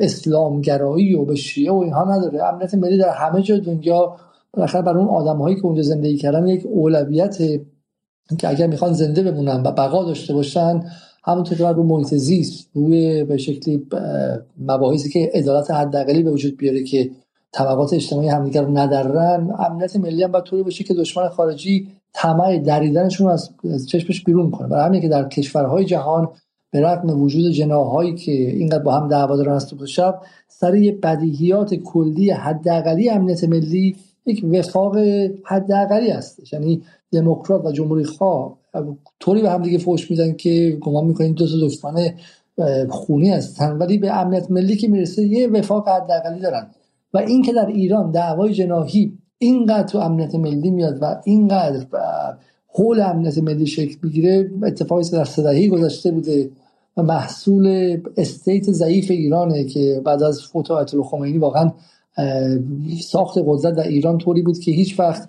اسلامگرایی و به شیعه و اینها نداره. امنیت ملی در همه جای دنیا بالاخره برای اون آدم هایی که اونجا زندگی کردن یک اولویت که اگر می‌خوان زنده بمونن و بقا داشته باشن همونطور که رو محیط زیست روی به شکلی مباحثی که عدالت حداقلی به وجود بیاره که طبقات اجتماعی همدیگر رو ندرن امنیت ملی هم باید طوری باشه که دشمن خارجی طمع دریدنشون از چشمش بیرون کنه. برای همین که در کشورهای جهان به رغم وجود جناهایی که اینقدر با هم دعوا دارن از تو شب سر یه بدیهیات کلی حداقلی امنیت ملی یک وفاق حداقلی هست یعنی دموکرات و جمهوری خواه. طوری به هم دیگه فوش میدن که گمان می‌کنین دو تا دشمن خونی هستن. ولی به امنیت ملی که می‌رسه یه وفاق حداقلی دارن. و این که در ایران دعوای جناهی اینقدر تو امنیت ملی میاد و اینقدر حول امنیت ملی شکل بگیره اتفاقی در سدهی گذشته بوده و محصول استیت ضعیف ایرانه که بعد از فوت آیت خمینی واقعا ساخت قدرت در ایران طوری بود که هیچ وقت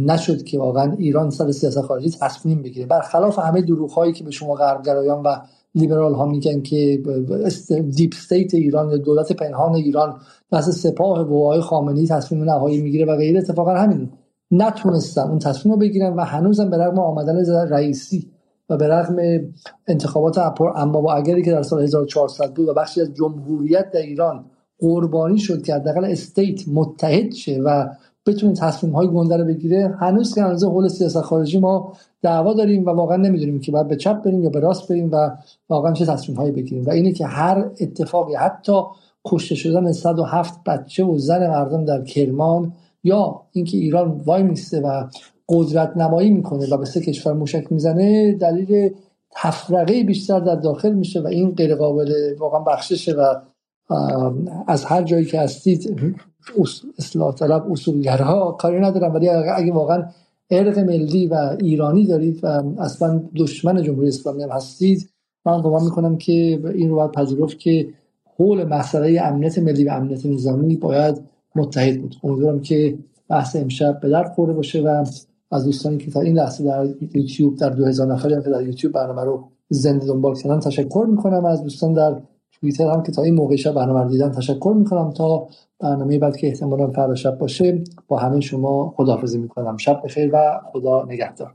نشد که واقعا ایران سر سیاست خارجی تصمیم بگیره. برخلاف همه دروغ هایی که به شما غربگرایان و لیبرال ها میگن که deep state ایران دولت پنهان ایران دست سپاه و خامنه‌ای تصمیم نهایی می‌گیره و غیره اتفاقا همین. نتونستن اون تصمیم رو بگیرن و هنوزم به رغم آمدن رئیسی و به رغم انتخابات اما و اگری که در سال 1400 بود و بخشی از جمهوریت در ایران قربانی شد که حداقل استیت متحد شه و بتونه تصمیم های گنده رو بگیره. هنوز که هنوز حول سیاست خارجی ما دعوا داریم و واقعا نمی‌دونیم که باید به چپ بریم یا به راست بریم و واقعا چه تصمیم هایی بگیریم. و اینه که هر اتفاقی حتی کشته شدن 107 بچه و زن مردم در کرمان یا اینکه ایران وای میسته و قدرت نمایی می‌کنه و به سه کشور موشک می‌زنه دلیل تفرقه بیشتر در داخل میشه و این غیر قابل واقعا بخششه و از هر جایی که هستید اصلاح طلب اصولگرها کاری ندارم ولی اگه واقعا ارق ملی و ایرانی دارید و اصلا دشمن جمهوری اسلامی هم هستید من گمان می‌کنم که این رو باید پذیرفت که حول مسئله امنیت ملی و امنیت نظامی باید متحد بود. امیدوارم که بحث امشب به درد خورده باشه و از دوستانی که تا این لحظه در یوتیوب در 2000 نفری هم که در یوتیوب برنامه رو زنده دنبال کردن تشکر می‌کنم. از دوستان در توییتر هم که تا این موقع شب برنامه دیدن تشکر می‌کنم. تا برنامه بعد که احتمالا فردا شب باشه با همه شما خداحافظی می‌کنم. شب بخیر و خدا نگهدار.